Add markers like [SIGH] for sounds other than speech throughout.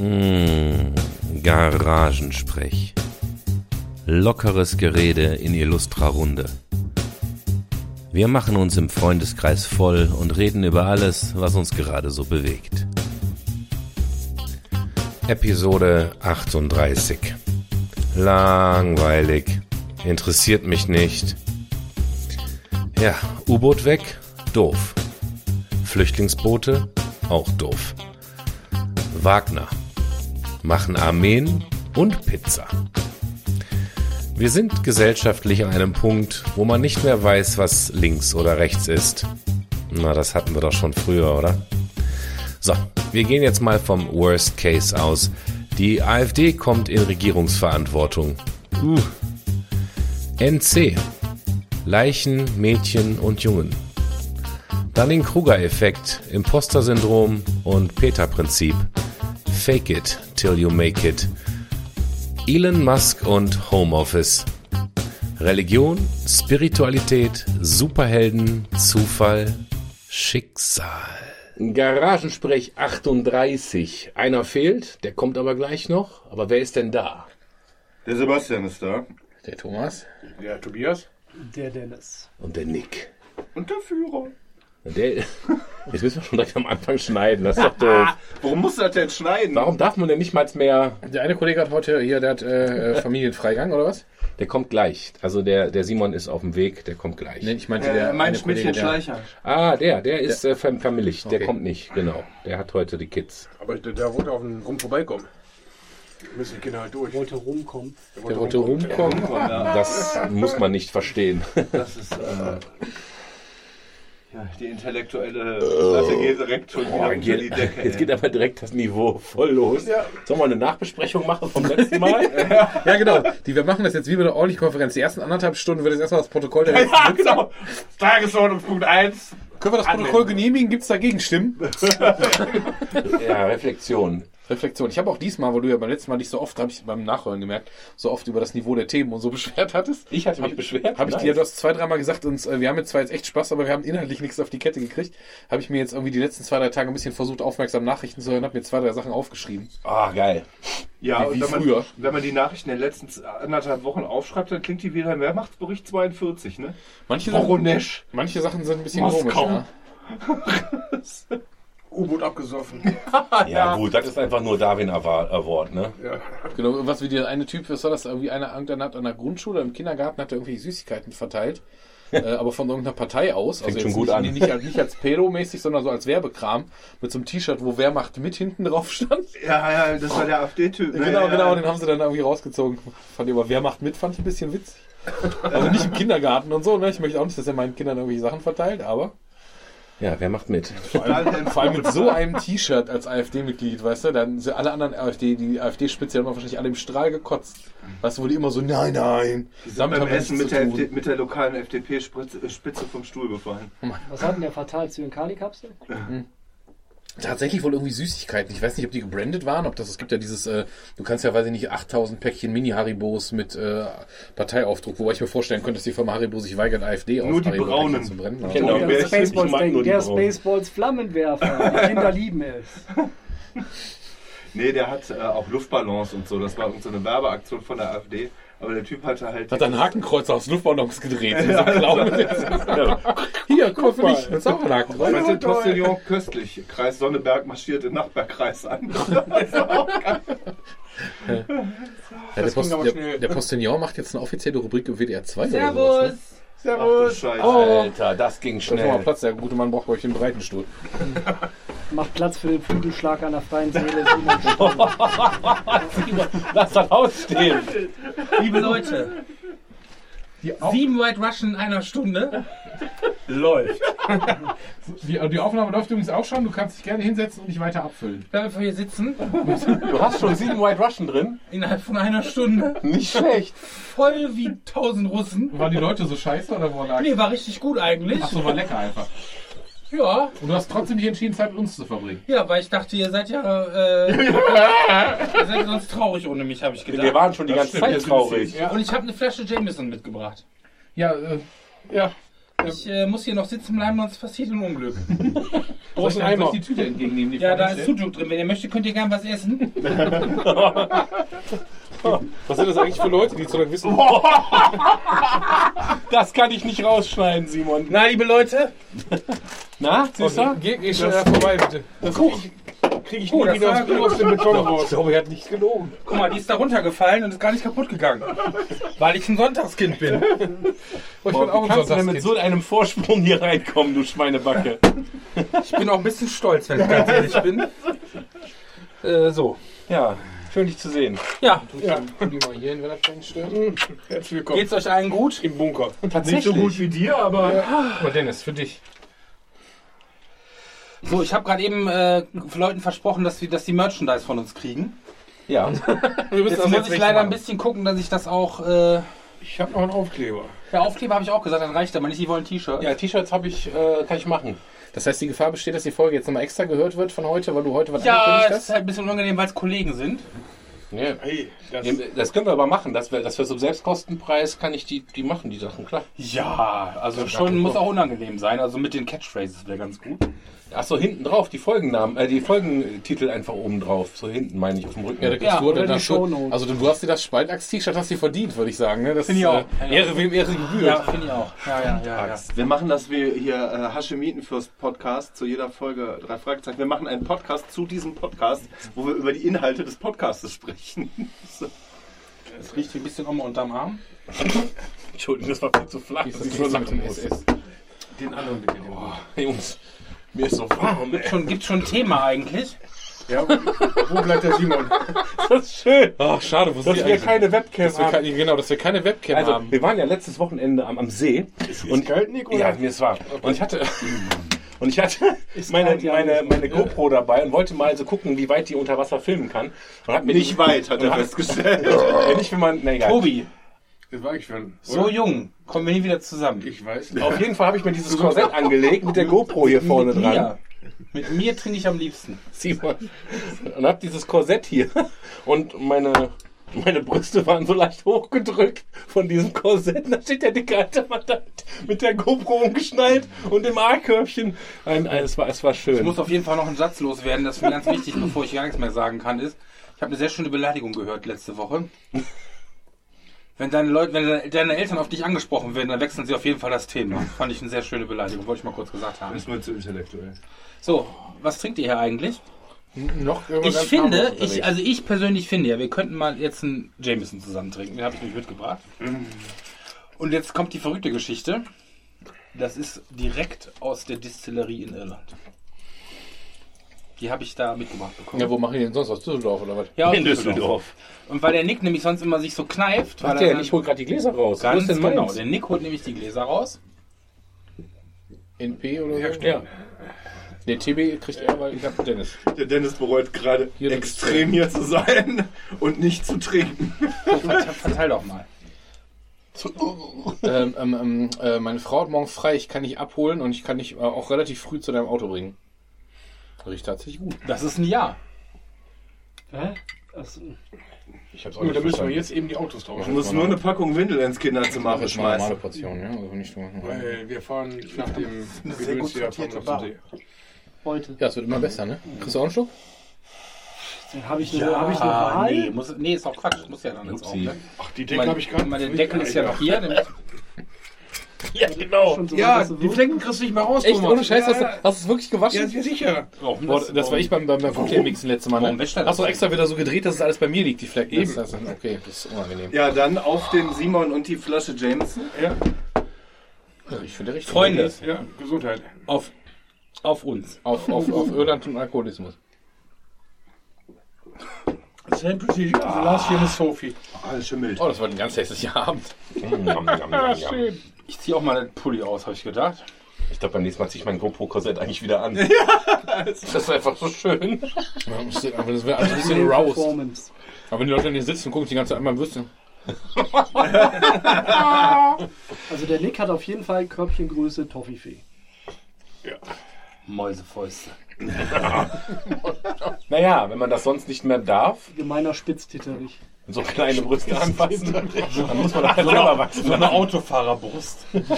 Mmh, Garagensprech. Lockeres Gerede in illustrer Runde. Wir machen uns im Freundeskreis voll und reden über alles, was uns gerade so bewegt. Episode 38. Langweilig. Interessiert mich nicht. Ja, U-Boot weg? Doof. Flüchtlingsboote? Auch doof. Wagner. Machen Armeen und Pizza. Wir sind gesellschaftlich an einem Punkt, wo man nicht mehr weiß, was links oder rechts ist. Na, das hatten wir doch schon früher, oder? So, wir gehen jetzt mal vom Worst Case aus. Die AfD kommt in Regierungsverantwortung. Uh. NC. Leichen, Mädchen und Jungen. Dunning-Kruger-Effekt, Imposter-Syndrom und Peter-Prinzip. Fake it till you make it. Elon Musk und Homeoffice. Religion, Spiritualität, Superhelden, Zufall, Schicksal. Garagensprech 38. Einer fehlt, der kommt aber gleich noch. Aber wer ist denn da? Der Sebastian ist da. Der Thomas Der Tobias? Der Dennis. und der Nick. Und der Führer. Der, [LAUGHS] jetzt müssen wir schon direkt am Anfang schneiden, das ist doch doof. [LAUGHS] Warum musst du das denn schneiden? Warum darf man denn nicht mal mehr... Der eine Kollege hat heute hier, der hat äh, äh, Familienfreigang oder was? Der kommt gleich. Also der, der Simon ist auf dem Weg, der kommt gleich. Nee, ich meinte Äh, der mein Schmidtchen der, Schleicher. Ah, der, der ist äh, verm- vermilligt. Der Okay. kommt nicht, genau. Der hat heute die Kids. aber der, der wollte auf den Rum vorbeikommen. Müssen die Kinder halt durch. Wollte rumkommen. Der wollte rumkommen. Das muss man nicht verstehen. Das ist äh, [LAUGHS] ja, die intellektuelle Latte geht direkt schon wieder geht, die Decke. [LAUGHS] jetzt ey. geht aber direkt das Niveau voll los. Sollen wir eine Nachbesprechung machen vom letzten Mal? [LAUGHS] Ja, genau. Die, wir machen das jetzt wie bei der ordentlichen Konferenz. Die ersten anderthalb Stunden wird jetzt erstmal das Protokoll [LAUGHS] der letzten ja, genau. Tagesordnungspunkt 1. Können wir das Protokoll genehmigen? Gibt es dagegen Stimmen? ja, Reflexion. Reflexion. Ich habe auch diesmal, weil du ja beim letzten Mal nicht so oft, habe ich beim Nachhören gemerkt, so oft über das Niveau der Themen und so [LAUGHS] beschwert hattest. Ich hatte mich beschwert. Habe ich Nice. dir, du hast zwei, dreimal gesagt, uns, äh, wir haben jetzt zwar jetzt echt Spaß, aber wir haben inhaltlich nichts auf die Kette gekriegt. Habe ich mir jetzt irgendwie die letzten zwei, drei Tage ein bisschen versucht, aufmerksam Nachrichten zu hören, habe mir zwei, drei Sachen aufgeschrieben. Ah, geil. Ja, Wie- und wie wenn man, früher. wenn man die Nachrichten in den letzten anderthalb Wochen aufschreibt, dann klingt die wieder im Wehrmachtsbericht 42, ne? Manche Sachen, manche Sachen sind ein bisschen Moskau. komisch. Ja. [LAUGHS] U-Boot abgesoffen. [LAUGHS] Ja, gut, das ist einfach nur Darwin Award, ne? Genau, was wie der eine Typ, was war das? Irgendwie einer, irgendeiner hat an der Grundschule, im Kindergarten hat er irgendwelche Süßigkeiten verteilt. [LAUGHS] äh, aber von irgendeiner Partei aus. Fängt also schon gut nicht, an. Nicht, nicht, als- nicht als Pedo-mäßig, sondern so als Werbekram. Mit so einem T-Shirt, wo Wer macht mit hinten drauf stand. Ja, ja, das war der AfD-Typ. ne? genau, ja, genau, ja. den haben sie dann irgendwie rausgezogen. Fand ich aber, Wer macht mit, fand ich ein bisschen witzig. [LAUGHS] Also nicht im Kindergarten und so, ne? Ich möchte auch nicht, dass er meinen Kindern irgendwelche Sachen verteilt, aber Ja, wer macht mit? vor allem mit so einem T-Shirt als AfD-Mitglied, weißt du, dann sind alle anderen AfD, die AfD-Spitze, die haben wahrscheinlich alle im Strahl gekotzt. Weißt du, wo die immer so, nein, nein. Damit beim wir Essen mit der. FD mit der lokalen FDP-Spitze vom Stuhl gefallen. Was hat denn der verteilt zu den Kali-Kapseln? Tatsächlich wohl irgendwie Süßigkeiten. Ich weiß nicht, ob die gebrandet waren, ob das, es gibt ja dieses, äh, du kannst ja, weiß ich nicht, 8000 Päckchen Mini-Haribos mit äh, Parteiaufdruck, wobei ich mir vorstellen könnte, dass die Firma Haribo sich weigert, AfD Nur die braunen. zu brennen. Genau. Also, wer der Spaceballs, mag der, nur die der Braunen. Spaceballs Flammenwerfer. Die [LAUGHS] Kinder lieben es. Nee, der hat äh, auch Luftballons und so. Das war irgendeine so eine Werbeaktion von der AfD. Aber der Typ hatte halt. hat ein Hakenkreuz aus Luftballons gedreht. [LAUGHS] einem Clown. Hier, guck mal für mich. Das ist auch ein Hakenkreuz. Weißt du, Postillon köstlich. Kreis Sonneberg marschiert den Nachbarkreis an. [LAUGHS] Ja, der, ging Post, aber der, schnell. der Postillon macht jetzt eine offizielle Rubrik im WDR 2 oder Servus! Ach du Scheiße. Alter, das ging Da ist mal schnell. Platz, der gute Mann braucht bei euch den breiten Stuhl. [LAUGHS] Macht Platz für den Flügelschlag an der freien Seele. [LAUGHS] Simon. Lass das ausstehen. Liebe Leute, sieben White Russian in einer Stunde. [LAUGHS] Läuft. Die, die Aufnahme läuft übrigens auch schon. Du kannst dich gerne hinsetzen und dich weiter abfüllen. Wir hier sitzen, Du hast schon sieben White Russian drin? innerhalb von einer Stunde, Nicht schlecht. voll wie tausend Russen. Waren die Leute so scheiße oder wo lag? Nee, war richtig gut eigentlich. Achso, war lecker einfach. Ja, Und du hast trotzdem nicht entschieden, Zeit mit uns zu verbringen. ja, weil ich dachte, ihr seid ja, äh, [LAUGHS] ihr seid sonst traurig ohne mich, habe ich gedacht. Wir waren schon die ganze Zeit traurig. Ja, Und ich habe eine Flasche Jameson mitgebracht. ja, äh, ja. Ich äh, muss hier noch sitzen bleiben, sonst passiert ein Unglück. [LAUGHS] Soll ich die Tüte entgegennehmen? Die Ja, da ist? Sujuk drin. Wenn ihr möchtet, könnt ihr gern was essen. [LAUGHS] [LAUGHS] Was sind das eigentlich für Leute, die zu lang wissen? [LAUGHS] Das kann ich nicht rausschneiden, Simon. Na, liebe Leute. Na, siehst du? Geh, geh schnell vorbei, bitte. Das krieg ich, krieg ich Oh, nie wieder aus, dem Beton raus. Ich glaube, er hat nicht gelogen. Guck mal, die ist da runtergefallen und ist gar nicht kaputt gegangen. Weil ich ein Sonntagskind bin. [LAUGHS] Oh, ich bin auch ein Kannst du denn mit Sonntagskind. so einem Vorsprung hier reinkommen, du Schweinebacke? Ich bin auch ein bisschen stolz, wenn ich ganz ehrlich bin. Äh, so. Ja, schön dich zu sehen. Ja, Ja, Tu die mal hier hin, wenn das keinen stört. herzlich willkommen. geht's euch allen gut? Im Bunker. Tatsächlich. Nicht so gut wie dir, aber Aber Dennis, für dich. So, ich habe gerade eben äh, Leuten versprochen, dass, wir, dass die Merchandise von uns kriegen. Ja. Wir [LAUGHS] müssen Jetzt muss jetzt ich leider ein machen. bisschen gucken, dass ich das auch. Äh, Ich habe noch einen Aufkleber. der Aufkleber habe ich auch gesagt, dann reicht aber nicht. Die wollen T-Shirt. Ja, T-Shirts habe ich, äh, kann ich machen. Das heißt, die Gefahr besteht, dass die Folge jetzt nochmal extra gehört wird von heute, weil du heute was Ja, hast? ist halt ein bisschen unangenehm, weil es Kollegen sind. Ja. Hey, das, Das können wir aber machen, dass wir, dass wir zum Selbstkostenpreis kann ich die, die machen, die Sachen, klar. Ja, also schon muss auch unangenehm sein. Also mit den Catchphrases wäre ganz gut. Ach so, hinten drauf, die Folgennamen, äh, die Folgentitel einfach oben drauf. So hinten meine ich auf dem Rücken. Ja, da kriegst Ja, du oder dann die schon. Also du hast dir das Spaltachs-T-Shirt hast dir verdient, würde ich sagen. Ne? Das Finde ich ist, auch. Äh, Ehre wem Ehre gebührt. Ja, finde ich auch. Ja, ja, ja. ja. wir machen das wie hier äh, Haschemitenfürst Podcast zu jeder Folge drei Fragezeichen. Wir machen einen Podcast zu diesem Podcast, wo wir über die Inhalte des Podcastes sprechen. [LAUGHS] so. Es riecht wie ein bisschen Oma unterm Arm. Entschuldigung, das war viel zu flach. Ist dass das ich so mit dem. SS? den anderen bitte. Hey, Jungs, mir ist so warm. ey. Schon, gibt's schon ein Thema eigentlich? ja, wo bleibt der Simon? [LAUGHS] Das ist schön. Ach, schade, wo Dass wir keine Webcam dass wir haben. keine, Genau, dass wir keine Webcam Also, haben. wir waren ja letztes Wochenende am, am See. Und kalt, Nick, oder? Ja, mir ist warm. Und ich hatte, [LAUGHS] und ich hatte Ist meine, meine, meine GoPro dabei und wollte mal so gucken, wie weit die unter Wasser filmen kann. Und hab mir Nicht die, weit, hat er festgestellt. [LAUGHS] Nicht, wenn man, na egal. Tobi, Das war ich schon. so oder? jung, kommen wir nie wieder zusammen. Ich weiß. Auf jeden Fall habe ich mir dieses Korsett angelegt mit der [LAUGHS] GoPro hier vorne Mit dran. mir. Mit mir trinke ich am liebsten. Simon. Und hab dieses Korsett hier. Und meine, meine Brüste waren so leicht hochgedrückt von diesem Korsett. Und da steht der dicke alte Mann da mit, der GoPro umgeschnallt und im A-Körbchen. Es, war, es war Ich schön. muss auf jeden Fall noch einen Satz loswerden, das ist mir ganz wichtig, bevor ich gar nichts mehr sagen kann, ist, ich habe eine sehr schöne Beleidigung gehört letzte Woche. Wenn deine Leute, wenn deine- Eltern auf dich angesprochen werden, dann wechseln sie auf jeden Fall das Thema. Fand ich eine sehr schöne Beleidigung, wollte ich mal kurz gesagt haben. ist mir zu intellektuell. So, was trinkt ihr hier eigentlich? Noch Ich finde, ich, also ich persönlich finde ja, wir könnten mal jetzt einen Jameson zusammen trinken. Den habe ich nämlich mitgebracht. Und jetzt kommt die verrückte Geschichte. Das ist direkt aus der Distillerie in Irland. Die habe ich da mitgebracht bekommen. Ja, wo machen die denn sonst? Aus Düsseldorf oder was? Ja, aus In Düsseldorf. Und weil der Nick nämlich sonst immer sich so kneift, weil Ach, der, er ich hol gerade die Gläser raus. Wo ganz ist denn genau, meins? der Nick holt nämlich die Gläser raus. NP oder so? Ja. Nee, TB kriegt er, weil ich hab Dennis. Der Dennis bereut gerade Hier, extrem hier zu sein [LAUGHS] und nicht zu trinken. Verteil, verteil doch mal. ähm, ähm, ähm, äh, meine Frau hat morgen frei, ich kann dich abholen und ich kann dich äh, auch relativ früh zu deinem Auto bringen. Riecht tatsächlich gut. Das ist ein Ja. Hä? Also, Ich hab's auch nicht da müssen wir verstanden. jetzt eben die Autos Du tauschen. musst nur eine Packung Windel ins Kinderzimmer Das ist eine normale schmeißen. Portion, ja? Also nicht nur, Weil wir fahren nach dem [LAUGHS] sehr gut Gedöns hier sortierte fahren wir zum See. heute. ja, es wird immer besser, ne? Kriegst du auch einen Schluck? Dann habe ich, eine- hab ich eine Ah, Wahl. nee, muss, nee, ist auch Quatsch. Muss ja dann ins Upsi. Auge. Ach, die Decke habe ich gerade. mein, der Deckel ist ja noch hier. [LAUGHS] Ja, genau. So Ja, die Flecken kriegst du nicht mehr raus, Echt? Thomas. Ohne Scheiß, hast, ja, du, hast du es wirklich gewaschen? ja, ja, sicher. Warum Boah, das, das war ich beim, beim, beim Cocktailmixen letztes Mal. Warum Ne? Hast du extra wieder so gedreht, dass es alles bei mir liegt, die Flecken? Eben. Das, das, okay, das ist unangenehm. Ja, dann auf den Simon und die Flasche Jameson. Ja, Ja, ich finde richtig. Freunde, ja, Gesundheit. auf, auf uns. Auf, auf, auf [LAUGHS] Irland und Alkoholismus. The last year with Sophie. Alles schimmelt. Oh, das war ein ganz hässlicher Abend. Yum, yum, yum. [LAUGHS] Ich ziehe auch mal den Pulli aus, habe ich gedacht. Ich glaube, beim nächsten Mal ziehe ich mein GoPro-Korsett eigentlich wieder an. [LAUGHS] das ist einfach so schön. Aber das wäre alles ein bisschen. Performance. Aber wenn die Leute dann hier sitzen und gucken die ganze Zeit einmal Würstchen. [LAUGHS] Also der Nick hat auf jeden Fall Körbchengröße Toffifee. Mäusefäuste. [LAUGHS] Naja, wenn man das sonst nicht mehr darf, Gemeiner Spitztitterich. So kleine Brüste anfassen, dann muss man ja selber wachsen. So eine Autofahrerbrust. Das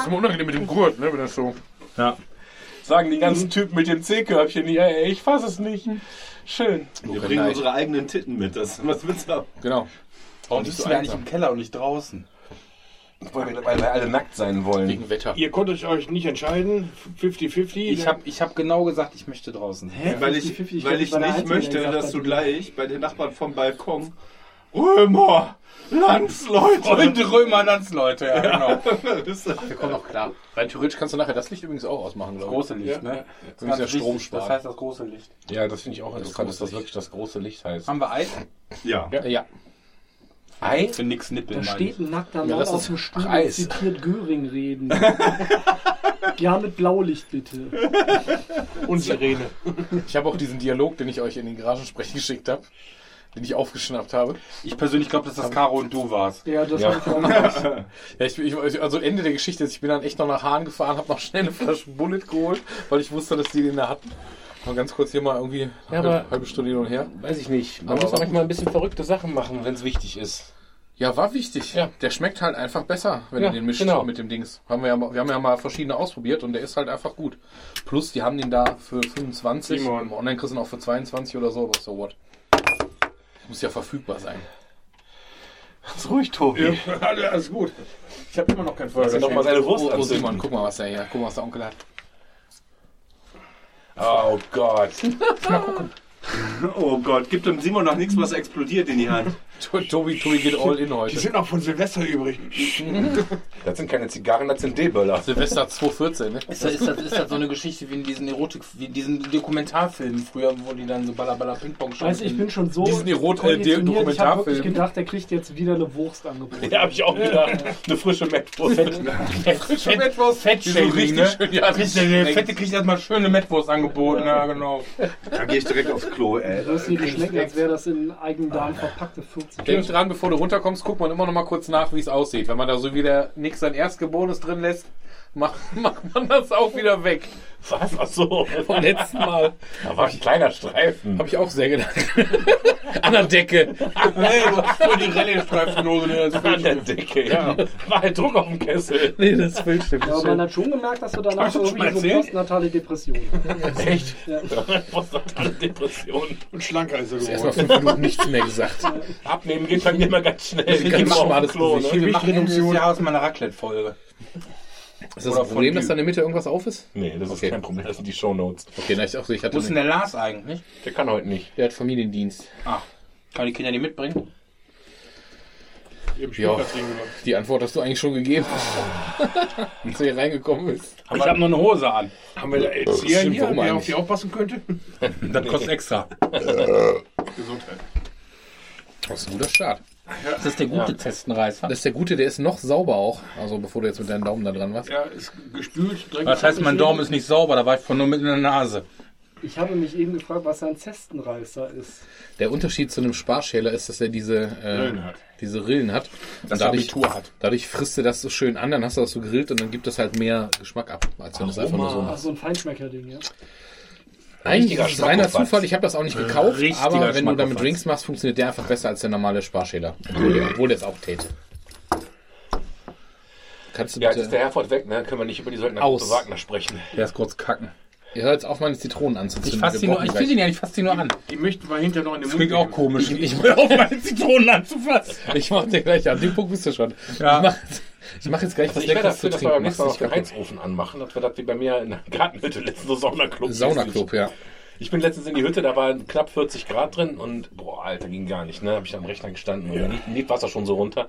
ist immer unangenehm mit dem Gurt, ne? Wenn das so. Ja. Sagen die ganzen Typen mit dem C-Körbchen, ja, ey, ich fass es nicht. Schön. Wir bringen unsere eigenen Titten mit. Das, was willst du? Genau. Warum sitzen wir eigentlich im Keller und nicht draußen? Weil wir, weil wir alle nackt sein wollen. Wegen Wetter. Ihr konntet euch nicht entscheiden. 50-50. Ich habe ich hab genau gesagt, ich möchte draußen. Weil ich, 50-50, weil ich der nicht möchte, gesagt dass du gleich bei den Nachbarn vom Balkon Römer, Landsleute. Und Römer Landsleute, ja, genau. [LAUGHS] Wir kommen auch klar. Rein theoretisch kannst du nachher das Licht übrigens auch ausmachen, Das glaube große Licht, ne? ich. Übrigens der Strom Das spart. heißt das große Licht. Ja, das finde ich auch interessant, dass das wirklich das große Licht heißt. Haben wir Ei? Ja. Ja. ja. Ei? Für nix Nippel, Da steht ein nackter Ja, Mann das auf ist- dem Stuhl ach, und Eis. zitiert Göring reden. [LAUGHS] ja, mit Blaulicht bitte. und Sirene. Ich habe auch diesen Dialog, den ich euch in den Garagensprech geschickt habe, den ich aufgeschnappt habe. Ich persönlich glaube, dass das Caro und du warst. Ja, das Ja. hab ich auch gemacht. [LAUGHS] Ja, ich, ich, also Ende der Geschichte ist, ich bin dann echt noch nach Hahn gefahren, habe noch schnell eine Flasche Bullet geholt, weil ich wusste, dass die den da hatten. Mal ganz kurz hier mal irgendwie Ja, eine aber- halbe, halbe Stunde hin und her. Weiß ich nicht. Man Aber muss manchmal ein bisschen verrückte Sachen machen, wenn es wichtig ist. Ja, war wichtig. Ja. Der schmeckt halt einfach besser, wenn Ja, du den mischt genau. mit dem Dings. Haben wir, ja, mal- wir haben ja mal verschiedene ausprobiert und der ist halt einfach gut. Plus, die haben den da für 25. Simon. Im Online kriegst du auch für 22 oder so, aber so what. Muss ja verfügbar sein. Ist ruhig, Tobi. Ja, [LAUGHS] alles gut. Ich habe immer noch kein Feuer. Lass ihn doch mal seine Wurst Oh, oh. Simon, guck mal, was der hier, guck mal, was der Onkel hat. Oh Gott. [LAUGHS] Oh Gott, gibt dem Simon noch nichts, was explodiert in die Hand. Tobi, Tobi geht all in Die heute. sind auch von Silvester übrig. Das sind keine Zigarren, das sind D-Böller. Silvester 2014, ne? Ist das, ist, das, ist das so eine Geschichte wie in diesen Erotik, wie in diesen Dokumentarfilmen früher, wo die dann so Balla Ping-Pong Weißt du, ich bin schon so Diesen Erot- äh, konditioniert, ich habe Dokumentarfilm. wirklich gedacht, der kriegt jetzt wieder eine Wurst angeboten. Ja, hab ich auch gedacht. Eine frische Mettwurst. Schon etwas Fettshaming, richtig ne? schön. Ja, Der, Fette kriegt erstmal schöne Mettwurst angeboten, ja genau. Da gehe ich direkt aufs Klo, ey. Du hast dir geschmeckt, als wäre das in Eigendarm verpackte 40. Denk dran, bevor du runterkommst, guckt man immer noch mal kurz nach, wie es aussieht. Wenn man da so wie der Nix sein Erstgeborenes drin lässt, macht, macht man das auch wieder weg. Was? Ach so. Vom letzten Mal. Da war ein kleiner Streifen. Habe ich auch sehr gedacht. [LAUGHS] An der Decke. Hast voll die Rallye-Streifenhose? Das An der Decke, ja. War halt Druck auf dem Kessel. Nee, das Bild stimmt. Aber man hat schon gemerkt, dass du danach mal irgendwie so postnatale Depression hast. [LAUGHS] Echt? Ja. [LAUGHS] Postnatale Depression. Und schlanker ist er Erstmal geworden. fünf Minuten nichts mehr gesagt. Abnehmen geht bei mir immer ganz schnell. Ganz auf dem schmales Klo, ne? Wir machen Ende des Jahres mal eine Raclette-Folge. Ist das Oder ein Problem, dass da in der Mitte irgendwas auf ist? Nee, das Okay. ist kein Problem. Das sind die Shownotes. Okay, na, ich, so, ich hatte Wo ist denn der Lars eigentlich? Der kann heute nicht. der hat Familiendienst. Ah, kann die Kinder die mitbringen? Ja, die Antwort hast du eigentlich schon gegeben. [LAUGHS] Als du hier reingekommen bist. Ich habe noch eine Hose an. Haben wir da jetzt Hier, Stimmt, hier, wer auf die aufpassen könnte. [LAUGHS] Das kostet extra. Gesundheit. Das ist ein guter Start. Das ist der gute Testenreißer. Das ist der gute, der ist noch sauber auch. Also bevor du jetzt mit deinem Daumen da dran warst. Ja, ist gespült. Was heißt, mein Daumen ist nicht sauber, da war ich von nur mit in der Nase. Ich habe mich eben gefragt, was ein Zestenreißer ist. Der Unterschied zu einem Sparschäler ist, dass er diese, äh, Rillen hat. diese Rillen hat. Und Das dadurch, Abitur hat. dadurch frisst du das so schön an, dann hast du das so gegrillt und dann gibt es halt mehr Geschmack ab, als wenn du es einfach nur so Ach, so ein Feinschmecker-Ding, ja. Eigentlich ist es reiner. Zufall, ich habe das auch nicht gekauft, Richtiger aber wenn du damit. Drinks machst, funktioniert der einfach besser als der normale Sparschäler. Obwohl der, obwohl der es auch täte. Kannst du Ja, jetzt ist der. Herford weg, ne? Können wir nicht über die Söldner Aus. Wagner sprechen. Der ist kurz kacken. Ihr hört jetzt auf, meine Zitronen anzuzünden. Ich fasse Wir ihn nur, ich gleich- will ihn ja nicht, fasse ihn nur an. Die möchten wir hinterher noch in den Das Mund klingt auch nehmen. komisch. Ich- ich- will auf meine Zitronen anzufassen. [LAUGHS] Ich mach dir gleich, an dem Punkt bist du schon. Ja. Ich, mach, ich mach jetzt gleich was Also ich wäre Leckeres zu dafür, dass wir beim trinken. nächsten Mal den. Heizofen anmachen, dass wir das wie bei mir in der Gartenhütte letzten so Saunaclub. Saunaclub, ja. Ich bin letztens in die Hütte, da waren knapp 40 Grad drin und boah, Alter, ging gar nicht, ne? Hab ich am Rechner gestanden und dann lief- Wasser schon so runter.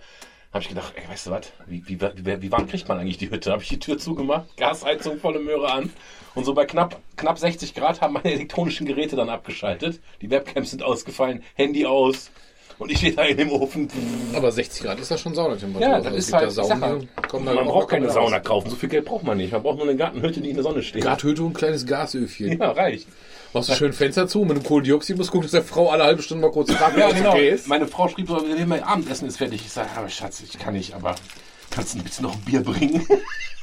Hab ich gedacht, ey, weißt du was, wie, wie, wie, wie warm kriegt man eigentlich die Hütte? Hab ich die Tür zugemacht, Gasheizung volle Möhre an und so bei knapp, knapp 60 Grad haben meine elektronischen Geräte dann abgeschaltet. Die Webcams sind ausgefallen, Handy aus und ich stehe da in dem Ofen. Aber 60 Grad ist das schon Saunatemperatur. Ja, das Also ist halt- da Saunen, da Man auch braucht keine. Sauna kaufen, so viel Geld braucht man nicht. Man braucht nur eine Gartenhütte, die in der Sonne steht. Gradhütte und ein kleines Gasöfchen. Ja, reicht. Machst du schön Fenster zu, mit dem Kohlendioxid musst gucken, dass der Frau alle halbe Stunde mal kurz fragt, Ja, genau. okay ist. Meine Frau schrieb so, mein Abendessen ist fertig. Ich sage, aber Schatz, ich kann nicht, aber kannst du ein bisschen noch ein Bier bringen?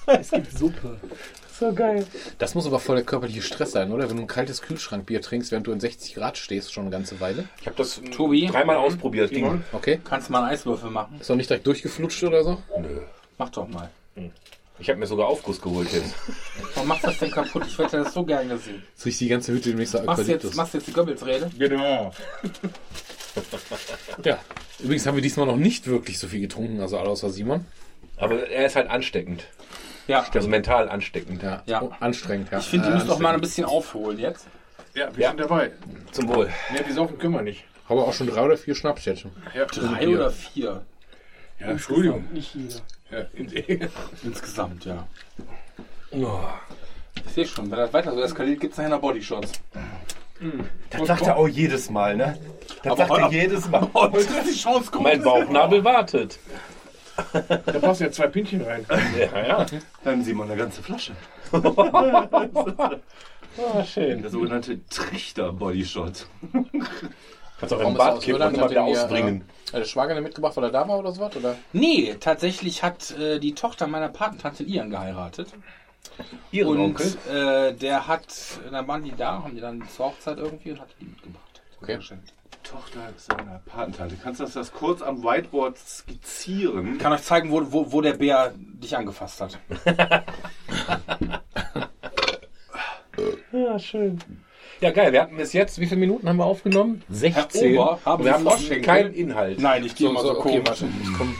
Es gibt Suppe. So geil. Das muss aber voll der körperliche Stress sein, oder? Wenn du ein kaltes Kühlschrankbier trinkst, während du in 60 Grad stehst, schon eine ganze Weile. Ich habe das Tobi? dreimal ausprobiert. Ging. Okay. Kannst du mal einen Eiswürfel machen? Ist doch nicht direkt durchgeflutscht oder so? Nö. Mach doch mal. Ich habe mir sogar Aufguss geholt jetzt. Warum machst du das denn kaputt? Ich hätte das so gern gesehen. Jetzt riecht die ganze Hütte demnächst nach Machst du jetzt, machst du jetzt die Goebbels-Rede? Genau. Ja. Übrigens haben wir diesmal noch nicht wirklich so viel getrunken, also alle außer Simon. Aber er ist halt ansteckend. Ja. Also mental ansteckend. Ja. Ja. Oh, anstrengend, ja. Ich finde, die müssen doch mal ein bisschen aufholen jetzt. Ja, wir sind dabei. Zum Wohl. Ne, wir saufen können wir nicht. habe auch schon drei oder vier Schnaps jetzt schon. Ja, Drei oder vier Ja, Entschuldigung. Nicht jeder. Ja, [LAUGHS] insgesamt, ja. Oh. Ich sehe schon, wenn das weiter so eskaliert, gibt es nachher noch Bodyshots. Das sagt er auch jedes Mal, ne? Das sagt er [LAUGHS] jedes Mal. Und das ist die Chance groß. Mein Bauchnabel wartet. Da passen ja zwei Pinchen rein. Ja, ja. Dann Simon eine ganze Flasche. Ah, schön. Der sogenannte Trichter-Bodyshot. Kannst auch Warum im Bad kippen und immer Hat wieder ausbringen. Äh, hat der Schwager den mitgebracht, weil er da war oder sowas? Oder? Nee, tatsächlich hat äh, die Tochter meiner Patentante Ian geheiratet. Ihren und Onkel? äh, der hat, dann waren die da, haben die dann zur Hochzeit irgendwie und hat die mitgebracht. Okay. Tochter seiner Patentante. Kannst du das kurz am Whiteboard skizzieren? Ich kann euch zeigen, wo, wo, wo der Bär dich angefasst hat. Ja, schön. Ja, geil. Wir hatten bis jetzt, wie viele Minuten haben wir aufgenommen? 16. Ober, haben wir Sie haben keinen Inhalt. Nein, ich gehe mal so, okay, komisch. komm.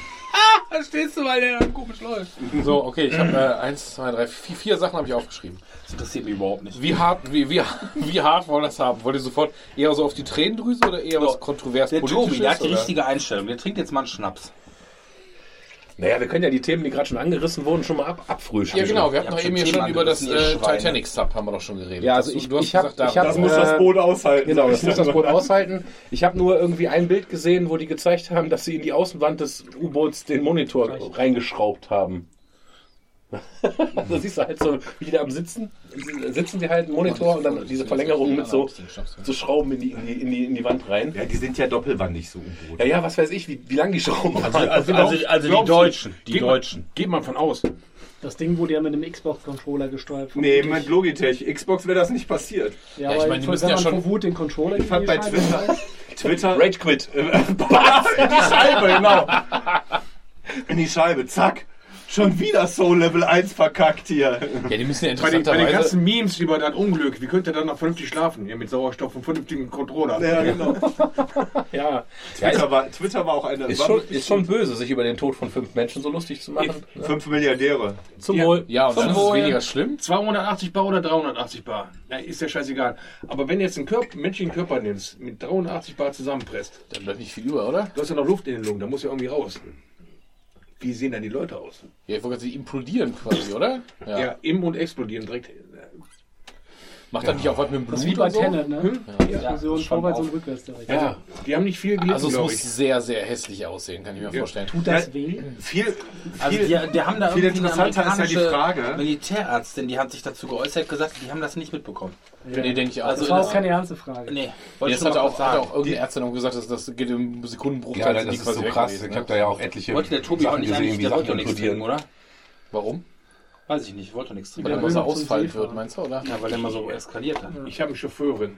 Da stehst du, weil der dann komisch läuft. So, okay, ich habe äh, eins, zwei, drei, vier, vier Sachen habe ich aufgeschrieben. Das interessiert mich überhaupt nicht. Wie hart, wie, wie, wie hart wollen das haben? Wollt ihr sofort eher so auf die Tränendrüse oder eher was So, kontrovers Der politisches? Tobi, der hat die oder? richtige Einstellung. Der trinkt jetzt mal einen Schnaps. Naja, wir können ja die Themen, die gerade schon angerissen wurden, schon mal ab, abfrühstern. Ja, genau, wir hatten doch eben schon hier schon über das äh. Titanic-Sub haben wir doch schon geredet. Ja, also Das- ich- du hast ich hab- gesagt, ich hab- Das muss das Äh, Boot aushalten. Genau, das muss das Boot aushalten. Ich habe nur irgendwie ein Bild gesehen, wo die gezeigt haben, dass sie in die Außenwand des U-Boots den Monitor reingeschraubt haben. [LAUGHS] da siehst du halt so, wie die da am Sitzen, sitzen die halt im Monitor und dann diese Verlängerung mit so, so Schrauben in die, in, die, in, die, in die Wand rein. Ja, die sind ja doppelwandig so U-Boot. Ja, ja, was weiß ich, wie, wie lang die Schrauben waren. Also, also, also die? Deutschen. Die Geht man- Deutschen. Geht man von aus. Das Ding wurde ja mit einem Xbox-Controller gesteuert. Nee, mit Logitech. Xbox wäre das nicht passiert. Ja, Ja, ich meine, die wenn müssen ja man schon- Wut den Controller Ich fand bei Twitter, Twitter, Rage Quit. [LAUGHS] die Scheibe, genau. In die Scheibe, zack. Schon wieder Soul Level 1 verkackt hier. Ja, die müssen ja Bei den, bei den ganzen Memes über das Unglück, wie könnt ihr dann noch vernünftig schlafen? Ja, mit Sauerstoff und vernünftigen Controller. Ja, genau. [LAUGHS] Ja, Twitter war, Twitter war auch eine. ist schon, ist schon böse, sich über den Tod von fünf Menschen so lustig zu machen. Fünf Milliardäre. Zum Ja. Wohl. Ja, und dann ist es Wohl. weniger schlimm. 280 Bar oder 380 Bar. Ja, ist ja scheißegal. Aber wenn du jetzt einen Körper, menschlichen Körper nimmst, mit 380 Bar zusammenpresst, Dann bleibt nicht viel über, oder? du hast ja noch Luft in den Lungen, da muss ja irgendwie raus. Wie sehen dann die Leute aus? Ja, ich wollte gerade sagen, implodieren quasi, oder? Ja. Ja, im und explodieren direkt. Macht dann nicht auch was mit dem Blut Das ist wie bei so? Tenet, ne? Ja, Explosion schon vorwärts und rückwärts direkt. Ja. Die haben nicht viel gelitten, Also es muss ich. sehr, sehr hässlich aussehen, kann ich mir vorstellen. Tut das weh? Viel, Also die, die haben da viel interessanter ist ja die Frage. Militärärztin, die hat sich dazu geäußert, gesagt, die haben das nicht mitbekommen. Nee, denke ich auch. Also Das war auch keine ernste Frage. Nee, wollte schon hat auch, hat auch irgendeine Ärztin noch gesagt, dass das geht im Sekundenbruchteil. Ja, das die ist so krass. Ich ne? habe da ja auch etliche Wollte der Tobi auch Sachen nicht gesehen, wie Sachen nichts implodieren. oder? Warum? Weiß ich nicht, wollte doch nichts Weil trinken. er will mal so ausfallen fahren. wird, meinst du, oder? Ja, weil der mal so eskaliert hat. Ich habe eine Chauffeurin.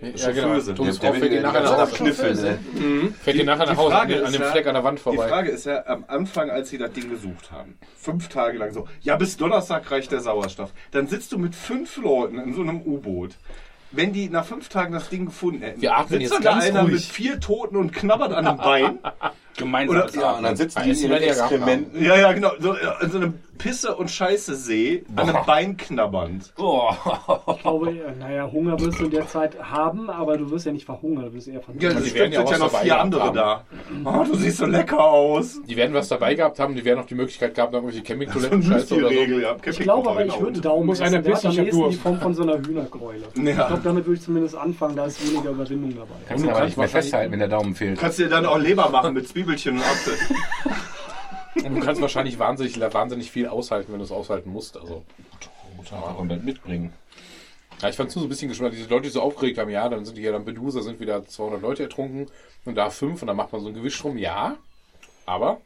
Ja, Chauffeuse. Thomas Der- der fährt dir will nachher die nach Hause. Ne? Fährt dir nachher die nach Hause an, dem ja- Fleck an der Wand Die vorbei. Frage ist ja am Anfang, als sie das Ding gesucht haben, fünf Tage lang so, ja, bis Donnerstag reicht der Sauerstoff. Dann sitzt du mit fünf Leuten in so einem U-Boot. Wenn die nach fünf Tagen das Ding gefunden hätten, Wir atmen sitzt jetzt da ganz einer ruhig. mit vier Toten und knabbert an einem Bein. [LAUGHS] Gemeinsames Oder- ja, Atmen. sitzen die in ihren Exkrementen. ja, ja, genau. So, in so einem Pisse- und Scheiße-See an einem Bein knabbernd. Ich glaube, naja, Hunger wirst du in der Zeit haben, aber du wirst ja nicht verhungern, du wirst eher Ja, verhungern. das die stimmt, werden ja sind auch ja noch vier andere haben. da. Oh, du siehst so lecker aus. Die werden was dabei gehabt haben, die werden auch die Möglichkeit gehabt haben, irgendwelche Campingtoiletten scheiße die oder so. Regel, ja. Ich glaube aber, ich würde Daumen Muss essen. einer am ich die. Form von so einer Hühnerkeule. Ich Ja. glaube, damit würde ich zumindest anfangen, da ist weniger Überwindung dabei. Kannst du aber nicht mehr festhalten, wenn der Daumen fehlt. Kannst du dir dann auch Leber machen mit Zwiebelchen und Apfel. Und du kannst wahrscheinlich wahnsinnig, wahnsinnig viel aushalten, wenn du es aushalten musst. Also, Muss einfach und dann mitbringen. ja, ich fand es so ein bisschen gespannt, diese Leute, die so aufgeregt haben, ja, dann sind die ja dann Bedusa, sind wieder 200 Leute ertrunken und da fünf und dann macht man so ein Gewisch drum, ja. Aber,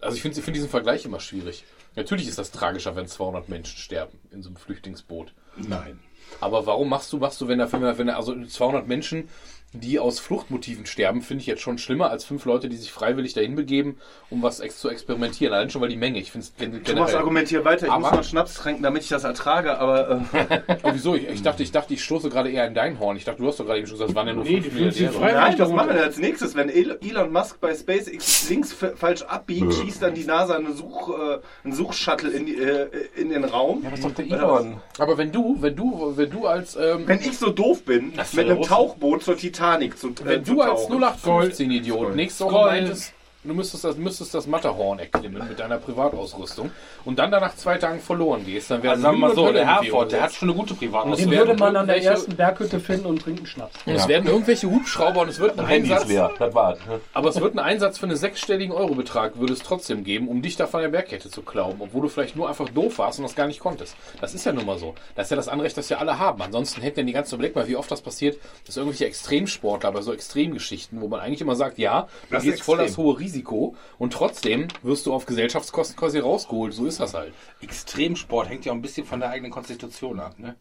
also ich finde find diesen Vergleich immer schwierig. Natürlich ist das tragischer, wenn 200 Menschen sterben in so einem Flüchtlingsboot. Nein. Aber warum machst du, machst du, wenn da, wenn da, also 200 Menschen die aus Fluchtmotiven sterben, finde ich jetzt schon schlimmer als fünf Leute, die sich freiwillig dahin begeben, um was ex zu experimentieren. Allein schon weil die Menge. Ich finde es gen Thomas, generell. argumentier weiter. Ich Aber- muss noch Schnaps trinken, damit ich das ertrage, aber äh, [LAUGHS] Oh, wieso? Ich, ich dachte, ich dachte, ich stoße gerade eher in dein Horn. Ich dachte, du hast doch gerade eben schon gesagt, es waren ja nur Nee, fünf Milliardäre. frei. nein, was machen wir denn als nächstes? Wenn El- Elon Musk bei SpaceX links falsch abbiegt, schießt dann die NASA eine Such, äh, einen Suchshuttle in, die, äh, in den Raum. Was doch der Elon? Aber wenn du, wenn du, wenn du als ähm, Wenn ich so doof bin, Das ist mit ja einem Russen. Tauchboot zur Titanic zu, äh, Wenn zu du als tauchen. 0815-Idiot nächste Woche Scroll. meintest, du müsstest das, müsstest das Matterhorn erklimmen mit deiner Privatausrüstung und dann danach zwei Tagen verloren gehst, dann wäre Also sagen wir mal so, der Herford, der hat schon eine gute Privatausrüstung. Den würde man an der ersten Berghütte finden und trinken Schnaps. Und es werden irgendwelche Hubschrauber und es wird ein Einsatz, leer, das war's. ne? aber es wird einen Einsatz für einen sechsstelligen Eurobetrag würde es trotzdem geben, um dich da von der Bergkette zu klauen, obwohl du vielleicht nur einfach doof warst und das gar nicht konntest. Das ist ja nun mal so. Das ist ja das Anrecht, das wir alle haben. Ansonsten hätten ja die ganze Blick mal, wie oft das passiert, dass irgendwelche Extremsportler bei so Extremgeschichten, wo man eigentlich immer sagt, ja, du Das ist gehst voll das extrem. hohe Risiko und trotzdem wirst du auf Gesellschaftskosten quasi rausgeholt. So ist das halt. Extremsport hängt ja auch ein bisschen von der eigenen Konstitution ab. Ne?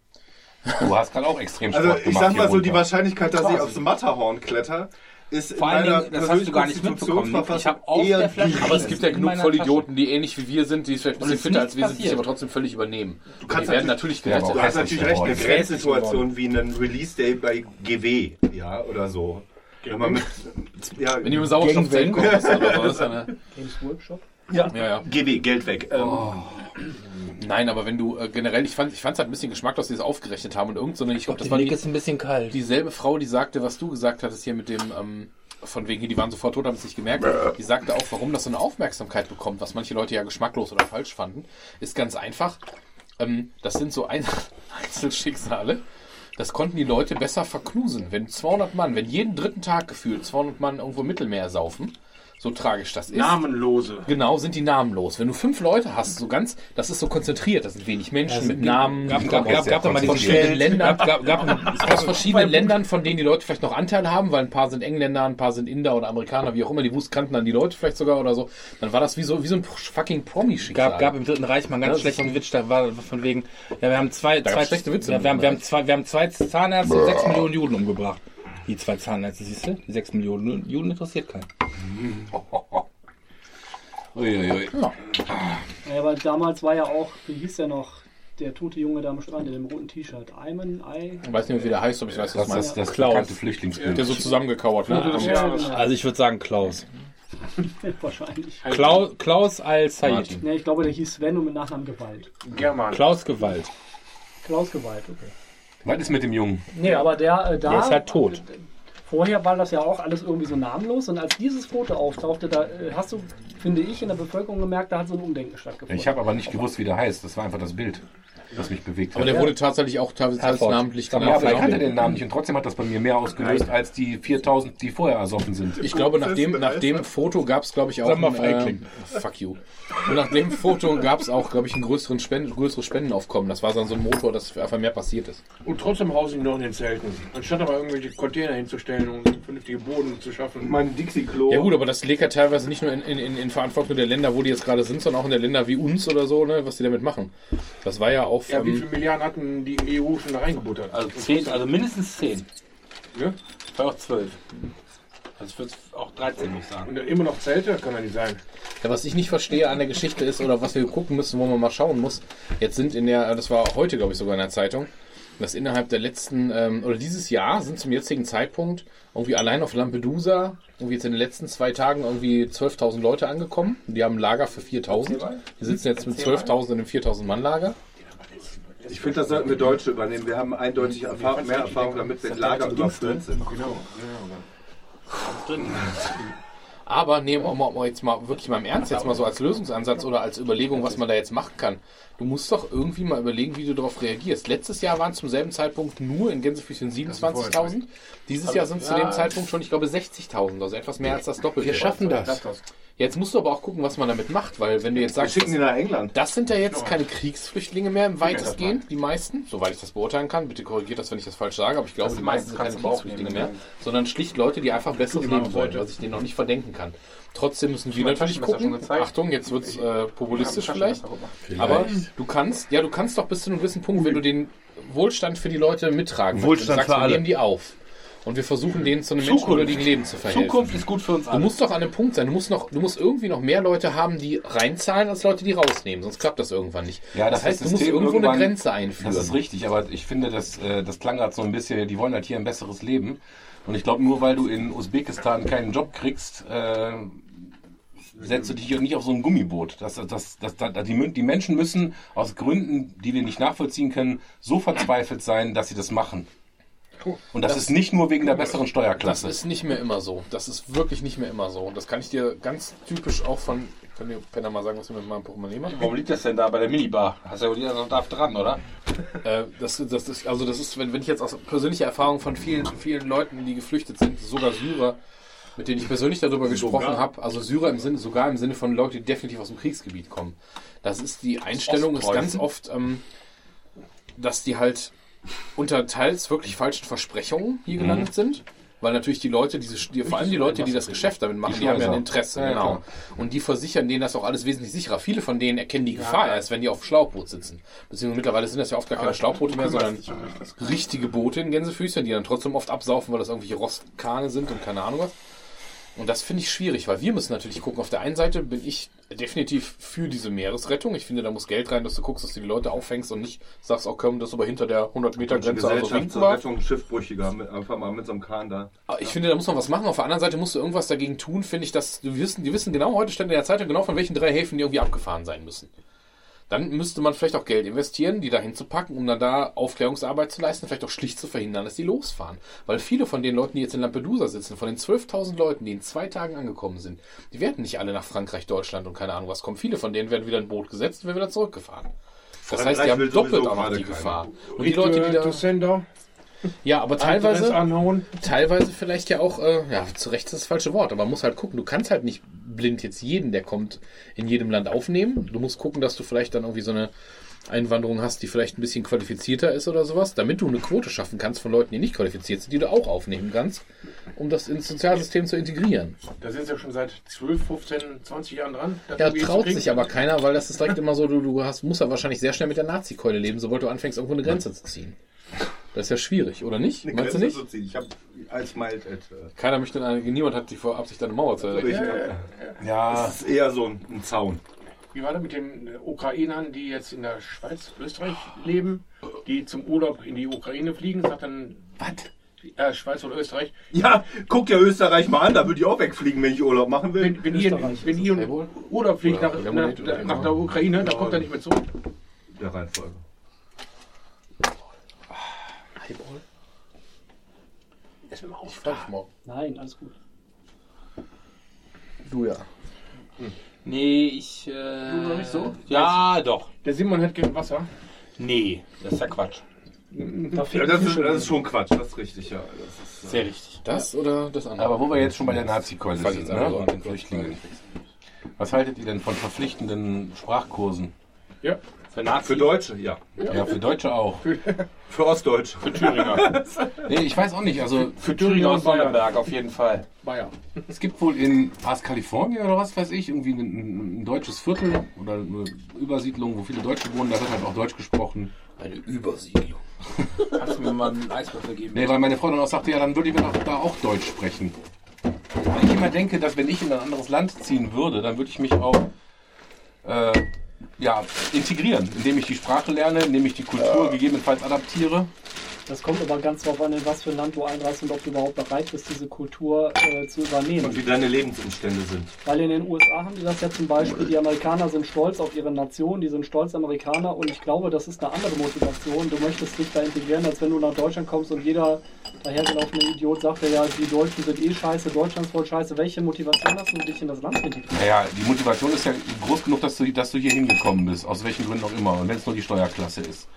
Du hast gerade auch extrem Also Sport ich gemacht sag mal hier so, die runter. Wahrscheinlichkeit, dass ich aufs Matterhorn kletter, ist Vor allen in meiner Dingen, das hast du gar nicht mitbekommen. Ich habe eher der Flasche. Aber es gibt ja genug Vollidioten, die ähnlich wie wir sind, die vielleicht ein Und bisschen es fitter als wir sind, die sich passiert. aber trotzdem völlig übernehmen. Du kannst die werden natürlich gerettet. Du hast natürlich recht, eine Grenzsituation wie einen Release-Day bei GW, ja, oder so. Wenn man mit, ja, Wenn mit dem Sauerstoffzelt ist das aber was, ne? Games Workshop. Ja, ja. GW, Geld weg. Ähm, Nein, aber wenn du äh, generell, ich fand es halt ein bisschen geschmack, dass sie das aufgerechnet haben und irgend so eine, ich glaube, das war die, ein bisschen kalt. dieselbe Frau, die sagte, was du gesagt hattest hier mit dem, ähm, von wegen hier, die waren sofort tot, haben es nicht gemerkt. Die sagte auch, warum das so eine Aufmerksamkeit bekommt, was manche Leute ja geschmacklos oder falsch fanden, ist ganz einfach. Ähm, das sind so ein [LAUGHS] Einzelschicksale. Das konnten die Leute besser verknusen. Wenn 200 Mann, wenn jeden dritten Tag gefühlt 200 Mann irgendwo im Mittelmeer saufen, so tragisch das ist. Namenlose. Genau, sind die namenlos. Wenn du fünf Leute hast, so ganz, das ist so konzentriert, das sind wenig Menschen mit Namen. Gab, gab, gab, gab doch mal Von diese verschiedenen Ländern. Gab, gab, [LAUGHS] gab, aus verschiedenen Ländern, von denen die Leute vielleicht noch Anteil haben, weil ein paar sind Engländer, ein paar sind Inder oder Amerikaner, wie auch immer, die wussten, kannten dann die Leute vielleicht sogar oder so. Dann war das wie so, wie so ein fucking Promi-Schicksal. gab, gab im Dritten Reich mal einen Ja, ganz ist schlechten Witz, da war von wegen, ja, wir haben zwei, Da zwei, schlechte Witze ja, wir, haben, wir, haben zwei, wir haben zwei Zahnärzte und sechs Millionen Juden umgebracht. Die zwei Zahnärzte, siehst du? Die sechs Millionen Juden interessiert keinen. [LAUGHS] Uiuiui. Ja, aber damals war ja auch, wie hieß der noch, der tote Junge da am Strand in dem roten T-Shirt. Ayman, Ay. Ich weiß nicht wie der heißt, aber ich weiß, was Das ist das Klaus. Flüchtlingsbild. Der so zusammengekauert wird. Ja, genau. Also ich würde sagen Klaus. [LAUGHS] Wahrscheinlich. Klaus, Klaus Al-Said. Ne, ich glaube, der hieß Sven und mit Nachnamen Gewalt. German. Klaus Gewalt. Klaus Gewalt, okay. Was ist mit dem Jungen? Nee, aber der äh, da. Der ist halt tot. Vorher war das ja auch alles irgendwie so namenlos und als dieses Foto auftauchte, da äh, hast du, finde ich, in der Bevölkerung gemerkt, da hat so ein Umdenken stattgefunden. Ich habe aber nicht gewusst, wie der heißt. Das war einfach das Bild, das mich bewegt hat. Aber der wurde tatsächlich auch teilweise namentlich ja, genannt. aber ich kannte den Namen nicht und trotzdem hat das bei mir mehr ausgelöst als die 4000, die vorher ersoffen sind. Ich glaube, nach dem, nach dem Foto gab es, glaube ich, auch. Sag mal, ein, Feigling. äh, fuck you. Und nach dem Foto gab es auch, glaube ich, ein größeren Spenden, größeres Spendenaufkommen. Das war dann so ein Motor, dass einfach mehr passiert ist. Und trotzdem hausen die noch in den Zelten. Anstatt aber irgendwelche Container hinzustellen und vernünftige Boden zu schaffen. mein Dixie-Klo. Ja gut, aber das liegt ja teilweise nicht nur in, in, in, in Verantwortung der Länder, wo die jetzt gerade sind, sondern auch in der Länder wie uns oder so, ne, was die damit machen. Das war ja auch Ja, wie ähm, viele Milliarden hatten die EU schon da reingebuttert? Also zehn, also mindestens zehn. Ja? Vielleicht auch zwölf. Also ich würde auch 13, würde ich sagen. Und immer noch Zelte? Kann ja nicht sein. Ja, was ich nicht verstehe an der Geschichte ist, oder was wir gucken müssen, wo man mal schauen muss, jetzt sind in der, das war heute, glaube ich, sogar in der Zeitung, dass innerhalb der letzten, ähm, oder dieses Jahr sind zum jetzigen Zeitpunkt irgendwie allein auf Lampedusa, irgendwie jetzt in den letzten zwei Tagen irgendwie 12.000 Leute angekommen. Die haben ein Lager für 4.000. Die sitzen jetzt mit 12.000 in einem 4.000 Mann Lager. Ich finde, das sollten wir Deutsche übernehmen. Wir haben eindeutig Erfahrung, mehr Erfahrung damit, wenn Lager überfüllt sind. Genau. [LAUGHS] Aber nehmen wir jetzt mal wirklich mal im Ernst, jetzt mal so als Lösungsansatz oder als Überlegung, was man da jetzt machen kann. Du musst doch irgendwie mal überlegen, wie du darauf reagierst. Letztes Jahr waren es zum selben Zeitpunkt nur in Gänsefüßchen 27.000. Dieses Jahr sind es zu dem Zeitpunkt schon, ich glaube, 60.000, also etwas mehr als das Doppelte. Wir schaffen das. Jetzt musst du aber auch gucken, was man damit macht, weil wenn du jetzt Wir sagst, schicken das, die nach England. das sind ja jetzt keine Kriegsflüchtlinge mehr im weitestgehend, die meisten, soweit ich das beurteilen kann. Bitte korrigiert das, wenn ich das falsch sage, aber ich glaube, Das die meisten sind keine Kriegsflüchtlinge mehr, sondern schlicht Leute, die einfach besseres Leben wollen, was ich denen noch nicht verdenken kann. Trotzdem müssen wir mein natürlich gucken. Achtung, jetzt wird's äh, populistisch vielleicht. Taschenmesser Aber du kannst, ja, du kannst doch bis zu einem gewissen Punkt, wenn du den Wohlstand für die Leute mittragen Wohlstand möchtest, für sagst, wir alle. nehmen die auf. und wir versuchen denen zu einem Zukunft. menschenwürdigen Leben zu verhelfen. Zukunft ist gut für uns Du alle. musst doch an einem Punkt sein. Du musst noch, du musst irgendwie noch mehr Leute haben, die reinzahlen, als Leute, die rausnehmen. Sonst klappt das irgendwann nicht. Ja, das das heißt, du musst irgendwo eine Grenze einführen. Das ist richtig, aber ich finde, das, äh, das klang gerade so ein bisschen, die wollen halt hier ein besseres Leben. Und ich glaube, nur weil du in Usbekistan keinen Job kriegst, äh, setzt du dich hier nicht auf so ein Gummiboot. Das, das, das, das, die, die Menschen müssen aus Gründen, die wir nicht nachvollziehen können, so verzweifelt sein, dass sie das machen. Und das, ist nicht nur wegen der besseren Das Steuerklasse. ist nicht mehr immer so. Das ist wirklich nicht mehr immer so. Und das kann ich dir ganz typisch auch von. Könnt ihr Penner mal sagen, was wir mit meinem Portemonnaie machen? Warum liegt das denn da bei der Minibar? Hast ja wohl jeder noch da dran, oder? Äh, das, das ist, also das ist, wenn, wenn ich jetzt aus persönlicher Erfahrung von vielen, vielen Leuten, die geflüchtet sind, sogar Syrer, mit denen ich persönlich darüber gesprochen habe, also Syrer im Sinne, sogar im Sinne von Leuten, die definitiv aus dem Kriegsgebiet kommen. Das ist die Einstellung, ist ganz oft, ähm, dass die halt unter teils wirklich falschen Versprechungen hier gelandet sind. Weil natürlich die Leute, diese, die, vor allem die Leute, die das Geschäft damit machen, die, haben ja ein. Interesse, Ja, ja, genau. Und die versichern denen das auch alles wesentlich sicherer. Viele von denen erkennen die Gefahr erst, wenn die auf dem Schlauchboot sitzen. Beziehungsweise mittlerweile sind das ja oft gar keine Schlauchboote mehr, sondern richtige Boote in Gänsefüßchen, die dann trotzdem oft absaufen, weil das irgendwelche Rostkane sind und keine Ahnung was. Und das finde ich schwierig, weil wir müssen natürlich gucken. Auf der einen Seite bin ich definitiv für diese Meeresrettung. Ich finde, da muss Geld rein, dass du guckst, dass du die Leute auffängst und nicht sagst, oh komm, das ist aber hinter der 100 Meter Grenze, also. Gesellschaftsrettung Schiffbrüchiger, mit, einfach mal mit so einem Kahn da. Aber Ich finde, da muss man was machen. Auf der anderen Seite musst du irgendwas dagegen tun, finde ich, dass du wissen, die wissen genau, heute stand in der Zeitung genau, von welchen drei Häfen die irgendwie abgefahren sein müssen. Dann müsste man vielleicht auch Geld investieren, die da hinzupacken, um dann da Aufklärungsarbeit zu leisten, vielleicht auch schlicht zu verhindern, dass die losfahren. Weil viele von den Leuten, die jetzt in Lampedusa sitzen, von den 12.000 Leuten, die in zwei Tagen angekommen sind, die werden nicht alle nach Frankreich, Deutschland und keine Ahnung was kommen. Viele von denen werden wieder in ein Boot gesetzt und werden wieder zurückgefahren. Das heißt, die haben doppelt auch noch die. Gefahr. Und die Leute, die da, ja, aber teilweise teilweise vielleicht ja auch, äh, ja, zu Recht ist das falsche Wort, aber man muss halt gucken, du kannst halt nicht blind jetzt jeden, der kommt, in jedem Land aufnehmen. Du musst gucken, dass du vielleicht dann irgendwie so eine Einwanderung hast, die vielleicht ein bisschen qualifizierter ist oder sowas, damit du eine Quote schaffen kannst von Leuten, die nicht qualifiziert sind, die du auch aufnehmen kannst, um das ins Sozialsystem zu integrieren. Da sind sie ja schon seit 12, 15, 20 Jahren dran. Ja, traut sich aber keiner, weil das ist direkt immer so, du, du hast, musst ja wahrscheinlich sehr schnell mit der Nazi-Keule leben, sobald du anfängst, irgendwo eine Grenze zu ziehen. Das ist ja schwierig, oder nicht? Eine Meinst du Grenze nicht? zu ziehen. Ich habe als Mild äh, Keiner möchte, eine, niemand hat die vor Absicht, eine Mauer zu ich, Ja, Das ist eher so ein, ein Zaun. Wie war das mit den äh, Ukrainern, die jetzt in der Schweiz, Österreich leben, die zum Urlaub in die Ukraine fliegen? Sagt dann. Was? Äh, Schweiz oder Österreich. Ja, guck dir Österreich mal an, da würde ich auch wegfliegen, wenn ich Urlaub machen will. Wenn, wenn ihr, Österreich wenn ihr Urlaub fliegt nach, nach, nach der Ukraine, dann kommt er nicht mehr zurück. Der Reihenfolge. Highball? Ist mir ich morgen. Nein, alles gut. Du ja. Nee, ich. Äh, Du noch nicht so? Ja, doch. Der Simon hat gern Wasser. Nee, das ist ja Quatsch. Da Ja, das, ist, das ist schon Quatsch, das ist richtig, ja. Das ist, Sehr richtig. Das oder das andere? aber wo wir jetzt schon bei der Nazi-Keule sind, ne? so den Flüchtlingen. Was haltet ihr denn von verpflichtenden Sprachkursen? Ja. Für Nazi. für Deutsche, ja. Ja, für Deutsche auch. Für Ostdeutsche. Für Thüringer. [LAUGHS] Nee, ich weiß auch nicht. Also Für Thüringer und Sonderberg auf jeden Fall. Bayer. es gibt wohl in was Kalifornien oder was weiß ich, irgendwie ein, ein deutsches Viertel oder eine Übersiedlung, wo viele Deutsche wohnen, da wird halt auch Deutsch gesprochen. Eine Übersiedlung. [LAUGHS] Kannst du mir mal einen Eiswürfel geben? Nee, weil meine Frau dann auch sagte, ja, dann würde ich mir doch da auch Deutsch sprechen. Weil ich immer denke, dass wenn ich in ein anderes Land ziehen würde, dann würde ich mich auch äh, ja, integrieren, indem ich die Sprache lerne, indem ich die Kultur gegebenenfalls adaptiere. Das kommt aber ganz drauf an, in was für ein Land du einreist und ob du überhaupt bereit bist, diese Kultur äh, zu übernehmen. Und wie deine Lebensumstände sind. Weil in den USA haben die das ja zum Beispiel, die Amerikaner sind stolz auf ihre Nation, die sind stolz Amerikaner und ich glaube, das ist eine andere Motivation. Du möchtest dich da integrieren, als wenn du nach Deutschland kommst und jeder dahergelaufene Idiot sagt ja, die Deutschen sind eh scheiße, Deutschland ist voll scheiße. Welche Motivation hast du, dich in das Land zu integrieren? Naja, die Motivation ist ja groß genug, dass du, dass du hier hingekommen bist, aus welchen Gründen auch immer, und wenn es nur die Steuerklasse ist.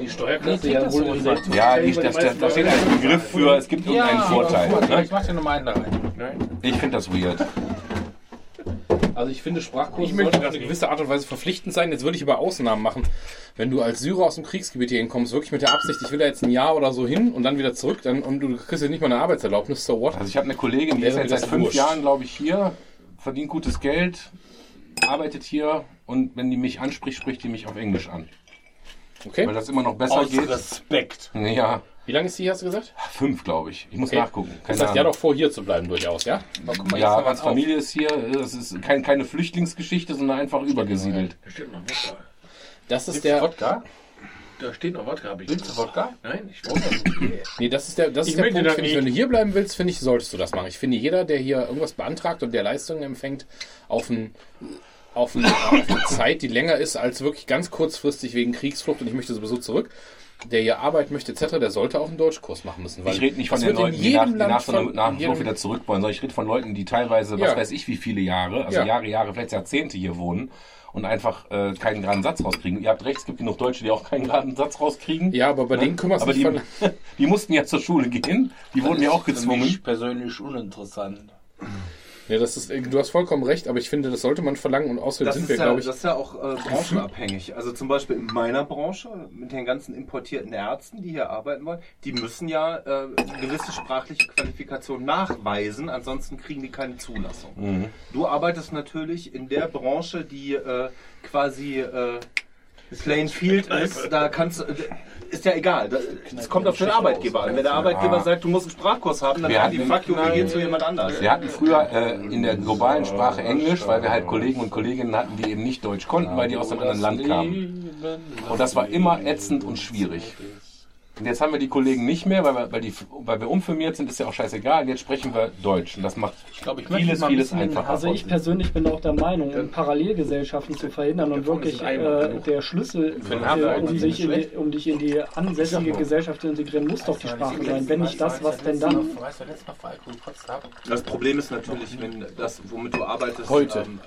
Die Steuerklasse ja wohl in der Ja, ich, das, das, da steht ein Begriff für, es gibt irgendeinen Vorteil. Ne? Ich mach dir nochmal einen da rein. Nein. Ich finde das weird. Also ich finde, Sprachkurse Ich möchte sollten auf eine nicht. gewisse Art und Weise verpflichtend sein. Jetzt würde ich aber Ausnahmen machen. Wenn du als Syrer aus dem Kriegsgebiet hier hinkommst, wirklich mit der Absicht, ich will da jetzt ein Jahr oder so hin und dann wieder zurück, dann und du kriegst ja nicht mal eine Arbeitserlaubnis, so what? Also ich habe eine Kollegin, die ist jetzt seit fünf wurscht. Jahren, glaube ich, hier, verdient gutes Geld, arbeitet hier und wenn die mich anspricht, spricht die mich auf Englisch an. Okay? Weil das immer noch besser Aus geht. Respekt. Ja, Wie lange ist die, hast du gesagt? Fünf, glaube ich. Ich muss Okay. nachgucken. Das heißt, ja doch vor, hier zu bleiben durchaus, ja? Mal, Ja, als Familie ist hier, es ist kein, keine Flüchtlingsgeschichte, sondern einfach übergesiedelt. Da steht noch Wodka. Das ist Der der, Wodka? Da steht noch Wodka, hab ich Willst du Wodka? Nein, ich brauche das nicht. nee, das ist der, das Ich ist der möchte Punkt, das finde ich, wenn du hier bleiben willst, finde ich, solltest du das machen. Ich finde, jeder, der hier irgendwas beantragt und der Leistungen empfängt, auf ein, auf, ein, auf eine Zeit, die länger ist als wirklich ganz kurzfristig wegen Kriegsflucht und ich möchte sowieso zurück, der hier arbeiten möchte etc., der sollte auch einen Deutschkurs machen müssen. Weil Ich rede nicht von das den Leuten, die nach, die nach von- nach jedem- wieder zurück wollen, sondern ich rede von Leuten, die teilweise, was Ja. weiß ich, wie viele Jahre, also Ja. Jahre, Jahre, vielleicht Jahrzehnte hier wohnen und einfach äh, keinen geraden Satz rauskriegen. Ihr habt recht, es gibt genug Deutsche, die auch keinen geraden Satz rauskriegen. Ja, aber bei denen kümmerst du dich die, von... [LAUGHS] die mussten ja zur Schule gehen, die wurden ja auch Für gezwungen. mich persönlich uninteressant. Ja, das ist, du hast vollkommen recht, aber ich finde, das sollte man verlangen und außerdem Das sind ist, wir, ja, glaube ich, das ist ja auch äh, branchenabhängig. Also zum Beispiel in meiner Branche mit den ganzen importierten Ärzten, die hier arbeiten wollen, die müssen ja äh, gewisse sprachliche Qualifikation nachweisen, ansonsten kriegen die keine Zulassung. Mhm. Du arbeitest natürlich in der Branche, die äh, quasi äh, Plain Field ist, da kannst du, ist ja egal. Es kommt auf den Arbeitgeber an. Wenn der Arbeitgeber sagt, du musst einen Sprachkurs haben, dann sagen die, fuck you, wir gehen zu jemand anders. Wir hatten früher äh, in der globalen Sprache Englisch, weil wir halt Kollegen und Kolleginnen hatten, die eben nicht Deutsch konnten, weil die aus einem anderen Land kamen. Und das war immer ätzend und schwierig. Und jetzt haben wir die Kollegen nicht mehr, weil wir, weil, die, weil wir umfirmiert sind, ist ja auch scheißegal. Und jetzt sprechen wir Deutsch. Und das macht Ich glaube, ich vieles, mal ein vieles bisschen- einfacher. Also ich persönlich bin auch der Meinung, um Parallelgesellschaften zu verhindern und wirklich äh, der Schlüssel, äh, Hafer um, sich in die, um dich in die ansässige Gesellschaft zu integrieren, muss doch die Sprache sein. Wenn nicht das, was denn dann? Das Problem ist natürlich, wenn das, womit du arbeitest, Heute. Ähm,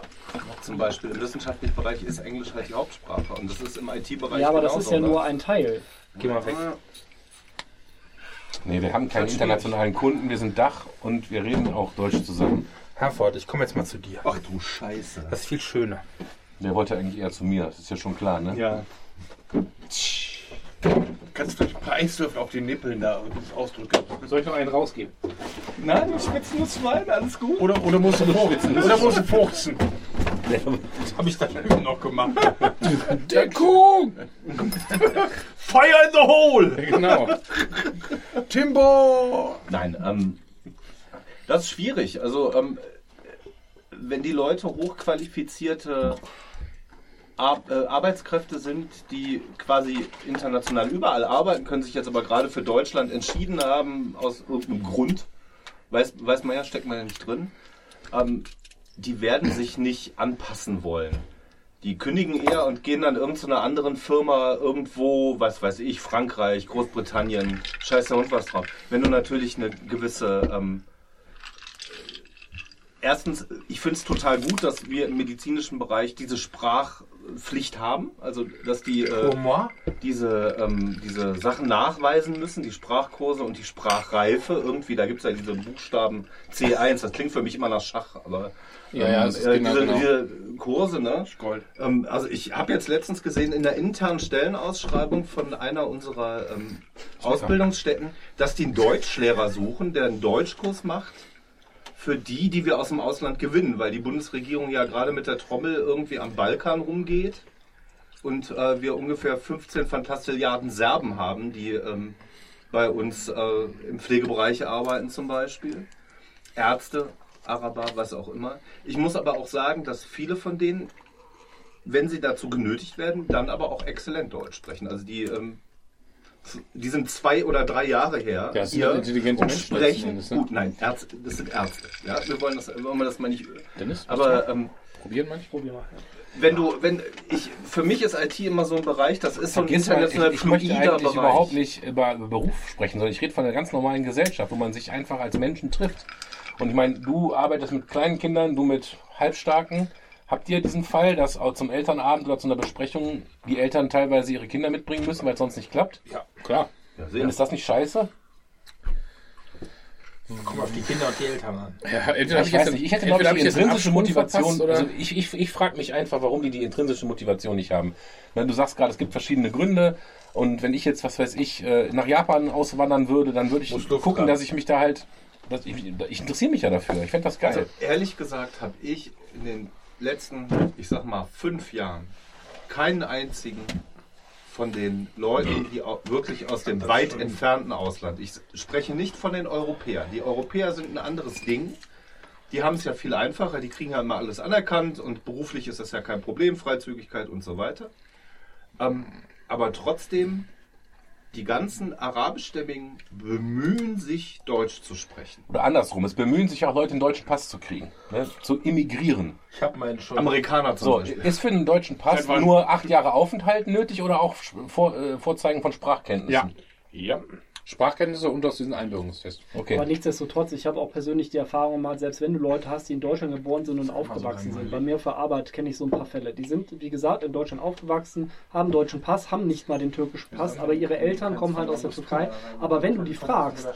zum Beispiel im wissenschaftlichen Bereich ist Englisch halt die Hauptsprache und das ist im IT-Bereich Ja, aber das ist ja ne? nur ein Teil. Geh mal weg. Nee, wir haben keine internationalen Kunden, wir sind Dach und wir reden auch Deutsch zusammen. Herford, ich komme jetzt mal zu dir. Ach du Scheiße. Das ist viel schöner. Der wollte eigentlich eher zu mir, das ist ja schon klar, ne? Ja. Kannst vielleicht ein paar Eiswürfel auf den Nippeln da ausdrücken. Soll ich noch einen rausgeben? Nein, du schwitzen muss Schwein, alles gut. Oder, oder musst du furzen. Oder musst du furzen. Das habe ich dann eben noch gemacht. [LAUGHS] Deckung! Fire in the hole! Genau. Timbo! Nein, ähm, das ist schwierig. Also, ähm, wenn die Leute hochqualifizierte Ar äh, Arbeitskräfte sind, die quasi international überall arbeiten können, sich jetzt aber gerade für Deutschland entschieden haben, aus irgendeinem Grund, weiß, weiß man ja, steckt man ja nicht drin, ähm, die werden sich nicht anpassen wollen. Die kündigen eher und gehen dann irgendeiner anderen Firma irgendwo, was weiß ich, Frankreich, Großbritannien, scheiß der Hund was drauf. Wenn du natürlich eine gewisse ähm, Erstens, ich finde es total gut, dass wir im medizinischen Bereich diese Sprachpflicht haben. Also, dass die äh, diese, ähm, diese Sachen nachweisen müssen, die Sprachkurse und die Sprachreife. Irgendwie, da gibt es ja diese Buchstaben C1, das klingt für mich immer nach Schach, aber Ja, ja, ähm, das ist äh, genau, diese, genau. diese Kurse, ne? Gold. Ähm, also ich habe jetzt letztens gesehen in der internen Stellenausschreibung von einer unserer ähm, Ausbildungsstätten, dass die einen Deutschlehrer suchen, der einen Deutschkurs macht für die, die wir aus dem Ausland gewinnen, weil die Bundesregierung ja gerade mit der Trommel irgendwie am Balkan rumgeht und äh, wir ungefähr 15 Fantastilliarden Serben haben, die ähm, bei uns äh, im Pflegebereich arbeiten zum Beispiel. Ärzte, Araber, was auch immer. Ich muss aber auch sagen, dass viele von denen, wenn sie dazu genötigt werden, dann aber auch exzellent Deutsch sprechen. Also die, ähm, die sind zwei oder drei Jahre her. Ja, das sind hier intelligente und Menschen sprechen. Endes, ne? Gut, nein, Ärzte, das sind Ärzte. Ja, wir wollen das, wollen wir das mal nicht. Dennis, Aber ähm, probieren manche? Probier mal. wenn du, wenn ich, für mich ist IT immer so ein Bereich, das ist so ein mal, ich, international ich möchte eigentlich Bereich. überhaupt nicht über Beruf sprechen, sondern ich rede von einer ganz normalen Gesellschaft, wo man sich einfach als Menschen trifft. Und ich meine, du arbeitest mit kleinen Kindern, du mit Halbstarken. Habt ihr diesen Fall, dass auch zum Elternabend oder zu einer Besprechung die Eltern teilweise ihre Kinder mitbringen müssen, weil es sonst nicht klappt? Ja, klar. Ja, Und sehr. ist das nicht scheiße? Komm auf die Kinder und die Eltern an. Ja, entweder Ich hab weiß jetzt- nicht, ich hätte, glaube ich, die intrinsische Motivation, oder? also ich, ich, ich frage mich einfach, warum die die intrinsische Motivation nicht haben. Wenn du sagst gerade, es gibt verschiedene Gründe und wenn ich jetzt, was weiß ich, äh, nach Japan auswandern würde, dann würde ich Muss gucken, haben. dass ich mich da halt, dass ich, ich interessiere mich ja dafür. Ich fände das geil. Also ehrlich gesagt habe ich in den letzten, ich sag mal, fünf Jahren keinen einzigen von den Leuten, die auch wirklich aus dem weit entfernten Ausland. Ich spreche nicht von den Europäern. Die Europäer sind ein anderes Ding. Die haben es ja viel einfacher, die kriegen ja immer alles anerkannt und beruflich ist das ja kein Problem, Freizügigkeit und so weiter. Ähm, aber trotzdem, die ganzen Arabischstämmigen bemühen sich, Deutsch zu sprechen. Oder andersrum, es bemühen sich auch Leute, einen deutschen Pass zu kriegen, ne? zu immigrieren. Ich habe meinen schon. Amerikaner zum So, Beispiel. ist für einen deutschen Pass nur acht Jahre Aufenthalt nötig oder auch vor, äh, Vorzeigen von Sprachkenntnissen? Ja. Sprachkenntnisse und aus diesem Einbürgerungstest. Okay. Aber nichtsdestotrotz, ich habe auch persönlich die Erfahrung gemacht, selbst wenn du Leute hast, die in Deutschland geboren sind und aufgewachsen sind, bei mir für Arbeit kenne ich so ein paar Fälle. Die sind, wie gesagt, in Deutschland aufgewachsen, haben deutschen Pass, haben nicht mal den türkischen Pass, aber ihre Eltern kommen halt aus der Türkei. Aber wenn du die fragst,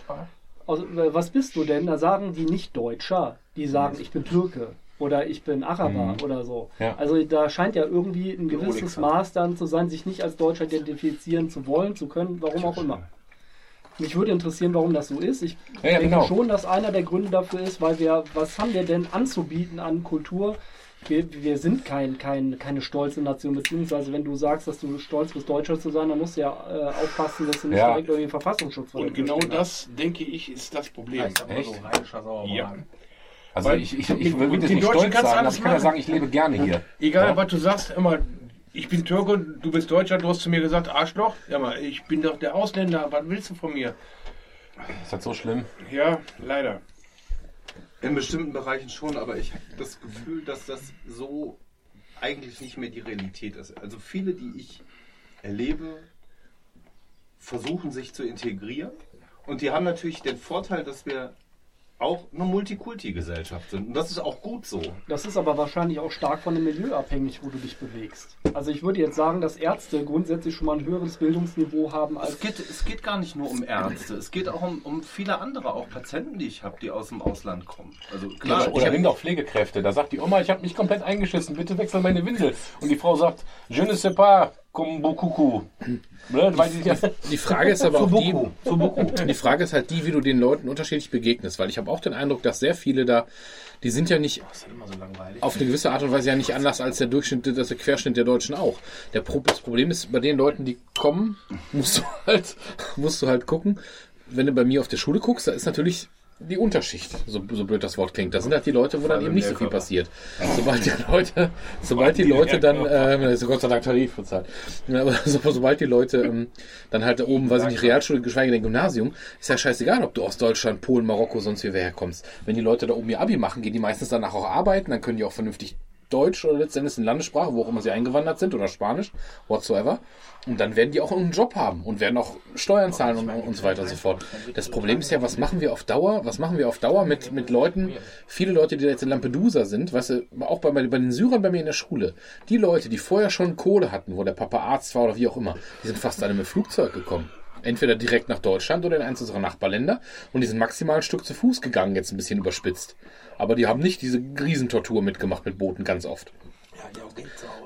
also, was bist du denn, da sagen die nicht Deutscher, die sagen, ich bin Türke. Oder ich bin Araber oder so. Ja. Also da scheint ja irgendwie ein gewisses Maß dann zu sein, sich nicht als Deutscher identifizieren zu wollen, zu können, warum auch immer. Mich würde interessieren, warum das so ist. Ich Ja, ja, denke genau. schon, dass einer der Gründe dafür ist, weil wir, was haben wir denn anzubieten an Kultur? Wir, wir sind kein, kein, keine stolze Nation, beziehungsweise wenn du sagst, dass du stolz bist, Deutscher zu sein, dann musst du ja äh, aufpassen, dass du nicht Ja. direkt irgendwie Verfassungsschutz vor Und genau das, denke ich, ist das Problem. Echt? Ja. Also Weil ich, ich, ich will nicht Deutschen stolz sagen, aber ich kann ja sagen, ich lebe gerne hier. Egal, Ja. was du sagst, immer, ich bin Türke, du bist Deutscher, du hast zu mir gesagt, Arschloch. Ja, mal, ich bin doch der Ausländer, was willst du von mir? Ist das so schlimm? Ja, leider. In bestimmten Bereichen schon, aber ich habe das Gefühl, dass das so eigentlich nicht mehr die Realität ist. Also viele, die ich erlebe, versuchen sich zu integrieren und die haben natürlich den Vorteil, dass wir auch eine Multikulti-Gesellschaft sind. Und das ist auch gut so. Das ist aber wahrscheinlich auch stark von dem Milieu abhängig, wo du dich bewegst. Also ich würde jetzt sagen, dass Ärzte grundsätzlich schon mal ein höheres Bildungsniveau haben als Es geht, es geht gar nicht nur um Ärzte, es geht auch um, um viele andere, auch Patienten, die ich habe, die aus dem Ausland kommen. Also klar, Oder, oder nimm doch Pflegekräfte. Da sagt die Oma, ich habe mich komplett eingeschissen, bitte wechsel meine Windel. Und die Frau sagt, je ne sais pas, comme beaucoup. Ne, weil die, Die Frage ist aber auch die, die Frage ist halt die, wie du den Leuten unterschiedlich begegnest, weil ich habe auch den Eindruck, dass sehr viele da, die sind ja nicht auf eine gewisse Art und Weise ja nicht anders als der Durchschnitt, das der Querschnitt der Deutschen auch. Der Pro das Problem ist, bei den Leuten, die kommen, musst du halt, [LAUGHS] musst du halt gucken. Wenn du bei mir auf der Schule guckst, da ist natürlich die Unterschicht, so, so blöd das Wort klingt. Das sind halt die Leute, wo dann eben nicht so viel passiert. Sobald die Leute, sobald die Leute dann, äh, das ist Gott sei Dank Tarif bezahlt, aber [LAUGHS] so, sobald die Leute ähm, dann halt da oben, weiß ich nicht, Realschule, geschweige denn Gymnasium, ist ja scheißegal, ob du aus Deutschland, Polen, Marokko, sonst wie wer herkommst. Wenn die Leute da oben ihr Abi machen, gehen die meistens danach auch arbeiten, dann können die auch vernünftig Deutsch oder letztendlich in Landessprache, wo auch immer sie eingewandert sind oder Spanisch, whatsoever. Und dann werden die auch irgendeinen Job haben und werden auch Steuern zahlen und, und so weiter und so fort. Das Problem ist ja, was machen wir auf Dauer? Was machen wir auf Dauer mit, mit Leuten, viele Leute, die jetzt in Lampedusa sind, weißt du, auch bei, bei den Syrern bei mir in der Schule, die Leute, die vorher schon Kohle hatten, wo der Papa Arzt war oder wie auch immer, die sind fast alle mit Flugzeug gekommen. Entweder direkt nach Deutschland oder in eins unserer Nachbarländer und die sind maximal ein Stück zu Fuß gegangen, jetzt ein bisschen überspitzt. Aber die haben nicht diese Riesentortur mitgemacht mit Booten ganz oft.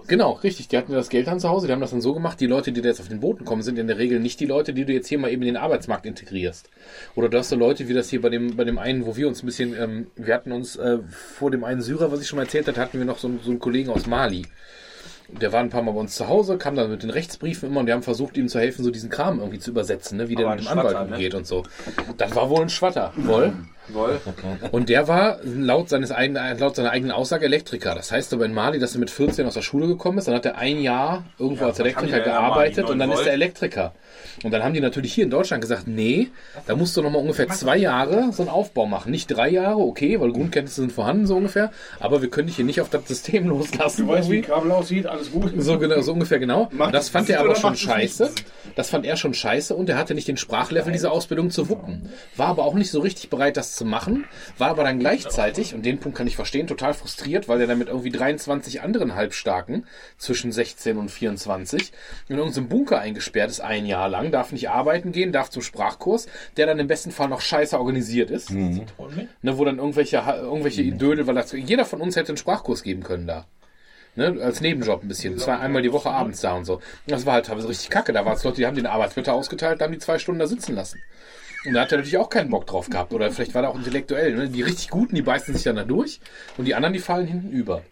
Genau, richtig. Die hatten das Geld dann zu Hause. Die haben das dann so gemacht. Die Leute, die da jetzt auf den Booten kommen, sind in der Regel nicht die Leute, die du jetzt hier mal eben in den Arbeitsmarkt integrierst. Oder du hast so Leute wie das hier bei dem, bei dem einen, wo wir uns ein bisschen, ähm, wir hatten uns äh, vor dem einen Syrer, was ich schon mal erzählt hatte, hatten wir noch so, so einen Kollegen aus Mali. Der war ein paar Mal bei uns zu Hause, kam dann mit den Rechtsbriefen immer und wir haben versucht, ihm zu helfen, so diesen Kram irgendwie zu übersetzen, ne, wie der Aber mit dem Anwalt ne? umgeht und so. Das war wohl ein Schwatter. Wohl. Und der war laut, seines eigenen, laut seiner eigenen Aussage Elektriker. Das heißt aber in Mali, dass er mit 14 aus der Schule gekommen ist. Dann hat er ein Jahr irgendwo als Elektriker gearbeitet Mali? und dann 9 ist er Volt? Elektriker. Und dann haben die natürlich hier in Deutschland gesagt, nee, da musst du noch mal ungefähr zwei Jahre so einen Aufbau machen. Nicht drei Jahre, okay, weil Grundkenntnisse sind vorhanden so ungefähr. Aber wir können dich hier nicht auf das System [LAUGHS] loslassen. Du weißt, wie. Kabel aussieht, alles gut. So, genau, so ungefähr genau. Macht Und das fand er aber schon scheiße. Das fand er schon scheiße und er hatte nicht den Sprachlevel dieser Ausbildung zu wuppen. War aber auch nicht so richtig bereit, das zu machen. War aber dann gleichzeitig, und den Punkt kann ich verstehen, total frustriert, weil er dann mit irgendwie 23 anderen Halbstarken zwischen 16 und 24 in irgendeinem Bunker eingesperrt ist ein Jahr lang, darf nicht arbeiten gehen, darf zum Sprachkurs, der dann im besten Fall noch scheiße organisiert ist. Ne, wo dann irgendwelche, irgendwelche Idöle, weil das, jeder von uns hätte einen Sprachkurs geben können da. Ne, als Nebenjob ein bisschen. Das war einmal die Woche abends da und so. Und das war halt teilweise richtig kacke. Da war es Leute, die haben den Arbeitsblätter ausgeteilt, da haben die zwei Stunden da sitzen lassen. Und da hat er natürlich auch keinen Bock drauf gehabt. Oder vielleicht war er auch intellektuell. Ne? Die richtig Guten, die beißen sich dann da durch. Und die anderen, die fallen hinten über.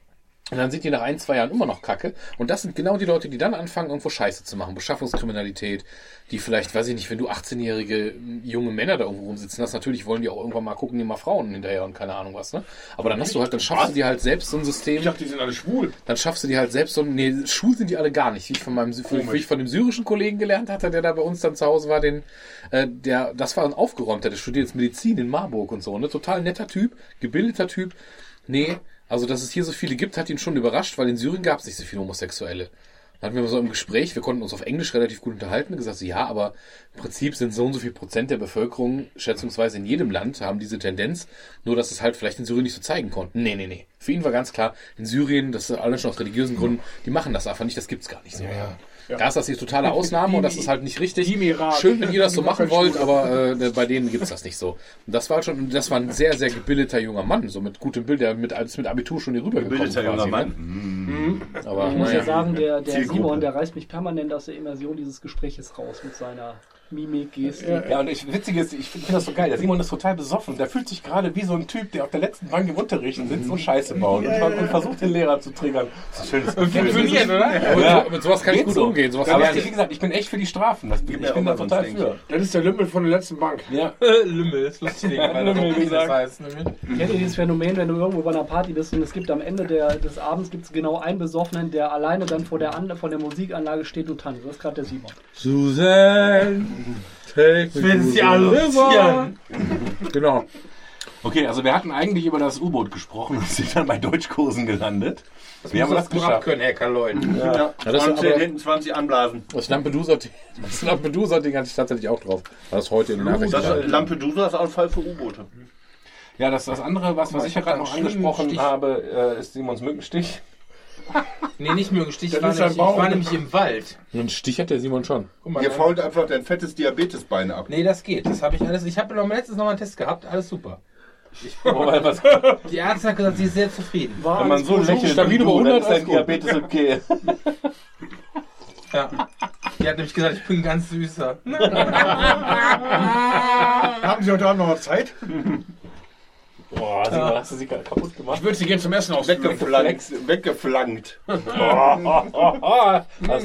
Und dann sind die nach ein, zwei Jahren immer noch kacke. Und das sind genau die Leute, die dann anfangen, irgendwo Scheiße zu machen. Beschaffungskriminalität, die vielleicht, weiß ich nicht, wenn du 18-jährige junge Männer da irgendwo rumsitzen hast, natürlich wollen die auch irgendwann mal gucken, die mal Frauen hinterher und keine Ahnung was, ne? Aber dann hast du halt, dann schaffst du dir halt selbst so ein System. Ich dachte, die sind alle schwul. dann schaffst du dir halt selbst so ein, nee, schwul sind die alle gar nicht, wie ich von meinem, wie ich von dem syrischen Kollegen gelernt hatte, der da bei uns dann zu Hause war, den, äh, der, das war ein aufgeräumter, der studiert jetzt Medizin in Marburg und so, ne, total netter Typ, gebildeter Typ, nee, also, dass es hier so viele gibt, hat ihn schon überrascht, weil in Syrien gab es nicht so viele Homosexuelle. Dann hatten wir so im Gespräch, wir konnten uns auf Englisch relativ gut unterhalten, gesagt, so, ja, aber im Prinzip sind so und so viel Prozent der Bevölkerung, schätzungsweise in jedem Land, haben diese Tendenz, nur dass es halt vielleicht in Syrien nicht so zeigen konnten. Nee, nee, nee. Für ihn war ganz klar, in Syrien, das ist alles schon aus religiösen Gründen, die machen das einfach nicht, das gibt's gar nicht so. Ja. Da ist das die totale Ausnahme und das ist halt nicht richtig. Schön, wenn ihr das so [LAUGHS] machen wollt, aber äh, bei denen gibt's das nicht so. Und das war schon, das war ein sehr, sehr gebildeter junger Mann, so mit gutem Bild, der mit, als mit Abitur schon hier rübergekommen Bildeter junger quasi, Mann. Ne? Mhm. Aber Ich muss ja naja. sagen, der, der. Simon, der reißt mich permanent aus der Immersion dieses Gespräches raus mit seiner Mimik, Gestik. Ja, und ich, witzig ist, ich finde das so geil. Der Simon ist total besoffen. Der fühlt sich gerade wie so ein Typ, der auf der letzten Bank im Unterricht sitzt und Scheiße baut und, und versucht, den Lehrer zu triggern. Das ist ein schönes Gefühl. Funktioniert, oder? Ja. so, mit sowas kann ich Geht gut so. umgehen. Sowas Aber ich wie gesagt, ich bin echt für die Strafen. Das, ich bin da total für. Das ist der Lümmel von der letzten Bank. Ja. [LAUGHS] Lümmel, ist lustig. Lümmel das gesagt. heißt, nämlich. Kennt ihr dieses Phänomen, wenn du irgendwo bei einer Party bist und es gibt am Ende der, des Abends gibt's genau einen Besoffenen, der alleine dann vor der, vor der Musikanlage steht und tanzt. Das ist gerade der Simon. Susanne, take me Wenn sie river. Genau. Okay, also wir hatten eigentlich über das U-Boot gesprochen und [LAUGHS] sind dann bei Deutschkursen gelandet. Haben wir das gut geschafft? abkönnen, Hackerleuten. Ja, Ja, das ist 20, aber- hinten 20 anblasen. Das Lampedusa-Ding das Lampedusa-Ding hatte ich tatsächlich auch drauf. War das heute in den Nachrichten? Das ist Lampedusa ist auch ein Fall für U-Boote. Ja, das, das andere, was, was ich ja gerade noch angesprochen Stich. habe, äh, ist Simons Mückenstich. [LAUGHS] Nee, nicht Mürgenstich. Ich Das war, ist ein nämlich, ich Baum. war nämlich im Wald. Einen Stich hat der Simon schon. Guck mal, Dir da- fault einfach dein fettes Diabetesbein ab. Nee, das geht. Das habe ich alles. Ich habe letztens noch mal einen Test gehabt. Alles super. Wobei, was, [LAUGHS] Die Ärztin hat gesagt, sie ist sehr zufrieden. War wenn man so lächelt, stabil wie über du, dann 100, ist dein alles gut. Diabetes okay. Ja. Die hat nämlich gesagt, ich bin ganz süßer. [LAUGHS] Haben Sie heute Abend noch mal Zeit? [LAUGHS] Boah, Simon, hast du sie kaputt Ich gemacht? würde Sie gerne zum Essen ausführen. Weggeflankt. Weggeflankt. [LAUGHS] Hast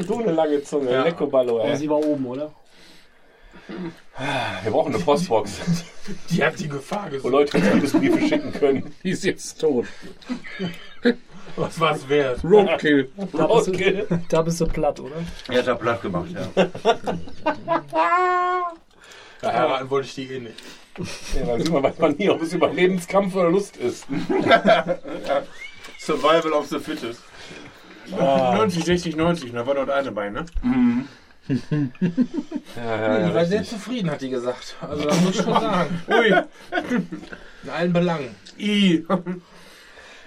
du eine lange Zunge? Ja. Leckoballo, ey. sie war oben, oder? Wir brauchen eine Postbox, Die hat die Gefahr wo gesucht. Leute uns Liebesbriefe schicken können. [LAUGHS] Die ist jetzt tot. Was war es wert? Roadkill. Da bist, du, da bist du platt, oder? Er hat da platt gemacht, ja. [LAUGHS] Ja, heiraten wollte ich die eh nicht. Ja, sieht man, weiß man nie, ob es Überlebenskampf oder Lust ist. [LAUGHS] Survival of the Fittest. 90, 60, 90. Da war dort eine bei, ne? Ja, Die war sehr zufrieden, hat die gesagt. Also, das muss ich schon sagen. [LAUGHS] Ui. In allen Belangen. I.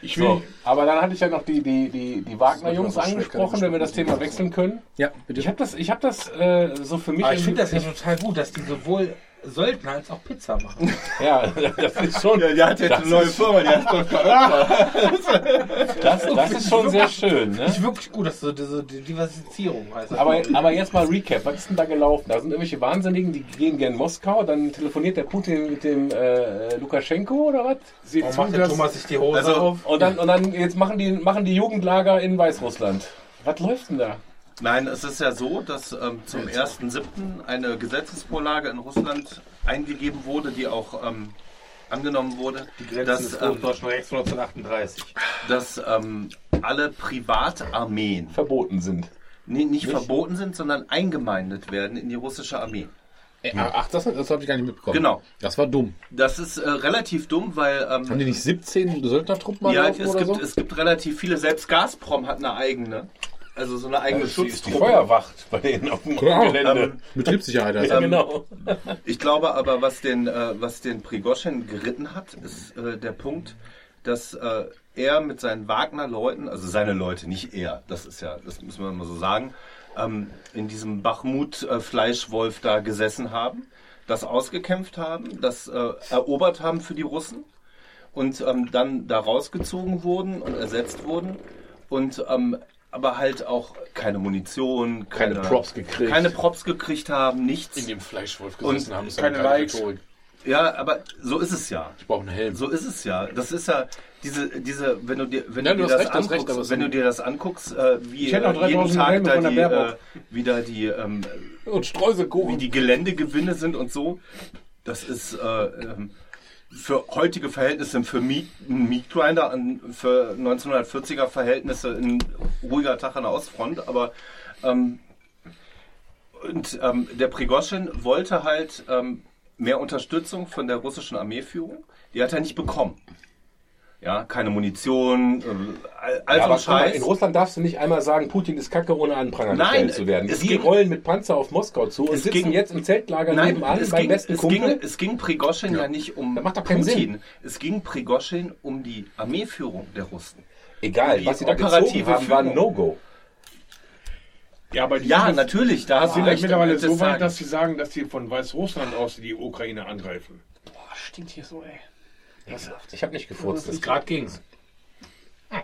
Ich will. So, aber dann hatte ich ja noch die, die, die, die Wagner-Jungs angesprochen, wenn wir das Thema wechseln können. Ja, bitte. Ich habe das, ich hab das äh, so für mich. Aber ich finde das ja total gut, dass die sowohl Söldner als auch Pizza machen. [LAUGHS] Ja, das ist schon. Ja, der hat jetzt eine neue Firma, die heißt doch [LAUGHS] Das, das ist schon sehr schön. Ne? Ist wirklich gut, dass so diese Diversifizierung heißt. Aber, aber jetzt mal Recap. Was ist denn da gelaufen? Da sind irgendwelche Wahnsinnigen, die gehen gerne in Moskau. Dann telefoniert der Putin mit dem äh, Lukaschenko oder was? Warum zu, macht der Thomas sich die Hose Also- auf? Und dann, und dann jetzt machen die, machen die Jugendlager in Weißrussland. Was läuft denn da? Nein, es ist ja so, dass ähm, zum 1.7. eine Gesetzesvorlage in Russland eingegeben wurde, die auch ähm, angenommen wurde, Die Grenzen dass, des ähm, Hochdeutschen Rechts 1938. dass ähm, alle Privatarmeen Verboten sind. nee, nicht, verboten sind, sondern eingemeindet werden in die russische Armee. Äh, Ach, das, das habe ich gar nicht mitbekommen. Genau. Das war dumm. Das ist äh, relativ dumm, weil ähm, Haben die nicht 17 Söldnertruppen mal ja, es, oder gibt, so? es gibt relativ viele, selbst Gazprom hat eine eigene, also so eine eigene Das ist die Schutztruppe. Feuerwacht bei denen auf dem Klar. Gelände. Ähm, Betriebssicherheit heißt ja, das. genau. Ich glaube aber, was den, äh, was den Prigoschin geritten hat, ist äh, der Punkt, dass äh, er mit seinen Wagner-Leuten, also seine Leute, nicht er, das ist ja, das müssen wir mal so sagen, ähm, in diesem Bachmut-Fleischwolf da gesessen haben, das ausgekämpft haben, das äh, erobert haben für die Russen und ähm, dann da rausgezogen wurden und ersetzt wurden und ähm, aber halt auch keine Munition, Keine Props gekriegt. keine Props gekriegt haben, nichts. In dem Fleischwolf Und gesessen haben. ist keine eine geile Likes. Rhetorik. Ja, aber so ist es ja. Ich brauche einen Helm. So ist es ja. Das ist ja diese, diese, wenn du dir, wenn Ja, du du dir das recht, recht, anguckst, es wenn du dir das anguckst, äh, wie äh, jeden 3000 Tag da die, äh, wieder die, ähm, Und wie die Geländegewinne sind und so, das ist äh, ähm, für heutige Verhältnisse, für Meat, ein Meat Grinder, an- für 1940er Verhältnisse ein ruhiger Tag an der Ostfront, aber ähm, und ähm, der Prigoschin wollte halt ähm, mehr Unterstützung von der russischen Armeeführung. Die hat er nicht bekommen. Ja, keine Munition, äh, all, Ja, so ein guck mal, Scheiß. in Russland darfst du nicht einmal sagen, Putin ist kacke, ohne an Pranger Nein, gestellt zu werden. es Die ging- rollen mit Panzer auf Moskau zu und Es sitzen ging- jetzt im Zeltlager Nein, nebenan es beim ging, besten es, Kumpel. ging, es ging Prigoschin ja. nicht um macht Putin. Es ging Prigoschin um die Armeeführung der Russen. Egal, die was sie da operative gezogen haben, war ein Führung. No-Go. Ja, aber die Ja, sind- natürlich, da hast sind du ja recht. mittlerweile so weit, sagen. dass sie sagen, dass sie von Weißrussland aus die Ukraine angreifen. Boah, stinkt hier so, ey. Ich habe nicht gefurzt, das gerade ging's. [LAUGHS]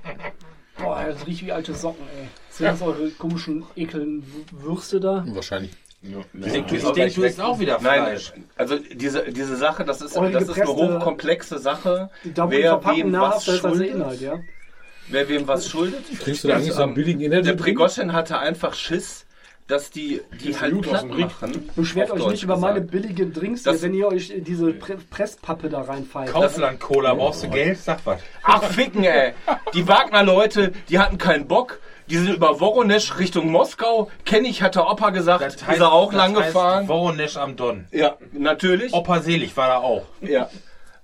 Boah, das riecht wie alte Socken, ey. Sind das eure komischen, ekeln Würste da? Wahrscheinlich. Ich denke, ich denk, du isst auch wieder Nein, Fleisch. also diese, diese Sache, das ist, Eure das ist eine hochkomplexe Sache. Da wo die Wer wem was der schuldet, Inhalt, ja? wer wem was schuldet. Trinkst du da eigentlich so einen ähm, billigen Der Energy Drink? Prigoschin hatte einfach Schiss, dass die, die ist halt Blut aus platt machen. Beschwert euch nicht über meine gesagt. billigen Drinks, Das- wenn ihr euch diese Pre Presspappe da reinfeiert. Kaufland-Cola, brauchst du Geld? Sag was. Ach, ficken, ey. Die Wagner-Leute, die hatten keinen Bock. Die sind über Woronesch Richtung Moskau. Kenn ich, hatte Opa gesagt. ist er auch lang das gefahren. Heißt Voronesch am Don. Ja, natürlich. Opa Selig war da auch. Ja.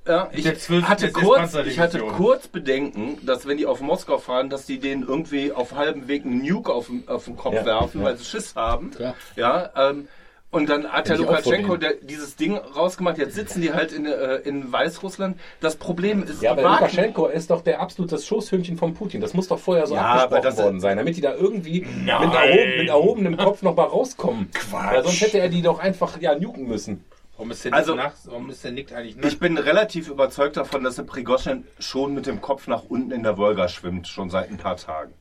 Ja, ich hatte, kurz, ich hatte kurz Bedenken, dass wenn die auf Moskau fahren, dass die denen irgendwie auf halbem Weg einen Nuke auf, den- auf den Kopf Ja, werfen, ja. weil sie Schiss haben. Klar. Ja, ähm, und dann hat der Lukaschenko der, dieses Ding rausgemacht. Jetzt sitzen die halt in, äh, in Weißrussland. Das Problem ist, Ja, aber Lukaschenko ist doch der absolute Schoßhündchen von Putin. Das muss doch vorher so Ja, abgesprochen das- worden sein, damit die da irgendwie mit, erhoben, mit erhobenem Kopf noch mal rauskommen. Weil sonst hätte er die doch einfach ja nuken müssen. Warum ist Also- nachts? Warum ist der Nick eigentlich Ich nachts? bin relativ überzeugt davon, dass der Prigoschin schon mit dem Kopf nach unten in der Wolga schwimmt, schon seit ein paar Tagen.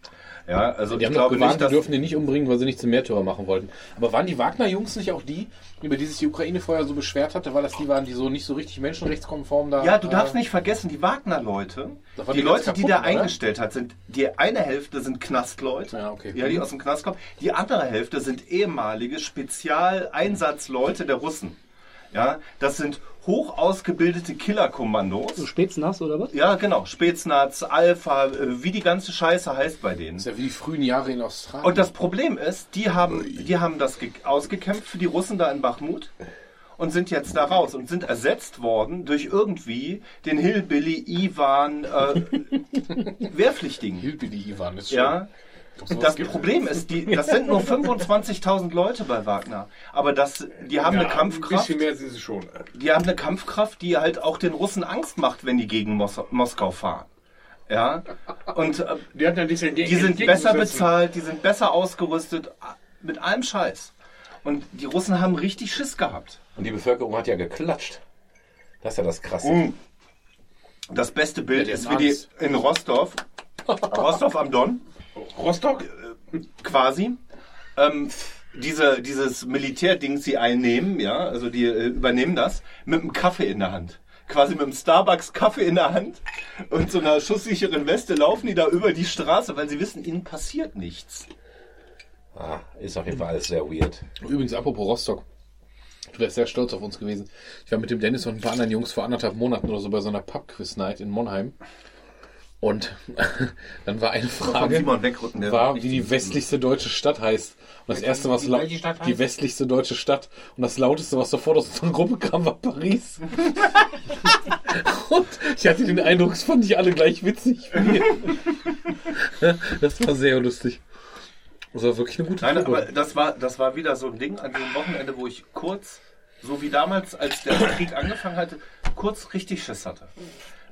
Ja, also Die ich haben doch glaube gewarnt, nicht, die dürfen den nicht umbringen, weil sie nicht zum Märtyrer machen wollten. Aber waren die Wagner-Jungs nicht auch die, über die sich die Ukraine vorher so beschwert hatte, weil das die waren, die so nicht so richtig menschenrechtskonform da... Ja, du darfst äh, nicht vergessen, die Wagner-Leute, die die Leute, die kaputten, der oder? eingestellt hat, sind, die eine Hälfte sind Knastleute, Ja, okay. ja, die aus dem Knast kommen, die andere Hälfte sind ehemalige Spezialeinsatzleute der Russen. Ja, das sind hoch ausgebildete Killerkommandos. So Spätsnass oder was? Ja, genau, Spätsnaz, Alpha, äh, wie die ganze Scheiße heißt bei denen. Das ist ja wie die frühen Jahre in Australien. Und das Problem ist, die haben, die haben das ge- ausgekämpft für die Russen da in Bachmut und sind jetzt da raus und sind ersetzt worden durch irgendwie den Hillbilly Ivan äh, [LAUGHS] Wehrpflichtigen. Hillbilly Ivan ist schon... Ja, das gibt's. Problem ist, die, das sind nur 25.000 Leute bei Wagner, aber das, die haben eine Ein Kampfkraft. bisschen mehr sind sie schon. Die haben eine Kampfkraft, die halt auch den Russen Angst macht, wenn die gegen Mos Moskau fahren. Ja, und äh, Die, hatten ja diese die sind besser bezahlt, die sind besser ausgerüstet, mit allem Scheiß. Und die Russen haben richtig Schiss gehabt. Und die Bevölkerung hat ja geklatscht. Das ist ja das Krasse. Mhm. Das beste Bild Ja, ist wie die in Rostov, [LAUGHS] Rostov am Don, Rostock? quasi. Ähm, diese, dieses Militärding, sie einnehmen, ja, also die äh, übernehmen das, mit einem Kaffee in der Hand. Quasi mit einem Starbucks Kaffee in der Hand und so einer schusssicheren Weste laufen die da über die Straße, weil sie wissen, ihnen passiert nichts. Ah, ist auf jeden Fall alles sehr weird. Übrigens, apropos Rostock. Du wärst sehr stolz auf uns gewesen. Ich war mit dem Dennis und ein paar anderen Jungs vor anderthalb Monaten oder so bei so einer Pub-Quiz-Night in Monheim. Und [LAUGHS] dann war eine Frage, wegrücken, war, wie die westlichste deutsche Stadt heißt. Und das erste, was lau- welche Stadt die heißt? westlichste deutsche Stadt. Und das lauteste, was sofort aus unserer Gruppe kam, war Paris. [LAUGHS] und ich hatte den Eindruck, es fanden die alle gleich witzig. [LAUGHS] das war sehr lustig. Das war wirklich eine gute Nein, Probe. aber das war, das war wieder so ein Ding an diesem Wochenende, wo ich kurz, so wie damals, als der Krieg angefangen hatte, kurz richtig Schiss hatte.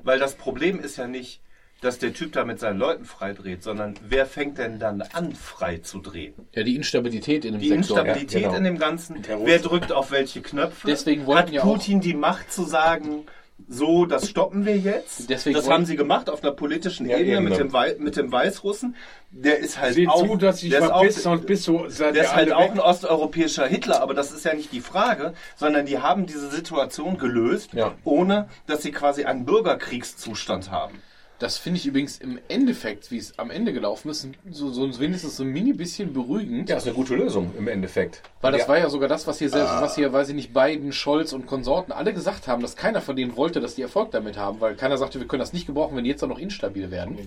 Weil das Problem ist ja nicht, dass der Typ da mit seinen Leuten freidreht, sondern wer fängt denn dann an, frei zu drehen? Ja, die Instabilität in dem Die Sektor. Instabilität ja, genau. in dem Ganzen, wer drückt auf welche Knöpfe? Deswegen Hat ja Putin die Macht zu sagen, so, das stoppen wir jetzt. Deswegen das haben sie gemacht auf einer politischen Ja, Ebene eben, mit ne? dem, Wei mit dem Weißrussen. Der ist halt Sieh auch, zu, dass ich der ist auch, sonst bist seid der ist halt auch ein osteuropäischer Hitler, aber das ist ja nicht die Frage, sondern die haben diese Situation gelöst, Ja. ohne dass sie quasi einen Bürgerkriegszustand haben. Das finde ich übrigens im Endeffekt, wie es am Ende gelaufen ist, so, so wenigstens so ein mini bisschen beruhigend. Ja, ist eine gute Lösung im Endeffekt. Weil das ja. war ja sogar das, was hier, selbst, was hier, weiß ich nicht, Biden, Scholz und Konsorten alle gesagt haben, dass keiner von denen wollte, dass die Erfolg damit haben, weil keiner sagte, wir können das nicht gebrauchen, wenn die jetzt auch noch instabil werden.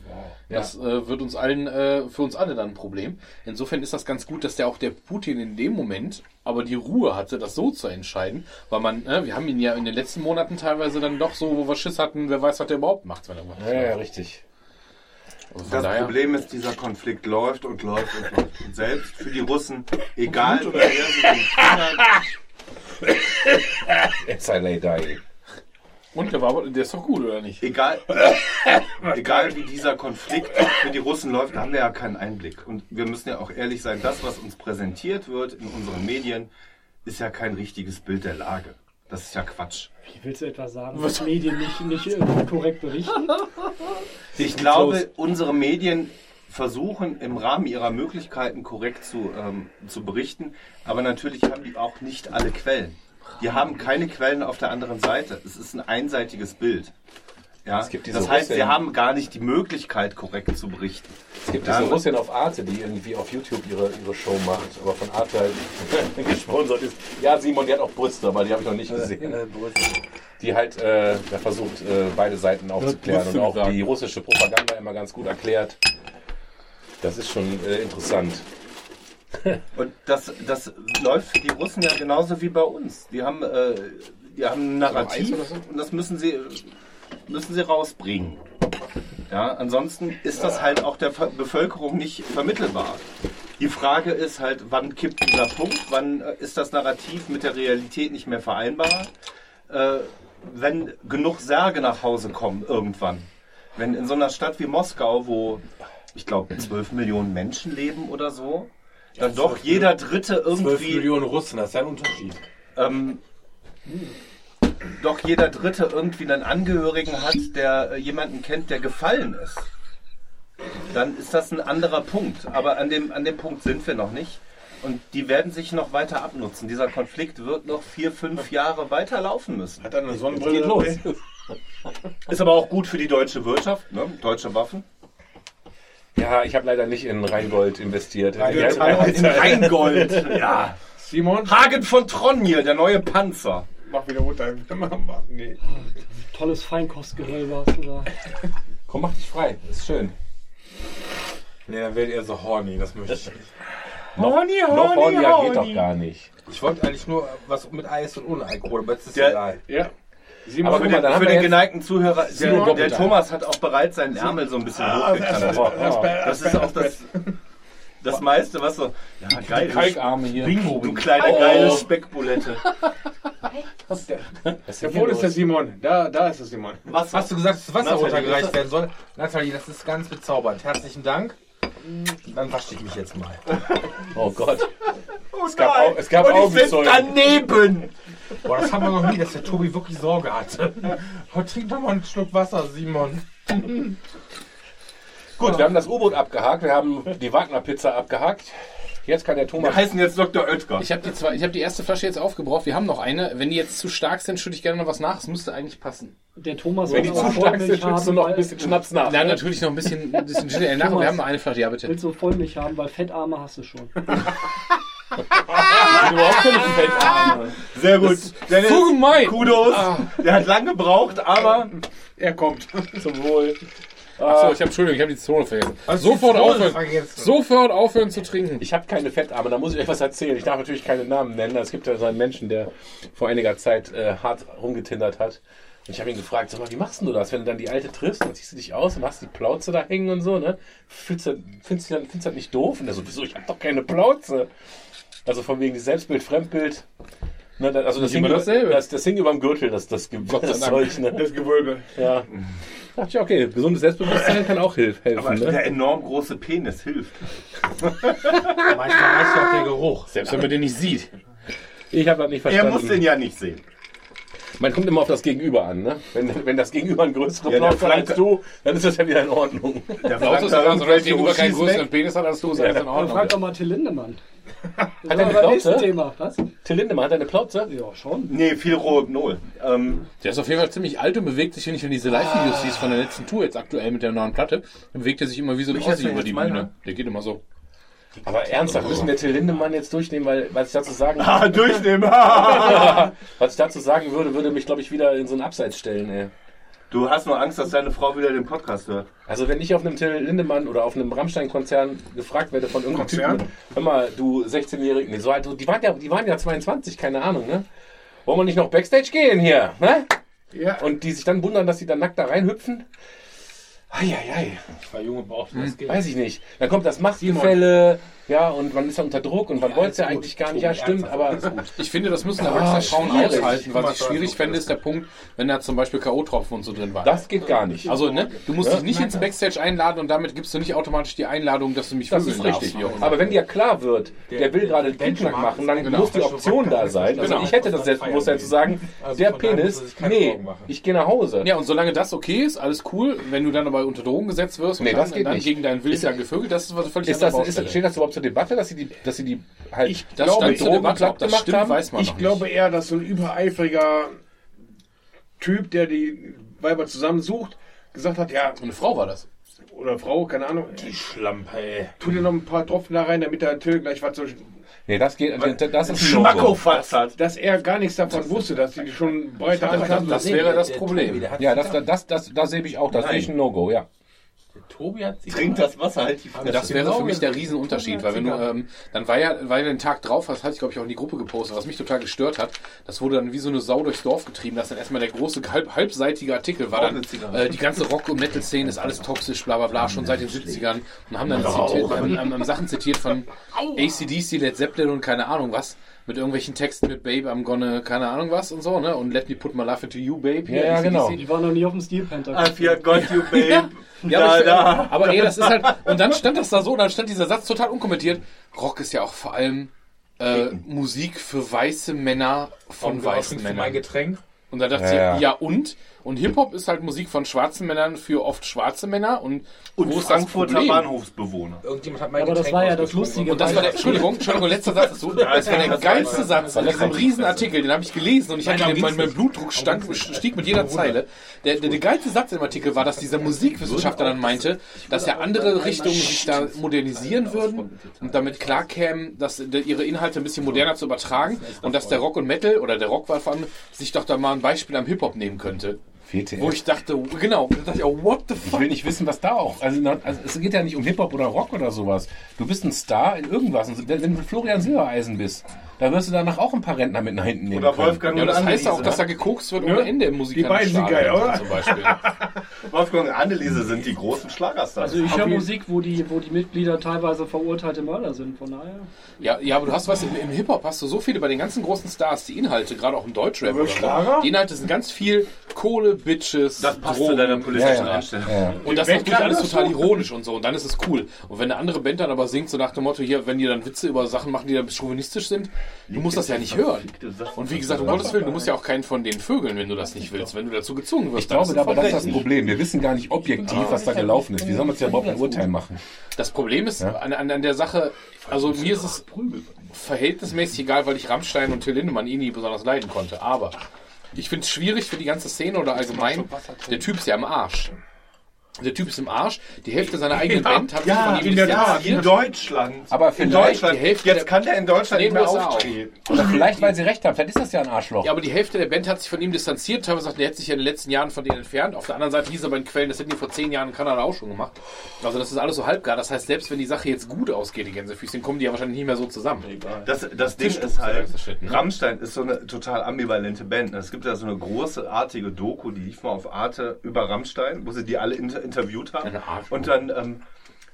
Das äh, wird uns allen, äh, für uns alle dann ein Problem. Insofern ist das ganz gut, dass der auch der Putin in dem Moment aber die Ruhe hatte, das so zu entscheiden, weil man, äh, wir haben ihn ja in den letzten Monaten teilweise dann doch so, wo wir Schiss hatten, wer weiß, was der überhaupt macht, wenn er was Ja, ja, richtig. Also Das daher, Problem ist, dieser Konflikt läuft und läuft und läuft. Und selbst für die Russen, egal wer sie den Finger, [LAUGHS] It's I lay dying. Und der war, aber- der ist doch gut, oder nicht? egal, [LAUGHS] egal wie dieser Konflikt für die Russen läuft, da haben wir ja keinen Einblick. Und wir müssen ja auch ehrlich sein, das, was uns präsentiert wird in unseren Medien, ist ja kein richtiges Bild der Lage. Das ist ja Quatsch. Wie willst du etwas sagen, was Medien nicht, nicht korrekt berichten? [LAUGHS] Ich glaube, unsere Medien versuchen im Rahmen ihrer Möglichkeiten korrekt zu, ähm, zu berichten, aber natürlich haben die auch nicht alle Quellen. Die haben keine Quellen auf der anderen Seite. Es ist ein einseitiges Bild. Ja? Es gibt diese das heißt, sie Russin- haben gar nicht die Möglichkeit, korrekt zu berichten. Es gibt Ja, diese aber- Russin auf Arte, die irgendwie auf YouTube ihre, ihre Show macht, aber von Arte halt [LAUGHS] gesponsert ist. Ja, Simon, die hat auch Brüste, aber die habe ich noch nicht gesehen. Die halt äh, versucht, äh, beide Seiten aufzuklären und auch die russische Propaganda immer ganz gut erklärt. Das ist schon äh, interessant. [LAUGHS] Und das, das läuft für die Russen ja genauso wie bei uns. Die haben, äh, die haben ein Narrativ so? und das müssen sie, müssen sie rausbringen. Ja, ansonsten ist das halt auch der Bevölkerung nicht vermittelbar. Die Frage ist halt, wann kippt dieser Punkt? Wann äh, ist das Narrativ mit der Realität nicht mehr vereinbar? Äh, wenn genug Särge nach Hause kommen irgendwann. Wenn in so einer Stadt wie Moskau, wo ich glaube 12 Millionen Menschen leben oder so, dann doch jeder Dritte 12 irgendwie Millionen Russen, das ist ja ein Unterschied. ähm, doch jeder Dritte irgendwie einen Angehörigen hat, der äh, jemanden kennt, der gefallen ist, dann ist das ein anderer Punkt. Aber an dem, an dem Punkt sind wir noch nicht. Und die werden sich noch weiter abnutzen. Dieser Konflikt wird noch vier, fünf Jahre weiterlaufen müssen. Hat er eine Sonnenbrille? Geht los. [LAUGHS] Ist aber auch gut für die deutsche Wirtschaft, ne? deutsche Waffen. Ja, ich habe leider nicht in Rheingold investiert. Rheingold. Ja, In Rheingold. [LAUGHS] Ja. Simon, Hagen von Tronje, der neue Panzer. mach wieder runter. [LAUGHS] Nee. Tolles Feinkostgehölbe hast [LAUGHS] du da. Komm, mach dich frei. Ist schön. Nee, dann werdet ihr so horny, das möchte ich nicht. Noch, noch hornier geht doch gar nicht. Ich wollte eigentlich nur was mit Eis und ohne Alkohol, aber jetzt ist Der- egal. Ja. Simon, Aber Für guck mal, dann für den geneigten Zuhörer, der, der. Thomas hat auch bereits seinen Ärmel so ein bisschen hochgekrempelt. Oh, oh. Das ist auch das, das meiste, was so. Ja, geil. Kalkarme hier. Du kleine geile Speckbulette. [LAUGHS] Was ist Ja, denn wo hier ist der? Simon? Da, da ist der Simon. Was Hast du gesagt, dass das Wasser Nathalie, runtergereicht das- werden soll? Nathalie, das ist ganz bezaubernd. Herzlichen Dank. Dann wasche ich mich jetzt mal. [LAUGHS] Oh Gott. Oh Es gab, Au- es gab Und ich sitze Augenzeugen. daneben. Boah, das haben wir noch nie, dass der Tobi wirklich Sorge hatte. Oh, trink doch mal einen Schluck Wasser, Simon. Gut, wir haben das U-Boot abgehakt, wir haben die Wagner-Pizza abgehakt. Jetzt kann der Thomas. Wir heißen jetzt Dr. Oetker. Ich habe die, zwei- ich hab die erste Flasche jetzt aufgebraucht. Wir haben noch eine. Wenn die jetzt zu stark sind, schütte ich gerne noch was nach. Es müsste eigentlich passen. Der Thomas Wenn die zu aber stark Vollmilch sind, schützt du haben, noch ein weil- bisschen Schnaps nach. Nein, natürlich noch ein bisschen, ein bisschen Gin Ale nach. aber Wir haben noch eine Flasche. Ja, bitte. Willst du Vollmilch haben, weil Fettarme hast du schon. [LAUGHS] überhaupt keine Fettarme. Sehr gut. Dennis, So gemein. Kudos. Der hat lang gebraucht, aber Er kommt. Zum Wohl. Achso, ich habe Entschuldigung, ich habe die Zone vergessen. Sofort die Zone aufhören. vergessen? Sofort aufhören zu trinken. Ich habe keine Fettarme, da muss ich euch was erzählen. Ich darf natürlich keine Namen nennen. Es gibt ja so einen Menschen, der vor einiger Zeit äh, hart rumgetindert hat. Und ich habe ihn gefragt, sag mal, wie machst du das, wenn du dann die Alte triffst, dann ziehst du dich aus und hast die Plauze da hängen und so, ne? Findest du, findest du, dann- findest du das nicht doof? Und er so, wieso, ich habe doch keine Plauze. Also von wegen Selbstbild, Fremdbild. Ne, das- also das hing, dasselbe. das, das hing über dem Gürtel, das, das, Ge- sei das Dank. Zeug, ne? Das Gewölbe. Ja. Dachte ich, okay, gesundes Selbstbewusstsein kann auch hilf, helfen. aber Ne? der enorm große Penis hilft. Manchmal reicht auch der Geruch. Selbst wenn man den nicht sieht. Ich habe das nicht Er verstanden. muss den ja nicht sehen. Man kommt immer auf das Gegenüber an, ne? Wenn, wenn das Gegenüber ein größerer Ja, Plauze hat als du, dann ist das ja wieder in Ordnung. Der da sogar, solange das Gegenüber keinen größeren weg. Penis hat als du, ist alles in Dann Ordnung. frag doch mal Till Lindemann. Hat er eine Plauze? Thema. Was? Till Lindemann hat er eine Plauze? Ja, schon. Nee, viel Rohypnol. Ähm, Der ist auf jeden Fall ziemlich alt und bewegt sich, wenn ich wenn diese Live-Videos siehst von der letzten Tour jetzt aktuell mit der neuen Platte, dann bewegt er sich immer wie so ein Ossi über die? Bühne. Der geht immer so. Aber ernsthaft, müssen wir Till Lindemann jetzt durchnehmen, weil was ich dazu sagen, ah, durchnehmen. [LAUGHS] [LAUGHS] was ich dazu sagen würde, würde mich glaube ich wieder in so ein Abseits stellen. Ey. Du hast nur Angst, dass deine Frau wieder den Podcast hört. Also wenn ich auf einem Till Lindemann oder auf einem Rammstein-Konzern gefragt werde von irgendeinem Konzern? Typen, hör mal, du 16-Jährigen, nee, so alt, die waren ja, die waren ja 22, keine Ahnung, ne? Wollen wir nicht noch Backstage gehen hier, ne? Ja. Und die sich dann wundern, dass sie dann nackt da reinhüpfen. Eieiei, Zwei Junge brauchten das Geld. weiß ich nicht. Dann kommt das Machtgefälle, ja, und man ist ja unter Druck und man wollte es ja ist eigentlich gar nicht. Ja, stimmt, aber Ich finde, das müssen Ah, erwachsene Frauen schwierig. aushalten. Was ich schwierig so fände, ist der Punkt, wenn da zum Beispiel K.O.-Tropfen und so drin waren. das geht gar nicht. Also, ne, du musst Ja. dich nicht ins Backstage einladen und damit gibst du nicht automatisch die Einladung, dass du mich Das ist richtig. darfst. Aber wenn dir klar wird, der, Der- will gerade einen Benchmark machen, dann ist genau. muss die Option da sein. Also Genau. ich hätte das Selbstbewusstsein zu sagen, Also der Penis, nee, ich gehe nach Hause. Ja, und solange das okay ist, alles cool. Wenn du dann aber unter Drogen gesetzt wirst und Nee, dann, das geht dann nicht. gegen deinen Willen dann gevögelt, das ist was völlig Ist das, andere ist, Baustelle. steht das überhaupt zur Debatte, dass sie die, dass sie die halt Ich das glaube, stand zur Drogen Debatte, ob das gemacht stimmt, haben? weiß man Ich noch glaube nicht. eher, dass so ein übereifriger Typ, der die Weiber zusammensucht, gesagt hat, ja, Und eine Frau war das. oder Frau, keine Ahnung, Die Schlampe, ey. tu dir noch ein paar Tropfen da rein, damit der Till gleich was so, Nee, das geht, das ist ein Schmackofatz hat. dass er gar nichts davon wusste, dass die schon breiter ankam. Das wäre das Problem. Ja, das, das, das, das, da sehe ich auch, das sehe ich ein No-Go, ja. Tobi hat sie. Trink das Wasser halt die Fresse. Das wäre Genau für mich der das- Riesenunterschied, weil wenn du, ähm, dann war ja, ja den Tag drauf, das hatte ich glaube ich auch in die Gruppe gepostet, was mich total gestört hat, das wurde dann wie so eine Sau durchs Dorf getrieben, dass dann erstmal der große halb, halbseitige Artikel war dann, äh, die ganze Rock- und Metal-Szene ist alles toxisch, bla bla bla, schon seit den 70ern und haben dann zitiert, ähm, ähm, ähm, Sachen zitiert von ACDC, Led Zeppelin und keine Ahnung was, mit irgendwelchen Texten mit Babe, I'm gonna, keine Ahnung was und so, ne, und Let me put my love into you, Babe. Ja, ja, genau. Die waren noch nie auf dem Steel Panther. I fear God you [LAUGHS] babe. Ja, da, aber, ich, da. aber ey, das ist halt. Und dann stand das da so, dann stand dieser Satz total unkommentiert. Rock ist ja auch vor allem äh, Musik für weiße Männer von weißen Mein Männern. Getränk. Und da dachte Ja, ich, ja. ja und? Und Hip-Hop ist halt Musik von schwarzen Männern für oft schwarze Männer. Und, Und wo Frankfurter das? Bahnhofsbewohner. Irgendjemand hat mein Aber das Getränk war ja das. Lustige. Und das war der, Entschuldigung, Entschuldigung, letzter Satz ist so, das war der [LAUGHS] das geilste Satz in diesem riesen Artikel, den habe ich gelesen und ich hatte den, mein, mein. Blutdruck stank, stieg mit jeder Zeile. Der, der, der geilste Satz im Artikel war, dass dieser Musikwissenschaftler dann meinte, dass ja andere Richtungen sich da modernisieren würden und damit klarkämen, dass ihre Inhalte ein bisschen moderner zu übertragen und dass der Rock und Metal oder der Rock war vor allem sich doch da mal ein Beispiel am Hip-Hop nehmen könnte. WTF. Wo ich dachte, genau, da dachte ich auch, what the Ich fuck? will nicht wissen, was da auch. Also, also es geht ja nicht um Hip-Hop oder Rock oder sowas. Du bist ein Star in irgendwas. Wenn du Florian Silbereisen bist, da wirst du danach auch ein paar Rentner mit nach hinten nehmen. Oder können. Wolfgang Ja, und das heißt auch, Anneliese. dass da gekokst wird ohne Ende im Die beiden sind geil, oder? Zum Beispiel. [LAUGHS] Wolfgang und Anneliese sind die großen Schlagerstars. Also ich höre Musik, wo die, wo die Mitglieder teilweise verurteilte Mörder sind, von daher. Ja, ja, aber du hast was, im, im Hip-Hop hast du so viele bei den ganzen großen Stars, die Inhalte, gerade auch im Deutschrap oder so, Schlager? die Inhalte sind ganz viel Kohle, Bitches, das passt Drogen. zu deiner politischen Ja, ja. Einstellung. Ja. Und das ist natürlich alles total ironisch und so. Und dann ist es cool. Und wenn eine andere Band dann aber singt, so nach dem Motto, hier, wenn die dann Witze über Sachen machen, die dann chauvinistisch sind, du musst das ja nicht hören. Und wie gesagt, um Gottes Willen, du musst ja auch keinen von denen vögeln, wenn du das nicht willst. Wenn du dazu gezwungen wirst, Ich glaube es aber, das ist das Problem. Wir wissen gar nicht objektiv, was da gelaufen ist. Wie soll man es ja überhaupt ein Urteil machen? Das Problem ist an, an, an der Sache, also mir ist es verhältnismäßig egal, weil ich Rammstein und Till Lindemann eh nie besonders leiden konnte. Aber ich finde es schwierig für die ganze Szene oder allgemein. Der Typ ist ja am Arsch. Der Typ ist im Arsch. Die Hälfte seiner eigenen Band hat sich von ihm in der Tat. distanziert. In Deutschland. Aber in vielleicht, Deutschland. die Hälfte Jetzt der- kann der in Deutschland nicht mehr auftreten. oder vielleicht, weil sie recht haben. Vielleicht ist das ja ein Arschloch. Ja, aber die Hälfte der Band hat sich von ihm distanziert. Teilweise sagt, er hätte sich ja in den letzten Jahren von denen entfernt. Auf der anderen Seite hieß aber in Quellen, das hätten die vor zehn Jahren in Kanada auch schon gemacht. Also das ist alles so halbgar. Das heißt, selbst wenn die Sache jetzt gut ausgeht, die Gänsefüßchen, kommen die ja wahrscheinlich nicht mehr so zusammen. Das, das Ding ist halt, ne? Rammstein ist so eine total ambivalente Band. Es gibt ja so eine großartige Doku, die lief mal auf Arte über Rammstein, wo sie die alle inter interviewt haben. Und dann ähm,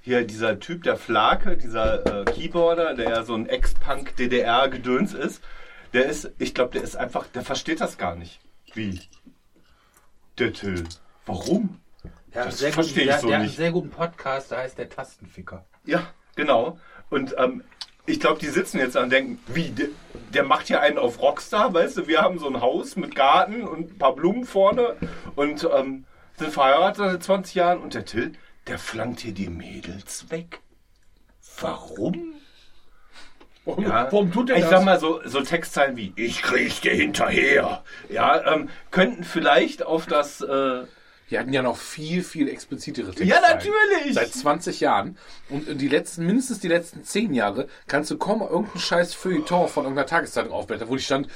hier dieser Typ, der Flake, dieser äh, Keyboarder, der ja so ein Ex-Punk-DDR-Gedöns ist, der ist, ich glaube, der ist einfach, der versteht das gar nicht. Wie? Der Till. Warum? Ja, Das sehr verstehe guten, ich so der, der hat nicht. einen sehr guten Podcast, da heißt der Tastenficker. Ja, genau. Und ähm, ich glaube, die sitzen jetzt da und denken, wie, der, der macht hier einen auf Rockstar, weißt du, wir haben so ein Haus mit Garten und ein paar Blumen vorne und ähm, verheiratet seit 20 Jahren und der Till, der flankt hier die Mädels weg. Warum? Warum, Ja, warum tut er ich das? sag mal so, so Textzeilen wie Ich krieg dir hinterher. Ja, ähm, könnten vielleicht auf das äh, Die hatten ja noch viel, viel explizitere Texte. Ja, natürlich. Seit 20 Jahren. Und die letzten, mindestens die letzten 10 Jahre kannst du kaum irgendeinen scheiß Feuilleton von irgendeiner Tageszeitung aufblättern, wo die stand,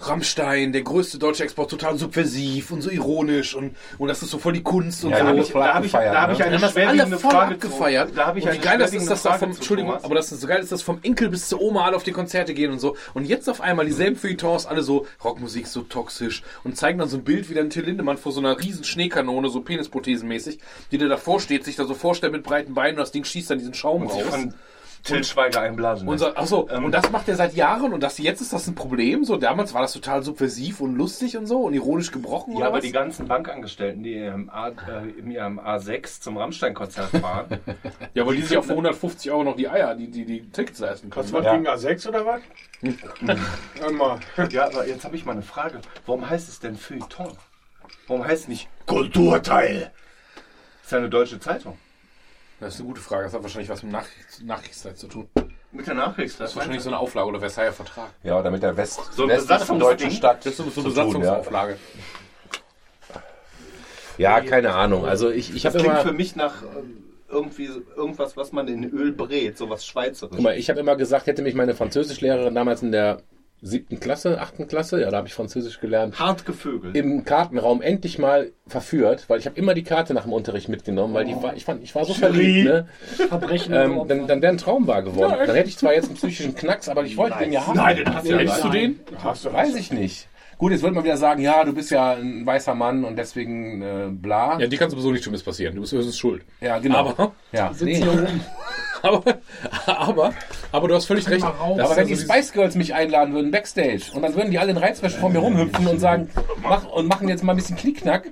Rammstein, der größte deutsche Export, total subversiv und so ironisch und, und das ist so voll die Kunst und Ja, so. da da hab habe ich- da hab ich, da hab ich eine das alle schwerwiegende voll Frage abgefeiert. zu. Da habe ich und wie geil das ist, dass da vom, Entschuldigung, aber das ist so geil ist, dass vom Enkel bis zur Oma alle auf die Konzerte gehen und so. Und jetzt auf einmal dieselben Feuilletons, alle so Rockmusik so toxisch und zeigen dann so ein Bild wie dann Till Lindemann vor so einer riesen Schneekanone, so Penisprothesenmäßig, die der davor steht, sich da so vorstellt mit breiten Beinen und das Ding schießt dann diesen Schaum Und raus. Till Schweiger einblasen. So, achso, Ähm, und das macht er seit Jahren und das, jetzt ist das ein Problem. So, damals war das total subversiv und lustig und so und ironisch gebrochen. Ja, oder aber was? die ganzen Bankangestellten, die im, A, äh, in ihrem A6 zum Rammstein-Konzert fahren, [LAUGHS] ja, weil die sich auch für 150 Euro noch die Eier, die, die, die Tickets leisten können. Was war Ja. gegen A6 oder was? [LAUGHS] Einmal. ja, aber jetzt habe ich mal eine Frage. Warum heißt es denn Feuilleton? Warum heißt es nicht Kulturteil? Das ist ja eine deutsche Zeitung. Das ist eine gute Frage. Das hat wahrscheinlich was mit Nachrichts Nachrichtszeit zu tun. Mit der Nachricht. Das ist wahrscheinlich so eine Auflage oder Versailler Vertrag. Ja, oder mit der West So westlichen deutschen Stadt. Das ist so eine zu tun, Besatzungsauflage. Ja, keine Ahnung. Also ich, ich Das habe klingt immer, für mich nach ähm, irgendwie so- irgendwas, was man in Öl brät, sowas guck Schweizerisches. mal, ich habe immer gesagt, hätte mich meine Französischlehrerin damals in der siebten Klasse, achten Klasse, ja, da habe ich Französisch gelernt, Hart gevögelt. im Kartenraum endlich mal verführt, weil ich habe immer die Karte nach dem Unterricht mitgenommen, weil die war, ich fand, ich war so verliebt, ne? Verbrechen Ähm, dann, dann wäre ein Traum wahr geworden. Dann hätte ich zwar jetzt einen psychischen Knacks, aber ich wollte den ja haben. Nein, den hast du ja Hättest du nicht. den? Hast du Weiß ich nicht. Gut, jetzt wird man wieder sagen, ja, du bist ja ein weißer Mann und deswegen äh, bla. Ja, die kann sowieso nicht Schlimmes passieren. Du bist höchstens schuld. Ja, genau. Aber, ja, nee. [LAUGHS] aber, aber, aber du hast völlig recht. Aber wenn die also Spice Girls mich einladen würden, Backstage, und dann würden die alle in Reizwäsche vor mir rumhüpfen und sagen, mach, und machen jetzt mal ein bisschen Knickknack.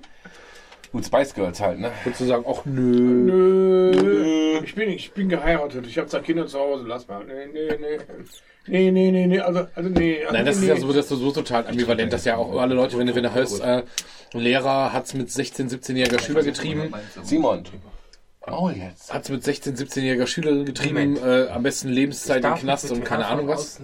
Gut, Spice Girls halt, ne? dieses- zu sagen, ach nö. Nö. Ich bin, ich bin geheiratet. Ich habe zwei Kinder zu Hause. Lass mal. Nee, nee, nee. Nee, nee, nee, nee. Also, also nee. Also, Nein, das nee, ist ja so, das ist so total ambivalent, dass ja auch alle Leute, wenn du, wenn du hörst, äh, Lehrer hat's mit 16, 17-jähriger Schüler getrieben, Simon. Oh, jetzt. hat's mit 16, 17-jähriger Schüler getrieben, äh, am besten Lebenszeit im Knast und keine Ahnung was.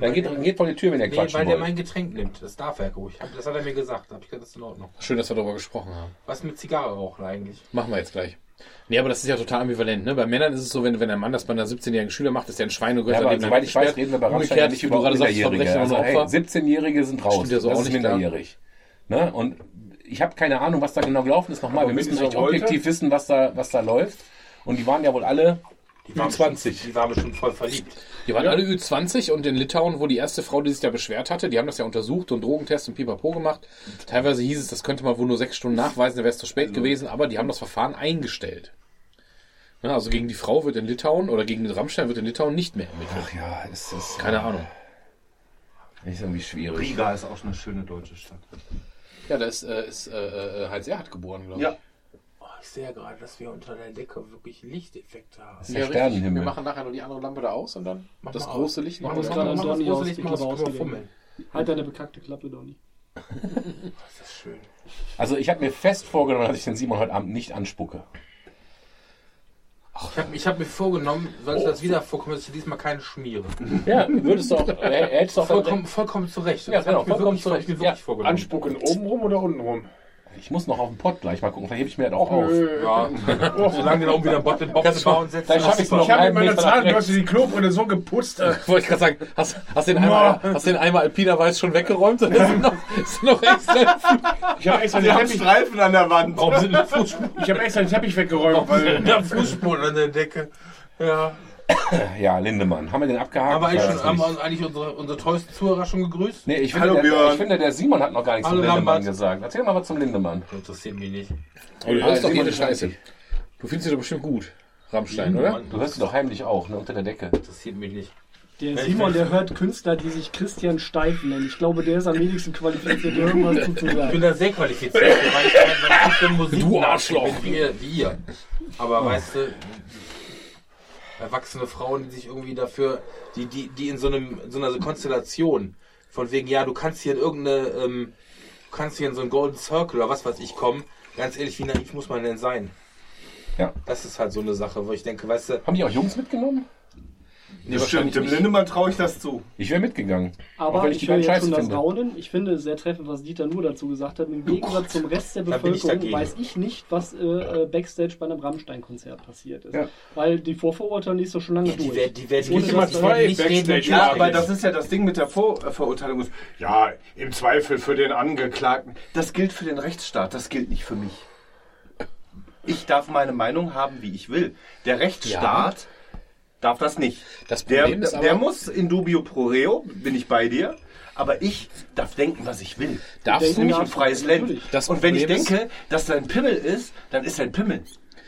Dann geht, der- geht vor die Tür, wenn er Nee, quatschen weil der mein Getränk nimmt. Das darf er ruhig. Hab- Das hat er mir gesagt. Da hab ich gesagt, das ist in Ordnung. Schön, dass wir darüber gesprochen haben. Was mit Zigarre rauchen eigentlich? Machen wir jetzt gleich. Nee, aber das ist ja total ambivalent. Ne? Bei Männern ist es so, wenn, wenn ein Mann das bei einer 17-jährigen Schüler macht, ist der ein Schwein und Ja, gehört aber soweit ich weiß, reden wir bei Umgekehrt, ja nicht über Minderjährige. Verbrechen Also, hey, Opfer. 17-Jährige sind raus. Stimmt ja so das auch ist nicht, minderjährig. Ne? Und ich habe keine Ahnung, was da genau gelaufen ist. Nochmal, Aber wir müssen mit dieser echt objektiv wissen, was da, was da läuft. Und die waren ja wohl alle Die waren 20. bestimmt- Die waren bestimmt voll verliebt. Die waren alle Ü20 und in Litauen, wo die erste Frau, die sich da beschwert hatte, die haben das ja untersucht und Drogentest und Pipapo gemacht. Teilweise hieß es, das könnte man wohl nur sechs Stunden nachweisen, dann wäre es zu spät gewesen, aber die haben das Verfahren eingestellt. Ja, also gegen die Frau wird in Litauen oder gegen den Rammstein wird in Litauen nicht mehr ermittelt. Ach ja, es ist, Keine Ahnung. ist irgendwie schwierig. Riga ist auch eine schöne deutsche Stadt. Ja, da ist, äh, ist äh, äh, Heinz Erhardt geboren, glaube ich. Ja. Oh, ich sehe ja gerade, dass wir unter der Decke wirklich Lichteffekte haben. ist der. Sternenhimmel. Wir machen nachher noch die andere Lampe da aus und dann Mach das große. Licht noch das aus. mach Donny das große aus, Licht mal aus, fummeln. Halt deine bekackte Klappe, Donny. [LAUGHS] Das ist schön. Also ich habe mir fest vorgenommen, dass ich den Simon heute Abend nicht anspucke. Ich habe hab mir vorgenommen, sollte das wieder vorkommen, dass ich diesmal keinen schmiere. Ja, würdest du auch, äh, hättest du auch Vollkommen, vollkommen zu Recht. Ja, Das genau, vollkommen wirklich, zu hab ich mir Recht. wirklich Ja. vorgenommen. Anspucken oben rum oder unten rum? Ich muss noch auf den Pott gleich mal gucken, vielleicht hebe ich mir das auch auf. Nö. Ja, [LAUGHS] [LAUGHS] solange du da oben wieder einen Bot in Box bauen setzt. Vielleicht schaffe ich es noch Ich habe mit meiner Zahnbürste die Klobrille so geputzt. Äh, [LAUGHS] Wollte ich gerade sagen, hast, hast, den einmal, hast den einmal Alpina Weiß schon weggeräumt oder sind noch, sind noch extra? ich habe extra, Die den haben Teppich- Streifen an der Wand. Warum sind Fußspuren, ich hab extra den Teppich weggeräumt, weil ja, Fußspuren an der Decke? Ja. [COUGHS] Ja, Lindemann. Haben wir den abgehakt? Haben wir eigentlich, Ich schon, haben wir eigentlich unsere, unsere treuesten Zuhörer schon gegrüßt? Nee, ich Hallo, finde, der, Björn. ich finde, der Simon hat noch gar nichts Hallo, zum Lindemann Lambert. gesagt. Erzähl mal was zum Lindemann. Interessiert mich nicht. Oh, du hörst doch jede Scheiße. Du findest sie doch bestimmt gut, Rammstein, oder? Du hörst ihn doch heimlich auch, ne, unter der Decke. Interessiert mich nicht. Der Simon, der hört Künstler, die sich Christian Steif nennen. Ich glaube, der ist am wenigsten qualifiziert, irgendwas Ich bin zuzusagen. da sehr qualifiziert, weil ich, weil ich Musik Du Arschloch. Wie ihr, wie ihr. Aber weißt du, erwachsene Frauen, die sich irgendwie dafür, die, die, die in so einem, in so einer Konstellation, von wegen, ja, du kannst hier in irgendeine, ähm, du kannst hier in so einen Golden Circle oder was weiß ich kommen. Ganz ehrlich, wie naiv muss man denn sein? Ja. Das ist halt so eine Sache, wo ich denke, weißt du, Haben die auch Jungs mitgenommen? Nee, Bestimmt, dem Lindemann traue ich das zu. Ich wäre mitgegangen. auch Aber wenn ich, will beiden jetzt scheiße schon das finde. Raunen. Ich finde sehr treffend, was Dieter nur dazu gesagt hat. Im Gegensatz zum Rest der ich Bevölkerung dagegen. weiß ich nicht, was äh, äh, Backstage bei einem Rammstein-Konzert passiert ist. Ja. Weil die Vorverurteilung ist doch schon lange die, durch. die werden Ohne nicht immer zwei Backstage. Ja, aber das ist ja das Ding mit der Vor äh, ja, im Zweifel für den Angeklagten. Das gilt für den Rechtsstaat, das gilt nicht für mich. Ich darf meine Meinung haben, wie ich will. Der Rechtsstaat darf das nicht. Das Der, Problem ist aber, der muss in dubio pro reo, bin ich bei dir. Aber ich darf denken, was ich will. Darfst das ist du nämlich ein freies Land. Und wenn ich denke, dass da ein Pimmel ist, dann ist er ein Pimmel.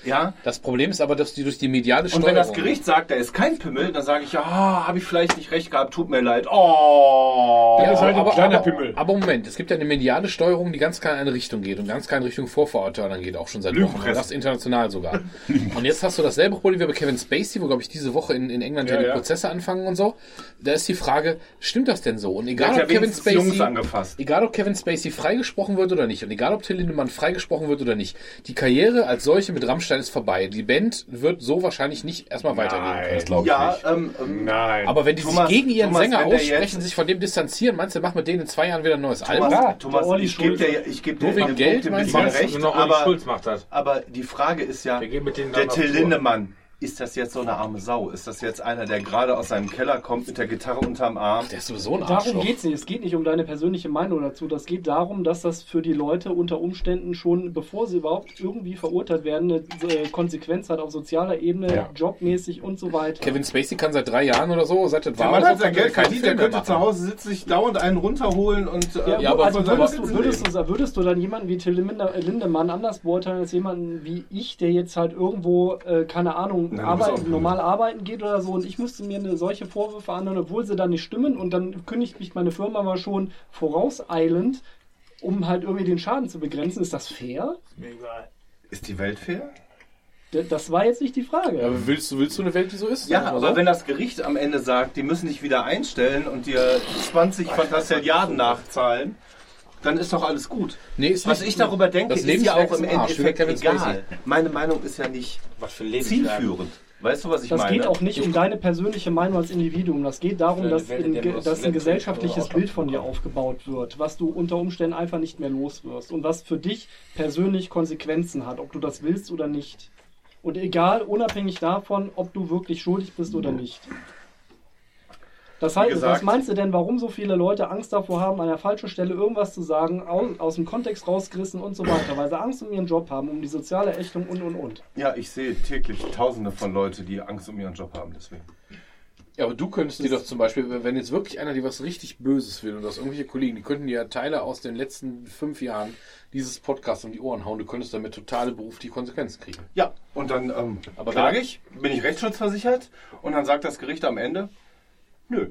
Ja, das Problem ist aber, dass die durch die mediale und Steuerung... wenn das Gericht sagt, da ist kein Pimmel, dann sage ich, ja, habe ich vielleicht nicht recht gehabt, tut mir leid. Oh. Ja, ist halt ein aber, kleiner aber, Pimmel. aber Moment, es gibt ja eine mediale Steuerung, die ganz klar in eine Richtung geht und ganz klar in Richtung Vorverurteilung geht, auch schon seit Wochen. Und das international sogar. [LAUGHS] und jetzt hast du dasselbe Problem wie bei Kevin Spacey, wo, glaube ich, diese Woche in, in England ja, Ja, die ja. Prozesse anfangen und so. Da ist die Frage, stimmt das denn so? Und egal, hat ja ob Kevin Spacey, angefasst. egal ob Kevin Spacey freigesprochen wird oder nicht und egal ob Till Lindemann freigesprochen wird oder nicht, die Karriere als solche mit Rammstein ist vorbei. Die Band wird so wahrscheinlich nicht erstmal weitergehen können. Das glaube ich Ja, nicht. ähm, ähm, Nein. Aber wenn die Thomas- sich gegen ihren Thomas, Sänger aussprechen, sich von dem distanzieren, meinst du, macht mit denen in zwei Jahren wieder ein neues Album? Thomas, Thomas der Olli ich gebe dir, ich gebe Nur dir Geld, Punkt ein bisschen recht, Genau, aber, Schulz macht das. aber die Frage ist ja, Der geht mit denen der Till. Lindemann, ist das jetzt so eine arme Sau? Ist das jetzt einer, der gerade aus seinem Keller kommt mit der Gitarre unterm Arm? Der ist sowieso ein Darum Arschloch. geht es nicht. Es geht nicht um deine persönliche Meinung dazu. Das geht darum, dass das für die Leute unter Umständen schon, bevor sie überhaupt irgendwie verurteilt werden, eine äh, Konsequenz hat auf sozialer Ebene, Ja. jobmäßig und so weiter. Kevin Spacey kann seit drei Jahren oder so, seit das Der war, Mann hat so, sein kann Geld verdient, der könnte machen. zu Hause sitzen, sich dauernd einen runterholen und äh, Ja, aber also einfach würdest, du, würdest, du, würdest du dann jemanden wie Till Linde- Lindemann anders beurteilen als jemanden wie ich, der jetzt halt irgendwo, äh, keine Ahnung, Nein, du bist arbeit, auch ein normal arbeiten geht oder so und ich müsste mir eine solche Vorwürfe anhören, obwohl sie dann nicht stimmen und dann kündigt mich meine Firma mal schon vorauseilend, um halt irgendwie den Schaden zu begrenzen. Ist das fair? Mir egal. Ist die Welt fair? D- Das war jetzt nicht die Frage. Aber willst du, willst du eine Welt, die so ist? Ja, aber so. wenn das Gericht am Ende sagt, die müssen dich wieder einstellen und dir 20 Fantastilliarden nachzahlen, dann ist doch alles gut. Nee, ist Was ich darüber denke, das ist ja auch im Endeffekt egal. Spacey. Meine Meinung ist ja nicht Was für zielführend. Weißt du, was ich Das meine? geht auch nicht um deine persönliche Meinung als Individuum. Das geht darum, dass, in, dass ein gesellschaftliches Bild von dir aufgebaut wird, was du unter Umständen einfach nicht mehr los wirst und was für dich persönlich Konsequenzen hat, ob du das willst oder nicht. Und egal, unabhängig davon, ob du wirklich schuldig bist oder nicht. Das heißt, gesagt- was meinst du denn, warum so viele Leute Angst davor haben, an der falschen Stelle irgendwas zu sagen, aus, aus dem Kontext rausgerissen und so weiter, weil sie Angst um ihren Job haben, um die soziale Ächtung und und und. Ja, ich sehe täglich Tausende von Leuten, die Angst um ihren Job haben. Deswegen. Ja, aber du könntest dir doch zum Beispiel, wenn jetzt wirklich einer dir was richtig Böses will und du hast irgendwelche Kollegen, die könnten dir ja Teile aus den letzten fünf Jahren dieses Podcasts um die Ohren hauen, du könntest damit totale berufliche Konsequenzen kriegen. Ja, und dann ähm, Aber klage ich, bin ich rechtsschutzversichert und dann sagt das Gericht am Ende, nö.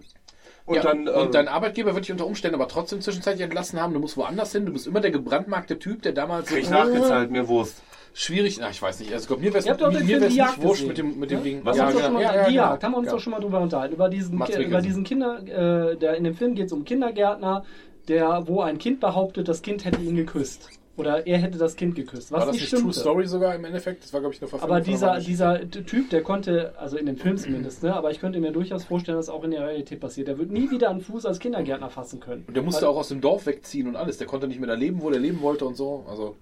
Und ja, dann, ähm, und dein Arbeitgeber wird dich unter Umständen aber trotzdem zwischenzeitlich entlassen haben. Du musst woanders hin. Du bist immer der gebrandmarkte Typ, der damals krieg ich so, nachgezahlt, mir Wurst. schwierig. Na, ich weiß nicht. Also, ich glaub, mir wäre doch mir, wär's nicht wurscht mit dem, mit dem ne? Ding. Was ja, mal, ja, die genau. Jagd, haben wir uns Ja. doch schon mal drüber unterhalten. Über diesen, Ki- über diesen Kinder, äh, der in dem Film geht es um Kindergärtner, der, wo ein Kind behauptet, das Kind hätte ihn geküsst. Oder er hätte das Kind geküsst. Was War das nicht nicht True. Story sogar im Endeffekt? Das war, glaube ich, eine Verfilmung. Aber dieser, dieser Typ, der konnte, also in dem Film zumindest, ne, aber ich könnte mir durchaus vorstellen, dass auch in der Realität passiert. Der wird nie wieder einen Fuß als Kindergärtner fassen können. Und der musste auch aus dem Dorf wegziehen und alles. Der konnte nicht mehr da leben, wo der leben wollte und so. Also,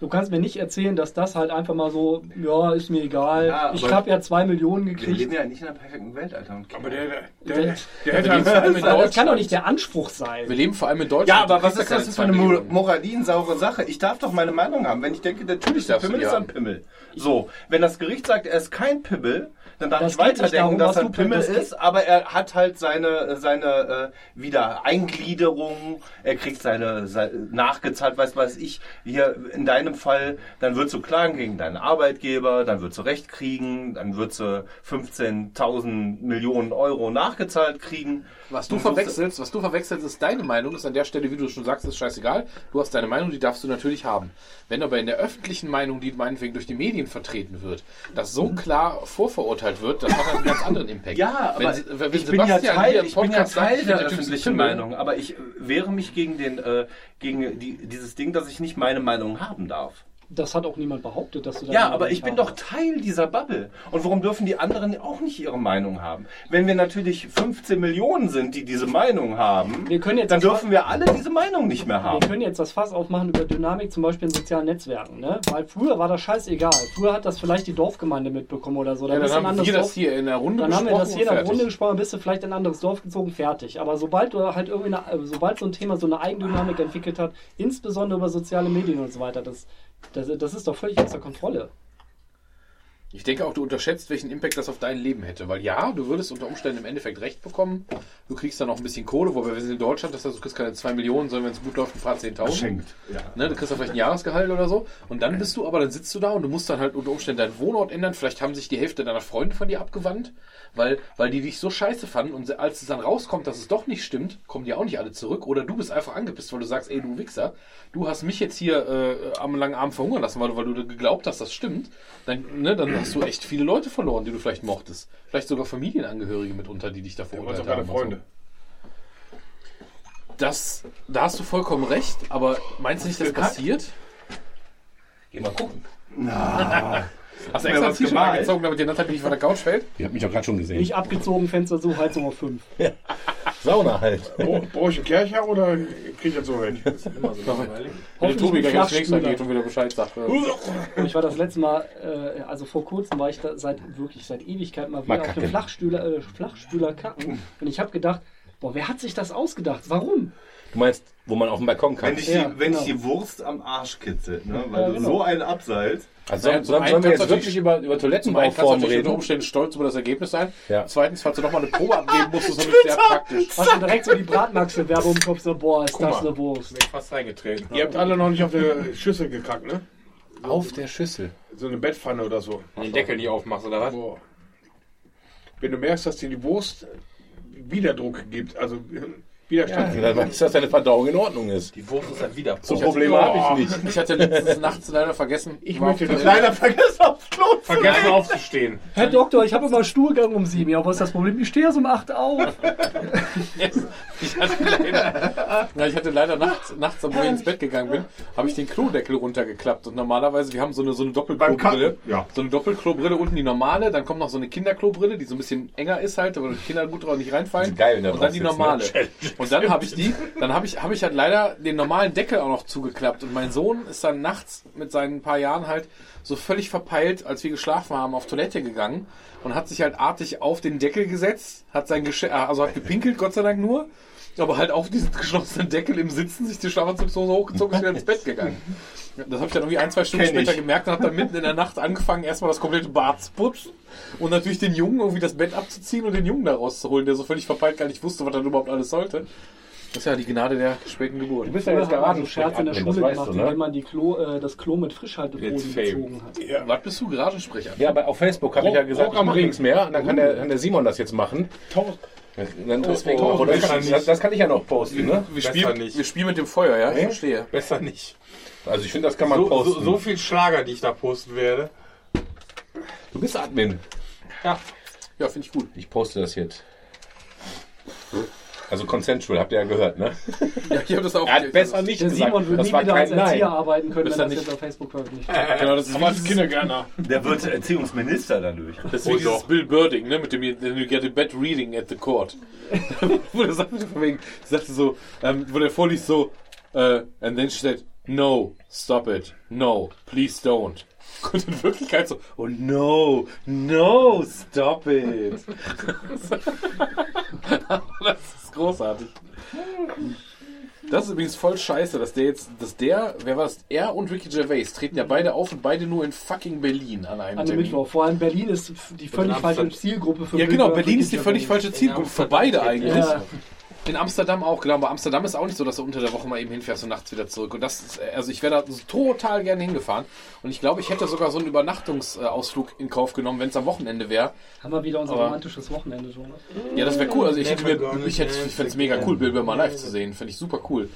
Du kannst mir nicht erzählen, dass das halt einfach mal so, ja, ist mir egal. Ja, ich habe ja zwei Millionen Wir gekriegt. leben ja nicht in einer perfekten Welt, Alter. Und Aber der, der, Der- der, der wir hätte leben vor allem in Das kann doch Deutschland. nicht der Anspruch sein. Wir leben vor allem in Deutschland. ja, aber was ist das für eine moralinsaure Sache? Ich darf doch meine Meinung haben. Wenn ich denke, der Typ ist ein darfst du Pimmel, ist ein. Pimmel. So, wenn das Gericht sagt, er ist kein Pimmel, dann darf Das ich weiterdenken, darum, dass er ein du- Pimmel das ist, aber er hat halt seine, seine äh, Wiedereingliederung, er kriegt seine, seine nachgezahlt, weiß weiß ich, hier in deinem Fall, dann wird du klagen gegen deinen Arbeitgeber, dann wird du Recht kriegen, dann wird sie 15.000 Millionen Euro nachgezahlt kriegen. Was du verwechselst, was du verwechselst, ist deine Meinung, ist an der Stelle, wie du schon sagst, ist scheißegal. Du hast deine Meinung, die darfst du natürlich haben. Wenn aber in der öffentlichen Meinung, die meinetwegen durch die Medien vertreten wird, das so klar vorverurteilt ausgestrahlt wird, das hat einen ganz anderen Impact. Ja, Wenn aber Sie- wenn ich bin ja Teil, ich bin ja Teil der öffentlichen. Meinung, aber ich wehre mich gegen den äh, gegen die, dieses Ding, dass ich nicht meine Meinung haben darf. Das hat auch niemand behauptet, dass du da Ja, aber ich bin doch. Teil dieser Bubble. Und warum dürfen die anderen auch nicht ihre Meinung haben? Wenn wir natürlich 15 Millionen sind, die diese Meinung haben, Wir können jetzt dann dürfen wir alle diese Meinung nicht mehr Wir haben. können jetzt das Fass aufmachen über Dynamik, zum Beispiel in sozialen Netzwerken. Ne? Weil früher war das scheißegal. Früher hat das vielleicht die Dorfgemeinde mitbekommen oder so. Ja, dann du ein haben wir das hier in der Runde Dann haben wir das hier in und der Runde gesprochen, bist du vielleicht in ein anderes Dorf gezogen, fertig. Aber sobald du halt irgendwie, eine, sobald so ein Thema so eine Eigendynamik entwickelt hat, insbesondere über soziale Medien und so weiter, das, das, das ist doch völlig außer Kontrolle. Ich denke auch, du unterschätzt, welchen Impact das auf dein Leben hätte. Weil ja, du würdest unter Umständen im Endeffekt recht bekommen. Du kriegst dann auch ein bisschen Kohle, wobei wir sind in Deutschland, das heißt, du kriegst keine 2 Millionen, sondern wenn es gut läuft, ein paar 10.000. Ja. Ne, du kriegst dann vielleicht ein Jahresgehalt oder so. Und dann bist du aber, dann sitzt du da und du musst dann halt unter Umständen deinen Wohnort ändern. Vielleicht haben sich die Hälfte deiner Freunde von dir abgewandt, weil, weil die dich so scheiße fanden. Und als es dann rauskommt, dass es doch nicht stimmt, kommen die auch nicht alle zurück. Oder du bist einfach angepisst, weil du sagst, ey, du Wichser, du hast mich jetzt hier äh, am langen Arm verhungern lassen, weil du, weil du geglaubt hast, das stimmt. Dann, ne, dann hast du echt viele Leute verloren, die du vielleicht mochtest. Vielleicht sogar Familienangehörige mitunter, die dich davor Ja, und auch deine Freunde. Das, da hast du vollkommen recht, aber meinst du nicht, das passiert? Geh mal gucken. [LAUGHS] Hast du extra ein was T-Shirt gemalt. angezogen, damit die Natalie nicht von der Couch fällt? Ihr habt mich doch gerade schon gesehen. Nicht abgezogen, Fenster so, Heizung auf 5. [LAUGHS] Sauna halt. Bra- Brauche ich einen Kercher oder kriege ich das so weg? Wenn der Tobi gleich aufs nächste geht und wieder Bescheid sagt. äh, Ich war das letzte Mal, äh, also vor kurzem war ich da seit wirklich seit Ewigkeit mal wieder Mal auf dem Flachstühler, äh, Flachspüler kacken. Und ich habe gedacht, boah, wer hat sich das ausgedacht? Warum? Du meinst, wo man auf dem Balkon kann? Wenn ich, Ja, die, wenn genau. ich die Wurst am Arsch kitzelt, ne? weil Ja, du genau. so einen abseilst. Also Naja, sollen, sollen, wir jetzt wirklich über, über Toilettenbauformen natürlich unter reden? Umständen stolz über das Ergebnis sein. Ja. Zweitens, falls du nochmal eine Probe [LAUGHS] abgeben musst, ist das sehr praktisch. Hast du direkt so die Bratmaxe-Werbung im Kopf, so, boah, ist Guck das mal. eine Wurst. Bin fast reingetreten. Ihr habt alle noch nicht auf der Schüssel gekackt, ne? Auf der Schüssel. So eine Bettpfanne oder so. Den Deckel nicht aufmachst, oder was? Boah. Wenn du merkst, dass dir die Wurst Widerdruck gibt, also Widerstand. Dann weißt du, dass deine Verdauung in Ordnung ist. Die Wurst ist halt wieder So Probleme habe ich nicht. Ich hatte letztens nachts leider vergessen. Ich war möchte auf- das Leider vergessen aufs Klo zu vergessen aufzustehen. Herr Doktor, ich habe immer Stuhlgang um sieben. Ja, was ist das Problem? Ich stehe erst um acht auf. [LAUGHS] Ich hatte leider, [LAUGHS] ich hatte leider nachts, nachts, wo ich ins Bett gegangen bin, habe ich den Klodeckel runtergeklappt. Und normalerweise, wir haben so eine, so eine Doppelklobrille. Ja. So eine Doppelklobrille, unten die normale, dann kommt noch so eine Kinderklobrille, die so ein bisschen enger ist halt, aber die Kinder gut drauf nicht reinfallen. Das ist geil, da Und dann die normale. ne? Und dann habe ich die, dann habe ich, habe ich halt leider den normalen Deckel auch noch zugeklappt. Und mein Sohn ist dann nachts mit seinen paar Jahren halt so völlig verpeilt, als wir geschlafen haben, auf Toilette gegangen und hat sich halt artig auf den Deckel gesetzt, hat sein Gesch also hat gepinkelt, Gott sei Dank nur, aber halt auf diesen [LAUGHS] geschlossenen Deckel im Sitzen sich die Schlafanzugshose hochgezogen und ist wieder ins Bett gegangen. Das habe ich dann irgendwie ein, zwei Stunden Kenn später ich. gemerkt und habe dann mitten in der Nacht angefangen, erstmal das komplette Bad zu putzen und natürlich den Jungen irgendwie das Bett abzuziehen und den Jungen da rauszuholen, der so völlig verpeilt gar nicht wusste, was er überhaupt alles sollte. Das ist ja die Gnade der späten Geburt. Du bist ja jetzt man so Scherz in der Schule weißt gemacht, du, indem ne? man die Klo, äh, das Klo mit Frischhaltefolie bezogen hat. Was bist du, Garagensprecher? Ja, aber auf Facebook habe ich ja gesagt, Rock ich am mache Ring. nichts mehr. Und dann kann der, kann der Simon das jetzt machen. Tausend. Dann, Deswegen oh, auch das, das, das kann ich ja noch posten, ne? Wir Besser spielen, nicht. wir spielen mit dem Feuer, ja? Ich Nee? verstehe. Besser nicht. Also ich finde, das kann man So, so, posten. so viel Schlager, die ich da posten werde. Du bist Admin. Ja, finde ich gut. Ich poste das jetzt. Also consensual, habt ihr ja gehört, ne? Ja, ich habe das auch. Er hat besser nicht Der gesagt. Simon würde das nie war wieder als kein Erzieher Nein. arbeiten können, wenn Besser das jetzt auf Facebook veröffentlicht [LAUGHS] Genau, das ist Aber als Kindergärtner. Der wird Erziehungsminister dadurch. das ist wie dieses Bill Birding, ne? Mit dem you you get a bad reading at the court. [LAUGHS] wo der sagte, von wegen, sagte so, ähm, wo der vorliest so, äh, and then she said, no, stop it, no, please don't. [LAUGHS] Und in Wirklichkeit so, oh no, no, stop it. das ist großartig. Das ist übrigens voll scheiße, dass der jetzt, dass der, wer war das? Er und Ricky Gervais treten ja beide auf und beide nur in fucking Berlin an einem An Termin. Mittwoch. Vor allem Berlin ist die völlig falsche. Zielgruppe für Ja, genau, Berlin ist die völlig falsche Zielgruppe für beide eigentlich. Ja. In Amsterdam auch, genau. Aber Amsterdam ist auch nicht so, dass du unter der Woche mal eben hinfährst und nachts wieder zurück. Und das ist, äh, also ich wäre da total gerne hingefahren. Und ich glaube, ich hätte sogar so einen Übernachtungsausflug in Kauf genommen, wenn es am Wochenende wäre. Haben wir wieder unser Aber- romantisches Wochenende, Jonas. Ja, das wäre cool. Also ich hätte mir, ich hätte, ich fände es mega cool, Bill mal live zu sehen. Finde ich super cool.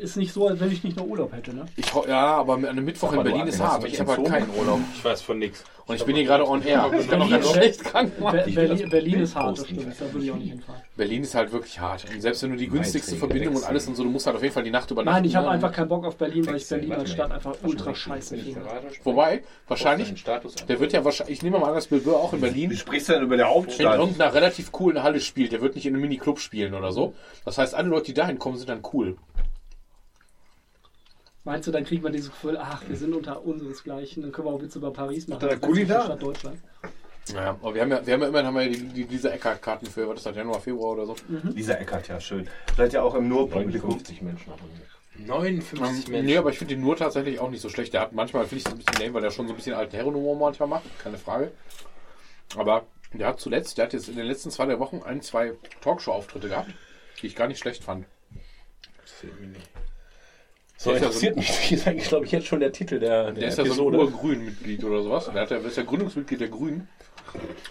Ist nicht so, als wenn ich nicht nur Urlaub hätte, ne? Ich, ja, aber an einem Mittwoch in Berlin ist hart. Ich habe halt keinen Urlaub. Ich weiß von nichts. Und ich bin hier gerade on air. Ich kann auch ganz Berlin- schlecht krank. Berlin, Berlin ist hart, das stimmt. Da würde ich auch nicht hinfahren. Berlin ist halt wirklich hart. Und selbst wenn du die günstigste Verbindung und alles und so, du musst halt auf jeden Fall die Nacht übernachten. Nein, ich habe ne? einfach keinen Bock auf Berlin, weil ich Berlin als Stadt einfach ultra scheiße finde. Wobei, wahrscheinlich, der wird ja wahrscheinlich, ich nehme mal an, dass Bill Burr auch in Wie Berlin sprichst du denn über der in Hauptstadt? irgendeiner relativ coolen Halle spielt. Der wird nicht in einem Mini-Club spielen oder so. Das heißt, alle Leute, die dahin kommen, sind dann cool. Meinst du, dann kriegt man dieses Gefühl, ach, wir sind unter unseresgleichen, dann können wir auch Witze über Paris machen. der als Kuli da? Stadt Deutschland. Naja, aber wir haben ja, wir haben ja immerhin haben wir ja die, die, diese Eckart-Karten für, was ist das, Januar, Februar oder so. Dieser Eckart, ja schön. Seid ihr auch im Nur-Publikum? 59 Menschen haben wir. 59 Menschen. Ähm, Nee, aber ich finde den nur tatsächlich auch nicht so schlecht. Der hat manchmal, finde ich, so ein bisschen lame, weil der schon so ein bisschen alten Herrenhumor manchmal macht, keine Frage. Aber der hat zuletzt, der hat jetzt in den letzten zwei, drei Wochen ein, zwei Talkshow-Auftritte gehabt, die ich gar nicht schlecht fand. So Der ist ja interessiert mich, [LAUGHS] wie ist eigentlich, glaube ich, jetzt schon der Titel der, der, Der ist ja so ein Urgrün-Mitglied oder sowas. Der, hat ja, der ist ja Gründungsmitglied der Grünen.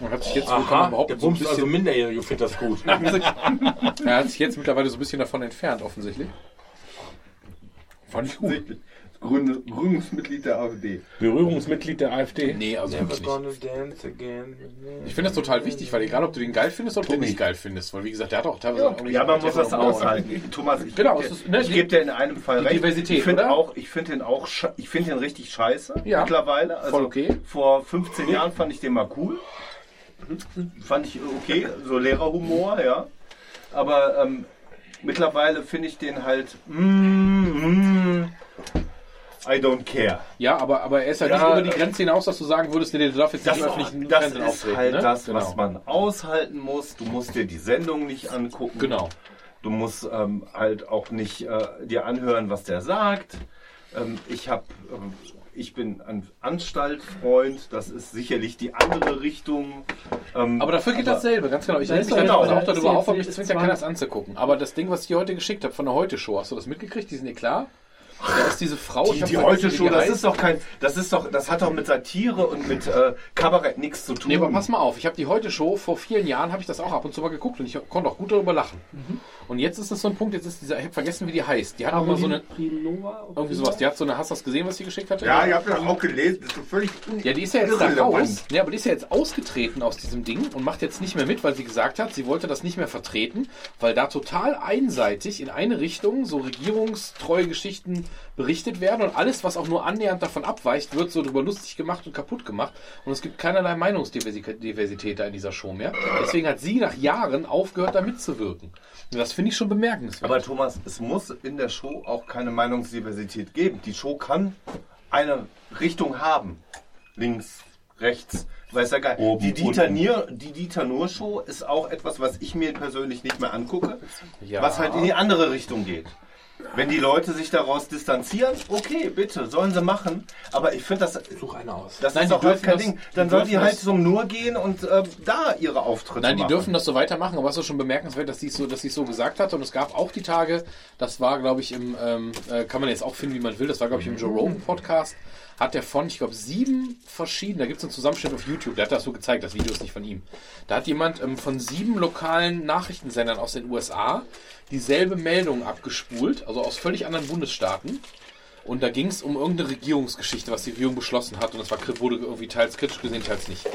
Und hat sich jetzt man Aha, behaupten, der so ein also bisschen, Minderjährige und findet das gut. [LAUGHS] er hat sich jetzt mittlerweile so ein bisschen davon entfernt, offensichtlich. Fand ich gut. Gründungsmitglied der AfD. Berührungsmitglied der AfD. Nee, also wirklich nicht. Ich finde das total wichtig, weil egal, ob du den geil findest oder ob du den nicht geil findest. Weil, wie gesagt, der hat auch teilweise irgendwie- Ja, man muss das aushalten. Thomas, ich Genau, gebe dir, ne, geb dir in einem Fall die recht. Diversität, ich finde oder? auch, ich finde den auch, ich finde den richtig scheiße Ja, mittlerweile. Also voll okay. Vor 15 Jahren fand ich den mal cool. Fand ich okay, so Lehrerhumor, ja. Aber ähm, mittlerweile finde ich den halt. Mm, mm, I don't care. Ja, aber, aber er ist halt Ja, nicht über die Grenze hinaus, dass du sagen würdest, nee, der darf jetzt Das, nicht im öffentlichen das Fernsehen ist auftreten. halt ne? das, genau. was man aushalten muss. Du musst dir die Sendung nicht angucken. Genau. Du musst ähm, halt auch nicht äh, dir anhören, was der sagt. Ähm, ich habe, ähm, ich bin ein Anstaltfreund. Das ist sicherlich die andere Richtung. Ähm, Aber dafür geht aber- dasselbe, ganz genau. Ich ist mich genau, auch darüber auf, aber mich zwingt ja keiner das anzugucken. Aber das Ding, was ich dir heute geschickt habe von der Heute-Show, hast du das mitgekriegt, diesen Eklat? Da ist diese Frau, Die, hab die heute die das ist doch kein, das ist doch, das hat doch mit Satire und mit äh, Kabarett nichts zu tun. Nee, aber pass mal auf, ich habe die Heute-Show, vor vielen Jahren habe ich das auch ab und zu mal geguckt und ich konnte auch gut darüber lachen. Und jetzt ist es so ein Punkt, jetzt ist dieser, ich habe vergessen, wie die heißt. Die hat auch mal so eine, Prinova, irgendwie sowas, die hat so eine, hast du das gesehen, was sie geschickt hatte? ja, ihr habt das auch gelesen. Das ist doch völlig Ja, die ist ja jetzt da raus. Ja, aber die ist ja jetzt ausgetreten aus diesem Ding und macht jetzt nicht mehr mit, weil sie gesagt hat, sie wollte das nicht mehr vertreten, weil da total einseitig in eine Richtung so regierungstreue Geschichten berichtet werden und alles, was auch nur annähernd davon abweicht, wird so drüber lustig gemacht und kaputt gemacht. Und es gibt keinerlei Meinungsdiversität da in dieser Show mehr. Deswegen hat sie nach Jahren aufgehört, da mitzuwirken. Das finde ich schon bemerkenswert. Aber Thomas, es muss in der Show auch keine Meinungsdiversität geben. Die Show kann eine Richtung haben. Links, rechts, weiß ja geil. Oben, die, Dieter unten. Nier, die Dieter Nur Show ist auch etwas, was ich mir persönlich nicht mehr angucke, Ja. was halt in die andere Richtung geht. Wenn die Leute sich daraus distanzieren, okay, bitte, sollen sie machen. Aber ich finde das, Such eine aus. das Nein, ist doch halt kein das- Ding. Dann soll dürfen die halt zum Nur gehen und ähm, da ihre Auftritte Nein, die machen. dürfen das so weitermachen, aber es ist schon bemerkenswert, dass sie es so, dass sie es so gesagt hat. Und es gab auch die Tage, das war, glaube ich, im, ähm, äh, kann man jetzt auch finden, wie man will, das war, glaube ich, im Joe Rogan Podcast, hat der von, ich glaube, sieben verschiedenen, da gibt es einen Zusammenschnitt auf YouTube, der hat das so gezeigt, das Video ist nicht von ihm. Da hat jemand ähm, von sieben lokalen Nachrichtensendern aus den USA dieselbe Meldung abgespult, also aus völlig anderen Bundesstaaten. Und da ging es um irgendeine Regierungsgeschichte, was die Regierung beschlossen hat. Und das war, wurde irgendwie teils kritisch gesehen, teils nicht.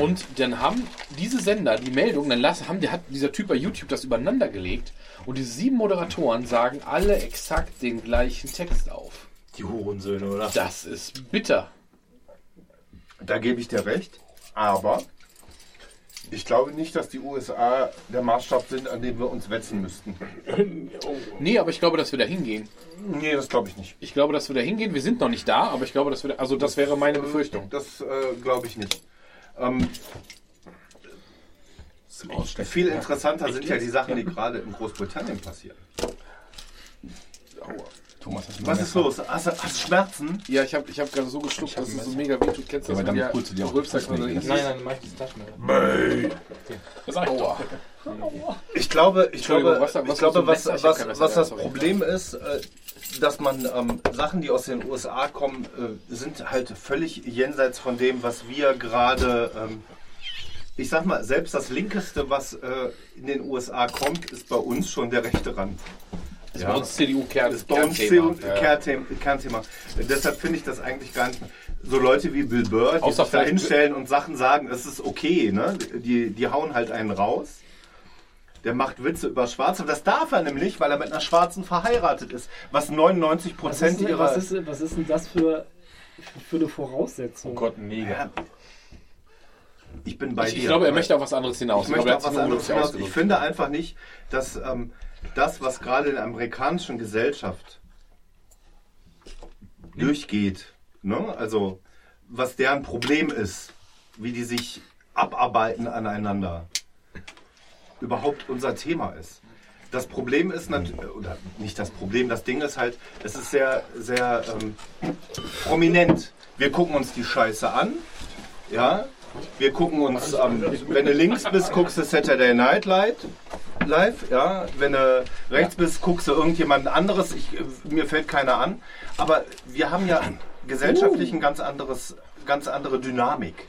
Und dann haben diese Sender die Meldung, dann lass, haben, der hat dieser Typ bei YouTube das übereinander gelegt. Und die sieben Moderatoren sagen alle exakt den gleichen Text auf. Die Hurensöhne, oder? Das ist bitter. Da gebe ich dir recht, aber ich glaube nicht, dass die USA der Maßstab sind, an dem wir uns wetzen müssten. [CLEARS THROAT] Nee, aber ich glaube, dass wir da hingehen. Nee, das glaube ich nicht. Ich glaube, dass wir da hingehen. Wir sind noch nicht da, aber ich glaube, dass wir da, also das wäre meine Befürchtung. Das äh, glaube ich nicht. Ähm, viel interessanter sind ja die Sachen, die gerade in Großbritannien passieren. Thomas, hast du Was ist los? Hast du, hast du Schmerzen? Ja, ich habe ich hab gerade so geschluckt, dass es so mega weh tut. Kennst du Ja, das? aber dann holst du dir auch das Fuß isst Nein, nein, mach ich das Taschenmesser. Das sag ich doch. Ich glaube, ich glaube, was- was ich glaube, was, was, was mehr, das. Problem ist, äh, dass man ähm, Sachen, die aus den USA kommen, äh, sind halt völlig jenseits von dem, was wir gerade, ähm, ich sag mal, selbst das Linkeste, was äh, in den USA kommt, ist bei uns schon der rechte Rand. Das ist bei uns CDU-Kern. Das ist bei uns Kernthema. CDU Kernthema. Kernthema. Deshalb finde ich das eigentlich gar nicht. So Leute wie Bill Burr, die Außer sich da hinstellen und Sachen sagen, es ist okay, ne? Die, die hauen halt einen raus. Der macht Witze über Schwarze. Das darf er nämlich, weil er mit einer Schwarzen verheiratet ist. Was 99 Was ist, Prozent ihrer. was, ist, was ist denn das für, für eine Voraussetzung? Oh Gott, Neger. Ja. Ich bin bei Ich, dir. ich glaube, er möchte auf was anderes hinaus. Ich möchte glaube, er auch hat was anderes hinaus. Ich finde einfach nicht, dass ähm, das, was gerade in der amerikanischen Gesellschaft durchgeht, ne? also was deren Problem ist, wie die sich abarbeiten aneinander, überhaupt unser Thema ist. Das Problem ist natürlich, oder nicht das Problem, das Ding ist halt, es ist sehr, sehr ähm, prominent. Wir gucken uns die Scheiße an, ja, wir gucken uns, ähm, wenn du links bist, guckst du Saturday Night Live, live ja. Wenn du rechts bist, guckst du irgendjemand anderes. Ich, äh, mir fällt keiner an. Aber wir haben ja gesellschaftlich ein ganz anderes, ganz andere Dynamik.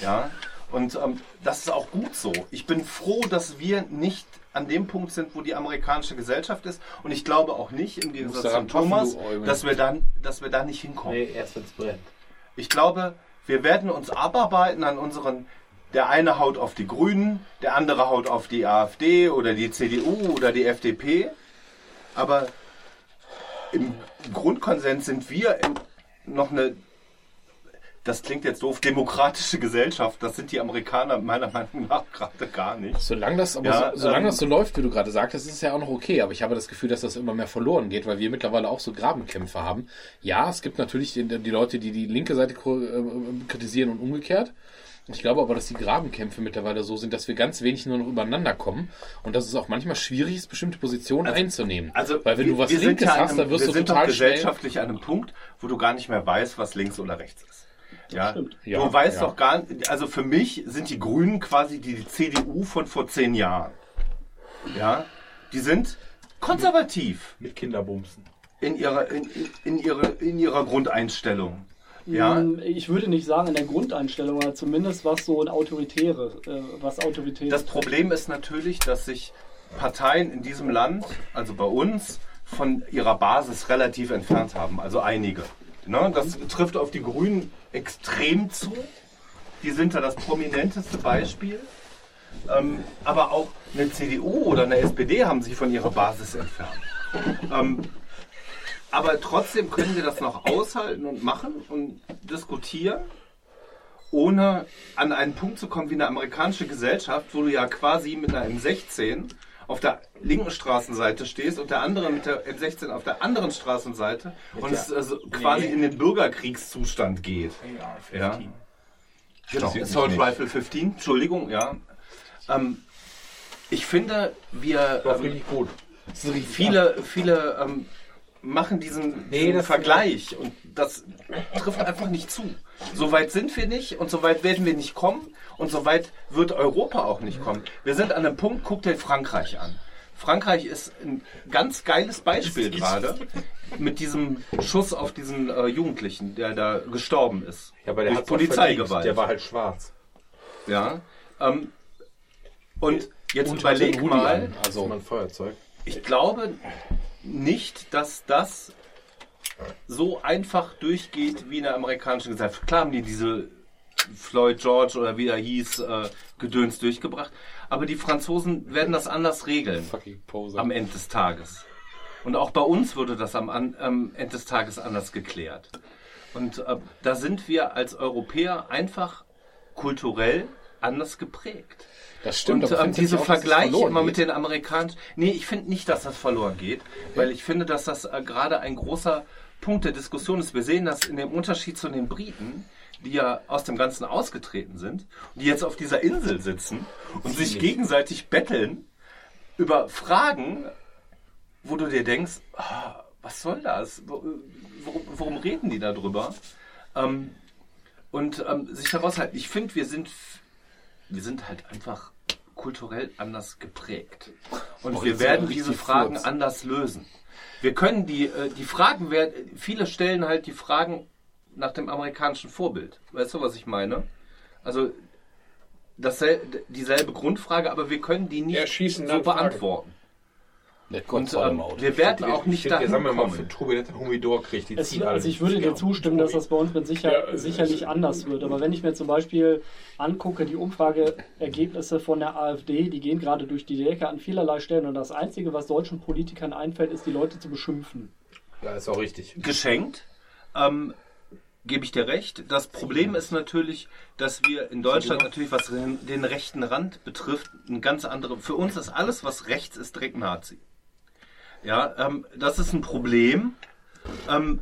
Ja. Und ähm, das ist auch gut so. Ich bin froh, dass wir nicht an dem Punkt sind, wo die amerikanische Gesellschaft ist. Und ich glaube auch nicht, im Gegensatz zu Thomas, dass wir, dann, dass wir da nicht hinkommen. Nee, erst wenn's brennt. Ich glaube, wir werden uns abarbeiten an unseren. Der eine haut auf die Grünen, der andere haut auf die AfD oder die CDU oder die FDP. Aber im Grundkonsens sind wir noch eine, das klingt jetzt doof, demokratische Gesellschaft. Das sind die Amerikaner meiner Meinung nach gerade gar nicht. Solange das, aber Ja, so, solange ähm, das so läuft, wie du gerade sagtest, ist es ja auch noch okay. Aber ich habe das Gefühl, dass das immer mehr verloren geht, weil wir mittlerweile auch so Grabenkämpfe haben. Ja, es gibt natürlich die, die Leute, die die linke Seite ko- äh, kritisieren und umgekehrt. Ich glaube aber, dass die Grabenkämpfe mittlerweile so sind, dass wir ganz wenig nur noch übereinander kommen und dass es auch manchmal schwierig ist, bestimmte Positionen einzunehmen. Also, weil wenn wir, du was Linkes hast, einem, dann wirst wir du sind total schnell. gesellschaftlich an einem Punkt, wo du gar nicht mehr weißt, was links oder rechts ist. Ja, stimmt. du Ja, weißt ja. doch gar nicht, also für mich sind die Grünen quasi die CDU von vor zehn Jahren. Ja, die sind konservativ Mit Kinderbumsen. in ihrer, in, in, ihre, in ihrer Grundeinstellung. Ja, Mm, Ich würde nicht sagen in der Grundeinstellung, aber zumindest was so ein Autoritäre, äh, was Autorität. Das Problem ist natürlich, dass sich Parteien in diesem Land, also bei uns, von ihrer Basis relativ entfernt haben. Also einige. Ne? Das trifft auf die Grünen extrem zu. Die sind da das prominenteste Beispiel. Ähm, aber auch eine CDU oder eine SPD haben sich von ihrer Basis entfernt. Ähm, aber trotzdem können wir das noch aushalten und machen und diskutieren ohne an einen Punkt zu kommen wie eine amerikanische Gesellschaft, wo du ja quasi mit einer M16 auf der linken Straßenseite stehst und der andere mit der M16 auf der anderen Straßenseite und es also quasi in den Bürgerkriegszustand geht. Ja. Genau, Assault. Rifle 15, Entschuldigung, ja. Ähm, ich finde, wir War ähm, richtig gut. viele, viele ähm, machen diesen, Nee, diesen Vergleich und das trifft einfach nicht zu. So weit sind wir nicht und so weit werden wir nicht kommen und so weit wird Europa auch nicht kommen. Wir sind an einem Punkt, guck dir Frankreich an. Frankreich ist ein ganz geiles Beispiel gerade mit diesem Schuss auf diesen äh, Jugendlichen, der da gestorben ist. Ja, aber der Durch hat Polizeigewalt. Der war halt schwarz. Ja. Ähm, und jetzt Und überleg mal, an. Also, ein Feuerzeug. ich glaube nicht, dass das so einfach durchgeht wie in der amerikanischen Gesellschaft. Klar haben die diese Floyd George oder wie er hieß, äh, Gedöns durchgebracht. Aber die Franzosen werden das anders regeln am Ende des Tages. Und auch bei uns würde das am, am Ende des Tages anders geklärt. Und äh, da sind wir als Europäer einfach kulturell anders geprägt. Das stimmt. und ähm, diese Vergleiche immer mit den Amerikanern. Nee, ich finde nicht, dass das verloren geht, weil ich finde, dass das äh, gerade ein großer Punkt der Diskussion ist. Wir sehen das in dem Unterschied zu den Briten, die ja aus dem Ganzen ausgetreten sind und die jetzt auf dieser Insel sitzen und sich gegenseitig betteln über Fragen, wo du dir denkst, ah, was soll das? Wo- Worum, worum reden die da drüber? Ähm, und ähm, sich heraushalten. Ich finde, wir sind, wir sind halt einfach kulturell anders geprägt. Und Oh, wir werden diese Fragen Furz. anders lösen. Wir können die, äh, die Fragen werden, viele stellen halt die Fragen nach dem amerikanischen Vorbild. Weißt du, was ich meine? Also dassel, dieselbe Grundfrage, aber wir können die nicht so beantworten. Und ähm, wir werden auch nicht dahin Sagen wir mal, kommen. für einen Humidor kriegt, die Es, ziehen alle also ich würde dir zustimmen, dass das bei uns mit sicher, Ja, sicherlich anders wird. Aber wenn ich mir zum Beispiel angucke, die Umfrageergebnisse von der AfD, die gehen gerade durch die Decke an vielerlei Stellen. Und das Einzige, was deutschen Politikern einfällt, ist, die Leute zu beschimpfen. Ja, ist auch richtig. geschenkt. Ähm, Gebe ich dir recht. Das Problem ist natürlich, dass wir in Deutschland natürlich, was den, den rechten Rand betrifft, ein ganz andere. Für uns ist alles, was rechts ist, direkt Nazi. Ja, ähm, das ist ein Problem. Ähm,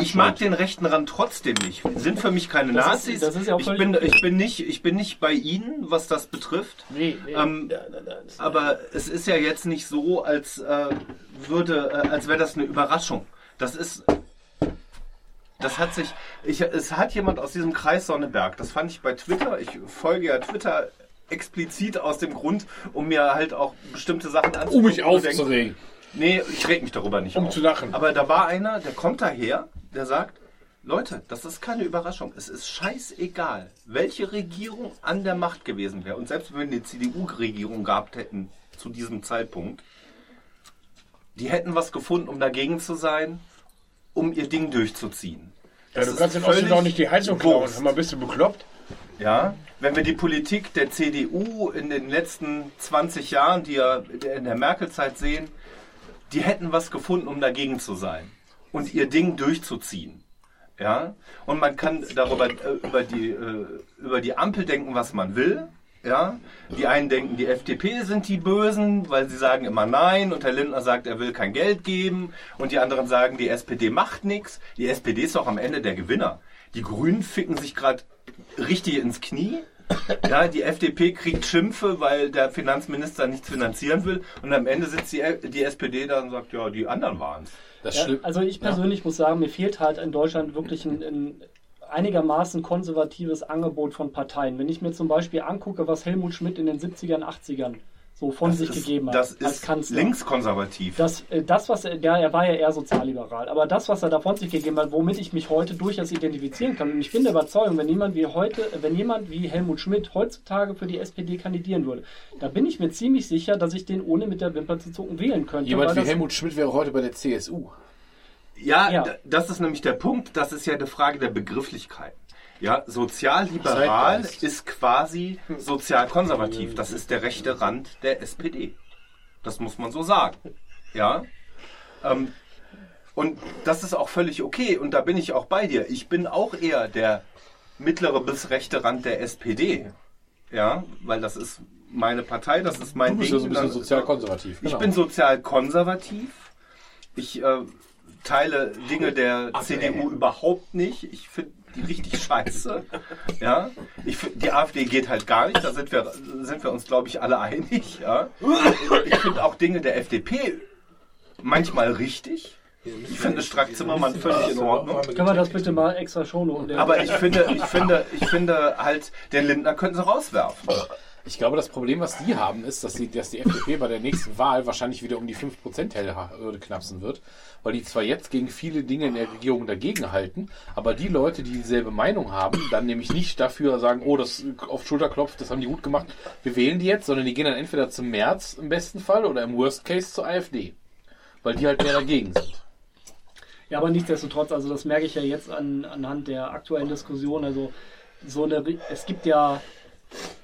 ich mag den rechten Rand trotzdem nicht. Sind für mich keine Das ist- Nazis. das ist ja auch ich, bin, ich, bin nicht, ich bin nicht bei Ihnen, was das betrifft. Nee, nee. Ähm, aber es ist ja jetzt nicht so, als äh, würde, äh, als wäre das eine Überraschung. Das ist, das hat sich, ich, es hat jemand aus diesem Kreis Sonneberg. Das fand ich bei Twitter. Ich folge ja Twitter explizit aus dem Grund, um mir halt auch bestimmte Sachen anzugucken. Um mich zu denken, aufzuregen. Nee, ich reg mich darüber nicht Um auf. zu lachen. Aber da war einer, der kommt daher, der sagt, Leute, das ist keine Überraschung. Es ist scheißegal, welche Regierung an der Macht gewesen wäre. Und selbst wenn wir eine CDU-Regierung gehabt hätten zu diesem Zeitpunkt, die hätten was gefunden, um dagegen zu sein, um ihr Ding durchzuziehen. Ja, Das du kannst in Osten doch nicht die Heizung klauen. Hör mal, bist du bekloppt? Ja, wenn wir die Politik der CDU in den letzten 20 Jahren, die ja in der Merkel-Zeit sehen, die hätten was gefunden, um dagegen zu sein und ihr Ding durchzuziehen. Ja, und man kann darüber äh, über die äh, über die Ampel denken, was man will. Ja, die einen denken, die FDP sind die Bösen, weil sie sagen immer Nein und Herr Lindner sagt, er will kein Geld geben und die anderen sagen, die SPD macht nichts. Die SPD ist doch am Ende der Gewinner. Die Grünen ficken sich gerade richtig ins Knie. [COUGHS] Ja, die FDP kriegt Schimpfe, weil der Finanzminister nichts finanzieren will und am Ende sitzt die, die SPD da und sagt, ja, die anderen waren's. Das Ja, also ich persönlich muss sagen, mir fehlt halt in Deutschland wirklich ein, ein einigermaßen konservatives Angebot von Parteien. Wenn ich mir zum Beispiel angucke, was Helmut Schmidt in den 70ern, 80ern so von sich ist, gegeben hat das als ist Kanzler. linkskonservativ. Das, äh, das, was er, ja, er war ja eher sozialliberal, aber das, was er da von sich gegeben hat, womit ich mich heute durchaus identifizieren kann, und ich bin der Überzeugung, wenn jemand wie heute, wenn jemand wie Helmut Schmidt heutzutage für die SPD kandidieren würde, da bin ich mir ziemlich sicher, dass ich den ohne mit der Wimper zu zucken wählen könnte. Jemand wie das- Helmut Schmidt wäre heute bei der CSU. Ja, Ja. das ist nämlich der Punkt. Das ist ja eine Frage der Begrifflichkeit. Ja, sozialliberal ist quasi sozialkonservativ. Das ist der rechte Rand der SPD. Das muss man so sagen. Ja. Ähm, und das ist auch völlig okay. Und da bin ich auch bei dir. Ich bin auch eher der mittlere bis rechte Rand der SPD. Ja, weil das ist meine Partei, das ist mein Du bist Ding. ja so ein bisschen Dann- sozial konservativ. ich bin sozial konservativ. Ich äh, teile Dinge der CDU überhaupt nicht. Ich finde richtig scheiße. Ja, ich die AfD geht halt gar nicht. Da sind wir, sind wir uns, glaube ich, alle einig. Ja, ich finde auch Dinge der FDP manchmal richtig. Ich finde Strack Zimmermann völlig in Ordnung. Können wir das bitte mal extra schonen? Aber ich finde, ich finde, ich finde halt, den Lindner könnten sie rauswerfen. Ich glaube, das Problem, was die haben, ist, dass die, dass die FDP bei der nächsten Wahl wahrscheinlich wieder um die 5%-Hürde knapsen wird, weil die zwar jetzt gegen viele Dinge in der Regierung dagegen halten, aber die Leute, die dieselbe Meinung haben, dann nämlich nicht dafür sagen, oh, das auf Schulter klopft, das haben die gut gemacht, wir wählen die jetzt, sondern die gehen dann entweder zum März im besten Fall oder im Worst Case zur AfD, weil die halt mehr dagegen sind. Ja, aber nichtsdestotrotz, also das merke ich ja jetzt an, anhand der aktuellen Diskussion. Also so eine, es gibt ja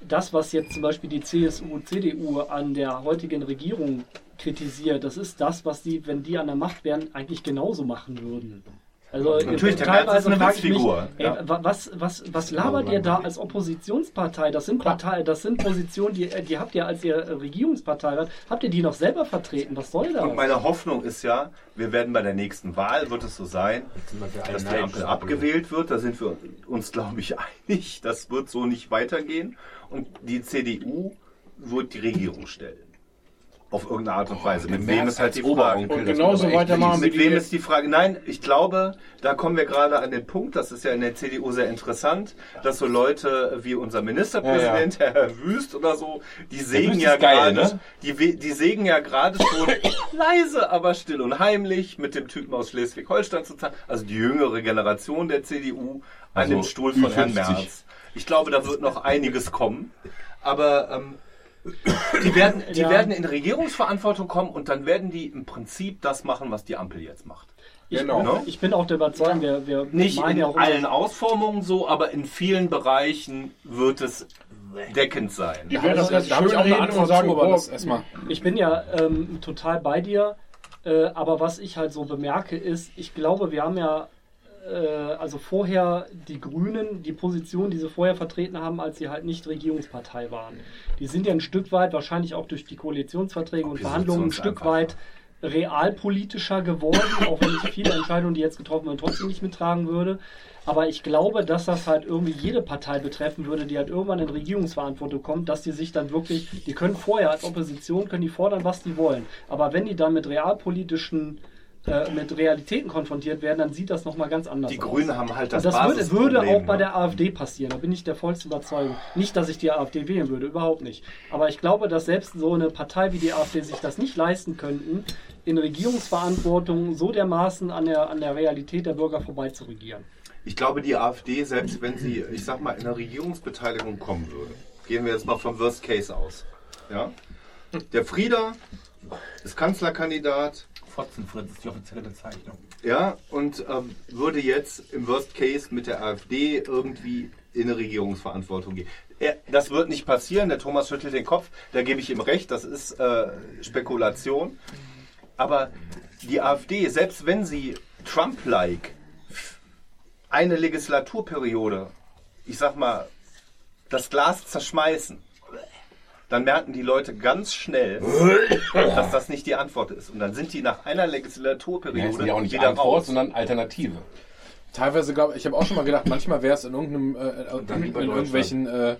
das, was jetzt zum Beispiel die CSU, CDU an der heutigen Regierung kritisiert, das ist das, was die, wenn die an der Macht wären, eigentlich genauso machen würden. Also Natürlich, der teilweise Merz ist eine ey, ja. wa- was, was, was labert ihr da als Oppositionspartei? Das sind Partei, das sind Positionen, die, die habt ihr, als ihr Regierungspartei wart, habt ihr die noch selber vertreten? Was soll das? Und meine Hoffnung ist ja, wir werden bei der nächsten Wahl, wird es so sein, dass die Ampel abgewählt wird. Da sind wir uns, glaube ich, [LAUGHS] einig. Das wird so nicht weitergehen. Und die CDU wird die Regierung stellen. Auf irgendeine Art und Weise. Mit Merz wem ist halt als die Frage. Oberonkel. Und genauso weitermachen Mit wem ist die Frage? Nein, ich glaube, da kommen wir gerade an den Punkt, das ist ja in der CDU sehr interessant, dass so Leute wie unser Ministerpräsident, Herr Wüst oder so, die sägen ja gerade, ne? die, die sägen ja gerade schon [COUGHS] leise, aber still und heimlich mit dem Typen aus Schleswig-Holstein zusammen, also die jüngere Generation der CDU, an Also dem Stuhl von Herrn Ü50. Merz. Ich glaube, da wird noch einiges kommen, aber ähm, die werden, die Ja. werden in Regierungsverantwortung kommen und dann werden die im Prinzip das machen, was die Ampel jetzt macht. Ich, Genau. ich bin auch der Überzeugung, wir, wir Nicht in ja auch allen Ausformungen so, aber in vielen Bereichen wird es deckend sein. Die werden das Da, ganz da habe ich schön auch eine Antwort sagen, aber das erstmal. Ich bin ja ähm, total bei dir, äh, aber was ich halt so bemerke ist, ich glaube, wir haben ja also vorher die Grünen, die Position, die sie vorher vertreten haben, als sie halt nicht Regierungspartei waren. Die sind ja ein Stück weit, wahrscheinlich auch durch die Koalitionsverträge und Verhandlungen, ein Stück einfach. weit realpolitischer geworden, auch wenn ich viele Entscheidungen, die jetzt getroffen werden, trotzdem nicht mittragen würde. Aber ich glaube, dass das halt irgendwie jede Partei betreffen würde, die halt irgendwann in Regierungsverantwortung kommt, dass die sich dann wirklich, die können vorher als Opposition, können die fordern, was die wollen. Aber wenn die dann mit realpolitischen, äh, mit Realitäten konfrontiert werden, dann sieht das nochmal ganz anders Die aus. Grünen haben halt das Und das würde, würde auch bei ne? der AfD passieren, da bin ich der vollsten Überzeugung. Nicht, dass ich die AfD wählen würde, überhaupt nicht. Aber ich glaube, dass selbst so eine Partei wie die AfD sich das nicht leisten könnten, in Regierungsverantwortung so dermaßen an der, an der Realität der Bürger vorbei zu regieren. Ich glaube, die AfD, selbst wenn sie, ich sag mal, in eine Regierungsbeteiligung kommen würde, gehen wir jetzt mal vom Worst Case aus. Ja? Der Frieder ist Kanzlerkandidat, Fotzenfritz ist die offizielle Bezeichnung. ja, und ähm, würde jetzt im Worst Case mit der AfD irgendwie in eine Regierungsverantwortung gehen. Er, das wird nicht passieren, der Thomas schüttelt den Kopf, da gebe ich ihm recht, das ist äh, Spekulation. Aber die AfD, selbst wenn sie Trump-like eine Legislaturperiode, ich sag mal, das Glas zerschmeißen, dann merken die Leute ganz schnell, dass das nicht die Antwort ist. Und dann sind die nach einer Legislaturperiode ist ja auch nicht wieder Antwort, raus. sondern Alternative. Teilweise glaube ich, habe auch schon mal gedacht, manchmal wäre es in irgendeinem, äh, in, in irgendwelchen, äh,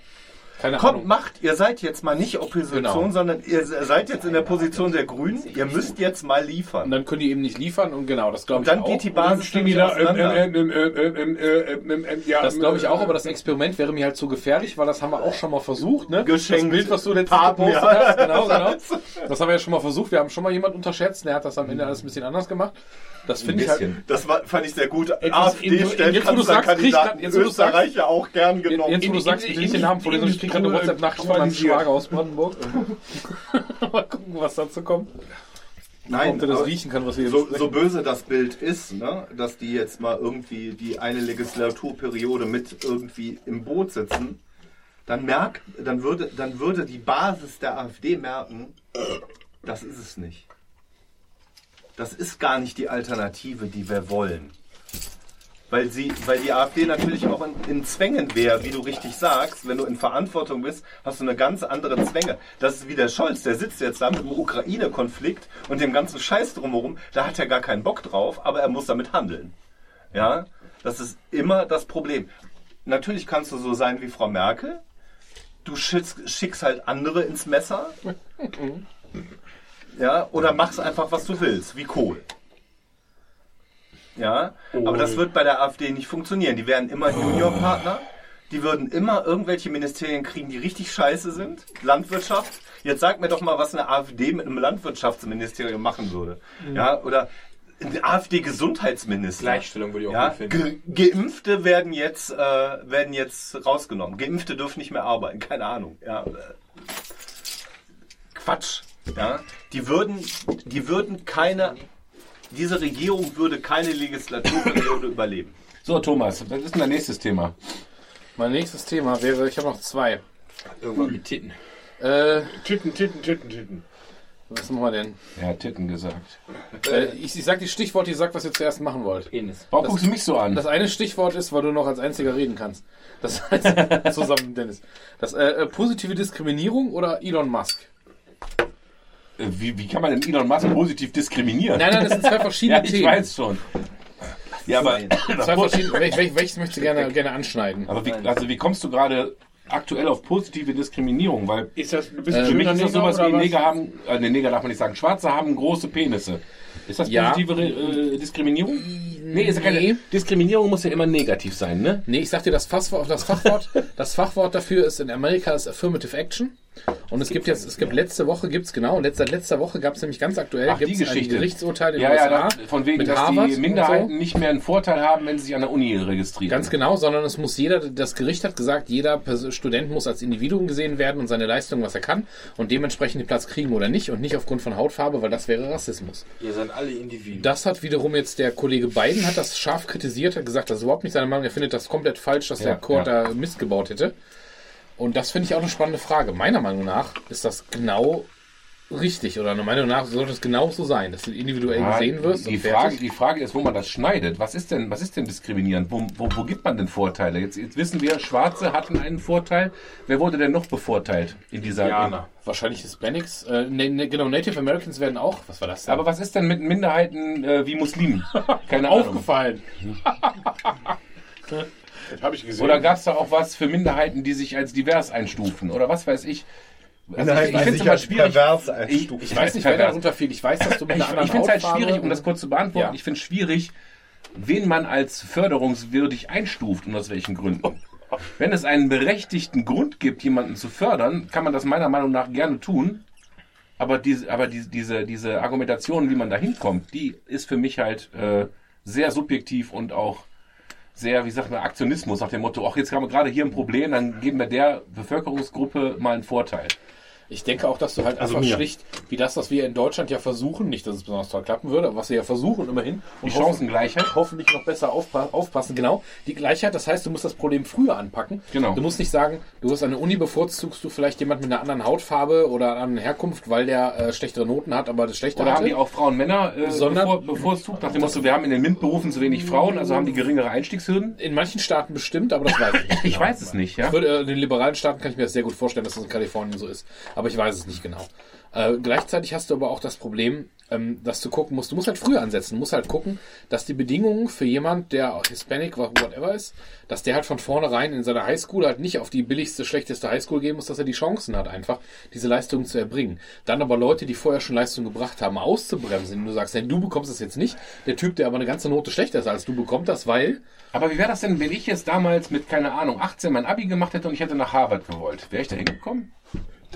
keine Kommt, Ahnung. macht, ihr seid jetzt mal nicht Opposition, Genau. sondern ihr seid jetzt in der Position der Grünen. Ihr müsst jetzt mal Und liefern. dann können die eben nicht liefern und genau, das glaube Und ich dann auch. geht die Dann Basis nämlich. Ähm, auseinander. ähm, ähm, ähm, ähm, ähm, ähm, ähm, ja, Das glaube ich ähm, auch, aber das Experiment wäre mir halt zu gefährlich, weil das haben wir auch schon mal versucht, ne? Geschenkt. Das Bild, was du letztens Papen, gepostet ja. hast, genau, genau. [LAUGHS] Das haben wir ja schon mal versucht. Wir haben schon mal jemanden unterschätzt, der hat das am Ende alles ein bisschen anders gemacht. Das finde ich halt. Das war, fand ich sehr gut. Jetzt, AfD jetzt, stellt jetzt, wo du sagst, krieg ich grad- Kanzlerkandidaten jetzt, wo du sagst- Österreich ja auch gern genommen. Jetzt, wo du in- sagst, in- in- den Namen vorlesen, in- ich krieg gerade eine in- WhatsApp-Nachricht von meinem. Schwager aus Brandenburg. mal gucken, was dazu kommt. Nein, Ob der das riechen kann, was wir hier so, so böse das Bild ist, ne, dass die jetzt mal irgendwie die eine Legislaturperiode mit irgendwie im Boot sitzen, dann merkt, dann würde, dann würde die Basis der AfD merken, das ist es nicht. Das ist gar nicht die Alternative, die wir wollen. Weil, sie, weil die AfD natürlich auch in, in Zwängen wäre, wie du richtig sagst. Wenn du in Verantwortung bist, hast du eine ganz andere Zwänge. Das ist wie der Scholz, der sitzt jetzt da mit dem Ukraine-Konflikt und dem ganzen Scheiß drumherum. Da hat er gar keinen Bock drauf, aber er muss damit handeln. Ja, das ist immer das Problem. Natürlich kannst du so sein wie Frau Merkel. Du schickst, schickst halt andere ins Messer. [LAUGHS] Ja, oder machst einfach, was du willst, wie Kohl. Ja, aber das wird bei der AfD nicht funktionieren. Die werden immer Juniorpartner. Die würden immer irgendwelche Ministerien kriegen, die richtig scheiße sind. Landwirtschaft. Jetzt sag mir doch mal, was eine AfD mit einem Landwirtschaftsministerium machen würde. Ja, oder ein AfD-Gesundheitsminister. Gleichstellung würde ich auch Ja, gut finden. Ge Geimpfte werden jetzt, äh, werden jetzt rausgenommen. Geimpfte dürfen nicht mehr arbeiten. Keine Ahnung. Ja, äh, Quatsch. Ja, die würden, die würden keine, diese Regierung würde keine Legislaturperiode überleben. So, Thomas, was ist denn dein nächstes Thema? Mein nächstes Thema wäre, ich habe noch zwei. Irgendwann mit Titten. Äh, Titten, Titten, Titten, Titten. was machen wir denn? Er hat Titten gesagt. Äh, ich, ich sag die Stichworte, ihr sagt, was ihr zuerst machen wollt. Penis. Warum guckst du mich so an? Das eine Stichwort ist, weil du noch als einziger reden kannst. Das heißt, [LAUGHS] zusammen, Dennis. Das äh, äh, positive Diskriminierung oder Elon Musk? Äh, Wie, wie kann man denn Elon Musk positiv diskriminieren? Nein, nein, das sind zwei verschiedene [LAUGHS] ja, ich Themen. weiß schon. Ja, aber, Zwei verschiedene, wel, wel, welches möchtest du gerne, gerne anschneiden? aber wie, also wie kommst du gerade aktuell auf positive Diskriminierung, weil Ist das, du bist für mich ist das sowas wie? Neger haben, äh, ne, Neger darf man nicht sagen, Schwarze haben große Penisse. Ist das Ja. positive äh, Diskriminierung? Nee, ist ja keine, Nee. Diskriminierung muss ja immer negativ sein, ne? Nee, ich sag dir, das Fachwort, das Fachwort, das Fachwort dafür ist in Amerika ist Affirmative Action. Und es gibt jetzt, es gibt letzte Woche gibt's genau, letzte, seit letzter Woche gab es nämlich ganz aktuell Ach, die gibt's ein Geschichte. Gerichtsurteil in Ja, den ja, USA da, von wegen, mit dass Harvard die Minderheiten so. nicht mehr einen Vorteil haben, wenn sie sich an der Uni registrieren. Ganz genau, sondern es muss jeder, das Gericht hat gesagt, jeder Student muss als Individuum gesehen werden und seine Leistung, was er kann und dementsprechend den Platz kriegen oder nicht und nicht aufgrund von Hautfarbe, weil das wäre Rassismus. Ihr seid alle Individuen. Das hat wiederum jetzt der Kollege Biden hat das scharf kritisiert, hat gesagt, das ist überhaupt nicht seine Meinung, er findet das komplett falsch, dass Ja, der Court ja. da Mist gebaut hätte. Und das finde ich auch eine spannende Frage. Meiner Meinung nach ist das genau richtig oder meiner Meinung nach sollte es genau so sein, dass du individuell Ja, gesehen wirst. die, und Frage, die Frage ist, wo man das schneidet. Was ist denn, was ist denn diskriminierend? Wo, wo, wo gibt man denn Vorteile? Jetzt, jetzt wissen wir, Schwarze hatten einen Vorteil. Wer wurde denn noch bevorteilt in dieser? Indianer. Wahrscheinlich Hispanics, äh, ne, ne, genau, Native Americans werden auch, was war das denn? Aber was ist denn mit Minderheiten äh, wie Muslimen? [LAUGHS] Keine Ahnung. aufgefallen. [LAUGHS] Das habe ich gesehen. Oder gab es da auch was für Minderheiten, die sich als divers einstufen? Oder was weiß ich? Also Nein, ich, ich finde es immer als schwierig. pervers Ich. Ich weiß nicht, wer darunter fiel. Ich weiß, dass du mit Ich, einer anderen ich finde es halt schwierig, um das kurz zu beantworten. Ja. Ich finde es schwierig, wen man als förderungswürdig einstuft und aus welchen Gründen. [LAUGHS] Wenn es einen berechtigten Grund gibt, jemanden zu fördern, kann man das meiner Meinung nach gerne tun. Aber diese, aber diese, diese, diese Argumentation, wie man da hinkommt, die ist für mich halt äh, sehr subjektiv und auch sehr, wie sagt man, Aktionismus nach dem Motto, ach, jetzt haben wir gerade hier ein Problem, dann geben wir der Bevölkerungsgruppe mal einen Vorteil. Ich denke auch, dass du halt Also einfach mir. schlicht, wie das, was wir in Deutschland ja versuchen, nicht, dass es besonders toll klappen würde, aber was wir ja versuchen immerhin, Die und hoffen- Chancengleichheit. hoffentlich noch besser aufpa aufpassen. Genau, die Gleichheit, das heißt, du musst das Problem früher anpacken. Genau. Du musst nicht sagen, du wirst an der Uni bevorzugst du vielleicht jemanden mit einer anderen Hautfarbe oder einer anderen Herkunft, weil der äh, schlechtere Noten hat, aber das schlechte Oder haben hatte. die auch Frauen Männer äh, Sondern- bevor, bevorzugt, nach dem Motto, wir haben in den MINT-Berufen zu wenig Frauen, also haben die geringere Einstiegshürden? In manchen Staaten bestimmt, aber das weiß ich nicht. [LAUGHS] Ich genau. weiß es nicht, ja. Ich würde, äh, in den liberalen Staaten kann ich mir das sehr gut vorstellen, dass das in Kalifornien so ist. Aber ich weiß es nicht genau. Äh, gleichzeitig hast du aber auch das Problem, ähm, dass du gucken musst. Du musst halt früher ansetzen. Musst halt gucken, dass die Bedingungen für jemand, der Hispanic, whatever ist, dass der halt von vornherein in seiner Highschool halt nicht auf die billigste, schlechteste Highschool gehen muss, dass er die Chancen hat, einfach diese Leistungen zu erbringen. Dann aber Leute, die vorher schon Leistungen gebracht haben, auszubremsen. Wenn du sagst, hey, du bekommst das jetzt nicht. Der Typ, der aber eine ganze Note schlechter ist als du, bekommt das, weil Aber wie wäre das denn, wenn ich jetzt damals mit, keine Ahnung, 18 mein Abi gemacht hätte und ich hätte nach Harvard gewollt? Wäre ich da hingekommen?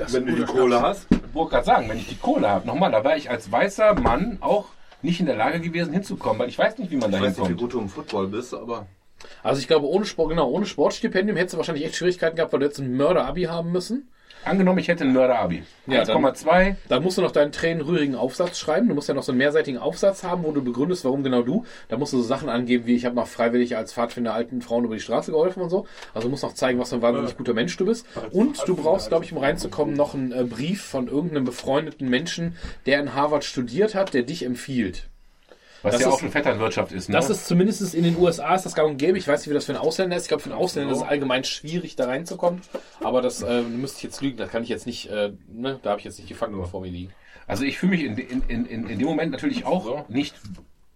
Wenn du die Kohle hast. Ich wollte gerade sagen, wenn ich die Kohle habe, nochmal, da wäre ich als weißer Mann auch nicht in der Lage gewesen hinzukommen, weil ich weiß nicht, wie man da Ich weiß nicht, wie hinkommt. gut du im Football bist, aber Also ich glaube, ohne Sport, genau, ohne Sportstipendium hättest du wahrscheinlich echt Schwierigkeiten gehabt, weil du jetzt ein Mörder-Abi haben müssen. Angenommen, ich hätte ein Mörder-Abi. Ja, dann- 1,2. Da musst du noch deinen tränenrührigen Aufsatz schreiben. Du musst ja noch so einen mehrseitigen Aufsatz haben, wo du begründest, warum genau du. Da musst du so Sachen angeben, wie ich habe noch freiwillig als Pfadfinder alten Frauen über die Straße geholfen und so. Also du musst noch zeigen, was für ein wahnsinnig guter Mensch du bist. Und du brauchst, glaube ich, um reinzukommen, noch einen äh, Brief von irgendeinem befreundeten Menschen, der in Harvard studiert hat, der dich empfiehlt. Was Das ja ist- auch eine Vetternwirtschaft ist, ne? Das ist zumindest in den USA ist das gang und gäbe. Ich weiß nicht, wie das für einen Ausländer ist. Ich glaube, für einen Ausländer ist es allgemein schwierig, da reinzukommen. Aber das äh, müsste ich jetzt lügen. Da kann ich jetzt nicht, äh, ne, da habe ich jetzt nicht die Fakten vor mir liegen. Also ich fühle mich in, in, in, in, dem Moment natürlich auch nicht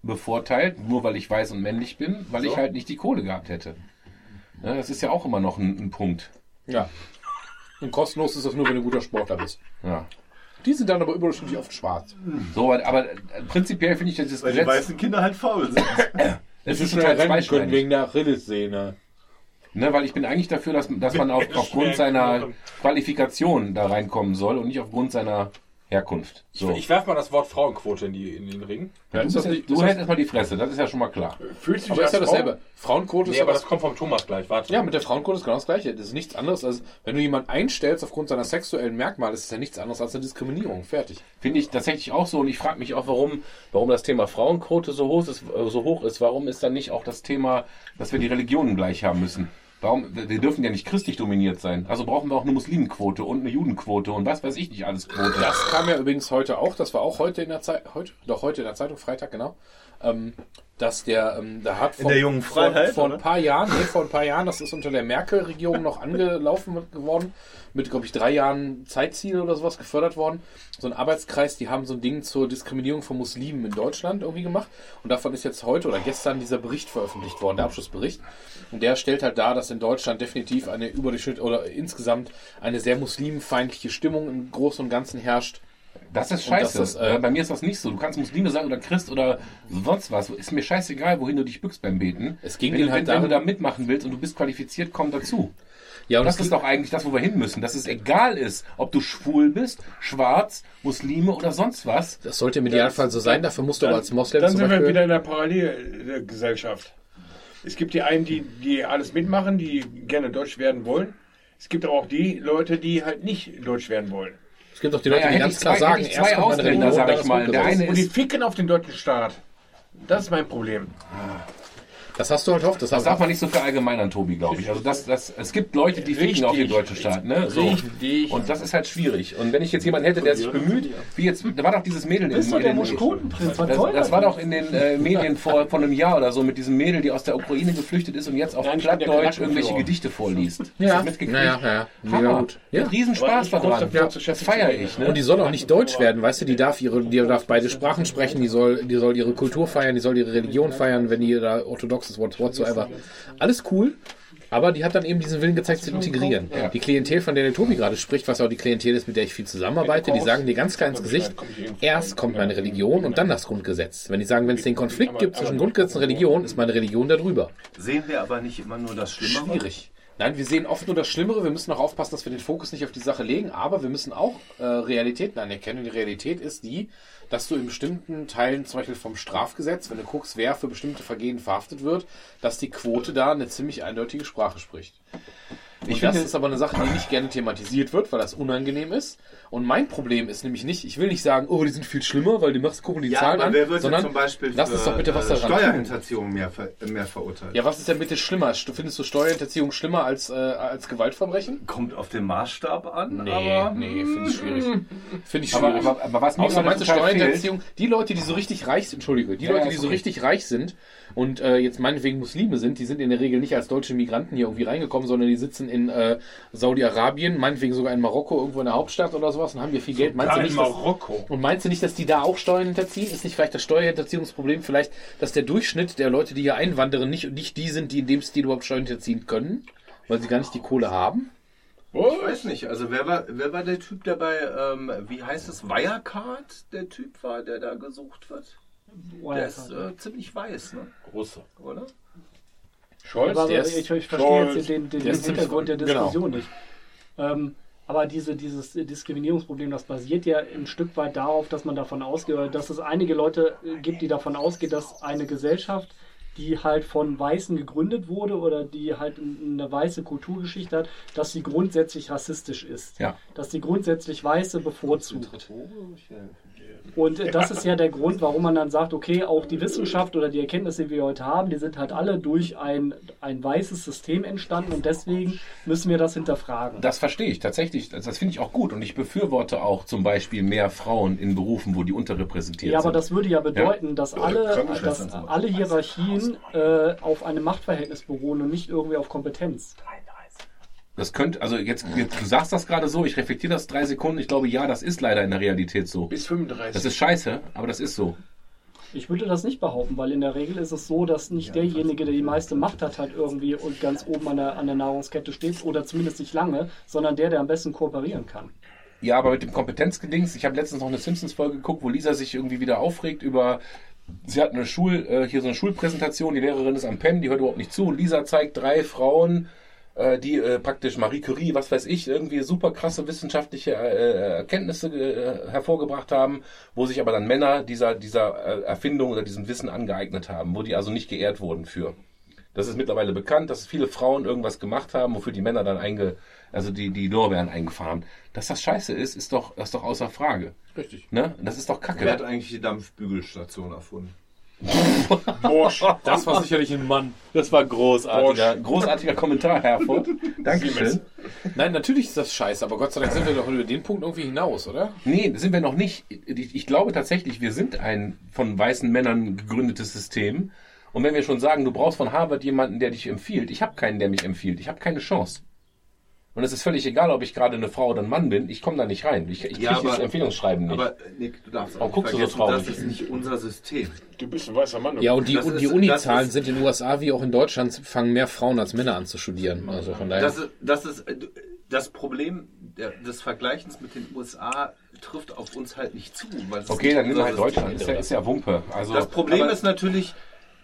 bevorteilt, nur weil ich weiß und männlich bin, weil ich halt nicht die Kohle gehabt hätte. Ja, das ist ja auch immer noch ein, ein Punkt. Ja. Und kostenlos ist das nur, wenn du ein guter Sportler bist. Ja. Die sind dann aber überdurchschnittlich oft schwarz. So, aber, aber prinzipiell finde ich das weil die weißen Kinder halt faul sind. [COUGHS] es ist total zweischneidig. der Achillessehne. Ne, weil ich bin eigentlich dafür, dass, dass man [LAUGHS] auf, aufgrund seiner Qualifikation da reinkommen soll und nicht aufgrund seiner Herkunft. So. Ich werfe mal das Wort Frauenquote in, die, in den Ring. Ja, du ist das ja, nicht- du ist hältst erstmal die Fresse, das ist ja schon mal klar. Fühlst du dich Aber ist ja dasselbe. Frau? Frauenquote ist Nee, ja aber das kommt vom Thomas gleich. Warte. Ja, mit der Frauenquote ist genau das Gleiche. Das ist nichts anderes als, wenn du jemanden einstellst aufgrund seiner sexuellen Merkmale, ist es ja nichts anderes als eine Diskriminierung. Fertig. Finde ich tatsächlich auch so und ich frage mich auch, warum, warum das Thema Frauenquote so hoch, ist, äh, so hoch ist. Warum ist dann nicht auch das Thema, dass wir die Religionen gleich haben müssen? Warum, wir dürfen ja nicht christlich dominiert sein. Also brauchen wir auch eine Muslimenquote und eine Judenquote und was weiß ich nicht alles Quote. Das kam ja übrigens heute auch, das war auch heute in der Zeit, heute, doch heute in der Zeitung, Freitag, genau. Ähm, dass der, ähm, da hat In der jungen Freiheit, vor, vor ein paar Jahren, nee, vor ein paar Jahren, das ist unter der Merkel-Regierung noch angelaufen geworden, mit, glaube ich, drei Jahren Zeitziel oder sowas gefördert worden. So ein Arbeitskreis, die haben so ein Ding zur Diskriminierung von Muslimen in Deutschland irgendwie gemacht. Und davon ist jetzt heute oder gestern dieser Bericht veröffentlicht worden, der Abschlussbericht. Und der stellt halt dar, dass in Deutschland definitiv eine Überdurchschnitt oder insgesamt eine sehr muslimfeindliche Stimmung im Großen und Ganzen herrscht. Das ist scheiße. das ist, äh, Bei mir ist das nicht so. Du kannst Muslime sein oder Christ oder sonst was. Ist mir scheißegal, wohin du dich bückst beim Beten. Es ging wenn, denen du, halt wenn, wenn du da mitmachen willst und du bist qualifiziert, komm dazu. Ja, und Das ist doch eigentlich das, wo wir hin müssen. Dass es egal ist, ob du schwul bist, schwarz, Muslime oder sonst was. Das sollte im Idealfall so sein, dafür musst du aber als Moslem Dann sind wir wieder in der Parallelgesellschaft. Es gibt die einen, die, die alles mitmachen, die gerne Deutsch werden wollen. Es gibt aber auch die Leute, die halt nicht Deutsch werden wollen. Es gibt auch die Leute, Naja, die ganz klar zwei- sagen, ich erst zwei kommt meine Ausländer, Religion, sag ich mal. Der eine Und die ficken auf den deutschen Staat. Das ist mein Problem. Das hast du halt oft. Das, Das darf man nicht so verallgemeinern, Tobi, glaube ich. Also das, das, es gibt Leute, die ficken Richtig. auf den deutschen Staat, ne? So. Richtig. Und das ist halt schwierig. Und wenn ich jetzt jemanden hätte, der sich bemüht, wie jetzt, da war doch dieses Mädel in, Bist du in der den, Muschkotenprinz? Das, war doch in den äh, Medien vor, vor einem Jahr oder so mit diesem Mädel, die aus der Ukraine geflüchtet ist und jetzt auf Nein, der Plattdeutsch irgendwelche Gedichte vorliest. Du Ja, das mitgekriegt? ja. Mega gut. Ja. Ja. Riesen Spaß Aber ich daran. Ja, das feiere ich. Ne? Und die soll auch nicht deutsch werden, weißt du, die darf ihre, die darf beide Sprachen sprechen, die soll, die soll ihre Kultur feiern, die soll ihre Religion feiern, wenn die da orthodox what- whatsoever. Alles cool. Aber die hat dann eben diesen Willen gezeigt, zu integrieren. Die Klientel, von der der Tobi gerade spricht, was auch die Klientel ist, mit der ich viel zusammenarbeite, die sagen dir ganz klar ins Gesicht, erst kommt meine Religion und dann das Grundgesetz. Wenn die sagen, wenn es den Konflikt gibt zwischen Grundgesetz und Religion, ist meine Religion darüber. Sehen wir aber nicht immer nur das Schlimmere? Schwierig. Nein, wir sehen oft nur das Schlimmere. Wir müssen auch aufpassen, dass wir den Fokus nicht auf die Sache legen, aber wir müssen auch äh, Realitäten anerkennen. Und die Realität ist die, dass du in bestimmten Teilen, zum Beispiel vom Strafgesetz, wenn du guckst, wer für bestimmte Vergehen verhaftet wird, dass die Quote da eine ziemlich eindeutige Sprache spricht. Ich das ist aber eine Sache, die nicht gerne thematisiert wird, weil das unangenehm ist. Und mein Problem ist nämlich nicht, ich will nicht sagen, oh, die sind viel schlimmer, weil die machst gucken die Ja, Zahlen aber an, wer wird sondern zum Beispiel lass uns doch bitte was äh, daran tun. Steuerhinterziehung mehr, ver mehr verurteilt? Ja, was ist denn bitte schlimmer? Findest du Steuerhinterziehung schlimmer als, äh, als Gewaltverbrechen? Kommt auf den Maßstab an, Nee, aber nee, finde ich schwierig. Finde ich Aber, schwierig. aber, aber was mir Außer gerade meinst du total fehlt, Steuerhinterziehung? Die Leute, die so richtig reich sind, Entschuldige, die Ja, Leute, die so richtig reich sind und äh, jetzt meinetwegen Muslime sind, die sind in der Regel nicht als deutsche Migranten hier irgendwie reingekommen, sondern die sitzen in äh, Saudi-Arabien, meinetwegen sogar in Marokko, irgendwo in der Hauptstadt oder sowas und haben hier viel Geld. Meinst du in nicht, dass, Marokko. und meinst du nicht, dass die da auch Steuern hinterziehen? Ist nicht vielleicht das Steuerhinterziehungsproblem vielleicht, dass der Durchschnitt der Leute, die hier einwandern, nicht, nicht die sind, die in dem Stil überhaupt Steuern hinterziehen können? Weil sie gar nicht die Kohle haben? ich weiß nicht. Also wer war, wer war der Typ, der bei, ähm, wie heißt es, Wirecard, der Typ war, der da gesucht wird? Der ist äh, ziemlich weiß, ne? Russe. Oder? Scholz, Aber der ich, ist- ich verstehe Scholz. jetzt den, den, den Hintergrund der genau. Diskussion nicht. Ähm, aber diese, dieses Diskriminierungsproblem, das basiert ja ein Stück weit darauf, dass man davon ausgeht, oder dass es einige Leute äh, gibt, die davon ausgehen, dass eine Gesellschaft, die halt von Weißen gegründet wurde oder die halt eine weiße Kulturgeschichte hat, dass sie grundsätzlich rassistisch ist. Ja. Dass sie grundsätzlich Weiße bevorzugt. Und äh, das ist ja der Grund, warum man dann sagt, okay, auch die Wissenschaft oder die Erkenntnisse, die wir heute haben, die sind halt alle durch ein, ein weißes System entstanden und deswegen müssen wir das hinterfragen. Das verstehe ich tatsächlich. Das, das finde ich auch gut. Und ich befürworte auch zum Beispiel mehr Frauen in Berufen, wo die unterrepräsentiert ja, aber sind. das würde ja bedeuten, dass alle, Krankenschwestern dass alle Hierarchien äh, auf einem Machtverhältnis beruhen und nicht irgendwie auf Kompetenz. Das könnte, also jetzt, jetzt, du sagst das gerade so, ich reflektiere das drei Sekunden. Ich glaube, ja, das ist leider in der Realität so. bis 35. Das ist scheiße, aber das ist so. Ich würde das nicht behaupten, weil in der Regel ist es so, dass nicht derjenige, der die meiste Macht hat, halt irgendwie und ganz oben an der, an der Nahrungskette steht oder zumindest nicht lange, sondern der, der am besten kooperieren kann. Ja, aber mit dem Kompetenzgedings, ich habe letztens noch eine Simpsons-Folge geguckt, wo Lisa sich irgendwie wieder aufregt über, sie hat eine Schul, äh, hier so eine Schulpräsentation, die Lehrerin ist am Pennen, die hört überhaupt nicht zu. Lisa zeigt drei Frauen, äh, die äh, praktisch Marie Curie, was weiß ich, irgendwie super krasse wissenschaftliche äh, Erkenntnisse äh, hervorgebracht haben, wo sich aber dann Männer dieser, dieser äh, Erfindung oder diesem Wissen angeeignet haben, wo die also nicht geehrt wurden für. Das ist mittlerweile bekannt, dass viele Frauen irgendwas gemacht haben, wofür die Männer dann einge, also die, die Lorbeeren eingefahren haben. Dass das scheiße ist, ist doch, ist doch außer Frage. Richtig. Ne? Das ist doch Wer hat kacke. eigentlich die Dampfbügelstation erfunden? Bosch. Das war sicherlich ein Mann. Das war großartiger, großartiger Kommentar, Herr Ford. Dankeschön. Nein, natürlich ist das scheiße, aber Gott sei Dank sind wir doch über den Punkt irgendwie hinaus, oder? Nee, sind wir noch nicht. Ich, ich glaube tatsächlich, wir sind ein von weißen Männern gegründetes System. Und wenn wir schon sagen, du brauchst von Harvard jemanden, der dich empfiehlt. Ich habe keinen, der mich empfiehlt. Ich habe keine Chance. Und es ist völlig egal, ob ich gerade eine Frau oder ein Mann bin. Ich komme da nicht rein. Ich, ich kriege Ja, dieses aber- Empfehlungsschreiben nicht. Aber Nick, du darfst auch guckst du so traurig? das ist nicht unser System. Du bist ein weißer Mann. Ja, und die, Das und die Uni-Zahlen das sind in den USA wie auch in Deutschland, fangen mehr Frauen als Männer an zu studieren. Also von daher. Das ist, das ist äh, das Problem des Vergleichens mit den USA trifft auf uns halt nicht zu. Okay, dann nimm halt Deutschland. Ist ja, ist ja Wumpe. Also, Das Problem ist natürlich,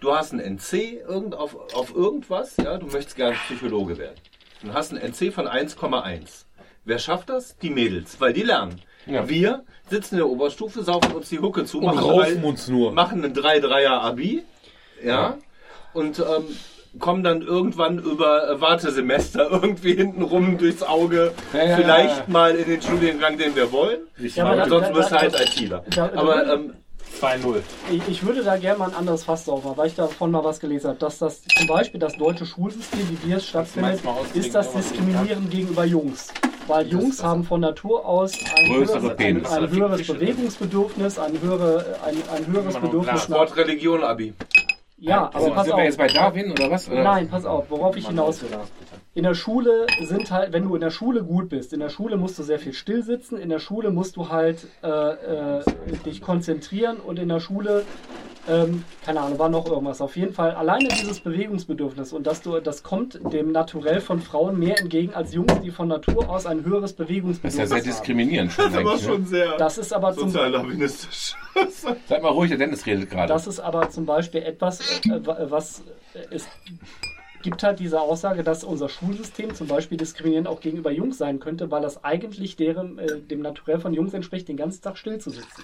du hast ein NC irgend, auf, auf irgendwas, ja, du möchtest gerne Psychologe werden. Du hast ein NC von 1,1. Wer schafft das? Die Mädels, weil die lernen. Ja. Wir sitzen in der Oberstufe, saufen uns die Hucke zu, und machen, raufen drei, uns nur. machen einen 3-3er Abi, ja, und ähm, kommen dann irgendwann über äh, Wartesemester [LAUGHS] irgendwie hintenrum durchs Auge, Ja, ja, vielleicht ja, ja. mal in den Studiengang, den wir wollen. Ja, aber da- Sonst da- wirst du halt ITler. Aber ähm, 2-0. Ich, ich würde da gerne mal ein anderes Fass aufmachen, weil ich davon mal was gelesen habe, dass das zum Beispiel das deutsche Schulsystem, wie wir es stattfindet, ist das aber was Diskriminieren gegenüber Jungs. Weil Jungs haben von Natur aus ein höheres, ein, ein höheres Bewegungsbedürfnis, ein, höhere, ein, ein höheres Bedürfnis nach. Sport, Religion, Abi. Ja, aber Sind, pass sind wir jetzt auf. bei Darwin oder was? Oder? Nein, pass auf, worauf ich hinaus will. In der Schule sind halt, wenn du in der Schule gut bist, in der Schule musst du sehr viel still sitzen, in der Schule musst du halt äh, äh, dich konzentrieren und in der Schule, ähm, keine Ahnung, war noch irgendwas. Auf jeden Fall alleine dieses Bewegungsbedürfnis und dass du, das kommt dem Naturell von Frauen mehr entgegen als Jungs, die von Natur aus ein höheres Das ist ja Bewegungsbedürfnis sehr haben. diskriminierend schon. Das ist aber eigentlich, schon ne? sehr Das ist aber zum sozialdarwinistisch. [LAUGHS] [LAUGHS] Seid mal ruhig, der Dennis redet gerade. Das ist aber zum Beispiel etwas, äh, wa- was äh, es gibt halt diese Aussage, dass unser Schulsystem zum Beispiel diskriminierend auch gegenüber Jungs sein könnte, weil das eigentlich deren, äh, dem Naturell von Jungs entspricht, den ganzen Tag still zu sitzen.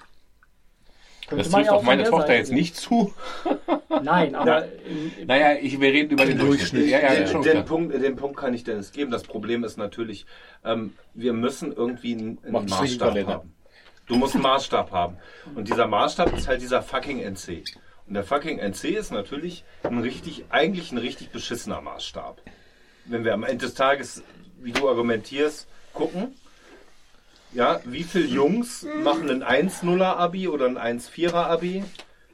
Könnte Das trifft auf meine Tochter Seite jetzt sehen. nicht zu. [LAUGHS] Nein, aber Naja, ich, wir reden über den Durchschnitt. Ja, ja, den, schon den. Punkt, den Punkt kann ich Dennis geben. Das Problem ist natürlich, ähm, wir müssen irgendwie einen, einen Maßstab haben. Du musst einen Maßstab haben. Und dieser Maßstab ist halt dieser fucking NC. Und der fucking NC ist natürlich ein richtig, eigentlich ein richtig beschissener Maßstab. Wenn wir am Ende des Tages, wie du argumentierst, gucken, ja, wie viele Jungs machen ein 1-0er Abi oder ein 1-4er Abi?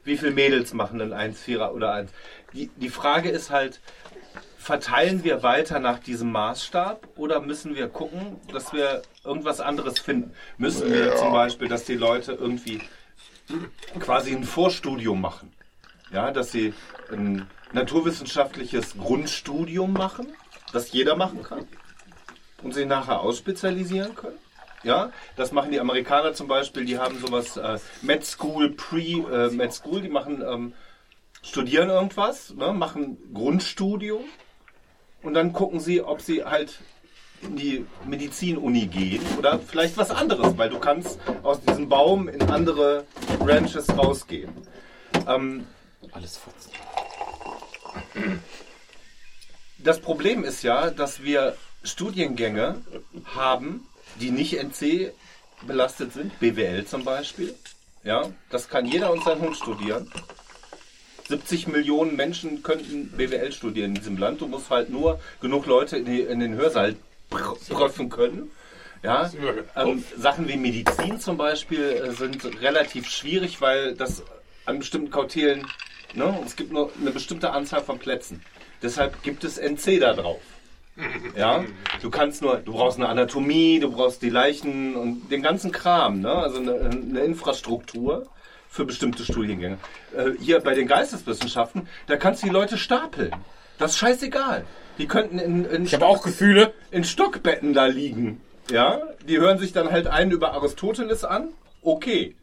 Wie viele Mädels machen ein 1-4er oder 1? Die, die Frage ist halt, verteilen wir weiter nach diesem Maßstab oder müssen wir gucken, dass wir irgendwas anderes finden? Müssen wir zum Beispiel, dass die Leute irgendwie quasi ein Vorstudium machen? Ja, dass sie ein naturwissenschaftliches Grundstudium machen, das jeder machen kann und sich nachher ausspezialisieren können? Ja, das machen die Amerikaner zum Beispiel, die haben sowas, äh, Med School, Pre, äh, Med School, die machen, ähm, studieren irgendwas, ne, machen Grundstudium und dann gucken sie, ob sie halt in die Medizinuni gehen oder vielleicht was anderes, weil du kannst aus diesem Baum in andere Branches rausgehen. Ähm, Alles fotzen. das Problem ist ja, dass wir Studiengänge haben, die nicht NC belastet sind, BWL zum Beispiel. Ja, das kann jeder und sein Hund studieren. 70 Millionen Menschen könnten BWL studieren in diesem Land. Du musst halt nur genug Leute in, die, in den Hörsaal prüfen können. Ja, ähm, Sachen wie Medizin zum Beispiel äh, sind relativ schwierig, weil das an bestimmten Kautelen, ne, es gibt nur eine bestimmte Anzahl von Plätzen. Deshalb gibt es NC da drauf. Ja, du kannst nur, du brauchst eine Anatomie, du brauchst die Leichen und den ganzen Kram, ne? also eine, eine Infrastruktur für bestimmte Studiengänge. Äh, hier bei den Geisteswissenschaften, da kannst du die Leute stapeln. Das ist scheißegal. Die könnten in, in, Ich habe auch Gefühle. in Stockbetten da liegen. Ja, die hören sich dann halt einen über Aristoteles an. Okay.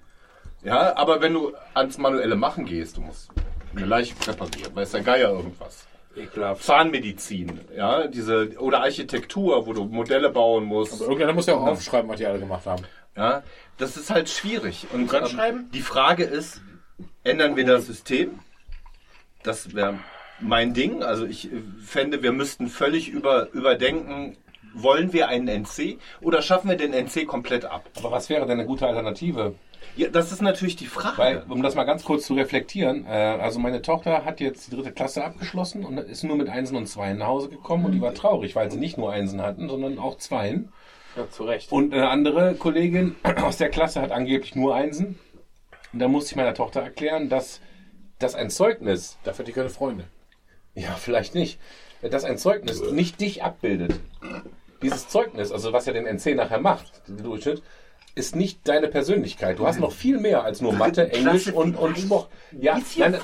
Ja, aber wenn du ans manuelle Machen gehst, du musst eine Leiche präparieren, weiß der Geier irgendwas. Ekelhaft. Zahnmedizin, ja, diese oder Architektur, wo du Modelle bauen musst. Irgendeiner muss ja auch aufschreiben, was die alle gemacht haben. Ja, das ist halt schwierig. Und ähm, schreiben? die Frage ist, ändern wir das System? Das wäre mein Ding. Also ich äh, fände, wir müssten völlig über, überdenken, wollen wir einen NC oder schaffen wir den NC komplett ab? Aber was wäre denn eine gute Alternative? Ja, das ist natürlich die Frage. Weil, um das mal ganz kurz zu reflektieren, äh, also meine Tochter hat jetzt die dritte Klasse abgeschlossen und ist nur mit Einsen und Zweien nach Hause gekommen und die war traurig, weil sie nicht nur Einsen hatten, sondern auch Zweien. Ja, zu Recht. Und eine andere Kollegin [CLEARS THROAT] aus der Klasse hat angeblich nur Einsen. Und da musste ich meiner Tochter erklären, dass, dass ein Zeugnis, Dafür hat die keine Freunde. ja, vielleicht nicht, dass ein Zeugnis nicht dich abbildet. Dieses Zeugnis, also was ja den NC nachher macht, den Durchschnitt, ist nicht deine Persönlichkeit. Du hast noch viel mehr als nur Mathe, Englisch und, und Sport. Ja, nein,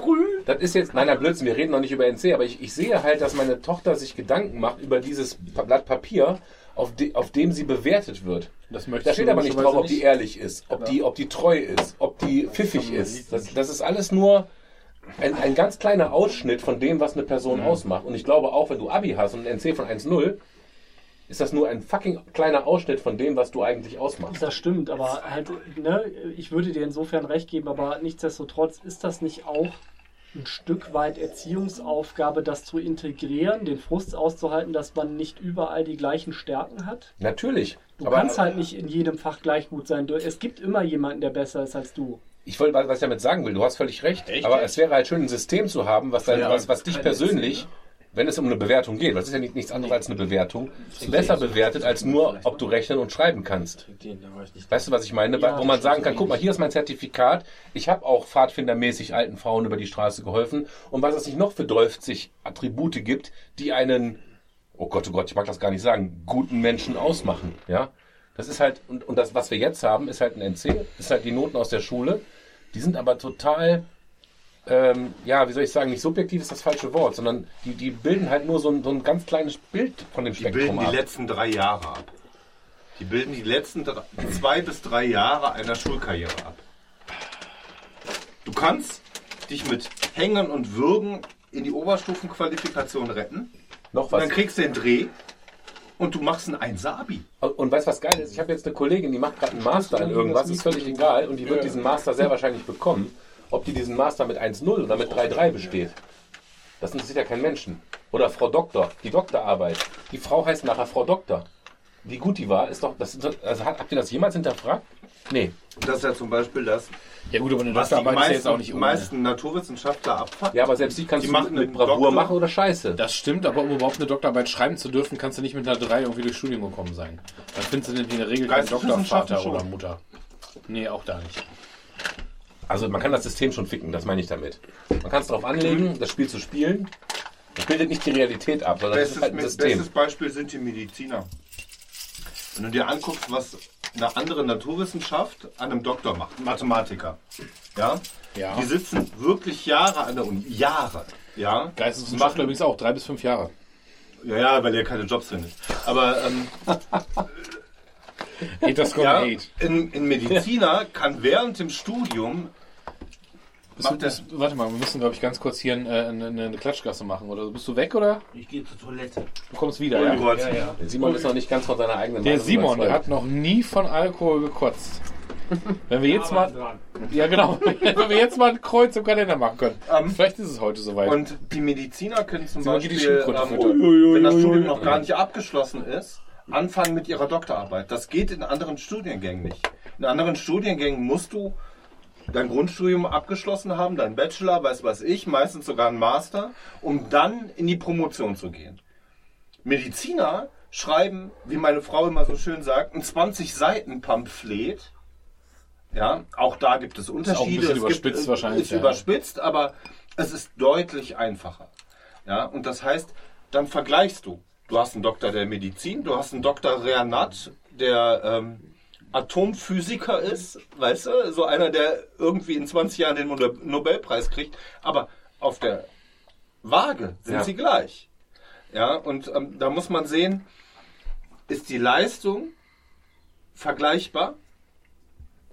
das ist jetzt, nein, nein, Blödsinn, wir reden noch nicht über NC, aber ich, ich sehe halt, dass meine Tochter sich Gedanken macht über dieses Blatt Papier, auf, de, auf dem sie bewertet wird. Das möchte Da ich steht aber nicht drauf, ob die ehrlich ist, ob die, ob die treu ist, ob die pfiffig ist. Das, das ist alles nur ein, ein ganz kleiner Ausschnitt von dem, was eine Person ausmacht. Und ich glaube auch, wenn du Abi hast und ein NC von 1,0, ist das nur ein fucking kleiner Ausschnitt von dem, was du eigentlich ausmachst. Das stimmt, aber halt, ne, ich würde dir insofern recht geben, aber nichtsdestotrotz ist das nicht auch ein Stück weit Erziehungsaufgabe, das zu integrieren, den Frust auszuhalten, dass man nicht überall die gleichen Stärken hat? Natürlich. Du kannst halt nicht in jedem Fach gleich gut sein. Du- Es gibt immer jemanden, der besser ist als du. Ich wollte, was ich damit sagen will, du hast völlig recht. aber es wäre halt schön, ein System zu haben, was, dein, Ja, was, was dich persönlich, Sinn, wenn es um eine Bewertung geht, das ist ja nicht, nichts anderes als eine Bewertung, besser bewertet, als nur, ob du rechnen und schreiben kannst. Weißt du, was ich meine? Wo man sagen kann, guck mal, hier ist mein Zertifikat. Ich habe auch pfadfindermäßig alten Frauen über die Straße geholfen. Und was es nicht noch für 30 Attribute gibt, die einen, oh Gott, oh Gott, ich mag das gar nicht sagen, guten Menschen ausmachen. Ja, das ist halt, und, und das, was wir jetzt haben, ist halt ein NC, ist halt die Noten aus der Schule. Die sind aber total, ähm, ja, wie soll ich sagen, nicht subjektiv ist das falsche Wort, sondern die, die bilden halt nur so ein, so ein ganz kleines Bild von dem Die bilden Spektrum die ab. letzten drei Jahre ab. Die bilden die letzten drei, zwei bis drei Jahre einer Schulkarriere ab. Du kannst dich mit Hängen und Würgen in die Oberstufenqualifikation retten. Noch Und was? dann kriegst du den Dreh und du machst ein 1 Abi. Und weißt du, was geil ist? Ich habe jetzt eine Kollegin, die macht gerade einen Master in irgendwas, ist völlig egal, und die wird diesen Master sehr wahrscheinlich bekommen. Ob die diesen Master mit 1,0 oder mit 3,3 besteht, das interessiert ja keinen Menschen. Oder Frau Doktor, die Doktorarbeit. Die Frau heißt nachher Frau Doktor. Wie gut die war, ist doch, das, also hat, habt ihr das jemals hinterfragt? Nee. Das ist ja zum Beispiel das, Ja gut, aber eine was die Doktorarbeit ist ja jetzt auch meisten, nicht ohne. meisten Naturwissenschaftler abfuckt. Ja, aber selbst die kannst Die du machen mit Bravour Doktor- machen oder Scheiße. Das stimmt, aber um überhaupt eine Doktorarbeit schreiben zu dürfen, kannst du nicht mit einer 3 irgendwie durchs Studium gekommen sein. Dann findest du in der Regel keinen Doktorvater schon. oder Mutter. Nee, auch da nicht. Also man kann das System schon ficken, das meine ich damit. Man kann es darauf anlegen, das Spiel zu spielen. Das bildet nicht die Realität ab, sondern das ist Bestes, halt ein System. bestes Beispiel sind die Mediziner. Wenn du dir anguckst, was eine andere Naturwissenschaft an einem Doktor macht, Mathematiker, ja, Ja. die sitzen wirklich Jahre an der Uni, Jahre, ja, Geisteswissenschaftler übrigens auch, drei bis fünf Jahre. ja, ja, weil er keine Jobs findet. Aber ähm, [LAUGHS] Gonna ja, ein, ein Mediziner kann während dem Studium Bist du, bist, warte mal, wir müssen, glaube ich, ganz kurz hier äh, eine, eine Klatschgasse machen. Oder bist du weg oder? Ich gehe zur Toilette. Du kommst wieder, Oh ja? Gott. Ja, ja. Simon ist noch nicht ganz von seiner eigenen Der Meinung Simon, der überzeugt. hat noch nie von Alkohol gekotzt. [LAUGHS] Wenn wir jetzt mal, dran. ja genau, [LAUGHS] wenn wir jetzt mal ein Kreuz im Kalender machen können. Ähm, Vielleicht ist es heute soweit. Und die Mediziner können zum die Beispiel, Schildkröte ähm, wenn das Studium noch gar nicht abgeschlossen ist, anfangen mit ihrer Doktorarbeit. Das geht in anderen Studiengängen nicht. In anderen Studiengängen musst du dein Grundstudium abgeschlossen haben, dein Bachelor, weiß was ich, meistens sogar ein Master, um dann in die Promotion zu gehen. Mediziner schreiben, wie meine Frau immer so schön sagt, ein 20 Seiten Pamphlet. Ja, auch da gibt es auch Unterschiede. bisschen es überspitzt gibt, wahrscheinlich, Ist ja. überspitzt, aber es ist deutlich einfacher. Ja, und das heißt, dann vergleichst du. Du hast einen Doktor der Medizin, du hast einen Doktor Reanat, der ähm, Atomphysiker ist, weißt du, so einer, der irgendwie in 20 Jahren den Nobel- Nobelpreis kriegt, aber auf der Waage sind Ja. sie gleich. Ja, und ähm, da muss man sehen, ist die Leistung vergleichbar?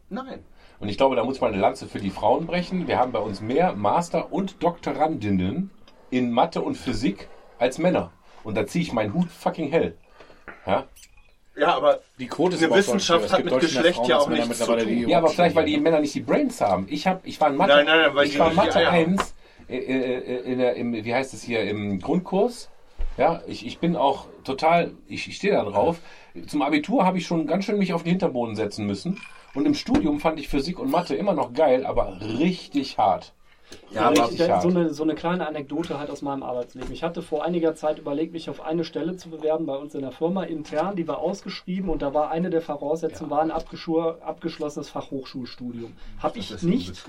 Nein. Und ich glaube, da muss mal eine Lanze für die Frauen brechen. Wir haben bei uns mehr Master- und Doktorandinnen in Mathe und Physik als Männer. Und da ziehe ich meinen Hut fucking hell. Ja, Ja, aber die Quote ist eine. Wissenschaft hat mit Geschlecht Frauen ja auch nichts zu tun. ja aber vielleicht, weil die. Männer nicht die Brains haben. Ich, hab, ich war in Mathe, Nein, nein, nein, weil ich die- war Mathe ja, ja. 1 äh, äh, in der, im, wie heißt es hier, im Grundkurs. Ja, ich, ich bin auch total, ich, ich stehe da drauf. Zum Abitur habe ich schon ganz schön mich auf den Hinterboden setzen müssen, Und im Studium fand ich Physik und Mathe immer noch geil, aber richtig hart. Ja, aber- hart. so, eine, so eine kleine Anekdote halt aus meinem Arbeitsleben. Ich hatte vor einiger Zeit überlegt, mich auf eine Stelle zu bewerben bei uns in der Firma intern. Die war ausgeschrieben und da war eine der Voraussetzungen war ein abgeschlossenes Fachhochschulstudium. Habe ich nicht.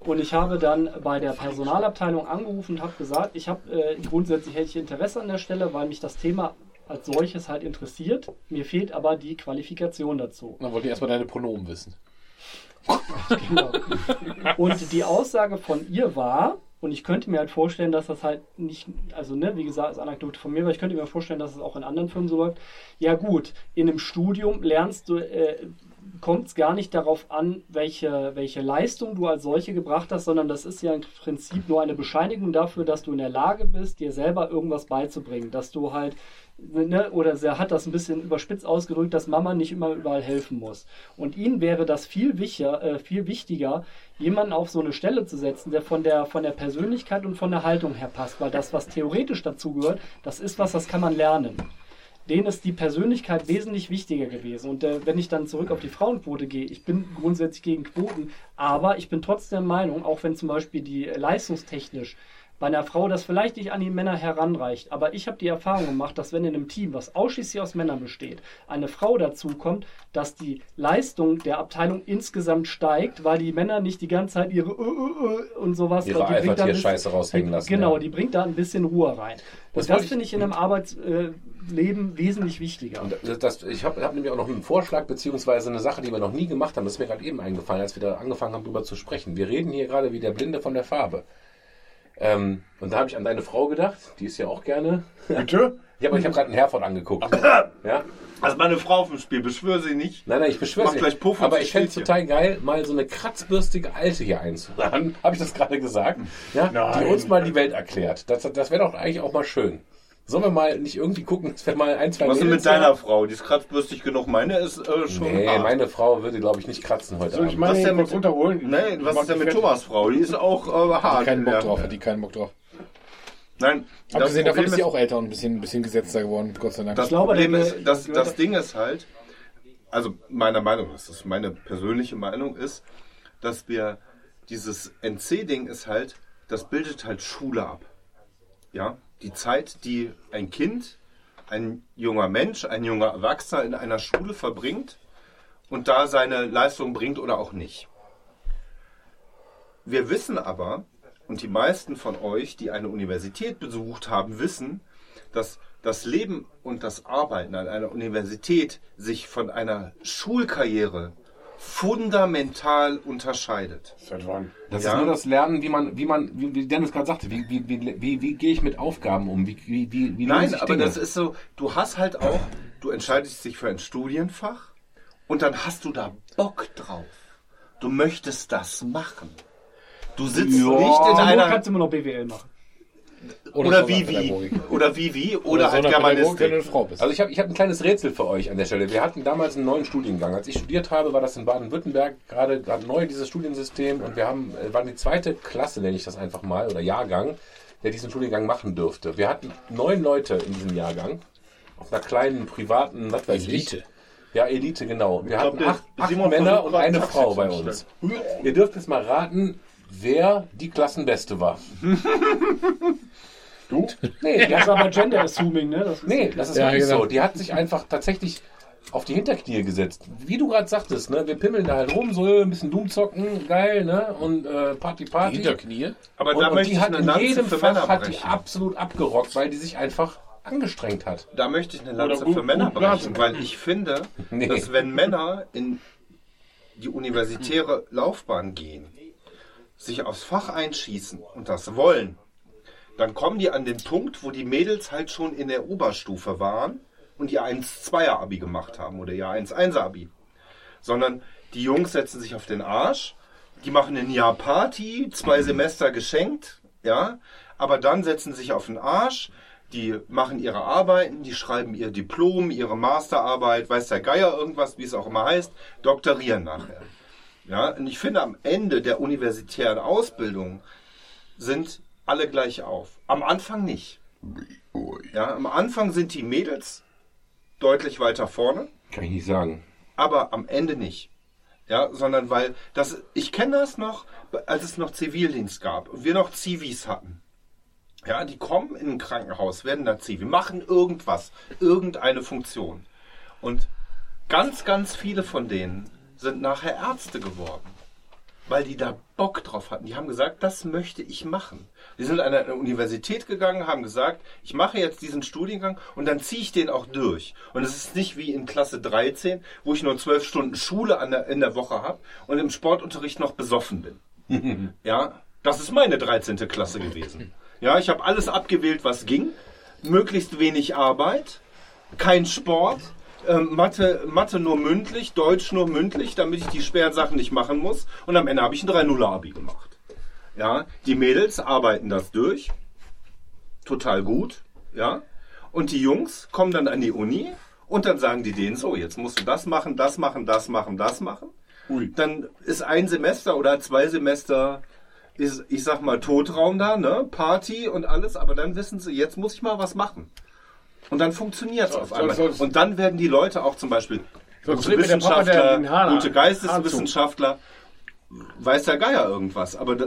Und ich habe dann bei der Personalabteilung angerufen und habe gesagt, ich habe äh, grundsätzlich hätte ich Interesse an der Stelle, weil mich das Thema als solches halt interessiert. Mir fehlt aber die Qualifikation dazu. Dann wollte ich erstmal deine Pronomen wissen. Genau. Und die Aussage von ihr war, und ich könnte mir halt vorstellen, dass das halt nicht, also ne, wie gesagt, als Anekdote von mir, aber ich könnte mir vorstellen, dass es auch in anderen Firmen so läuft. Ja gut, in einem Studium lernst du, äh, kommt es gar nicht darauf an, welche, welche Leistung du als solche gebracht hast, sondern das ist ja im Prinzip nur eine Bescheinigung dafür, dass du in der Lage bist, dir selber irgendwas beizubringen, dass du halt Ne, oder er hat das ein bisschen überspitzt ausgedrückt, dass Mama nicht immer überall helfen muss. Und ihnen wäre das viel, wichtiger, äh, viel wichtiger, jemanden auf so eine Stelle zu setzen, der von der, von der Persönlichkeit und von der Haltung her passt. Weil das, was theoretisch dazugehört, das ist was, das kann man lernen. Denen ist die Persönlichkeit wesentlich wichtiger gewesen. Und äh, wenn ich dann zurück auf die Frauenquote gehe, ich bin grundsätzlich gegen Quoten, aber ich bin trotzdem der Meinung, auch wenn zum Beispiel die äh, leistungstechnisch bei einer Frau das vielleicht nicht an die Männer heranreicht. Aber ich habe die Erfahrung gemacht, dass wenn in einem Team, was ausschließlich aus Männern besteht, eine Frau dazu kommt, dass die Leistung der Abteilung insgesamt steigt, weil die Männer nicht die ganze Zeit ihre äh, äh, äh und sowas Ihre die bringt da ein bisschen- Alpha-Tier-Scheiße raushängen lassen, Genau, ja. die bringt da ein bisschen Ruhe rein. Das das finde ich in einem Arbeitsleben wesentlich wichtiger. Das, das, ich habe hab nämlich auch noch einen Vorschlag, beziehungsweise eine Sache, die wir noch nie gemacht haben. Das ist mir gerade eben eingefallen, als wir da angefangen haben, darüber zu sprechen. Wir reden hier gerade wie der Blinde von der Farbe. Ähm, und da habe ich an deine Frau gedacht, die ist ja auch gerne. Bitte? [LAUGHS] Ja, aber ich habe gerade einen Herford angeguckt. Ja? Also meine Frau auf dem Spiel, beschwöre sie nicht. Nein, nein, ich beschwöre Mach nicht. gleich Puff Aber sie ich fände es total geil, mal so eine kratzbürstige Alte hier einzuladen. Habe ich das gerade gesagt? Ja? Die Nein. uns mal die Welt erklärt. Das, das wäre doch eigentlich auch mal schön. Sollen wir mal nicht irgendwie gucken, dass wir mal ein, zwei Was ist mit deiner haben? Frau? Die ist kratzbürstig genug. Meine ist äh, schon Nee, hart. meine Frau würde, glaube ich, nicht kratzen heute Soll ich meine Was denn kurz mit- runterholen? Nee, was ist denn die mit. Thomas Frau? Die ist auch äh, hart. Keinen Bock Ja. drauf, hat die keinen Bock drauf. Nein, das Abgesehen davon ist sie auch älter und ein bisschen, ein bisschen gesetzter geworden, Gott sei Dank. das glaube, Problem ist, das, das Ding ist halt, also meiner Meinung, das ist meine persönliche Meinung, ist, dass wir dieses NC-Ding ist halt, das bildet halt Schule ab. Ja, die Zeit, die ein Kind, ein junger Mensch, ein junger Erwachsener in einer Schule verbringt und da seine Leistung bringt oder auch nicht. Wir wissen aber, und die meisten von euch, die eine Universität besucht haben, wissen, dass das Leben und das Arbeiten an einer Universität sich von einer Schulkarriere fundamental unterscheidet. Seit wann? Das Ja. ist nur das Lernen, wie man, wie man, wie, wie Dennis gerade sagte, wie, wie, wie, wie, wie gehe ich mit Aufgaben um? Wie, wie, wie, wie Nein, ich aber Dinge? das ist so, du hast halt auch, du entscheidest dich für ein Studienfach und dann hast du da Bock drauf. Du möchtest das machen. Du sitzt nicht in einer kannst du immer noch BWL machen. Oder wie wie Sonderpädagogik. oder wie wie oder, Oder halt Sonderpädagogik, wenn du eine Germanistik. Frau bist. Also ich habe ich hab ein kleines Rätsel für euch an der Stelle. Wir hatten damals einen neuen Studiengang. Als ich studiert habe, war das in Baden-Württemberg gerade gerade neu, dieses Studiensystem. Und wir haben, äh, waren die zweite Klasse, nenne ich das einfach mal, oder Jahrgang, der diesen Studiengang machen dürfte. Wir hatten neun Leute in diesem Jahrgang. Auf einer kleinen, privaten, was weiß Elite. ich. Ja, Elite, genau. Wir glaub, hatten der acht, acht Männer und eine Taxi Frau bei uns. Ihr dürft jetzt mal raten, wer die Klassenbeste war. [LAUGHS] Du? Nee, die Das ist aber Gender Assuming, ne? Das ist Nee, das ist Ja, wirklich genau. so. Die hat sich einfach tatsächlich auf die Hinterknie gesetzt. Wie du gerade sagtest, ne? Wir pimmeln da halt rum, so ein bisschen Doom zocken, geil, ne? Und äh, Party, Party. Hinterknie. Aber und, da und möchte die ich hat eine in Lanze jedem für Fach Männer hat die absolut abgerockt, weil die sich einfach angestrengt hat. Da möchte ich eine Lanze gut- für Männer brechen, weil ich finde, [LAUGHS] Nee. dass wenn Männer in die universitäre Laufbahn gehen, sich aufs Fach einschießen und das wollen, dann kommen die an den Punkt, wo die Mädels halt schon in der Oberstufe waren und ihr 1-2er-Abi gemacht haben oder ihr 1-1er-Abi. Sondern die Jungs setzen sich auf den Arsch, die machen ein Jahr Party, zwei Semester geschenkt, ja, aber dann setzen sich auf den Arsch, die machen ihre Arbeiten, die schreiben ihr Diplom, ihre Masterarbeit, weiß der Geier irgendwas, wie es auch immer heißt, doktorieren nachher. Ja, und ich finde, am Ende der universitären Ausbildung sind alle gleich auf. Am Anfang nicht. Ja, am Anfang sind die Mädels deutlich weiter vorne, Kann ich nicht sagen. aber am Ende nicht. Ja, sondern weil das, ich kenne das noch, als es noch Zivildienst gab und wir noch Zivis hatten. Ja, die kommen in ein Krankenhaus, werden da Zivi, machen irgendwas, irgendeine Funktion. Und ganz, ganz viele von denen sind nachher Ärzte geworden. Weil die da Bock drauf hatten. Die haben gesagt, das möchte ich machen. Die sind an eine Universität gegangen, haben gesagt, ich mache jetzt diesen Studiengang und dann ziehe ich den auch durch. Und es ist nicht wie in Klasse 13, wo ich nur zwölf Stunden Schule der, in der Woche habe und im Sportunterricht noch besoffen bin. [LAUGHS] ja, das ist meine 13. Klasse gewesen. Ja, ich habe alles abgewählt, was ging. Möglichst wenig Arbeit, kein Sport, ähm, Mathe, Mathe nur mündlich, Deutsch nur mündlich, damit ich die schweren Sachen nicht machen muss. Und am Ende habe ich ein 3-0-Abi gemacht. Ja, die Mädels arbeiten das durch. Total gut. Ja. Und die Jungs kommen dann an die Uni und dann sagen die denen so, jetzt musst du das machen, das machen, das machen, das machen. Dann ist ein Semester oder zwei Semester ist, ich sag mal, Totraum da, ne? Party und alles, aber dann wissen sie, jetzt muss ich mal was machen. Und dann funktioniert es auf einmal. sonst- Und dann werden die Leute auch zum Beispiel gute Papa Wissenschaftler, Hahn- gute Geisteswissenschaftler, weiß der Geier irgendwas. Aber da,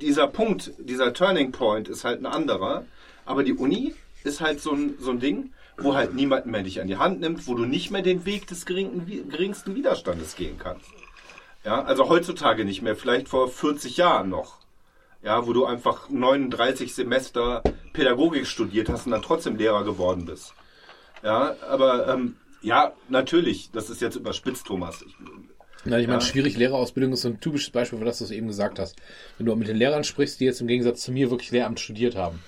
dieser Punkt, dieser Turning Point ist halt ein anderer. Aber die Uni ist halt so ein, so ein Ding, wo halt niemand mehr dich an die Hand nimmt, wo du nicht mehr den Weg des geringen, geringsten Widerstandes gehen kannst. Ja, also heutzutage nicht mehr, vielleicht vor 40 Jahren noch. Ja, wo du einfach 39 Semester Pädagogik studiert hast und dann trotzdem Lehrer geworden bist. Ja, aber ähm, ja, natürlich, das ist jetzt überspitzt, Thomas. Ich, Na, ich meine, Ja. schwierig Lehrerausbildung ist so ein typisches Beispiel für das, was du eben gesagt hast. Wenn du mit den Lehrern sprichst, die jetzt im Gegensatz zu mir wirklich Lehramt studiert haben,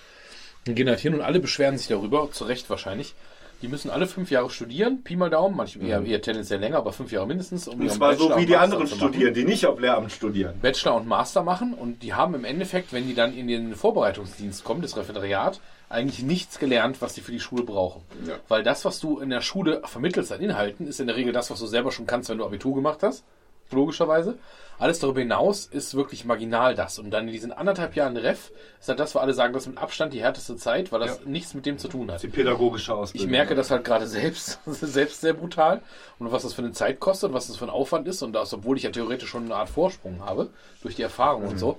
dann gehen halt hin und alle beschweren sich darüber, zu Recht wahrscheinlich. Die müssen alle fünf Jahre studieren, Pi mal Daumen, manchmal eher, eher tendenziell länger, aber fünf Jahre mindestens. Um und zwar so Bachelor wie und die anderen studieren, die nicht auf Lehramt studieren. Bachelor und Master machen und die haben im Endeffekt, wenn die dann in den Vorbereitungsdienst kommen, das Referendariat, eigentlich nichts gelernt, was sie für die Schule brauchen. Weil das, was du in der Schule vermittelst an Inhalten, ist in der Regel das, was du selber schon kannst, wenn du Abitur gemacht hast. Logischerweise. Alles darüber hinaus ist wirklich marginal das. Und dann in diesen anderthalb Jahren Ref ist halt das, wo alle sagen, das ist mit Abstand die härteste Zeit, weil das nichts mit dem zu tun hat. Die pädagogische Ausbildung. Ich merke das halt gerade [LAUGHS] selbst, selbst sehr brutal. Und was das für eine Zeit kostet und was das für ein Aufwand ist. Und das, obwohl ich ja theoretisch schon eine Art Vorsprung habe, durch die Erfahrung und so.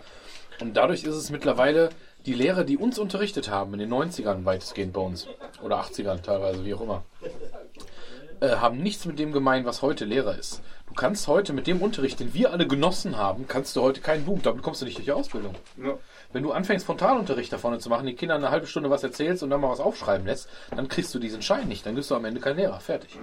Und dadurch ist es mittlerweile die Lehrer, die uns unterrichtet haben, in den 90ern weitestgehend bei uns. Oder 80ern teilweise, wie auch immer. Äh, haben nichts mit dem gemein, was heute Lehrer ist. Du kannst heute mit dem Unterricht, den wir alle genossen haben, kannst du heute keinen Boom. Damit kommst du nicht durch die Ausbildung. Ja. Wenn du anfängst, Frontalunterricht da vorne zu machen, den Kindern eine halbe Stunde was erzählst und dann mal was aufschreiben lässt, dann kriegst du diesen Schein nicht. Dann bist du am Ende kein Lehrer. Fertig.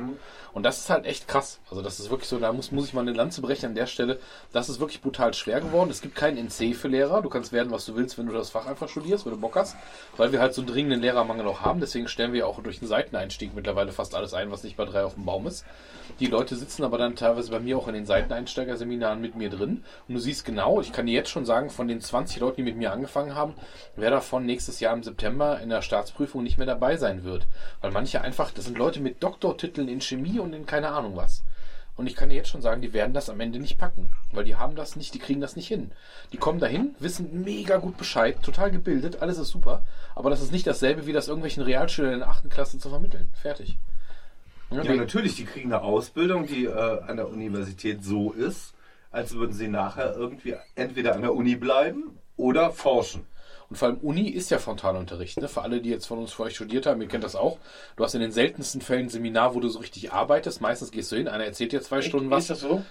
Und das ist halt echt krass. Also das ist wirklich so, da muss, muss ich mal eine Lanze brechen an der Stelle. Das ist wirklich brutal schwer geworden. Es gibt keinen NC für Lehrer. Du kannst werden, was du willst, wenn du das Fach einfach studierst, wenn du Bock hast. Weil wir halt so einen dringenden Lehrermangel auch haben. Deswegen stellen wir auch durch den Seiteneinstieg mittlerweile fast alles ein, was nicht bei drei auf dem Baum ist. Die Leute sitzen aber dann teilweise bei mir auch in den Seiteneinsteigerseminaren mit mir drin. Und du siehst genau, ich kann dir jetzt schon sagen, von den 20 Leuten, die mit mir angefangen haben, wer davon nächstes Jahr im September in der Staatsprüfung nicht mehr dabei sein wird. Weil manche einfach, das sind Leute mit Doktortiteln in Chemie und in keine Ahnung was. Und ich kann dir jetzt schon sagen, die werden das am Ende nicht packen. Weil die haben das nicht, die kriegen das nicht hin. Die kommen dahin, wissen mega gut Bescheid, total gebildet, alles ist super. Aber das ist nicht dasselbe, wie das irgendwelchen Realschülern in der 8. Klasse zu vermitteln. Fertig. Ja, natürlich, die kriegen eine Ausbildung, die äh, an der Universität so ist, als würden sie nachher irgendwie entweder an der Uni bleiben oder forschen. Und vor allem Uni ist ja Frontalunterricht. Ne? Für alle, die jetzt von uns vorher studiert haben, ihr kennt das auch. Du hast in den seltensten Fällen ein Seminar, wo du so richtig arbeitest. Meistens gehst du hin, einer erzählt dir zwei Stunden was. Ist das so?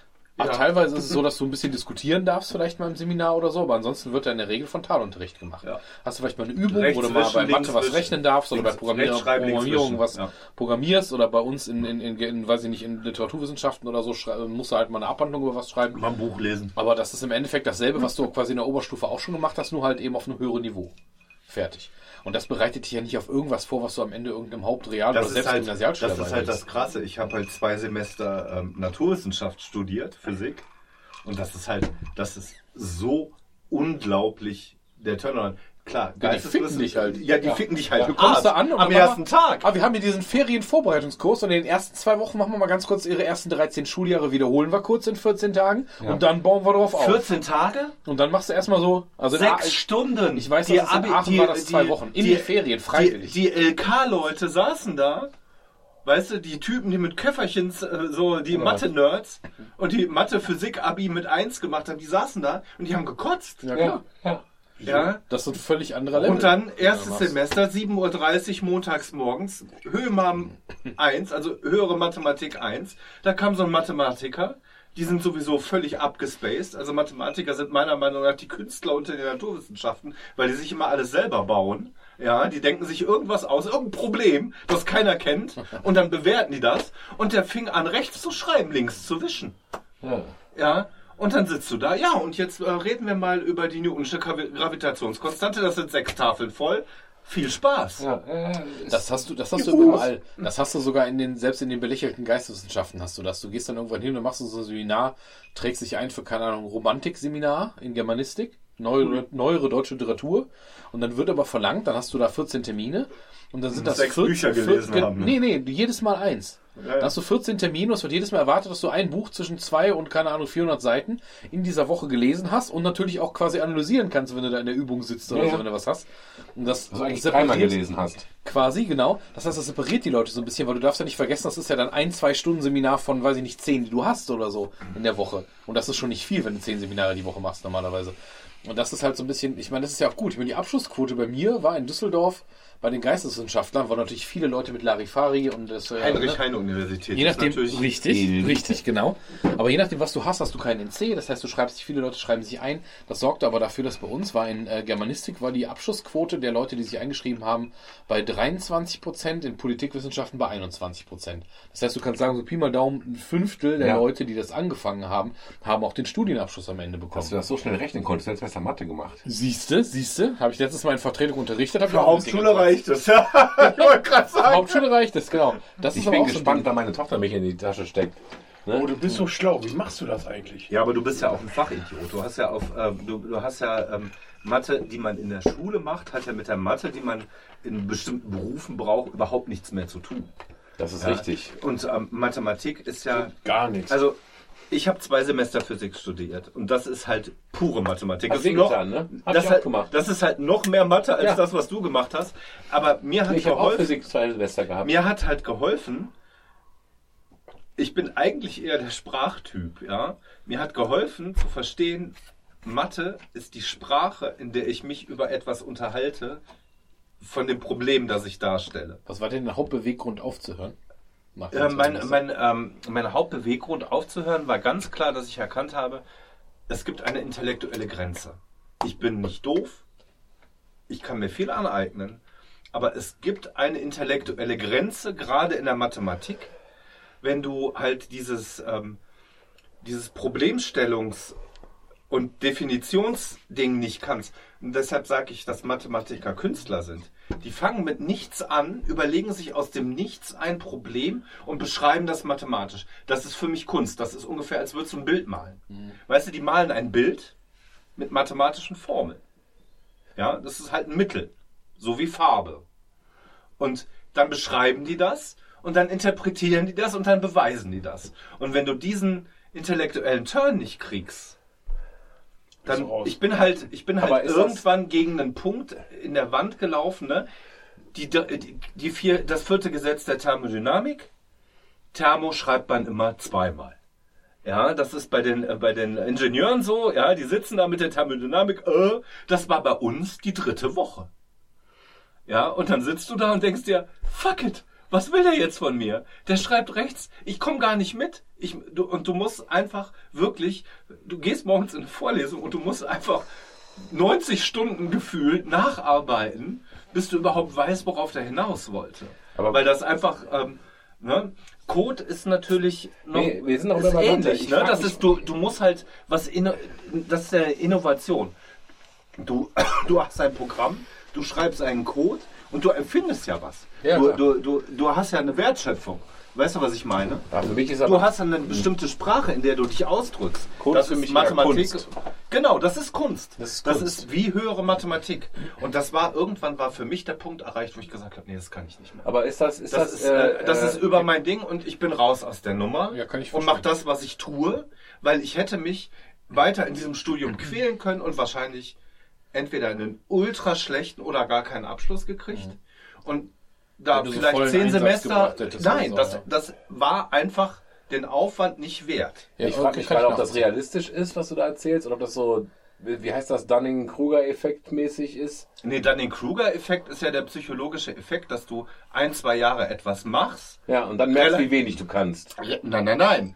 Ach, Ja. teilweise ist es so, dass du ein bisschen diskutieren darfst, vielleicht mal im Seminar oder so, aber ansonsten wird da in der Regel Frontalunterricht gemacht. Ja. Hast du vielleicht mal eine Übung, Rechts wo du mal bei links Mathe was wischen, rechnen darfst oder bei links- Programmier links Programmierung was ja. programmierst oder bei uns in, in, in, in, weiß ich nicht, in Literaturwissenschaften oder so, musst du halt mal eine Abhandlung über was schreiben. Mal ein Buch lesen. Aber das ist im Endeffekt dasselbe, was du quasi in der Oberstufe auch schon gemacht hast, nur halt eben auf einem höheren Niveau. Fertig. Und das bereitet dich ja nicht auf irgendwas vor, was du am Ende irgendeinem Hauptreal oder Das ist, selbst halt, Gymnasialschüler das ist halt das. Krasse. Ich habe halt zwei Semester ähm, Naturwissenschaft studiert, Physik. Und das ist halt, das ist so unglaublich der Turnaround. Klar, Ja, die ficken dich halt. Ja, die ficken dich halt. Du kommst da an und am ersten Tag. Ah, wir haben hier diesen Ferienvorbereitungskurs und in den ersten zwei Wochen machen wir mal ganz kurz ihre ersten 13 Schuljahre wiederholen wir kurz in 14 Tagen und dann bauen wir drauf auf. 14 Tage? Und dann machst du erstmal so, also Sechs A- Stunden. Ich weiß, dass es in Abi- Aachen war das zwei Wochen. In den Ferien, freiwillig. Die, die LK-Leute saßen da. Weißt du, die Typen, die mit Köfferchens, äh, so die Mathe-Nerds und die Mathe-Physik-Abi mit 1 gemacht haben, die saßen da und die haben gekotzt. Ja, klar. ja. Ja. Das ist ein völlig anderer Level. Und dann erstes Ja. Semester, 7.30 Uhr montags morgens, Höhemam 1, also höhere Mathematik 1. Da kam so ein Mathematiker, die sind sowieso völlig abgespaced. Also Mathematiker sind meiner Meinung nach die Künstler unter den Naturwissenschaften, weil die sich immer alles selber bauen. Ja, die denken sich irgendwas aus, irgendein Problem, das keiner kennt, [LAUGHS] und dann bewerten die das. Und der fing an, rechts zu schreiben, links zu wischen. Ja. Ja, und dann sitzt du da. Ja, und jetzt äh, reden wir mal über die Newtonsche Gravi- Gravitationskonstante. Das sind sechs Tafeln voll. Viel Spaß. Ja, äh, Das hast du, das hast du überall. Das hast du sogar in den, selbst in den belächelten Geisteswissenschaften hast du das. Du gehst dann irgendwann hin und machst so ein Seminar, trägst dich ein für, keine Ahnung, Romantik-Seminar in Germanistik, neuere, neuere deutsche Literatur. Und dann wird aber verlangt, dann hast du da 14 Termine. Und dann sind das Sechs 14 Bücher gelesen vier- haben, ne? Nee, nee, jedes Mal eins. Ja, ja. Da hast du 14 Termine, es wird jedes Mal erwartet, dass du ein Buch zwischen zwei und, keine Ahnung, 400 Seiten in dieser Woche gelesen hast und natürlich auch quasi analysieren kannst, wenn du da in der Übung sitzt oder Ja, so, wenn du was hast. Und das du eigentlich dreimal gelesen hast. Quasi, genau. Das heißt, das separiert die Leute so ein bisschen, weil du darfst ja nicht vergessen, das ist ja dann ein, zwei Stunden Seminar von, weiß ich nicht, zehn, die du hast oder so in der Woche. Und das ist schon nicht viel, wenn du zehn Seminare die Woche machst normalerweise. Und das ist halt so ein bisschen, ich meine, das ist ja auch gut. Ich meine, die Abschlussquote bei mir war in Düsseldorf bei den Geisteswissenschaftlern, waren natürlich viele Leute mit Larifari und das, äh, ne? Heinrich-Heine-Universität. Je ist nachdem, natürlich- richtig, Elite. richtig, genau. Aber je nachdem, was du hast, hast du keinen NC. Das heißt, du schreibst dich, viele Leute schreiben sich ein. Das sorgte aber dafür, dass bei uns war in äh, Germanistik war die Abschlussquote der Leute, die sich eingeschrieben haben, bei 23 Prozent, in Politikwissenschaften bei 21 Prozent. Das heißt, du kannst sagen, so Pi mal Daumen, ein Fünftel der Ja. Leute, die das angefangen haben, haben auch den Studienabschluss am Ende bekommen. Dass du das so schnell rechnen konntest, hättest du besser Mathe gemacht. Siehste, siehste, habe ich letztes Mal in Vertretung unterrichtet. hab ich Für Hauptschule reicht es. [LAUGHS] ich wollte gerade sagen. Hauptschule reicht es, genau. Das Ich bin gespannt, wann meine Tochter mich in die Tasche steckt. Oh, du bist so schlau. Wie machst du das eigentlich? Ja, aber du bist ja auch ein Fachidiot. Du hast ja auf, ähm, du, du hast ja ähm, Mathe, die man in der Schule macht, hat ja mit der Mathe, die man in bestimmten Berufen braucht, überhaupt nichts mehr zu tun. Das ist Ja. richtig. Und ähm, Mathematik ist ja, Gar nichts. also ich habe zwei Semester Physik studiert und das ist halt pure Mathematik. Hast das, ist noch, getan, ne? Das, halt, das ist halt noch mehr Mathe als Ja. das, was du gemacht hast. Aber mir hat Ich habe auch geholfen. Physik zwei Semester gehabt. Mir hat halt geholfen, ich bin eigentlich eher der Sprachtyp, ja. Mir hat geholfen zu verstehen, Mathe ist die Sprache, in der ich mich über etwas unterhalte, von dem Problem, das ich darstelle. Was war denn der Hauptbeweggrund aufzuhören? Äh, mein, mein, ähm, mein Hauptbeweggrund aufzuhören war ganz klar, dass ich erkannt habe, es gibt eine intellektuelle Grenze. Ich bin nicht doof, ich kann mir viel aneignen, aber es gibt eine intellektuelle Grenze, gerade in der Mathematik, wenn du halt dieses, ähm, dieses Problemstellungs- und Definitionsding nicht kannst. Und deshalb sage ich, dass Mathematiker Künstler sind. Die fangen mit nichts an, überlegen sich aus dem Nichts ein Problem und beschreiben das mathematisch. Das ist für mich Kunst. Das ist ungefähr, als würdest du ein Bild malen. Weißt du, die malen ein Bild mit mathematischen Formeln. Ja, das ist halt ein Mittel. So wie Farbe. Und dann beschreiben die das und dann interpretieren die das und dann beweisen die das. Und wenn du diesen intellektuellen Turn nicht kriegst, dann raus. ich bin halt ich bin halt irgendwann gegen einen Punkt in der Wand gelaufen, ne? Die, die, die vier, das vierte Gesetz der Thermodynamik. Thermo schreibt man immer zweimal. Ja, das ist bei den, äh, bei den Ingenieuren so, ja, die sitzen da mit der Thermodynamik, äh, das war bei uns die dritte Woche. Ja, und dann sitzt du da und denkst dir, fuck it, was will der jetzt von mir? Der schreibt rechts, ich komme gar nicht mit. Ich, du, und du musst einfach wirklich, du gehst morgens in eine Vorlesung und du musst einfach 90 Stunden gefühlt nacharbeiten, bis du überhaupt weißt, worauf der hinaus wollte. Aber- Weil das einfach, ähm, ne? Code ist natürlich noch Nee, wir sind auch ist ähnlich. Ich Ne? Das ist, du, du musst halt was, inno, das ist eine Innovation. Du, [CLEARS THROAT] du hast ein Programm, du schreibst einen Code und du empfindest ja was. Ja, du, du, du, du hast ja eine Wertschöpfung. Weißt du, was ich meine? Ja, für mich ist Du hast eine bestimmte Sprache, in der du dich ausdrückst. Code das ist Mathematik. Kunst. Genau, das ist Kunst. Das ist das Kunst. ist wie höhere Mathematik. Und das war irgendwann war für mich der Punkt erreicht, wo ich gesagt habe, nee, das kann ich nicht mehr. aber ist das ist Das, das, ist, äh, äh, das äh, ist über mein Ding und ich bin raus aus der Nummer Ja, kann ich und mache das, was ich tue, weil ich hätte mich weiter in diesem Studium quälen können und wahrscheinlich entweder einen ultra schlechten oder gar keinen Abschluss gekriegt. Und da so vielleicht vollen zehn Einsatz Semester. Nein, oder so, das, das war einfach den Aufwand nicht wert. Ja, ich frage mich gerade, ob das realistisch ist, was du da erzählst, oder ob das so, wie heißt das, Dunning-Kruger-Effekt mäßig ist. Nee, dann den Kruger-Effekt ist ja der psychologische Effekt, dass du ein, zwei Jahre etwas machst. Ja, und dann merkst du, wie wenig du kannst. Nein, nein, nein.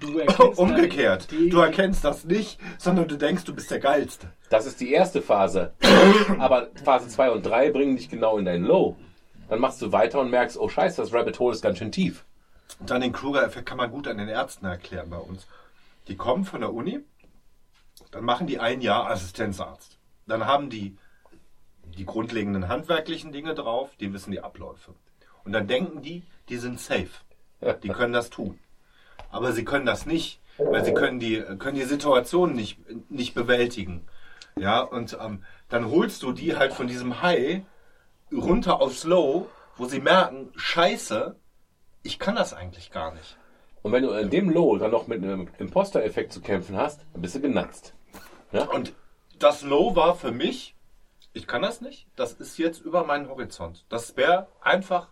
Du erkennst [LAUGHS] Umgekehrt. Du erkennst das nicht, sondern du denkst, du bist der Geilste. Das ist die erste Phase. [COUGHS] Aber Phase 2 und 3 bringen dich genau in dein Low. Dann machst du weiter und merkst, oh scheiße, das Rabbit Hole ist ganz schön tief. Und dann den Kruger-Effekt kann man gut an den Ärzten erklären bei uns. Die kommen von der Uni, dann machen die ein Jahr Assistenzarzt. Dann haben die die grundlegenden handwerklichen Dinge drauf, die wissen die Abläufe. Und dann denken die, die sind safe. Die [LAUGHS] können das tun. Aber sie können das nicht, weil sie können die, können die Situation nicht, nicht bewältigen. Ja, und ähm, dann holst du die halt von diesem High runter aufs Low, wo sie merken, scheiße, ich kann das eigentlich gar nicht. Und wenn du in dem Low dann noch mit einem Imposter-Effekt zu kämpfen hast, dann bist du genatzt. Ja? Und das Low war für mich, ich kann das nicht, das ist jetzt über meinen Horizont. Das wäre einfach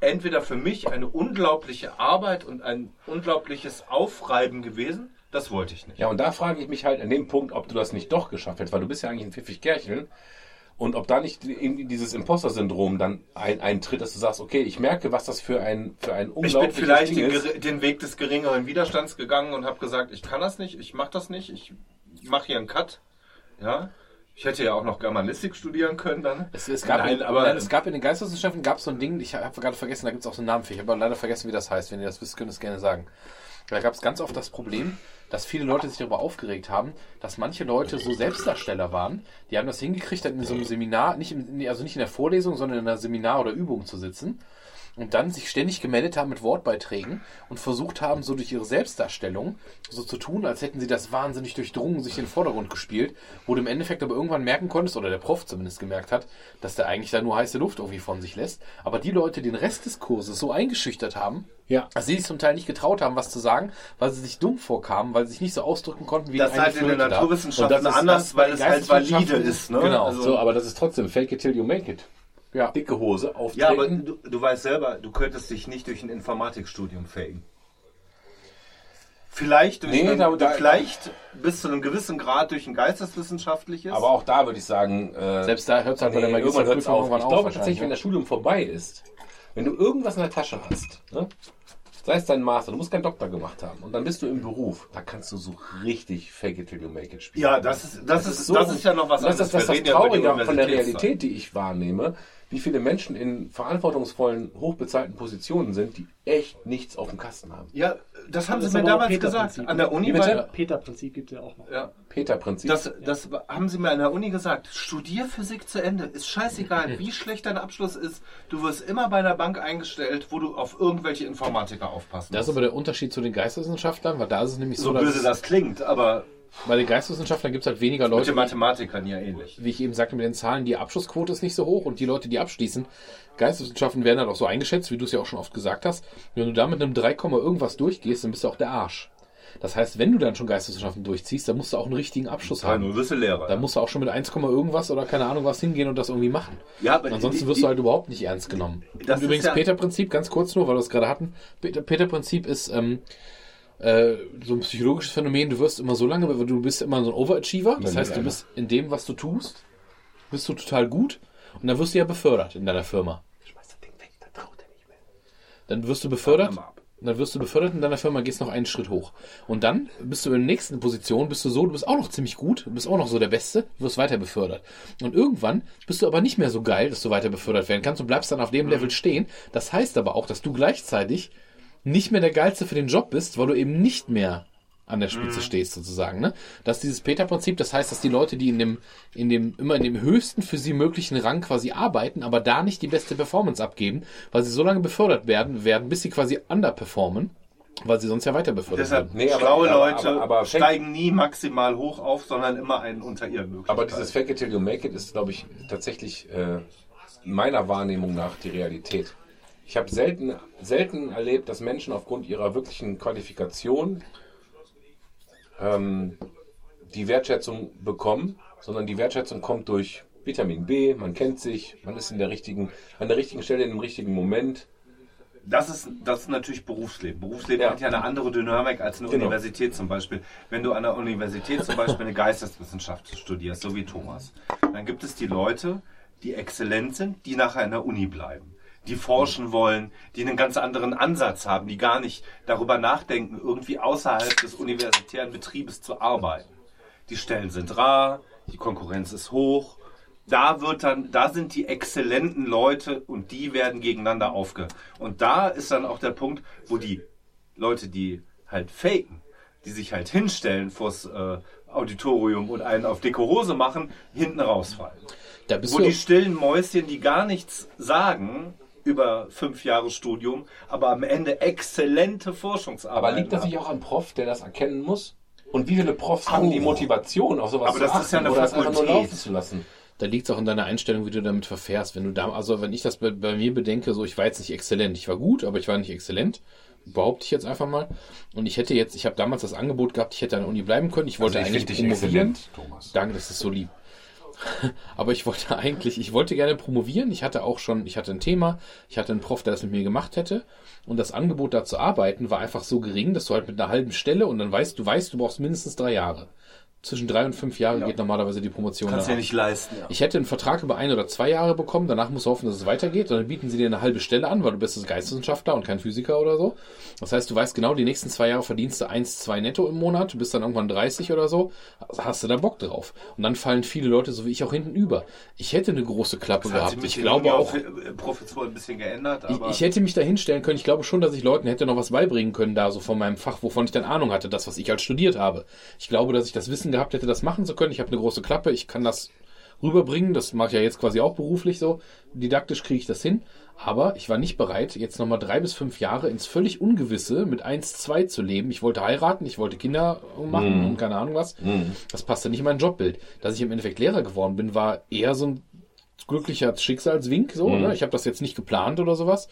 entweder für mich eine unglaubliche Arbeit und ein unglaubliches Aufreiben gewesen, das wollte ich nicht. Ja, und da frage ich mich halt an dem Punkt, ob du das nicht doch geschafft hättest, weil du bist ja eigentlich ein pfiffig Kerlchen. Und ob da nicht irgendwie dieses Imposter-Syndrom dann ein, eintritt, dass du sagst, okay, ich merke, was das für ein, für ein Ich bin unglaubliches vielleicht Ding den, den Weg des geringeren Widerstands gegangen und habe gesagt, ich kann das nicht, ich mache das nicht, ich mache hier einen Cut. Ja, ich hätte ja auch noch Germanistik studieren können dann. Es, es, gab Nein, in, aber- nein, es gab in den Geisteswissenschaften gab es so ein Ding, ich habe gerade vergessen, da gibt es auch so einen Namen für. Ich habe aber leider vergessen, wie das heißt. Wenn ihr das wisst, könnt ihr es gerne sagen. Da gab es ganz oft das Problem, dass viele Leute sich darüber aufgeregt haben, dass manche Leute so Selbstdarsteller waren. Die haben das hingekriegt, dann in so einem Seminar, nicht im, also nicht in der Vorlesung, sondern in einer Seminar oder Übung zu sitzen und dann sich ständig gemeldet haben mit Wortbeiträgen und versucht haben, so durch ihre Selbstdarstellung so zu tun, als hätten sie das wahnsinnig durchdrungen, sich in den Vordergrund gespielt, wo du im Endeffekt aber irgendwann merken konntest, oder der Prof zumindest gemerkt hat, dass der eigentlich da nur heiße Luft irgendwie von sich lässt. Aber die Leute den Rest des Kurses so eingeschüchtert haben, Ja. dass sie sich zum Teil nicht getraut haben, was zu sagen, weil sie sich dumm vorkamen, weil sie sich nicht so ausdrücken konnten, wie Das halt in den da. Naturwissenschaften Und das ist- anders, weil es halt valide ist. Ne? Genau. Also, So, aber das ist trotzdem fake it till you make it. Ja. Dicke Hose, auftreten. ja, aber du, du weißt selber, du könntest dich nicht durch ein Informatikstudium faken. Vielleicht, durch Nee, ein, da- da- vielleicht bis zu einem gewissen Grad durch ein geisteswissenschaftliches. aber auch da würde ich sagen, äh, Selbst da hört es halt bei der nee, irgendwann hört's auf. Ich glaube tatsächlich, wenn ne? das Studium vorbei ist, wenn du irgendwas in der Tasche hast, ne? sei es dein Master, du musst keinen Doktor gemacht haben und dann bist du im Beruf, da kannst du so richtig fake it till you make it spielen. ja, das ist, das, ist, so- das ist ja noch was das anderes. ist das, das Wir reden ja über die Traurige von der. Realität, die ich wahrnehme, wie viele Menschen in verantwortungsvollen, hochbezahlten Positionen sind, die echt nichts auf dem Kasten haben. Ja, das haben Das sie mir damals gesagt. Peter-Prinzip. An der Uni Peter-Prinzip gibt es ja auch noch. ja, Peter-Prinzip. das, das haben sie mir an der Uni gesagt. Studier Physik zu Ende. Ist scheißegal, wie [LAUGHS] schlecht dein Abschluss ist. Du wirst immer bei einer Bank eingestellt, wo du auf irgendwelche Informatiker aufpassen Das ist aber der Unterschied zu den Geisteswissenschaftlern, weil da ist es nämlich so, So dass böse das klingt, aber bei den Geisteswissenschaftlern gibt es halt weniger mit Leute, den die, Mathematikern ja ähnlich. wie ich eben sagte, mit den Zahlen, die Abschlussquote ist nicht so hoch und die Leute, die abschließen, Geisteswissenschaften werden halt auch so eingeschätzt, wie du es ja auch schon oft gesagt hast. Wenn du da mit einem 3, irgendwas durchgehst, dann bist du auch der Arsch. Das heißt, wenn du dann schon Geisteswissenschaften durchziehst, dann musst du auch einen richtigen Abschluss Ja, haben. nur bist du Lehrer. Da musst du auch schon mit 1, irgendwas oder keine Ahnung was hingehen und das irgendwie machen. Ja, aber Ansonsten die- wirst du halt überhaupt nicht ernst genommen. Das und übrigens ja- Peter-Prinzip, ganz kurz nur, weil wir es gerade hatten. Peter- Peter-Prinzip ist ähm, äh, so ein psychologisches Phänomen. Du wirst immer so lange, du bist immer so ein Overachiever. Das heißt, du bist in dem, was du tust, bist du total gut und dann wirst du ja befördert in deiner Firma. Dann wirst du befördert. Warte mal ab. Dann wirst du befördert in deiner Firma, gehst noch einen Schritt hoch. Und dann bist du in der nächsten Position, bist du so, du bist auch noch ziemlich gut, du bist auch noch so der Beste, du wirst weiter befördert. Und irgendwann bist du aber nicht mehr so geil, dass du weiter befördert werden kannst und bleibst dann auf dem Level stehen. Das heißt aber auch, dass du gleichzeitig nicht mehr der Geilste für den Job bist, weil du eben nicht mehr an der Spitze stehst sozusagen. Ne? Das ist dieses Peter-Prinzip, das heißt, dass die Leute, die in dem, in dem, immer in dem höchsten für sie möglichen Rang quasi arbeiten, aber da nicht die beste Performance abgeben, weil sie so lange befördert werden, werden, bis sie quasi underperformen, weil sie sonst ja weiter befördert Deshalb, werden. Nee, aber- schlaue aber- Leute aber- aber steigen nie maximal hoch auf, sondern immer einen unter ihren Möglichkeiten. Aber dieses Fake it till you make it ist, glaube ich, tatsächlich äh, meiner Wahrnehmung nach die Realität. Ich habe selten, selten erlebt, dass Menschen aufgrund ihrer wirklichen Qualifikation ähm, die Wertschätzung bekommen, sondern die Wertschätzung kommt durch Vitamin B, man kennt sich, man ist in der richtigen, an der richtigen Stelle in dem richtigen Moment. Das ist, das ist natürlich Berufsleben. Berufsleben Ja. hat ja eine andere Dynamik als eine Genau. Universität zum Beispiel. Wenn du an der Universität zum Beispiel eine Geisteswissenschaft studierst, so wie Thomas, dann gibt es die Leute, die exzellent sind, die nachher in der Uni bleiben. Die forschen wollen, die einen ganz anderen Ansatz haben, die gar nicht darüber nachdenken, irgendwie außerhalb des universitären Betriebes zu arbeiten. Die Stellen sind rar, die Konkurrenz ist hoch. Da wird dann, da sind die exzellenten Leute und die werden gegeneinander aufge. Und da ist dann auch der Punkt, wo die Leute, die halt faken, die sich halt hinstellen vors äh, Auditorium und einen auf dicke Hose machen, hinten rausfallen. Wo die stillen Mäuschen, die gar nichts sagen über fünf Jahre Studium, aber am Ende exzellente Forschungsarbeit. Aber liegt das nicht auch am Prof, der das erkennen muss? Und wie viele Profs haben die Motivation, auf sowas Aber zu das achten ist ja eine oder das einfach nur Fakultät. laufen zu lassen? da liegt es auch in deiner Einstellung, wie du damit verfährst. Wenn du da, also wenn ich das bei, bei mir bedenke, so ich war jetzt nicht exzellent. Ich war gut, aber ich war nicht exzellent. Behaupte ich jetzt einfach mal. Und ich hätte jetzt, ich habe damals das Angebot gehabt, ich hätte an der Uni bleiben können. Ich wollte Also ich eigentlich promovieren. exzellent, Thomas. Danke, das ist so lieb. [LAUGHS] Aber ich wollte eigentlich, ich wollte gerne promovieren. Ich hatte auch schon, ich hatte ein Thema, ich hatte einen Prof, der das mit mir gemacht hätte. Und das Angebot da zu arbeiten war einfach so gering, dass du halt mit einer halben Stelle und dann weißt du, weißt, du brauchst mindestens drei Jahre. Zwischen drei und fünf Jahre geht normalerweise die Promotion. Kannst danach. ja nicht leisten. Ja. Ich hätte einen Vertrag über ein oder zwei Jahre bekommen, danach musst du hoffen, dass es weitergeht, und dann bieten sie dir eine halbe Stelle an, weil du bist Geisteswissenschaftler und kein Physiker oder so. Das heißt, du weißt genau, die nächsten zwei Jahre verdienst du eins, zwei netto im Monat, du bist dann irgendwann 30 oder so, also hast du da Bock drauf. Und dann fallen viele Leute, so wie ich, auch hinten über. Ich hätte eine große Klappe Das gehabt. Ich glaube auch, Professor ein bisschen geändert, ich, ich hätte mich da hinstellen können. Ich glaube schon, dass ich Leuten hätte noch was beibringen können, da so von meinem Fach, wovon ich dann Ahnung hatte, das, was ich halt studiert habe. Ich glaube, dass ich das Wissen gehabt hätte, das machen zu können. Ich habe eine große Klappe, ich kann das rüberbringen. Das mache ich ja jetzt quasi auch beruflich so. Didaktisch kriege ich das hin. Aber ich war nicht bereit, jetzt nochmal drei bis fünf Jahre ins völlig Ungewisse mit eins, zwei zu leben. Ich wollte heiraten, ich wollte Kinder machen und keine Ahnung was. Das passte nicht in mein Jobbild. Dass ich im Endeffekt Lehrer geworden bin, war eher so ein glücklicher Schicksalswink. So, ne? Ich habe das jetzt nicht geplant oder sowas.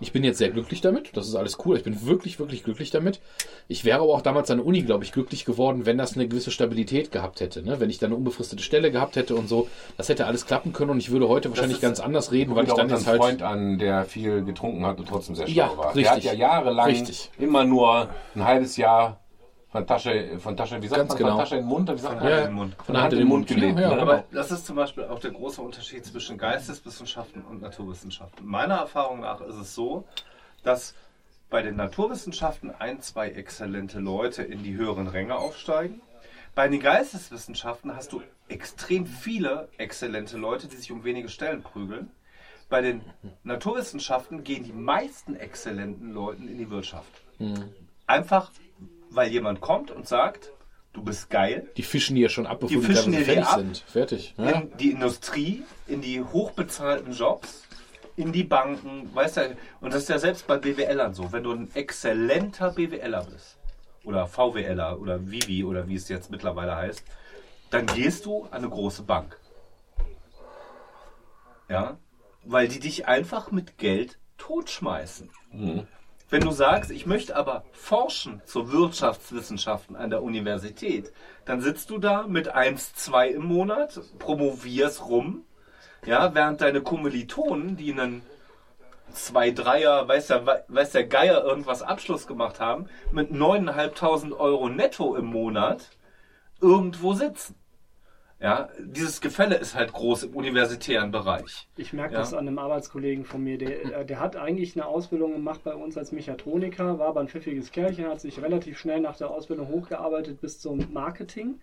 Ich bin jetzt sehr glücklich damit. Das ist alles cool. Ich bin wirklich, wirklich glücklich damit. Ich wäre aber auch damals an der Uni, glaube ich, glücklich geworden, wenn das eine gewisse Stabilität gehabt hätte. Ne? Wenn ich dann eine unbefristete Stelle gehabt hätte und so. Das hätte alles klappen können und ich würde heute wahrscheinlich ganz anders reden, weil ich dann jetzt halt. Freund an, der viel getrunken hat und trotzdem sehr schlau Ja, war. richtig. Der hat ja jahrelang Richtig. immer nur ein halbes Jahr von Tasche, von Tasche, wie sagt Ganz man, genau. von Tasche in den Mund, wie sagt man? Ja, in den Mund. Von der Hand in den Mund gelebt. Ja, ja, Aber das ist zum Beispiel auch der große Unterschied zwischen Geisteswissenschaften und Naturwissenschaften. Meiner Erfahrung nach ist es so, dass bei den Naturwissenschaften ein, zwei exzellente Leute in die höheren Ränge aufsteigen. Bei den Geisteswissenschaften hast du extrem viele exzellente Leute, die sich um wenige Stellen prügeln. Bei den Naturwissenschaften gehen die meisten exzellenten Leuten in die Wirtschaft. Einfach, weil jemand kommt und sagt, du bist geil, Die fischen die ja schon ab, bevor Die die, die fertig sind. Fertig. Ja? in die Industrie, in die hochbezahlten Jobs, in die Banken, weißt du, und das ist ja selbst bei BWLern so, wenn du ein exzellenter BWLer bist, oder VWLer, oder Vivi, oder wie es jetzt mittlerweile heißt, dann gehst du an eine große Bank. Ja, weil die dich einfach mit Geld totschmeißen. Wenn du sagst, ich möchte aber forschen zu Wirtschaftswissenschaften an der Universität, dann sitzt du da mit 1, 2 im Monat, promovierst rum, ja, während deine Kommilitonen, die einen 2, 3er, weiß der, weiß der Geier irgendwas Abschluss gemacht haben, mit 9.500 Euro netto im Monat irgendwo sitzen. Ja, dieses Gefälle ist halt groß im universitären Bereich. Ich merke Ja. das an einem Arbeitskollegen von mir. Der, [LAUGHS] äh, der hat eigentlich eine Ausbildung gemacht bei uns als Mechatroniker, war aber ein pfiffiges Kerlchen, hat sich relativ schnell nach der Ausbildung hochgearbeitet bis zum Marketing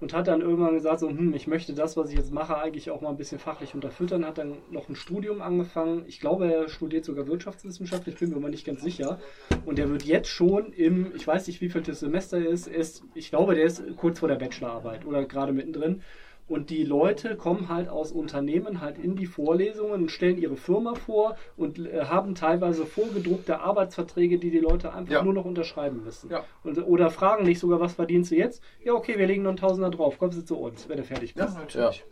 und hat dann irgendwann gesagt, so, hm, ich möchte das, was ich jetzt mache, eigentlich auch mal ein bisschen fachlich unterfüttern. Hat dann noch ein Studium angefangen. Ich glaube, er studiert sogar Wirtschaftswissenschaft, ich bin mir aber nicht ganz sicher. Und er wird jetzt schon im, ich weiß nicht, wie viel das Semester ist, ist, ich glaube, der ist kurz vor der Bachelorarbeit oder gerade mittendrin. Und die Leute kommen halt aus Unternehmen halt in die Vorlesungen und stellen ihre Firma vor und äh, haben teilweise vorgedruckte Arbeitsverträge, die die Leute einfach Ja. nur noch unterschreiben müssen. Ja. Und, oder fragen nicht sogar, was verdienst du jetzt? Ja, okay, wir legen noch einen Tausender drauf. Kommst du zu uns, wenn du fertig bist. natürlich.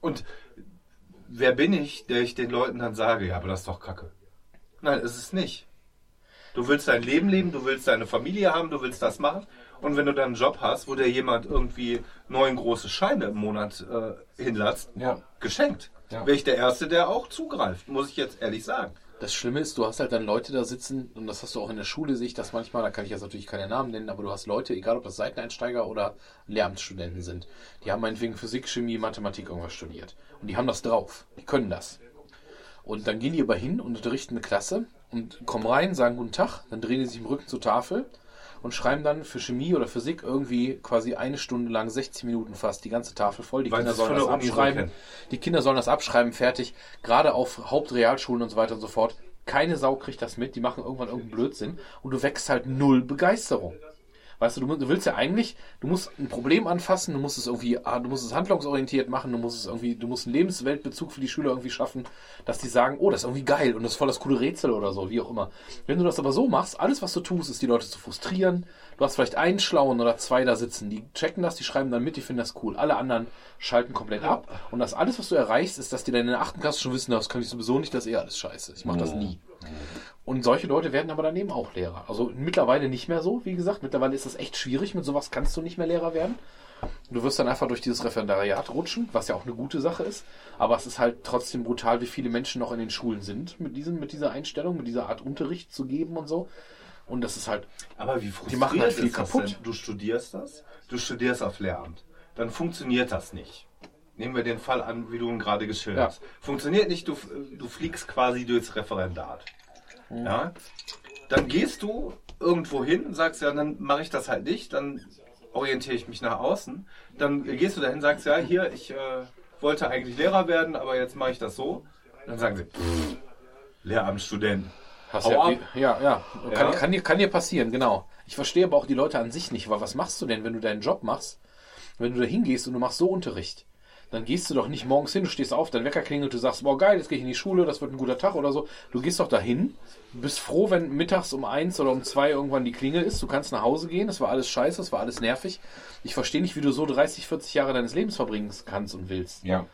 Und wer bin ich, der ich den Leuten dann sage, ja, aber das ist doch Kacke. Nein, ist es nicht. Du willst dein Leben leben, du willst deine Familie haben, du willst das machen. Und wenn du dann einen Job hast, wo dir jemand irgendwie neun große Scheine im Monat äh, hinlatzt, Ja. geschenkt. Ja. Wäre ich der Erste, der auch zugreift, muss ich jetzt ehrlich sagen. Das Schlimme ist, du hast halt dann Leute da sitzen, und das hast du auch in der Schule, sehe ich das manchmal, da kann ich jetzt natürlich keine Namen nennen, aber du hast Leute, egal ob das Seiteneinsteiger oder Lehramtsstudenten sind, die haben meinetwegen Physik, Chemie, Mathematik irgendwas studiert. Und die haben das drauf. Die können das. Und dann gehen die aber hin und unterrichten eine Klasse und kommen rein, sagen guten Tag, dann drehen die sich im Rücken zur Tafel und schreiben dann für Chemie oder Physik irgendwie quasi eine Stunde lang, 60 Minuten fast, die ganze Tafel voll. Die Weil Kinder sollen das abschreiben. Die Kinder sollen das abschreiben, fertig. Gerade auf Hauptrealschulen und so weiter und so fort. Keine Sau kriegt das mit, die machen irgendwann irgendeinen Blödsinn und du wächst halt null Begeisterung. Weißt du, du, willst ja eigentlich, du musst ein Problem anfassen, du musst es irgendwie, ah, du musst es handlungsorientiert machen, du musst es irgendwie, du musst einen Lebensweltbezug für die Schüler irgendwie schaffen, dass die sagen, oh, das ist irgendwie geil und das ist voll das coole Rätsel oder so, wie auch immer. Wenn du das aber so machst, alles was du tust, ist die Leute zu frustrieren. Du hast vielleicht einen Schlauen oder zwei da sitzen, die checken das, die schreiben dann mit, die finden das cool. Alle anderen schalten komplett ab. Und das alles, was du erreichst, ist, dass die dann in der achten Klasse schon wissen, das kann ich sowieso nicht, das ist eh alles scheiße. Ich mache das nie. Und solche Leute werden aber daneben auch Lehrer. Also mittlerweile nicht mehr so, wie gesagt. Mittlerweile ist das echt schwierig. Mit sowas kannst du nicht mehr Lehrer werden. Du wirst dann einfach durch dieses Referendariat rutschen, was ja auch eine gute Sache ist. Aber es ist halt trotzdem brutal, wie viele Menschen noch in den Schulen sind mit, diesem, mit dieser Einstellung, mit dieser Art Unterricht zu geben und so. Und das ist halt, Aber wie frustrierend Die machen halt viel ist das kaputt. Denn? Du studierst das, du studierst auf Lehramt, dann funktioniert das nicht. Nehmen wir den Fall an, wie du ihn gerade geschildert hast. Funktioniert nicht, du, du fliegst quasi durchs Referendat. Ja? Dann gehst du irgendwo hin, sagst ja, dann mache ich das halt nicht, dann orientiere ich mich nach außen. Dann gehst du dahin, sagst ja, hier, ich äh, wollte eigentlich Lehrer werden, aber jetzt mache ich das so. Dann sagen sie, pff, Lehramtsstudent. Hast ja, ja, ja. Kann, Ja. Kann, dir, kann dir passieren, genau. Ich verstehe aber auch die Leute an sich nicht, weil was machst du denn, wenn du deinen Job machst? Wenn du da hingehst und du machst so Unterricht, dann gehst du doch nicht morgens hin, du stehst auf, dein Wecker klingelt, du sagst, boah geil, jetzt gehe ich in die Schule, das wird ein guter Tag oder so. Du gehst doch dahin, bist froh, wenn mittags um eins oder um zwei irgendwann die Klingel ist, du kannst nach Hause gehen, das war alles scheiße, das war alles nervig. Ich verstehe nicht, wie du so 30, 40 Jahre deines Lebens verbringen kannst und willst. Ja.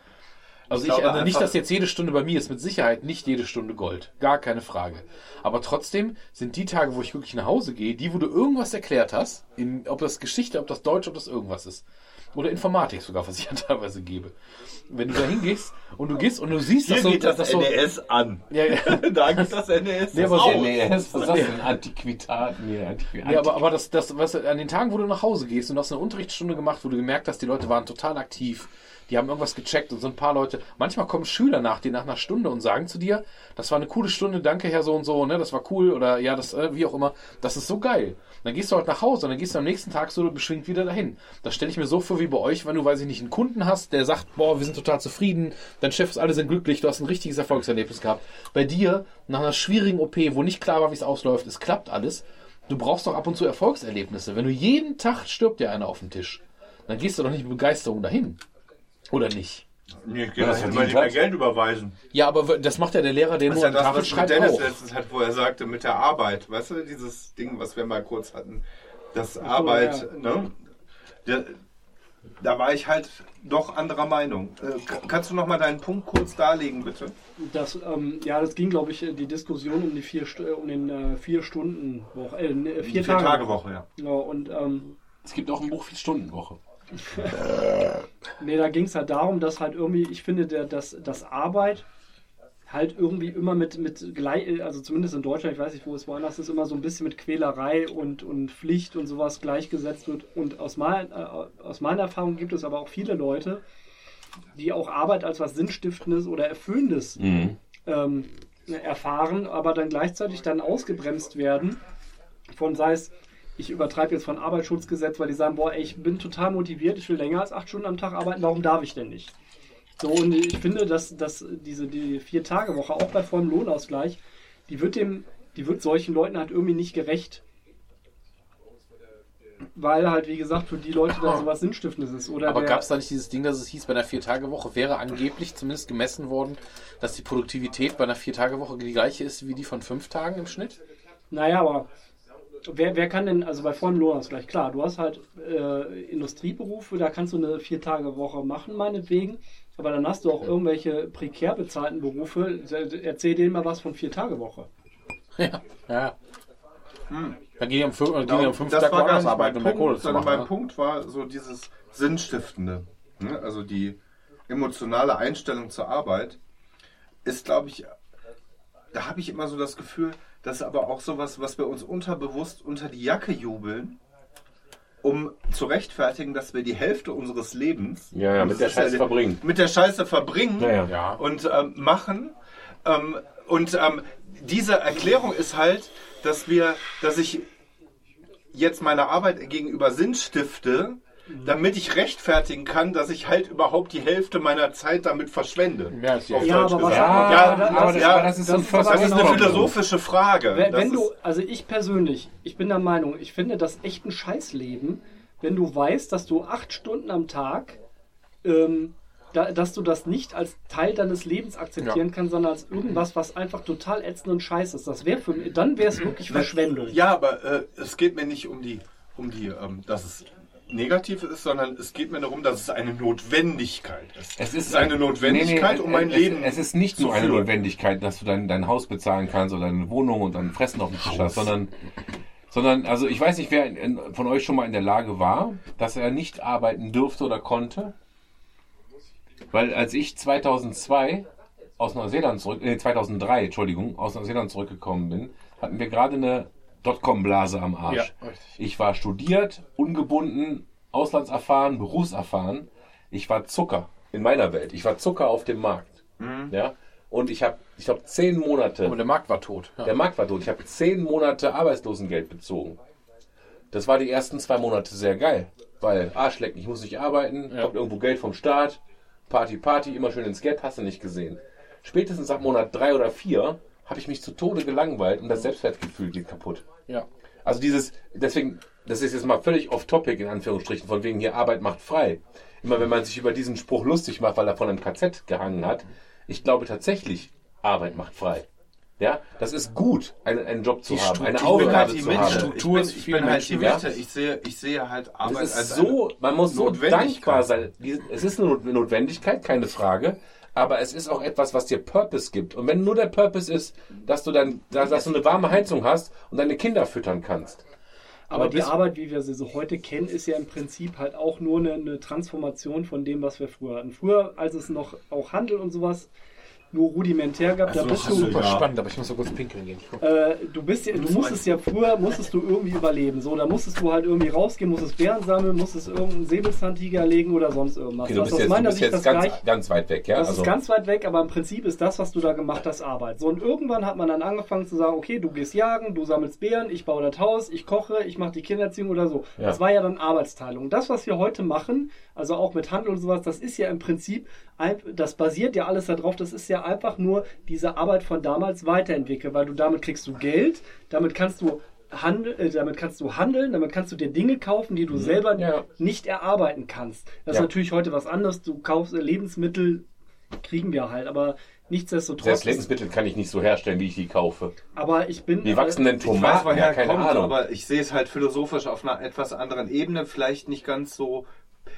Also Ich ich, also nicht, dass jetzt jede Stunde bei mir ist, mit Sicherheit nicht jede Stunde Gold. Gar keine Frage. Aber trotzdem sind die Tage, wo ich wirklich nach Hause gehe, die, wo du irgendwas erklärt hast, in, ob das Geschichte, ob das Deutsch, ob das irgendwas ist. Oder Informatik sogar, was ich [LAUGHS] ja teilweise gebe. Wenn du da hingehst und du gehst und du siehst, Hier dass so, geht das, dass so, NES an. ja, ja, [LAUGHS] da geht das NES Nee, aber aus. so- Nee, was ist das denn? Antiquitat? Nee, Antiquitat. Nee, aber, aber das, das, was an den Tagen, wo du nach Hause gehst und du hast eine Unterrichtsstunde gemacht, wo du gemerkt hast, die Leute waren total aktiv, die haben irgendwas gecheckt und so ein paar Leute, manchmal kommen Schüler nach dir nach einer Stunde und sagen zu dir, das war eine coole Stunde, danke Herr so und so, ne, das war cool oder ja, das, äh, wie auch immer, das ist so geil. Dann gehst du halt nach Hause und dann gehst du am nächsten Tag so beschwingt wieder dahin. Das stelle ich mir so vor wie bei euch, wenn du, weiß ich nicht, einen Kunden hast, der sagt, boah, wir sind total zufrieden, dein Chef ist, alle sind glücklich, du hast ein richtiges Erfolgserlebnis gehabt. Bei dir, nach einer schwierigen OP, wo nicht klar war, wie es ausläuft, es klappt alles, Du brauchst doch ab und zu Erfolgserlebnisse. Wenn du jeden Tag stirbt dir einer auf den Tisch, dann gehst du doch nicht mit Begeisterung dahin. Oder nicht? Nee, ich gehe Ja, das das mal verdient mehr. Geld überweisen. Ja, aber das macht ja der Lehrer, ist nur ja das, was mit schreibt, Dennis auch. letztens hat, wo er sagte, mit der Arbeit. Weißt du, dieses Ding, was wir mal kurz hatten. Das Arbeit, ne? Der, da war ich halt doch anderer Meinung. Äh, kannst du noch mal deinen Punkt kurz darlegen, bitte? Das, ähm, ja, das ging, glaube ich, die Diskussion um die vier, äh, um den äh, vier Stunden Woche, äh, ne, vier, Vier Tage, Tage Woche, ja. Genau, und ähm, Es gibt auch ein Buch Vier-Stunden-Woche. Nee, da ging es halt darum, dass halt irgendwie, ich finde, der, dass, dass Arbeit halt irgendwie immer mit, mit gleich, also zumindest in Deutschland, ich weiß nicht, wo es woanders ist, immer so ein bisschen mit Quälerei und, und Pflicht und sowas gleichgesetzt wird. Und aus, mein, äh, aus meiner Erfahrung gibt es aber auch viele Leute, die auch Arbeit als was Sinnstiftendes oder Erfüllendes ähm, erfahren, aber dann gleichzeitig dann ausgebremst werden von, sei es, ich übertreibe jetzt von Arbeitsschutzgesetz, weil die sagen, boah, ey, ich bin total motiviert, ich will länger als acht Stunden am Tag arbeiten, warum darf ich denn nicht? So, und ich finde, dass, dass diese die Vier-Tage-Woche, auch bei vollem Lohnausgleich, die wird dem, die wird solchen Leuten halt irgendwie nicht gerecht. Weil halt, wie gesagt, für die Leute dann sowas Sinnstiftendes ist. Oder Aber gab es da nicht dieses Ding, dass es hieß, bei einer Vier-Tage-Woche wäre angeblich zumindest gemessen worden, dass die Produktivität bei einer Vier-Tage-Woche die gleiche ist wie die von fünf Tagen im Schnitt? Naja, aber wer, wer kann denn, also bei vollem Lohnausgleich, klar, du hast halt äh, Industrieberufe, da kannst du eine Vier-Tage-Woche machen, meinetwegen, aber dann hast du auch irgendwelche prekär bezahlten Berufe, erzähl denen mal was von Vier-Tage-Woche. Ja, ja. Dann gehen die am, fünf, gehen die am fünf das Tag war gar woanders nicht arbeiten, mein um mehr Kohle Punkt, zu sondern machen. mein ne? Punkt war so dieses Sinnstiftende. Ne? Also die emotionale Einstellung zur Arbeit ist, glaube ich, da habe ich immer so das Gefühl, das ist aber auch sowas, was wir uns unterbewusst unter die Jacke jubeln, um zu rechtfertigen, dass wir die Hälfte unseres Lebens Ja, ja, mit der Scheiße verbringen. mit der Scheiße verbringen. Ja. und ähm, machen. Ähm, und ähm, diese Erklärung ist halt, dass wir, dass ich jetzt meiner Arbeit gegenüber Sinn stifte, damit ich rechtfertigen kann, dass ich halt überhaupt die Hälfte meiner Zeit damit verschwende. Die Auf. Ja, Deutsch aber was- gesagt. Ja, ja, aber das, ja, ist das das eine philosophische Frage. Wenn, wenn du, also ich persönlich, ich bin der Meinung, ich finde das echt ein Scheißleben, wenn du weißt, dass du acht Stunden am Tag, ähm, da, dass du das nicht als Teil deines Lebens akzeptieren kannst, sondern als irgendwas, was einfach total ätzend und scheiße ist. Das wäre für mich, dann wäre es wirklich Verschwendung. Ja, aber äh, es geht mir nicht um die, um die, ähm, dass es negativ ist, sondern es geht mir darum, dass es eine Notwendigkeit ist. Es ist eine Notwendigkeit, um mein es, Leben Es ist nicht nur eine führen. Notwendigkeit, dass du dein, dein Haus bezahlen kannst oder deine Wohnung und dann Fressen auf dem Tisch hast, sondern, sondern, also ich weiß nicht, wer in, in, von euch schon mal in der Lage war, dass er nicht arbeiten durfte oder konnte. Weil als ich 2002 aus Neuseeland zurück, äh, 2003, Entschuldigung, aus Neuseeland zurückgekommen bin, hatten wir gerade eine Dotcom-Blase am Arsch. Ja. Ich war studiert, ungebunden, auslandserfahren, berufserfahren. Ich war Zucker in meiner Welt. Ich war Zucker auf dem Markt. Ja? Und ich habe, ich glaube, zehn Monate. Aber der Markt war tot. Ja. Der Markt war tot. Ich habe zehn Monate Arbeitslosengeld bezogen. Das war die ersten zwei Monate sehr geil. Weil Arschlecken, ich muss nicht arbeiten, Ja. kommt irgendwo Geld vom Staat, Party, Party, immer schön ins Geld, hast du nicht gesehen. Spätestens ab Monat drei oder vier habe ich mich zu Tode gelangweilt und das Selbstwertgefühl geht kaputt. ja. Also dieses, deswegen, das ist jetzt mal völlig off-topic in Anführungsstrichen, von wegen hier Arbeit macht frei. Immer wenn man sich über diesen Spruch lustig macht, weil er von einem KZ gehangen hat, ich glaube tatsächlich, Arbeit macht frei. Ja, das ist gut, einen, einen Job zu haben, eine Ich bin Aufgabe halt die zu haben. Struktur ich ist bin, ich bin halt die. Mitte. Ich sehe, ich sehe halt Arbeit Es als ist so, man muss so dankbar sein. Die- Es ist eine Not- Notwendigkeit, keine Frage. Aber es ist auch etwas, was dir Purpose gibt. Und wenn nur der Purpose ist, dass du dann, dass du eine warme Heizung hast und deine Kinder füttern kannst. Aber, Aber die Arbeit, wie wir sie so heute kennen, ist ja im Prinzip halt auch nur eine, eine Transformation von dem, was wir früher hatten. Früher, als es noch auch Handel und sowas nur rudimentär gab, da bist du, Super spannend, aber ich muss so kurz pinkeln gehen. Äh, du bist ja, du musstest ja früher, musstest du irgendwie überleben. So, da musstest du halt irgendwie rausgehen, musstest Bären sammeln, musstest irgendeinen Säbelzahntiger legen oder sonst irgendwas. Okay, du Das bist aus jetzt, du meiner bist Sicht jetzt das ganz, gleich- ganz weit weg, ja? Das Also, ist ganz weit weg, aber im Prinzip ist das, was du da gemacht hast, Arbeit. So, und irgendwann hat man dann angefangen zu sagen, okay, du gehst jagen, du sammelst Beeren, ich baue das Haus, ich koche, ich mache die Kindererziehung oder so. Ja. Das war ja dann Arbeitsteilung. Das, was wir heute machen, also auch mit Handel und sowas, das ist ja im Prinzip, das basiert ja alles darauf, das ist ja einfach nur diese Arbeit von damals weiterentwickelt, weil du damit kriegst du Geld, damit kannst du Handel, äh, damit kannst du handeln, damit kannst du dir Dinge kaufen, die du selber Mhm. Ja. nicht erarbeiten kannst. Das Ja. ist natürlich heute was anderes. Du kaufst äh, Lebensmittel, kriegen wir halt, aber nichtsdestotrotz. das Lebensmittel kann ich nicht so herstellen, wie ich die kaufe. aber ich bin. Wie wachsen denn Ich weiß, Tomaten? woher Ja, keine kommt, Ahnung. aber ich sehe es halt philosophisch auf einer etwas anderen Ebene, vielleicht nicht ganz so.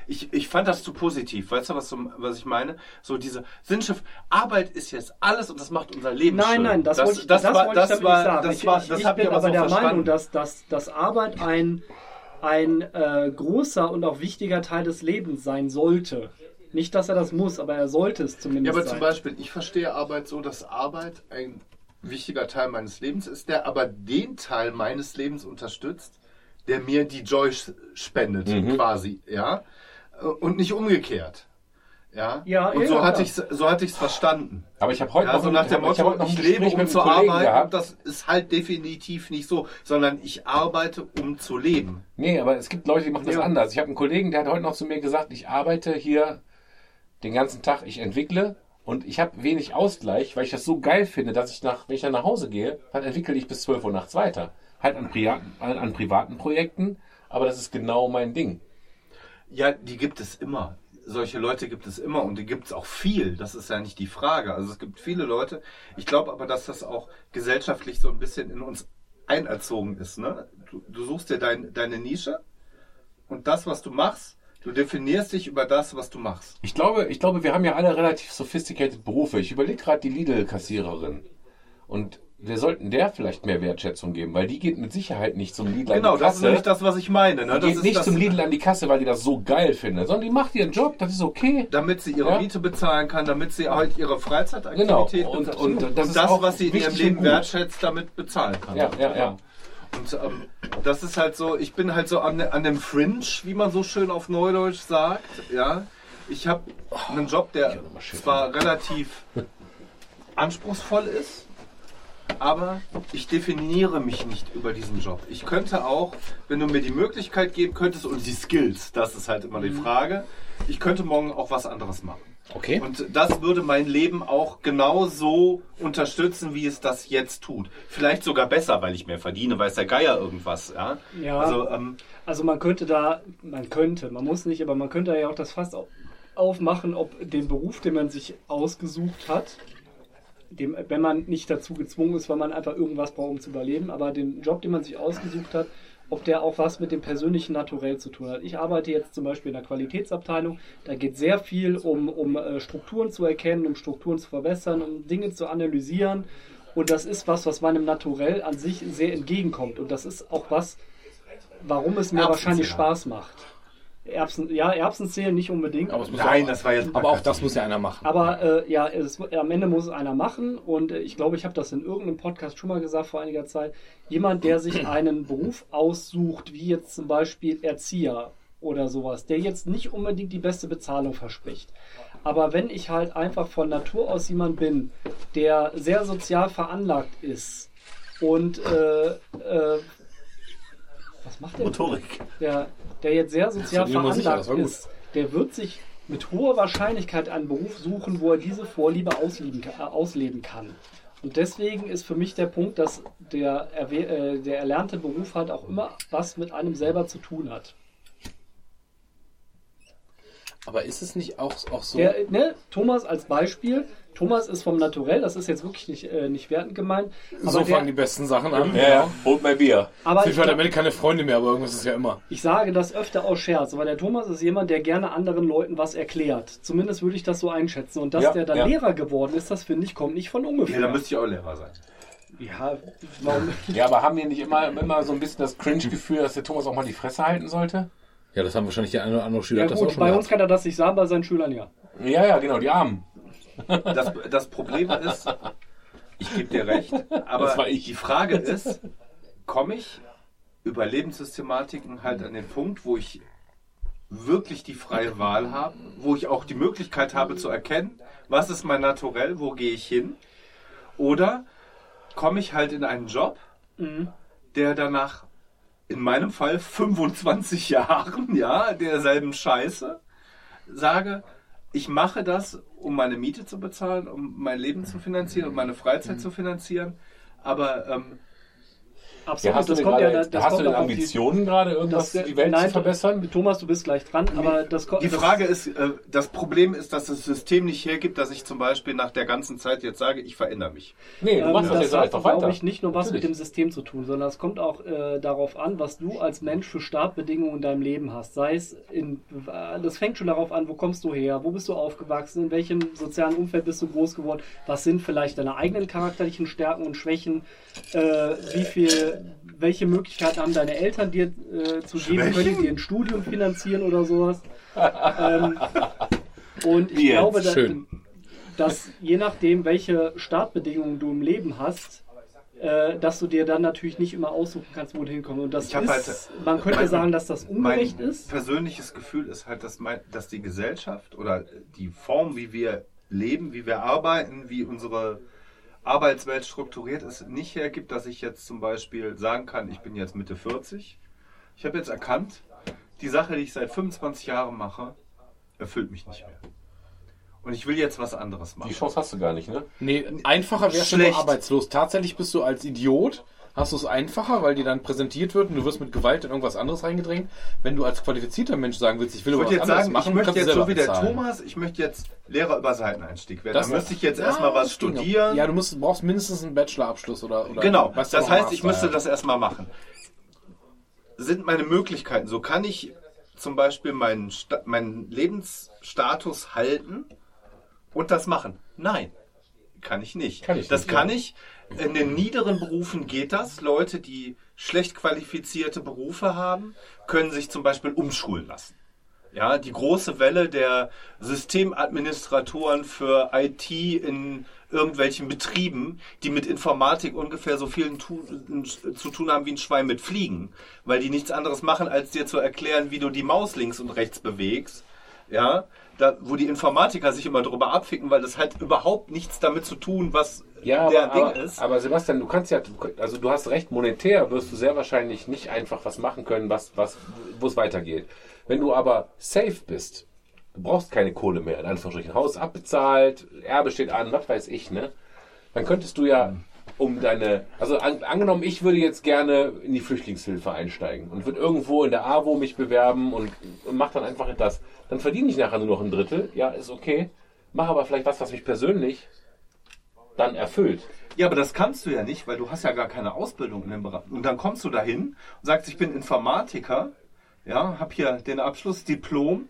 Ich, ich fand das zu positiv, weißt du, was, so, was ich meine? So diese Sinnschiff, Arbeit ist jetzt alles und das macht unser Leben Nein, schön. nein, das, wollte ich, das, das war, wollte ich das damit war, nicht sagen. das ich, war, ich, das ich habe bin ich aber aber so der verstanden. Meinung, dass, dass, dass Arbeit ein, ein äh, großer und auch wichtiger Teil des Lebens sein sollte. Nicht, dass er das muss, aber er sollte es Ja, zumindest aber sein. zum Beispiel, ich verstehe Arbeit so, dass Arbeit ein wichtiger Teil meines Lebens ist, der aber den Teil meines Lebens unterstützt, der mir die Joy spendet, Mhm. quasi, ja, und nicht umgekehrt. Ja, Ja, und so ja, hatte ich so hatte ich es verstanden. Aber ich habe heute Ja, noch so nach dem ich hab Motto, noch ein ich lebe um zu Kollegen arbeiten, gehabt. das ist halt definitiv nicht so, sondern ich arbeite um zu leben. Nee, aber es gibt Leute, die machen das Ja. anders. Ich habe einen Kollegen, der hat heute noch zu mir gesagt, ich arbeite hier den ganzen Tag, ich entwickle und ich habe wenig Ausgleich, weil ich das so geil finde, dass ich nach, wenn ich dann nach Hause gehe, dann entwickle ich bis 12 Uhr nachts weiter. Halt an, privaten, an, an privaten Projekten, aber das ist genau mein Ding. Ja, die gibt es immer. Solche Leute gibt es immer und die gibt es auch viel. Das ist ja nicht die Frage. Also es gibt viele Leute. Ich glaube aber, dass das auch gesellschaftlich so ein bisschen in uns einerzogen ist. Ne? Du, du suchst dir dein, deine Nische und das, was du machst, du definierst dich über das, was du machst. Ich glaube, ich glaube, wir haben ja alle relativ sophisticated Berufe. Ich überlege gerade die Lidl-Kassiererin. Und wir sollten der vielleicht mehr Wertschätzung geben, weil die geht mit Sicherheit nicht zum Lidl Genau, an die das ist Kasse. nämlich das, was ich meine. Ne? die Das geht nicht das, zum Lidl an die Kasse, weil die das so geil findet, sondern die macht ihren Job, das ist okay. damit sie ihre Ja. Miete bezahlen kann, damit sie halt ihre Freizeitaktivität Genau. Und- und das ist das auch was sie in ihrem Leben und wertschätzt, damit bezahlen kann. Ja, ja, ja. Und ähm, das ist halt so, ich bin halt so an, an dem Fringe, wie man so schön auf Neudeutsch sagt. Ja, ich habe einen Job, der zwar relativ anspruchsvoll ist, aber ich definiere mich nicht über diesen Job. Ich könnte auch, wenn du mir die Möglichkeit geben könntest und die Skills, das ist halt immer die Frage, ich könnte morgen auch was anderes machen. Okay. Und das würde mein Leben auch genauso unterstützen, wie es das jetzt tut. Vielleicht sogar besser, weil ich mehr verdiene, weiß der Geier irgendwas. Ja. Ja. Also ähm, Also man könnte da, man könnte, man muss nicht, aber man könnte ja auch das Fass au- aufmachen, ob den Beruf, den man sich ausgesucht hat, dem, wenn man nicht dazu gezwungen ist, weil man einfach irgendwas braucht, um zu überleben, aber den Job, den man sich ausgesucht hat, ob der auch was mit dem persönlichen Naturell zu tun hat. Ich arbeite jetzt zum Beispiel in der Qualitätsabteilung, da geht sehr viel um, um äh, Strukturen zu erkennen, um Strukturen zu verbessern, um Dinge zu analysieren. Und das ist was, was meinem Naturell an sich sehr entgegenkommt. Und das ist auch was, warum es mir wahrscheinlich. Spaß macht. Erbsen, ja, Erbsen zählen nicht unbedingt. Aber, nein, auch, das war jetzt aber auch das muss ja einer machen. Aber äh, ja, es, am Ende muss es einer machen und äh, ich glaube, ich habe das in irgendeinem Podcast schon mal gesagt vor einiger Zeit. Jemand, der sich [CLEARS THROAT] einen Beruf aussucht, wie jetzt zum Beispiel Erzieher oder sowas, der jetzt nicht unbedingt die beste Bezahlung verspricht. Aber wenn ich halt einfach von Natur aus jemand bin, der sehr sozial veranlagt ist und äh, äh, was macht der? Motorik. der, der jetzt sehr sozial sicher, veranlagt gut. ist, der wird sich mit hoher Wahrscheinlichkeit einen Beruf suchen, wo er diese Vorliebe ausleben, äh, ausleben kann. Und deswegen ist für mich der Punkt, dass der, äh, der erlernte Beruf halt auch immer was mit einem selber zu tun hat. Aber ist es nicht auch, auch so? Der, ne, Thomas als Beispiel. Thomas ist vom Naturell, das ist jetzt wirklich nicht, äh, nicht wertend gemeint. So fangen die der, besten Sachen an. Ja, ja, holt mein Bier. aber Ich glaub- damit keine Freunde mehr, aber irgendwas ist ja immer. ich sage das öfter aus Scherz, aber der Thomas ist jemand, der gerne anderen Leuten was erklärt. Zumindest würde ich das so einschätzen. Und dass Ja, der dann ja. Lehrer geworden ist, das finde ich, kommt nicht von ungefähr. Ja, da müsste ich auch Lehrer sein. Ja, warum? Ja, aber haben wir nicht immer, immer so ein bisschen das Cringe-Gefühl, dass der Thomas auch mal die Fresse halten sollte? Ja, das haben wahrscheinlich der eine oder andere Schüler Ja hat das auch gut, schon bei gehabt. uns kann er das nicht sagen, bei seinen Schülern ja. Ja, ja, genau, die Armen. [LAUGHS] Das, das Problem ist, ich gebe dir recht, aber Das war ich. die Frage ist, komme ich über Lebenssystematiken halt an den Punkt, wo ich wirklich die freie Wahl habe, wo ich auch die Möglichkeit habe zu erkennen, was ist mein Naturell, wo gehe ich hin? Oder komme ich halt in einen Job, der danach in meinem Fall 25 Jahren, ja, derselben Scheiße, sage, ich mache das, um meine Miete zu bezahlen, um mein Leben zu finanzieren, um meine Freizeit zu finanzieren. Aber ähm, Absolut, Ja, hast du das denn, kommt ja, gerade, das hast kommt du denn auf die- Ambitionen gerade, irgendwas das- die Welt nein, zu verbessern? Thomas, du bist gleich dran, aber das kommt. die das, Frage ist, äh, das Problem ist, dass das System nicht hergibt, dass ich zum Beispiel nach der ganzen Zeit jetzt sage, ich verändere mich. Nee, du Ähm, machst das, das jetzt hat, einfach glaube weiter. ich, nicht nur was mit Natürlich. dem System zu tun, sondern es kommt auch äh, darauf an, was du als Mensch für Startbedingungen in deinem Leben hast. Sei es in, äh, das fängt schon darauf an, wo kommst du her, wo bist du aufgewachsen, in welchem sozialen Umfeld bist du groß geworden, was sind vielleicht deine eigenen charakterlichen Stärken und Schwächen, äh, wie viel, welche Möglichkeiten haben deine Eltern dir äh, zu geben, können die dir ein Studium finanzieren oder sowas. ähm, [LAUGHS] und ich Wie jetzt? glaube, dass, dass je nachdem, welche Startbedingungen du im Leben hast, äh, dass du dir dann natürlich nicht immer aussuchen kannst, wo du hinkommst. Und das ist, halt- man könnte mein- sagen, dass das ungerecht mein ist. persönliches Gefühl ist halt, dass, mein, dass die Gesellschaft oder die Form, wie wir leben, wie wir arbeiten, wie unsere Arbeitswelt strukturiert ist, nicht hergibt, dass ich jetzt zum Beispiel sagen kann, ich bin jetzt Mitte 40. Ich habe jetzt erkannt, die Sache, die ich seit 25 Jahren mache, erfüllt mich nicht mehr. Und ich will jetzt was anderes machen. Die Chance hast du gar nicht, ne? Nee, einfacher wärst du nur arbeitslos. Tatsächlich bist du als Idiot, hast du es einfacher, weil dir dann präsentiert wird und du wirst mit Gewalt in irgendwas anderes reingedrängt. Wenn du als qualifizierter Mensch sagen willst, ich will Ich aber was jetzt anderes sagen, machen, ich möchte jetzt so wie der bezahlen. Thomas, ich möchte jetzt Lehrer über Seiteneinstieg werden. Das- da müsste ich jetzt Ja, erstmal was das studieren. Ja, du musst, brauchst mindestens einen Bachelorabschluss oder, oder Genau, das heißt, ich müsste das erstmal machen. Sind meine Möglichkeiten so? Kann ich zum Beispiel meinen, Sta meinen Lebensstatus halten und das machen? Nein. kann ich nicht. Kann ich das nicht, kann ja. ich. In den niederen Berufen geht das. Leute, die schlecht qualifizierte Berufe haben, können sich zum Beispiel umschulen lassen. Ja, die große Welle der Systemadministratoren für IT in irgendwelchen Betrieben, die mit Informatik ungefähr so viel zu tun haben wie ein Schwein mit Fliegen, weil die nichts anderes machen, als dir zu erklären, wie du die Maus links und rechts bewegst. Ja, da, wo die Informatiker sich immer drüber abficken, weil das hat überhaupt nichts damit zu tun, was Ja, der aber, Ding ist. aber Sebastian, du kannst ja, also du hast recht, monetär wirst du sehr wahrscheinlich nicht einfach was machen können, was, was, wo es weitergeht. Wenn du aber safe bist, du brauchst keine Kohle mehr, in Anführungsstrichen, Haus abbezahlt, Erbe steht an, was weiß ich, ne? Dann könntest du ja um deine, also an, angenommen, ich würde jetzt gerne in die Flüchtlingshilfe einsteigen und würde irgendwo in der AWO mich bewerben und, und mach dann einfach das. Dann verdiene ich nachher nur noch ein Drittel, ja, ist okay. Mach aber vielleicht was, was mich persönlich dann erfüllt. Ja, aber das kannst du ja nicht, weil du hast ja gar keine Ausbildung in dem Bereich. Und dann kommst du dahin und sagst, ich bin Informatiker, ja, hab hier den Abschluss, Diplom,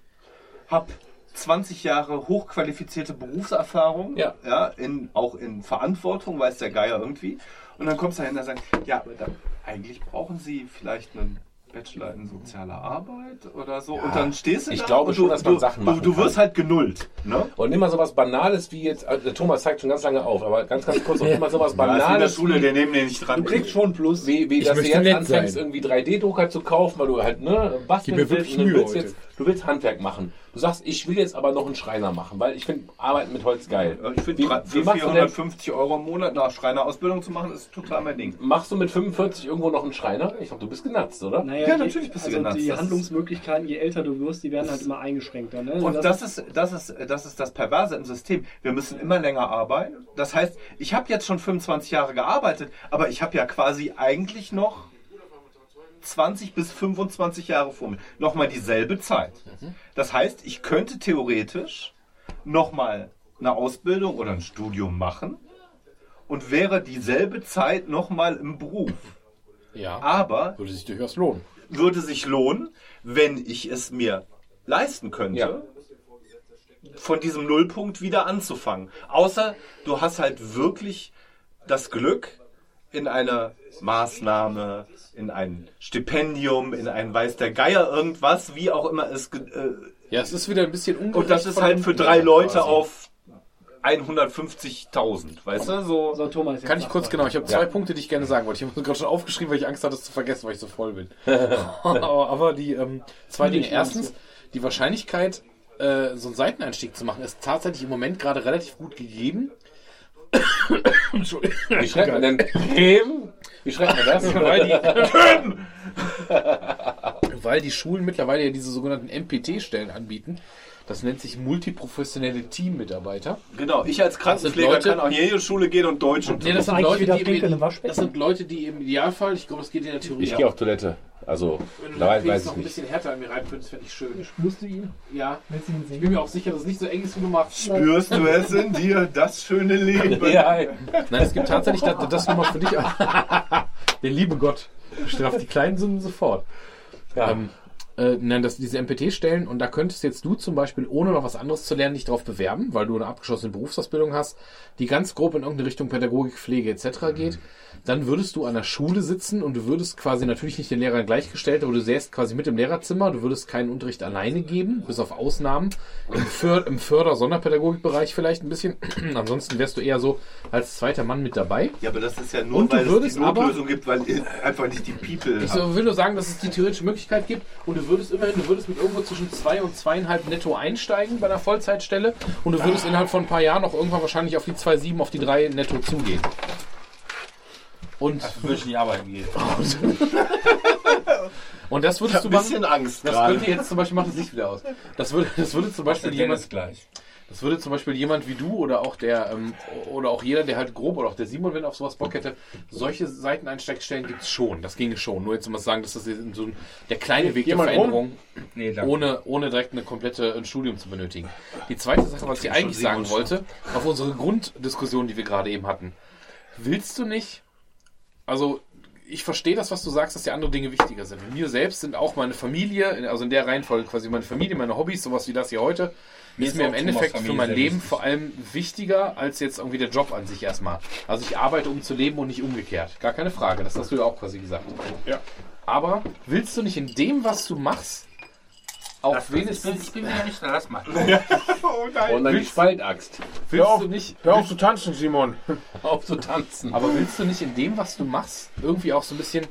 hab 20 Jahre hochqualifizierte Berufserfahrung, Ja. ja in, auch in Verantwortung, weiß der Geier irgendwie. Und dann kommst du dahin und sagst, ja, aber dann, eigentlich brauchen sie vielleicht einen Bachelor in sozialer Arbeit oder so. und dann stehst du ich da glaube und schon, du, dass man du, Sachen du, machen du wirst kann. halt genullt. Ne? Und nimm mal sowas Banales wie jetzt, der Thomas zeigt schon ganz lange auf, aber ganz, ganz kurz, nimm [LAUGHS] mal sowas Da ist in der Banales Schule, der neben dir nicht dran. Du kriegst schon Plus. wie, wie Ich dass du jetzt anfängst, sein. irgendwie 3D-Drucker zu kaufen, weil du halt, ne, basteln Gib mir wirklich willst du Mühe willst heute. jetzt, du willst Handwerk machen. Du sagst, ich will jetzt aber noch einen Schreiner machen, weil ich finde Arbeiten mit Holz geil. Ich finde, für wie machst du denn- 450 Euro im Monat eine Schreinerausbildung zu machen, ist total mein Ding. Machst du mit 45 irgendwo noch einen Schreiner? Ich glaube, du bist genatzt, oder? Naja, Ja, natürlich bist du also genatzt. die Das Handlungsmöglichkeiten, je älter du wirst, die werden halt immer eingeschränkter. Ne? Und das ist, das, ist, das ist das Perverse im System. Wir müssen immer länger arbeiten. Das heißt, ich habe jetzt schon 25 Jahre gearbeitet, aber ich habe ja quasi eigentlich noch 20 bis 25 Jahre vor mir. Nochmal dieselbe Zeit. Das heißt, ich könnte theoretisch nochmal eine Ausbildung oder ein Studium machen und wäre dieselbe Zeit nochmal im Beruf. Ja. Aber Würde sich durchaus lohnen. würde sich lohnen, wenn ich es mir leisten könnte, Ja. von diesem Nullpunkt wieder anzufangen. Außer du hast halt wirklich das Glück, in eine Maßnahme, in ein Stipendium, in ein weiß der Geier irgendwas, wie auch immer es. ge- Äh, Ja, es ist wieder ein bisschen ungerecht. und das ist halt für drei quasi. Leute auf 150.000, weißt du? So. so, Thomas, Kann ich kurz, genau, ich habe zwei Punkte, die ich gerne sagen wollte. Ich habe [LAUGHS] gerade schon aufgeschrieben, weil ich Angst hatte, es zu vergessen, weil ich so voll bin. [LAUGHS] aber, aber die ähm, zwei Dinge. Erstens, die Wahrscheinlichkeit, äh, so einen Seiteneinstieg zu machen, ist tatsächlich im Moment gerade relativ gut gegeben. Entschuldigung. Wie schreibt man denn? Creme? Wie schreibt man das? weil, die, weil die Schulen mittlerweile ja diese sogenannten MPT-Stellen anbieten. Das nennt sich multiprofessionelle Teammitarbeiter. Genau, ich als Krankenpfleger Leute- kann auch in jede Schule gehen und Deutsch und Nee, das sind, Leute, die im, das sind Leute, die im Idealfall, ich glaube, das geht in der Theorie Ich gehe auf Toilette. Also, Wenn du da weiß ich noch ein bisschen härter an mir rein könntest, fände ich schön. Musst du ihn? Ja. Willst du ihn Ich sehen? bin mir auch sicher, dass es nicht so eng ist, wie du machst. Spürst du es in dir, das schöne Leben? [LAUGHS] Ja, ey. Nein, es gibt tatsächlich das, das nochmal für dich. [LAUGHS] Der liebe Gott straft die kleinen Sünden sofort. Ja. Ähm, äh, nein, das, diese MPT-Stellen und da könntest jetzt du zum Beispiel, ohne noch was anderes zu lernen, dich drauf bewerben, weil du eine abgeschlossene Berufsausbildung hast, die ganz grob in irgendeine Richtung Pädagogik, Pflege etc. geht. Dann würdest du an der Schule sitzen und du würdest quasi natürlich nicht den Lehrern gleichgestellt, aber du säßt quasi mit im Lehrerzimmer, du würdest keinen Unterricht alleine geben, bis auf Ausnahmen. Im, För im Förder-Sonderpädagogikbereich vielleicht ein bisschen. [CLEARS THROAT] Ansonsten wärst du eher so als zweiter Mann mit dabei. Ja, aber das ist ja nur, Und weil es die Notlösung gibt, weil einfach nicht die People Ich haben. will nur sagen, dass es die theoretische Möglichkeit gibt und du würdest immerhin, du würdest mit irgendwo zwischen zwei und zweieinhalb netto einsteigen bei einer Vollzeitstelle und du würdest innerhalb von ein paar Jahren auch irgendwann wahrscheinlich auf die 2,7, auf die 3 netto zugehen. Und, Würde ich nicht arbeiten gehen. [LAUGHS] und das würdest du ein machen. bisschen Angst Das gerade. könnte jetzt zum Beispiel, macht das Licht wieder aus. Das würde, das würde zum Beispiel jemand, gleich. das würde zum Beispiel jemand wie du oder auch der, ähm, oder auch jeder, der halt grob, oder auch der Simon, wenn auf sowas Bock hätte, solche Seiteneinsteckstellen gibt's schon. Das ginge schon. Nur jetzt mal sagen, dass das jetzt so ein, der kleine Weg der? Veränderung, Nee, danke. ohne, ohne direkt eine komplette ein Studium zu benötigen. Die zweite Sache, was ich eigentlich sagen wollte, auf unsere Grunddiskussion, die wir gerade eben hatten. Willst du nicht, also ich verstehe das, was du sagst, dass die andere Dinge wichtiger sind. Mir selbst sind auch meine Familie, also in der Reihenfolge quasi meine Familie, meine Hobbys, sowas wie das hier heute, Mir ist mir im Endeffekt für mein Leben vor allem wichtiger als jetzt irgendwie der Job an sich erstmal. Also ich arbeite, um zu leben und nicht umgekehrt. Gar keine Frage. Das hast du ja auch quasi gesagt. Ja. Aber willst du nicht in dem, was du machst, auch Ich bin, wenigstens ich bin wieder nicht da, lass mal. [LAUGHS] Und dann die Spaltaxt. willst auf. du nicht Hör auf zu tanzen, Simon. [LAUGHS] Auf zu tanzen. Aber willst du nicht in dem, was du machst, irgendwie auch so ein bisschen,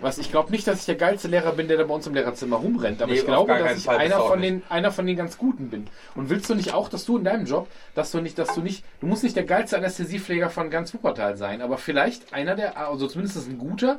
was ich glaube nicht, dass ich der geilste Lehrer bin, der da bei uns im Lehrerzimmer rumrennt, aber Nee, ich glaube, dass ich Fall, einer von den einer von den ganz guten bin. Und willst du nicht auch, dass du in deinem Job, dass du nicht, dass du nicht, du musst nicht der geilste Anästhesiepfleger von ganz Wuppertal sein, aber vielleicht einer der, also zumindest ein guter,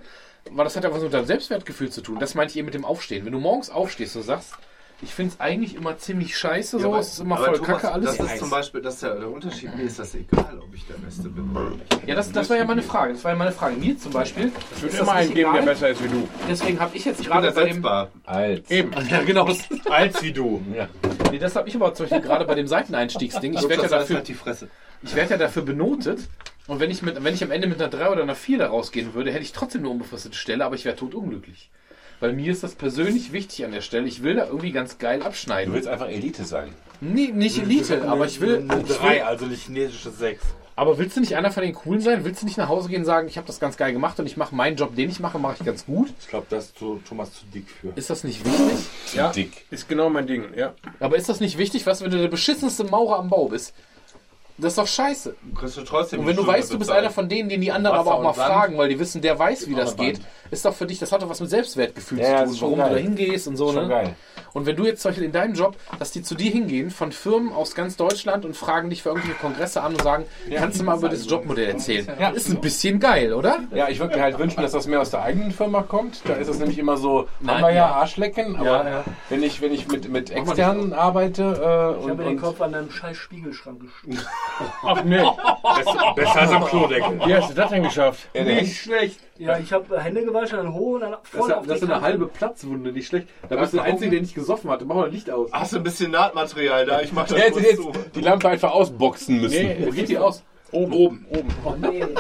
weil das hat ja was mit deinem Selbstwertgefühl zu tun. Das meinte ich eben mit dem Aufstehen. Wenn du morgens aufstehst und sagst, ich finde es eigentlich immer ziemlich scheiße, so, aber- es ist immer voll Thomas, kacke alles. Das ist zum Beispiel das ist ja der Unterschied. Mir ist das egal, ob ich der Beste bin oder nicht. Ja, das, das war ja meine Frage. Das war ja meine Frage. Mir zum Beispiel. Es wird ist immer einen geben, der besser ist wie du. Deswegen habe ich jetzt Ich bin gerade bei dem. Als. Eben. [LAUGHS] Ja, genau. [LAUGHS] Als wie du. nee, das habe ich aber zum Beispiel gerade bei dem Seiteneinstiegsding. Ich werde ja dafür, halt ich werde ja dafür benotet. Und wenn ich, mit, wenn ich am Ende mit einer 3 oder einer 4 da rausgehen würde, hätte ich trotzdem eine unbefristete Stelle, aber ich wäre totunglücklich. Weil mir ist das persönlich wichtig an der Stelle. Ich will da irgendwie ganz geil Du abschneiden. willst einfach Elite sein. Nee, nicht Elite, aber ich will, ich will. drei, also eine chinesische sechs. Aber willst du nicht einer von den Coolen sein? Willst du nicht nach Hause gehen und sagen, ich habe das ganz geil gemacht und ich mache meinen Job, den ich mache, mache ich ganz gut? Ich glaube, da ist zu, Thomas zu dick für. Ist das nicht wichtig? Ja. Dick. Ist genau mein Ding, ja. Aber ist das nicht wichtig, was, wenn du der beschissenste Maurer am Bau bist? Das ist doch scheiße. Kriegst du trotzdem Und wenn du weißt, du bist einer von denen, den die anderen Wasser aber auch mal Sand. fragen, weil die wissen, der weiß, wie das geht, ist doch für dich, das hat doch was mit Selbstwertgefühl Ja, zu tun, warum du da geil. hingehst und so, Schon ne? geil. Und wenn du jetzt zum Beispiel in deinem Job, dass die zu dir hingehen, von Firmen aus ganz Deutschland und fragen dich für irgendwelche Kongresse an und sagen, kannst du mal über das Jobmodell erzählen? Ja. Ist ein bisschen geil, oder? Ja, ich würde mir halt wünschen, dass das mehr aus der eigenen Firma kommt. Da ist es nämlich immer so, Nein, haben wir ja, ja. Arschlecken, aber Ja, ja. wenn ich, wenn ich mit, mit externen arbeite äh, Ich und, habe den Kopf an einem scheiß Spiegelschrank gestoßen. Ach nee. [LAUGHS] Besser, besser als am Klodeckel. Wie hast du das denn geschafft? Ja, der- schlecht. Ja, ich habe Hände gewaschen, dann hoch und dann voll auf die Kante. Platzwunde, nicht schlecht. Da bist du der Einzige, der nicht gesoffen hatte. Mach mal Licht aus. Hast du ein bisschen Nahtmaterial da? Ich mach das [LAUGHS] jetzt zu. die Lampe einfach ausboxen müssen. Nee, Wo geht die aus? oben. Oben. Oben. Oh nee. [LAUGHS]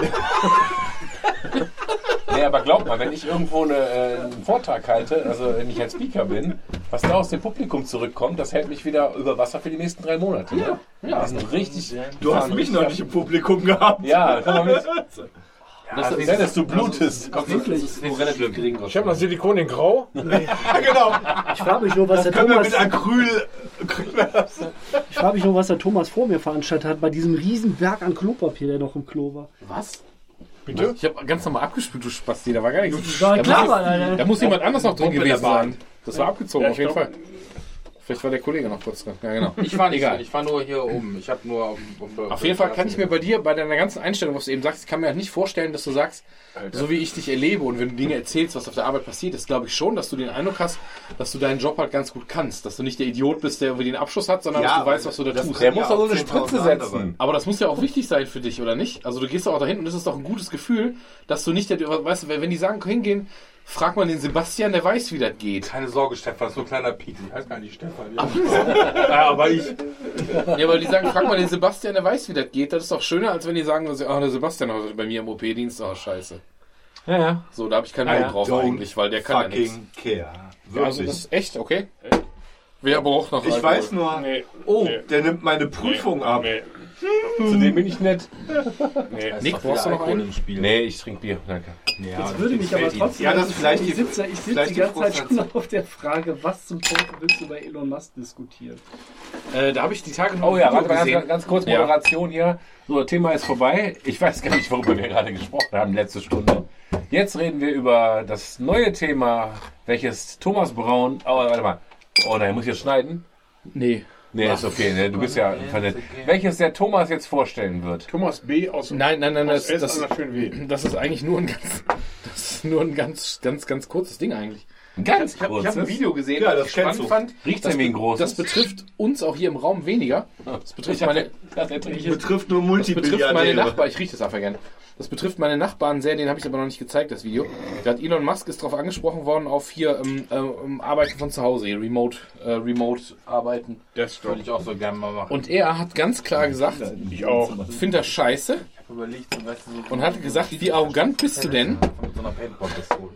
Nee, aber glaub mal, wenn ich irgendwo eine, äh, einen Vortrag halte, also wenn ich ein Speaker bin, was da aus dem Publikum zurückkommt, das hält mich wieder über Wasser für die nächsten drei Monate. Ne? Ja, das ist richtig. Du hast mich noch nicht im Publikum gehabt. Ja, komm mal mit. [LAUGHS] Das ist, Dennis, du blutest. Wirklich. nur relativ gering. Ich habe noch Silikon in Grau. [LAUGHS] Ja, genau. Ich frage mich nur, was der Können wir Thomas, mit Acryl. ich frage mich nur, was der Thomas vor mir veranstaltet hat bei diesem riesen Berg an Klopapier, der noch im Klo war. Was? Bitte? Ich habe ganz normal abgespült, du Spasti, da war gar nichts. Da klar, muss, da muss jemand anders noch drin der gewesen sein. Das war abgezogen, Ja, auf jeden glaub- Fall. Vielleicht war der Kollege noch kurz drin. Ja, genau. Ich war nicht Egal. so, ich war nur hier oben. Ich habe nur auf, auf, Auf jeden Fall kann ich mir bei dir, bei deiner ganzen Einstellung, was du eben sagst, ich kann mir halt nicht vorstellen, dass du sagst, so wie ich dich erlebe und wenn du Dinge erzählst, was auf der Arbeit passiert ist, glaube ich schon, dass du den Eindruck hast, dass du deinen Job halt ganz gut kannst. Dass du nicht der Idiot bist, der irgendwie den Abschluss hat, sondern dass du weißt, was du da tust. Der muss ja doch so auch eine 10.000 Spritze andere. setzen. Aber das muss ja auch wichtig sein für dich, oder nicht? Also du gehst doch auch dahin und es ist doch ein gutes Gefühl, dass du nicht, der, weißt du, wenn die sagen, hingehen, frag mal den Sebastian, der weiß, wie das geht. Keine Sorge, Stefan, so ein kleiner Pieks. Ich heiße gar nicht Stefan. Ja, ja aber ich. Ja, weil die sagen, frag mal den Sebastian, der weiß, wie das geht. Das ist doch schöner, als wenn die sagen, oh, der Sebastian heute bei mir im OP-Dienst, oh, scheiße. Ja, ja. So, da habe ich keinen Bock drauf don't eigentlich, weil der kann ja nichts. Fucking care. Ja, Wirklich. also das ist echt, okay? Wer braucht noch ich Alkohol? weiß nur, Nee. oh, Nee. der nimmt meine Prüfung ab. Zu dem bin ich nett. Nee. Nick, brauchst du noch einen? im Spiel. Nee, ich trinke Bier, danke. Ja, Das würde mich aber trotzdem. Ja, das ist vielleicht ich die- sitze, ich sitze die ganze Zeit schon auf der Frage, was zum Teufel willst du bei Elon Musk diskutieren? Äh, da habe ich die Tage noch Oh ja, warte mal ganz, ganz kurz Ja. Moderation hier. So, das Thema ist vorbei. Ich weiß gar nicht, worüber wir gerade gesprochen haben, letzte Stunde. Jetzt reden wir über das neue Thema, welches Thomas Braun. Oh, warte mal. Oh nein, muss ich jetzt schneiden? Nee. Nee, ist okay. Ne? Du bist ja vernetzt. Welches der Thomas jetzt vorstellen wird. Thomas B. aus Nein, nein, nein, aus das, S das, das ist eigentlich nur ein ganz, [LAUGHS] das ist nur ein ganz, ganz, ganz kurzes Ding eigentlich. Ganz Ich habe kurz. hab ein Video gesehen, Ja, das das ich spannend du. fand. Riecht's das, denn wie ein großes? das betrifft uns auch hier im Raum weniger. Das betrifft meine, Betrifft nur Das betrifft meine. Nachbarn, ich rieche das einfach gerne. Das betrifft meine Nachbarn sehr, den habe ich aber noch nicht gezeigt, das Video. Da hat Elon Musk ist darauf angesprochen worden, auf hier ähm, ähm, Arbeiten von zu Hause, Remote, äh, Remote Arbeiten. Das Würde ich auch so gerne mal machen. Und er hat ganz klar gesagt, Ich auch. findet das scheiße, überlegt, weißt du, so Und hat gesagt, wie arrogant bist du denn? Mit so einer Paintball-Pistole.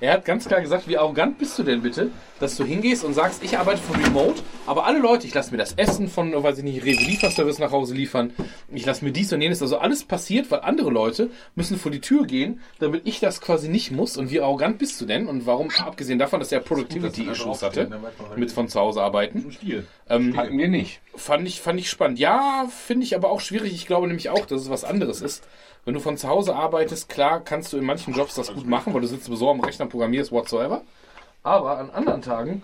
Er hat ganz klar gesagt, wie arrogant bist du denn bitte, dass du hingehst und sagst, ich arbeite von Remote, aber alle Leute, ich lasse mir das Essen von, weiß ich nicht, Rewe Lieferservice nach Hause liefern, ich lasse mir dies und jenes, also alles passiert, weil andere Leute müssen vor die Tür gehen, damit ich das quasi nicht muss. Und wie arrogant bist du denn? Und warum, abgesehen davon, dass er Productivity-Issues hatte, mit von zu Hause arbeiten, ähm, Hatten wir nicht. Fand ich, fand ich spannend. Ja, finde ich aber auch schwierig. Ich glaube nämlich auch, dass es was anderes ist. Wenn du von zu Hause arbeitest, klar kannst du in manchen Jobs das gut machen, weil du sitzt sowieso am Rechner, programmierst, whatsoever. Aber an anderen Tagen,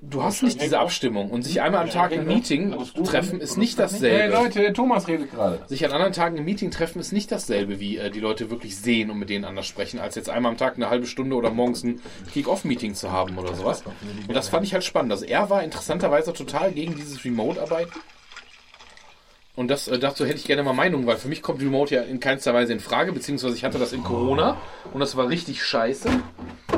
du hast nicht diese Abstimmung. Und sich einmal am Tag im Meeting treffen ist nicht Hey dasselbe. Leute, der Thomas redet gerade. Sich an anderen Tagen im Meeting treffen ist nicht dasselbe, wie äh, die Leute wirklich sehen und mit denen anders sprechen, als jetzt einmal am Tag eine halbe Stunde oder morgens ein Kick-Off-Meeting zu haben oder sowas. Und das fand ich halt spannend. Also er war interessanterweise total gegen dieses Remote-Arbeiten. Und das, äh, dazu hätte ich gerne mal Meinung, weil für mich kommt Remote ja in keinster Weise in Frage, beziehungsweise ich hatte das in Corona und das war richtig scheiße.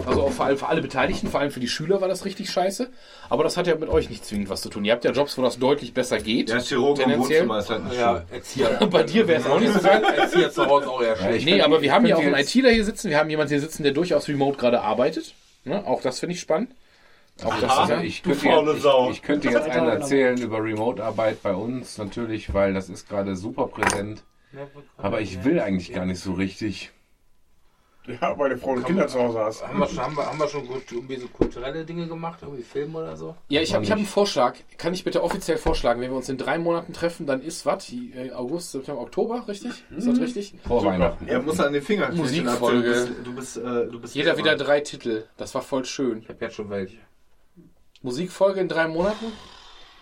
Also auch vor allem für alle Beteiligten, vor allem für die Schüler war das richtig scheiße. Aber das hat ja mit euch nicht zwingend was zu tun. Ihr habt ja Jobs, wo das deutlich besser geht. Der Chirurg im tendenziell. Wohnzimmer ist halt Ja, Erzieher. [LAUGHS] Bei dir wäre es auch nicht so geil. Erzieher zu Hause auch eher schlecht. Nee, aber wir haben ja auch einen ITler hier sitzen. Wir haben jemanden hier sitzen, der durchaus remote gerade arbeitet. Ne? Auch das finde ich spannend. Auch das ist ja. ich du könnte, faule jetzt, ich, ich könnte jetzt [LAUGHS] einen erzählen über Remote-Arbeit bei uns natürlich, weil das ist gerade super präsent. Aber ich will eigentlich gar nicht so richtig. Ja, weil du Frau und Kinder zu Hause hast. Haben wir schon, haben wir, haben wir schon gut, irgendwie so kulturelle Dinge gemacht, irgendwie Film oder so? Ja, ich habe hab einen Vorschlag. Kann ich bitte offiziell vorschlagen, wenn wir uns in drei Monaten treffen, dann ist was? Äh, August, September, Oktober, richtig? Ist das richtig? Vor Weihnachten. Er muss an den Finger knirschen, Musikfolge. Du bist, du bist, äh, du bist Jeder wieder drei Titel. Das war voll schön. Ich habe jetzt schon welche. Musikfolge in drei Monaten?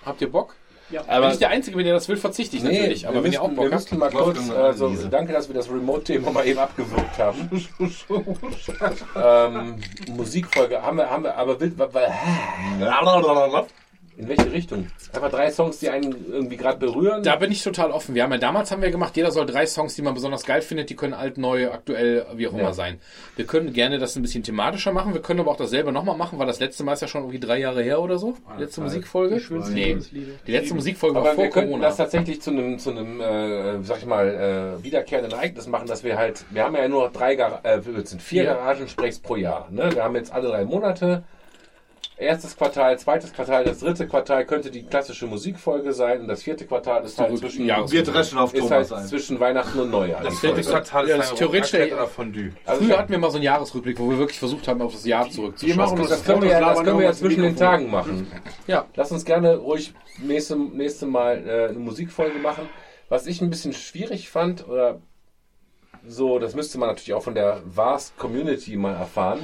Habt ihr Bock? Ja. Aber wenn ich der Einzige, wenn ihr das will, verzichte ich natürlich. Aber wir wenn ihr auch Bock wir habt. mal kurz, also danke, dass wir das Remote-Thema mal eben abgewürgt haben. [LAUGHS] ähm, Musikfolge haben wir, haben wir, aber wa- in welche Richtung? Einfach drei Songs, die einen irgendwie gerade berühren. Da bin ich total offen. Wir haben ja damals haben wir gemacht, jeder soll drei Songs, die man besonders geil findet, die können alt, neu, aktuell, wie auch immer Ja. sein. Wir können gerne das ein bisschen thematischer machen. Wir können aber auch dasselbe nochmal machen, weil das letzte Mal ist ja schon irgendwie drei Jahre her oder so. Die letzte Musikfolge. Nee, die letzte Musikfolge war Aber vor wir könnten Corona. das tatsächlich zu einem, zu einem, äh, sag ich mal, äh, wiederkehrenden Ereignis machen, dass wir halt, wir haben ja nur noch drei, Gar äh, wir sind vier Vier. Garagensprechs pro Jahr. Ne? Wir haben jetzt alle drei Monate. Erstes Quartal, zweites Quartal, das dritte Quartal könnte die klassische Musikfolge sein und das vierte Quartal ist halt zwischen, Jahres- Wir dreschen auf ist Thomas halt ein. zwischen Weihnachten und Neujahr. Das Folge. vierte Quartal Ja, ist das dann theoretisch oder Fondue. Also Früher hatten wir mal so einen Jahresrückblick, wo wir wirklich versucht haben, auf das Jahr zurückzuschauen. Wir machen das können wir ja, das können wir ja zwischen den Tagen machen. Ja. Lass uns gerne ruhig nächste, nächste Mal äh, eine Musikfolge machen. Was ich ein bisschen schwierig fand, oder so, das müsste man natürlich auch von der Vast Community mal erfahren.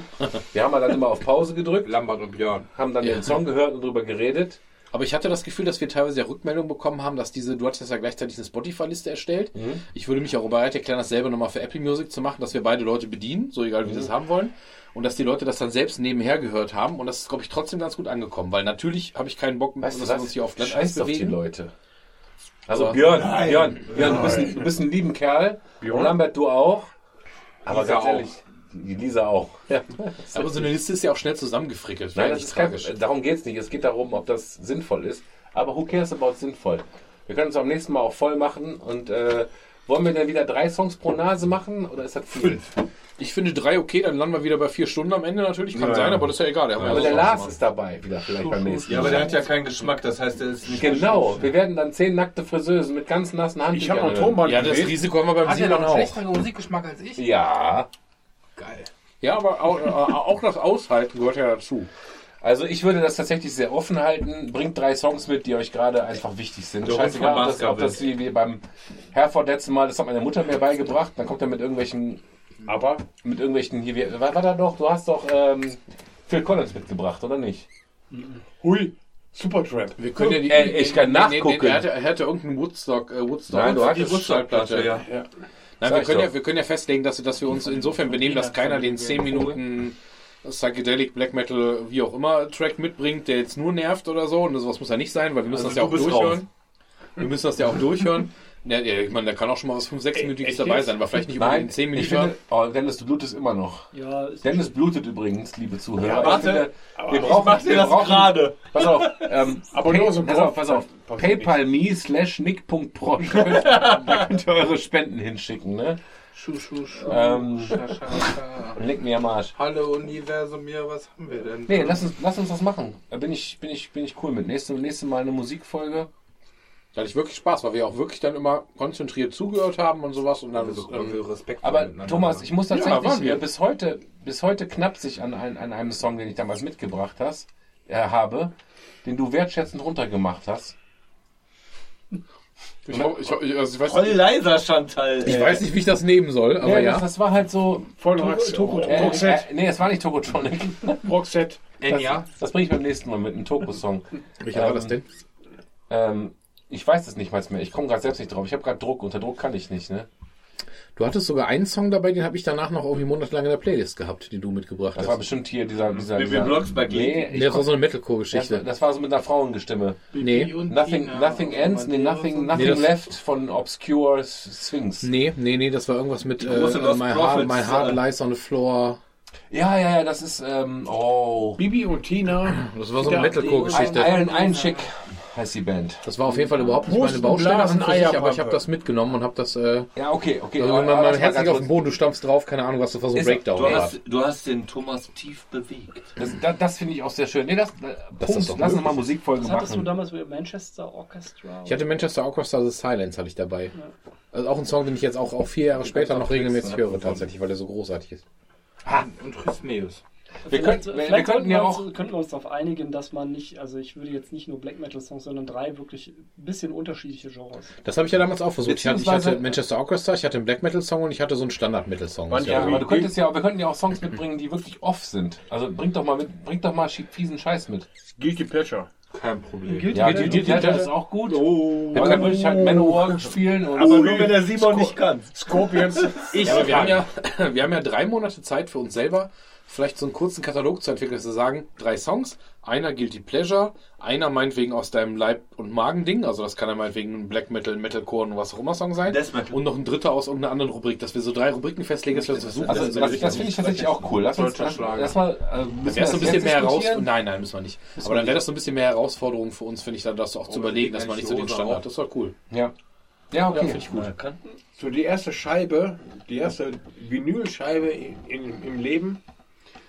Wir haben ja dann immer auf Pause gedrückt, Lambert und Björn. haben dann den Song gehört und drüber geredet. Aber ich hatte das Gefühl, dass wir teilweise ja Rückmeldungen bekommen haben, dass diese, du hattest ja gleichzeitig eine Spotify-Liste erstellt. Ich würde mich auch bereit erklären, das selber nochmal für Apple Music zu machen, dass wir beide Leute bedienen, so egal wie sie es haben wollen. Und dass die Leute das dann selbst nebenher gehört haben. Und das ist, glaube ich, trotzdem ganz gut angekommen. Weil natürlich habe ich keinen Bock, Weißt wir uns hier auf Glatteis Scheiß auf die. Leute. Also Björn, Björn, Björn, du bist, ein, du bist ein lieben Kerl. Und Lambert, du auch. Aber Lisa ganz auch. ehrlich, die Lisa auch. Ja. [LAUGHS] Aber so eine Liste ist ja auch schnell zusammengefrickelt. Nein, das nicht ist kein, tragisch. darum geht es nicht. Es geht darum, ob das sinnvoll ist. Aber who cares about sinnvoll? Wir können uns am nächsten Mal auch voll machen. Und äh, wollen wir dann wieder drei Songs pro Nase machen? Oder ist das viel? [LAUGHS] Ich finde drei okay, dann landen wir wieder bei vier Stunden am Ende natürlich. Kann Ja, sein, ja. aber das ist ja egal. Aber ja der Lars ist dabei wieder vielleicht beim nächsten Ja, aber Mal. der hat ja keinen Geschmack, das heißt, der ist nicht Genau, wir werden dann zehn nackte Friseusen mit ganz nassen Handtüchern. Ich habe noch. Tonband Ja, das. Risiko haben wir beim Hat er Simon noch einen auch. schlechteren Musikgeschmack als ich? Ja, Geil. Ja, aber auch, äh, auch das Aushalten gehört ja dazu. also ich würde das tatsächlich sehr offen halten. Bringt drei Songs mit, die euch gerade einfach wichtig sind. Der Scheißegal, ob das, ob das wie, wie beim Herford letzten Mal, das hat meine Mutter mir beigebracht. Dann kommt er mit irgendwelchen, Aber mit irgendwelchen, hier, wie- war, war da doch, du hast doch ähm, Phil Collins mitgebracht, oder nicht? hui, Supertramp. Wir können ja die, Ey, ich kann nachgucken. er, hatte, er hatte irgendeinen Woodstock, äh, Woodstock. Nein, du die hattest Woodstock-Platte. ja. Nein, Sag wir ich können, doch. ja, wir können ja festlegen, dass, dass wir uns insofern benehmen, dass keiner den 10 Minuten Psychedelic, Black Metal, wie auch immer, Track mitbringt, der jetzt nur nervt oder so. Und sowas muss ja nicht sein, weil wir müssen Also das ja du auch bist durchhören. Wir müssen das ja auch durchhören. [LAUGHS] Ja, ja, ich meine, da kann auch schon mal was 5, 6 minütiges echt dabei jetzt? sein, aber vielleicht nicht Nein, 10 ich Minuten. finde, oh, Dennis, du blutest immer noch. Ja, ist Dennis blutet übrigens, liebe Zuhörer. Ja, Ich warte, finde, wir ich brauchen, mach dir wir das brauchen, gerade. Pass auf, ähm, Aber Pay- nur so pass auf, pass auf. PayPal.me slash nick.prosch. [LAUGHS] Da könnt- da könnt ihr eure Spenden hinschicken, ne? Schuh, schuh, schuh. Ähm, Scha, scha, scha. Leck mir am Arsch. Hallo Universum, ja, was haben wir denn? Nee, lass uns, lass uns das machen. Da bin ich, bin ich, bin ich cool mit. Nächste, nächste Mal eine Musikfolge. Da hatte ich wirklich Spaß, weil wir auch wirklich dann immer konzentriert zugehört haben und sowas. Und dann, Also, ähm, wir Respekt Aber miteinander Thomas, ich muss tatsächlich wir. äh, bis heute, bis heute knapp sich an, ein, an einem Song, den ich damals mitgebracht hast, äh, habe, den du wertschätzend runtergemacht hast. ich, hoffe- ich, hoffe- ich, also ich, weiß, Voll leiser, Chantal. ich ey. weiß nicht, wie ich das nehmen soll, aber ja, ja. Das, das war halt so. Voll. Toko- Äh, äh, nee, es war nicht Tokotronic. [LAUGHS] Roxette. Enya. Das bringe ich beim nächsten Mal mit einem Toko-Song. Welcher war Ähm, das denn? Ähm, ich weiß es nicht mal mehr. Ich komme gerade selbst nicht drauf. Ich habe gerade Druck. Unter Druck kann ich nicht, ne? Du hattest sogar einen Song dabei, den habe ich danach noch irgendwie monatelang in der Playlist gehabt, den du mitgebracht Das war hast. bestimmt hier dieser. dieser, Bibi dieser Blocksberg. Nee, Nee, das war so eine das, Metalcore-Geschichte. das war so mit einer Frauenstimme. Nee. Nothing, nothing ends, nee, nothing, nothing das- left von Obscure Sphinx. Nee, nee, nee, das war irgendwas mit äh, Lost My, Heart, my Heart äh, Lies on the Floor. Ja, ja, ja, das ist, ähm, oh. Bibi und Tina. Das war so eine Metalcore-Geschichte. Iron, Iron Chick heißt die Band. Das war auf jeden Fall überhaupt nicht meine Husten, Baustelle an für sich, aber ich habe das mitgenommen und habe das. Äh, Ja, okay, okay. also wenn man mein Herz liegt auf dem Boden, du stampfst drauf, keine Ahnung, was das war so ein Breakdown. Du war. hast, du hast den Thomas tief bewegt. Das, das, das finde ich auch sehr schön. Nee, das, äh, Das Punkt. Lass uns mal. Musikfolge Was hattest du machen. damals mit Manchester Orchestra? Ich hatte Manchester Orchestra The Silence hatte ich dabei. Also auch ein Song, den ich jetzt auch, auch vier Jahre später noch regelmäßig höre tatsächlich, weil der so großartig ist. Und Rhythmeus. Wir Vielleicht- könnten- wir- vielleicht wir könnten ja auch- uns- könnten wir uns darauf einigen, dass man nicht, also ich würde jetzt nicht nur Black Metal Songs, sondern drei wirklich ein bisschen unterschiedliche Genres. Das habe ich ja damals auch versucht. Ich hatte, ich hatte Manchester Orchestra, ich hatte einen Black Metal Song und ich hatte so einen Standard Metal Song. Wann- Ja, Ja, aber du könntest ja, wir könnten ja auch Songs mitbringen, die wirklich off sind. Also bring doch mal mit, bring doch mal fiesen Scheiß mit. Guilty Pleasure. Kein Problem. Guilty Ja, Pleasure? die, die Pleasure ist auch gut. Oh. Aber dann würde ich halt Manowar spielen und. Aber nur wenn der Simon nicht kann. Scorpions. Ich, ja, aber wir, haben ja, [CLEARS THROAT] wir haben ja drei Monate Zeit für uns selber, vielleicht so einen kurzen Katalog zu entwickeln, zu sagen, drei Songs, einer Guilty Pleasure, einer meinetwegen aus deinem Leib- und Magending, also das kann ja meinetwegen ein Black Metal, Metalcore und was auch immer Song sein. Death Metal. Und noch ein dritter aus irgendeiner anderen Rubrik, dass wir so drei Rubriken festlegen, dass wir uns versuchen, Also, in so das, das Richtung- finde ich tatsächlich auch cool. Lass uns Deutscher lass, Schlager. lass mal. Äh, müssen wäre wir es so ein das bisschen mehr heraus. Nein, nein, müssen wir nicht. Aber dann wäre das so ein bisschen mehr Herausforderung für uns, finde ich, dann das auch zu Oh, überlegen, das dass man nicht so den Standard. rosa. Das war cool. Ja. Ja, okay. finde ich gut. So die erste Scheibe, die erste Vinylscheibe in, in, im Leben.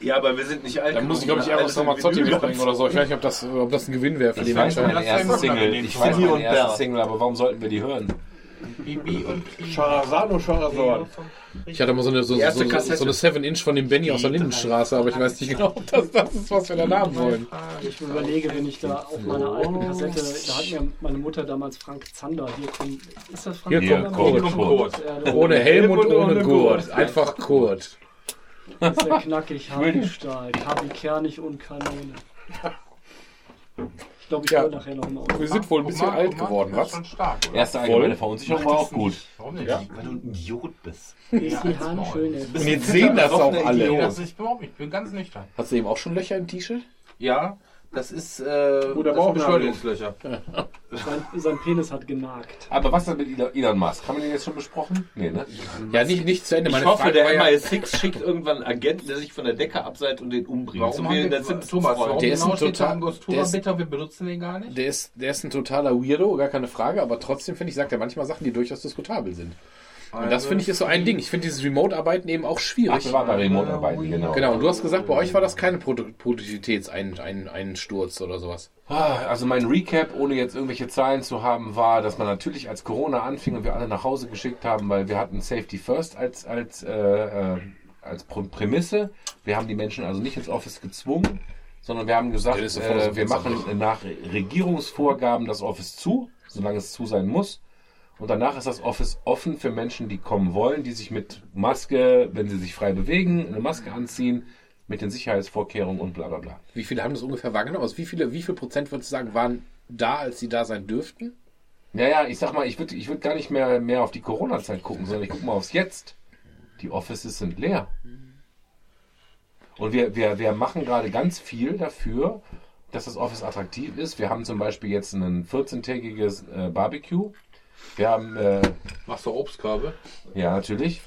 Ja, aber wir sind nicht alt. Dann muss ich, glaube ich, alles Ramazzotti mitbringen oder so. Ich weiß nicht, ob das, ob das ein Gewinn wäre für die Ich weiß meine erste Single. Ich weiß meine und erste. Single, aber warum sollten wir die hören? Bibi und Charazan und Charazorn. Ich hatte mal so eine, so, Die erste so, so, Kassette. so eine 7-Inch von dem Benny aus der Lindenstraße, aber ich weiß nicht genau, ob das das ist, was wir dann haben wollen. Ich überlege, wenn ich da auf meiner alten Kassette, da hat mir meine Mutter damals Frank Zander, hier kommt, ist das Frank Hier Zander? kommt Hier Kurt. Kurt. Ohne Helm und ohne. Gurt. Einfach Kurt. Das ist der knackig, Hartstahl, Kabi Kernig und Kanone. Ich glaube, ich Ja. höre nachher noch mal. Wir sind wohl ein bisschen alt geworden, was? Schon stark, oder? Erste allgemeine Verunsicherung war auch gut. Warum nicht? Ja. Weil du ein Idiot bist. Ist die Hahn schön. Und jetzt sehen das auch alle. überhaupt nicht. Ich bin ganz nüchtern. Hast du eben auch schon Löcher im T-Shirt? Ja, das ist, äh, Oder das Beschleunigungslöcher. [LAUGHS] Sein, sein Penis hat genagt. Aber was ist mit Elon- Musk? Haben wir den jetzt schon besprochen? Nee, ne? Ja, nicht, nicht zu Ende. Ich Meine hoffe, Frage der war ja, MI6 schickt irgendwann einen Agenten, der sich von der Decke abseilt und den umbringt. Warum so haben wie in wir, der Simpsons Thomas, warum Freund. Der ist genau ein steht da total- Angostura der ist- Bitter, wir benutzen den gar nicht? der ist, der ist ein totaler Weirdo, gar keine Frage, aber trotzdem finde ich, sagt er manchmal Sachen, die durchaus diskutabel sind. Und das finde ich ist so ein Ding. Ich finde dieses Remote-Arbeiten eben auch Ach, schwierig. wir waren bei Remote-Arbeiten, genau. Genau, und du hast gesagt, bei euch war das keine Produ- Produktivitätseinsturz oder sowas. Ah, Also mein Recap, ohne jetzt irgendwelche Zahlen zu haben, war, dass man natürlich als Corona anfing und wir alle nach Hause geschickt haben, weil wir hatten Safety First als, als, äh, äh, als Pr- Prämisse. Wir haben die Menschen also nicht ins Office gezwungen, sondern wir haben gesagt, äh, wir machen nach Regierungsvorgaben das Office zu, solange es zu sein muss. Und danach ist das Office offen für Menschen, die kommen wollen, die sich mit Maske, wenn sie sich frei bewegen, eine Maske anziehen, mit den Sicherheitsvorkehrungen und bla bla bla. Wie viele haben das ungefähr wahrgenommen? Also wie viele, wie viel Prozent würdest du sagen, waren da, als sie da sein dürften? Naja, ich sag mal, ich würde ich würd gar nicht mehr, mehr auf die Corona-Zeit gucken, sondern ich gucke mal aufs Jetzt. Die Offices sind leer. Und wir, wir, wir machen gerade ganz viel dafür, dass das Office attraktiv ist. Wir haben zum Beispiel jetzt ein 14-tägiges äh, Barbecue Wir haben, äh, Machst du Obstkorbe? ja, natürlich.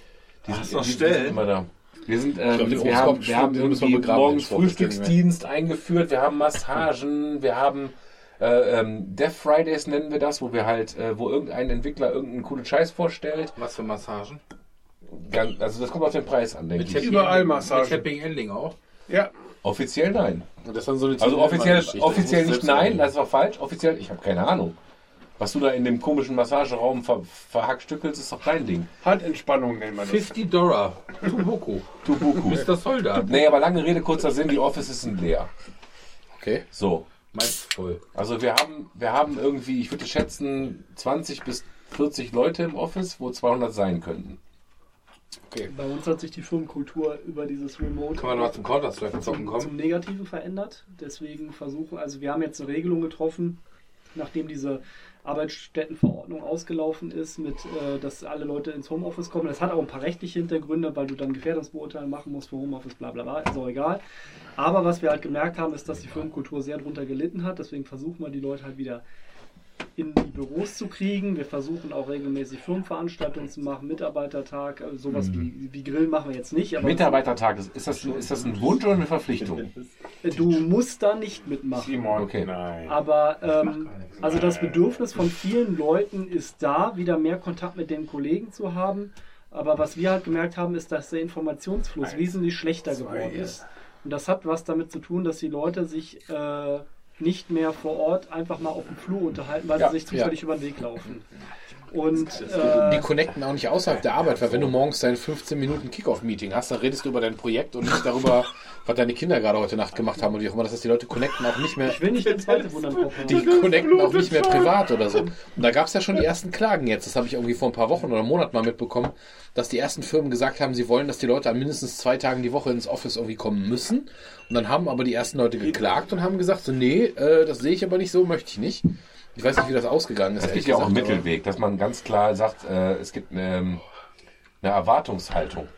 Die Hast sind, noch die Stellen? sind immer da. Wir sind, ähm, glaub, wir haben, wir haben irgendwie morgens Frühstücksdienst eingeführt, wir haben Massagen, wir haben äh, ähm, Death Fridays nennen wir das, wo wir halt, äh, wo irgendein Entwickler irgendeinen coolen Scheiß vorstellt. Was für Massagen? Ganz, also das kommt auf den Preis an, denke Mit ich. Happy Überall. Massagen. Mit Happy Ending auch. Ja, Offiziell nein. Und das ist dann so eine Also offiziell, offiziell nicht nein, das war falsch. Offiziell, ich habe keine Ahnung. Was du da in dem komischen Massageraum ver verhackstückelst, ist doch dein Ding. Handentspannung nennt man das. 50 Dollar. Tubuku. Tubuku. Mr. Soldat. nee, aber lange Rede, kurzer Sinn, die Offices sind leer. Okay. So. Meins voll. Also wir haben, wir haben irgendwie, ich würde schätzen, 20 bis 40 Leute im Office, wo 200 sein könnten. Bei uns hat sich die Firmenkultur über dieses Remote Kann man noch mal zum Counter-Strike zocken kommen? zum Negativen verändert. Deswegen versuchen, also wir haben jetzt eine Regelung getroffen, nachdem diese Arbeitsstättenverordnung ausgelaufen ist, mit, äh, dass alle Leute ins Homeoffice kommen. Das hat auch ein paar rechtliche Hintergründe, weil du dann Gefährdungsbeurteilung machen musst für Homeoffice, bla bla bla, ist auch egal. Aber was wir halt gemerkt haben, ist, dass die Firmenkultur sehr drunter gelitten hat. Deswegen versuchen wir die Leute halt wieder in die Büros zu kriegen. Wir versuchen auch regelmäßig Firmenveranstaltungen zu machen, Mitarbeitertag, also sowas wie, wie Grillen machen wir jetzt nicht. Aber Mitarbeitertag, ist ist das, ist das ein Wunsch oder eine Verpflichtung? [LAUGHS] du musst da nicht mitmachen. Simon, Okay. nein. Aber ähm, also das Bedürfnis von vielen Leuten ist da, wieder mehr Kontakt mit den Kollegen zu haben. Aber was wir halt gemerkt haben, ist, dass der Informationsfluss wesentlich schlechter geworden ist. Und das hat was damit zu tun, dass die Leute sich äh, nicht mehr vor Ort einfach mal auf dem Flur unterhalten, weil Ja, sie sich zufällig über den Weg laufen. [LAUGHS] Und Die äh, connecten auch nicht außerhalb der Arbeit, weil wenn du morgens dein 15 Minuten Kickoff-Meeting hast, dann redest du über dein Projekt und nicht darüber, [LAUGHS] was deine Kinder gerade heute Nacht gemacht haben oder wie auch immer. Das heißt, die Leute connecten auch nicht mehr, ich will nicht den zweiten die connecten auch nicht mehr privat oder so. Und da gab es ja schon die ersten Klagen jetzt. Das habe ich irgendwie vor ein paar Wochen oder Monaten mal mitbekommen, dass die ersten Firmen gesagt haben, sie wollen, dass die Leute an mindestens zwei Tagen die Woche ins Office irgendwie kommen müssen. Und dann haben aber die ersten Leute geklagt und haben gesagt, so, nee, äh, das sehe ich aber nicht so, möchte ich nicht. Ich weiß nicht, wie das ausgegangen ist. Es gibt ja auch einen Mittelweg, dass man ganz klar sagt, äh, es gibt eine, eine Erwartungshaltung.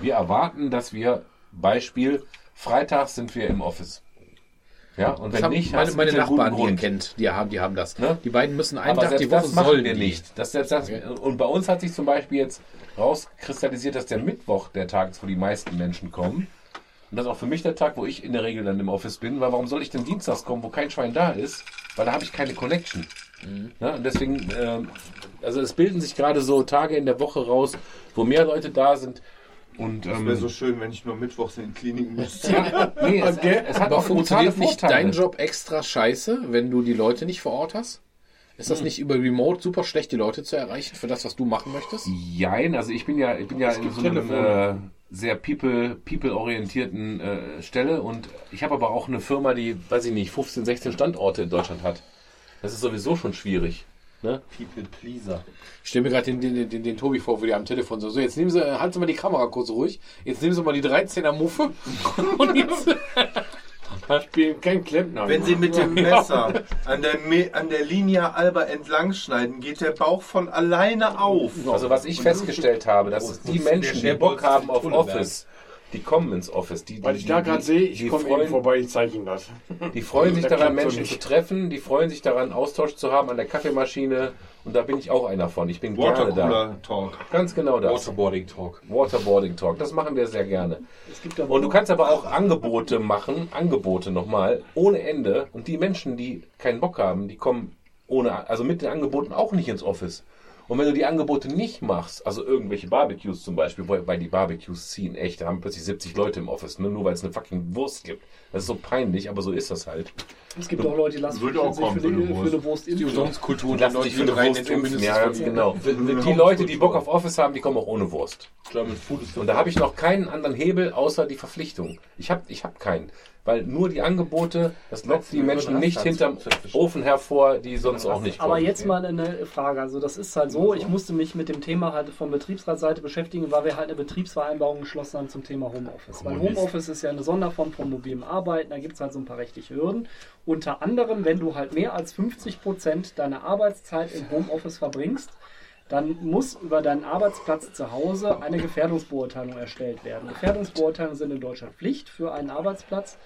Wir erwarten, dass wir, Beispiel, freitags sind wir im Office. Ja, und Das wenn haben nicht, meine, meine Nachbarn, die ihr kennt, die haben, die haben das. Ne? Die beiden müssen einen Aber Tag die Woche das machen sollen wir die. nicht. Das, selbst das, Und bei uns hat sich zum Beispiel jetzt rauskristallisiert, dass der Mittwoch der Tag ist, wo die meisten Menschen kommen. Und das ist auch für mich der Tag, wo ich in der Regel dann im Office bin, weil warum soll ich denn dienstags kommen, wo kein Schwein da ist? Weil da habe ich keine Connection. Ne? Und deswegen, ähm, also es bilden sich gerade so Tage in der Woche raus, wo mehr Leute da sind. Und Das ähm, wäre so schön, wenn ich nur mittwochs in Kliniken müsste. [LAUGHS] nee, es, es hat Aber auch funktioniert nicht Vorteile. dein Job extra scheiße, wenn du die Leute nicht vor Ort hast? Ist Hm. das nicht über Remote super schlecht, die Leute zu erreichen für das, was du machen möchtest? Jein, also ich bin ja, ich bin ja in so einem äh, sehr people, people-orientierten äh, Stelle und ich habe aber auch eine Firma, die, weiß ich nicht, 15, 16 Standorte in Deutschland hat. Das ist sowieso schon schwierig. Ne? People Pleaser. Ich stelle mir gerade den, den, den, den Tobi vor, wie der am Telefon so, so, jetzt nehmen Sie, halten Sie mal die Kamera kurz ruhig, jetzt nehmen Sie mal die 13er Muffe [LAUGHS] und jetzt... Bin kein Klempner. Wenn Sie mit dem Messer an der, Me an der Linie Alba entlang schneiden, geht der Bauch von alleine auf. Also was ich festgestellt habe, dass die Menschen, die Bock haben auf Office, die kommen ins Office. Die, die, Weil ich da die- gerade sehe, ich die komme eben vorbei, ich zeige Ihnen das. Die freuen [LAUGHS] sich Da daran, Menschen zu treffen, die freuen sich daran, Austausch zu haben an der Kaffeemaschine. Und da bin ich auch einer von. Ich bin gerne da. Watercooler Talk. Ganz genau das. Waterboarding Talk. Waterboarding Talk. Das machen wir sehr gerne. Es gibt da Und du kannst aber auch Angebote machen, Angebote nochmal, ohne Ende. Und die Menschen, die keinen Bock haben, die kommen ohne, also mit den Angeboten auch nicht ins Office. Und wenn du die Angebote nicht machst, also irgendwelche Barbecues zum Beispiel, weil die Barbecues ziehen echt, da haben plötzlich 70 Leute im Office, ne? nur weil es eine fucking Wurst gibt. Das ist so peinlich, aber so ist das halt. Es gibt auch Leute, die lassen auch sich für, kommen für eine, für Wurst. eine Wurst Die impfen. Umsonstkultur Die und lassen Leute sich für eine Wurst impfen. Ja, ganz genau. Die Leute, die Bock auf Office haben, die kommen auch ohne Wurst. Und da habe ich noch keinen anderen Hebel außer die Verpflichtung. Ich habe ich hab keinen. Weil nur die Angebote, das lockt die Menschen nicht hinterm Ofen hervor, die sonst auch nicht kommen. Aber jetzt mal eine Frage. Also das ist halt so, ich musste mich mit dem Thema halt von Betriebsratsseite beschäftigen, weil wir halt eine Betriebsvereinbarung geschlossen haben zum Thema Homeoffice. Weil Homeoffice ist ja eine Sonderform von mobilem Arbeiten, da gibt es halt so ein paar rechtliche Hürden. Unter anderem, wenn du halt mehr als 50 Prozent deiner Arbeitszeit im Homeoffice verbringst, dann muss über deinen Arbeitsplatz zu Hause eine Gefährdungsbeurteilung erstellt werden. Gefährdungsbeurteilungen sind in Deutschland Pflicht für einen Arbeitsplatz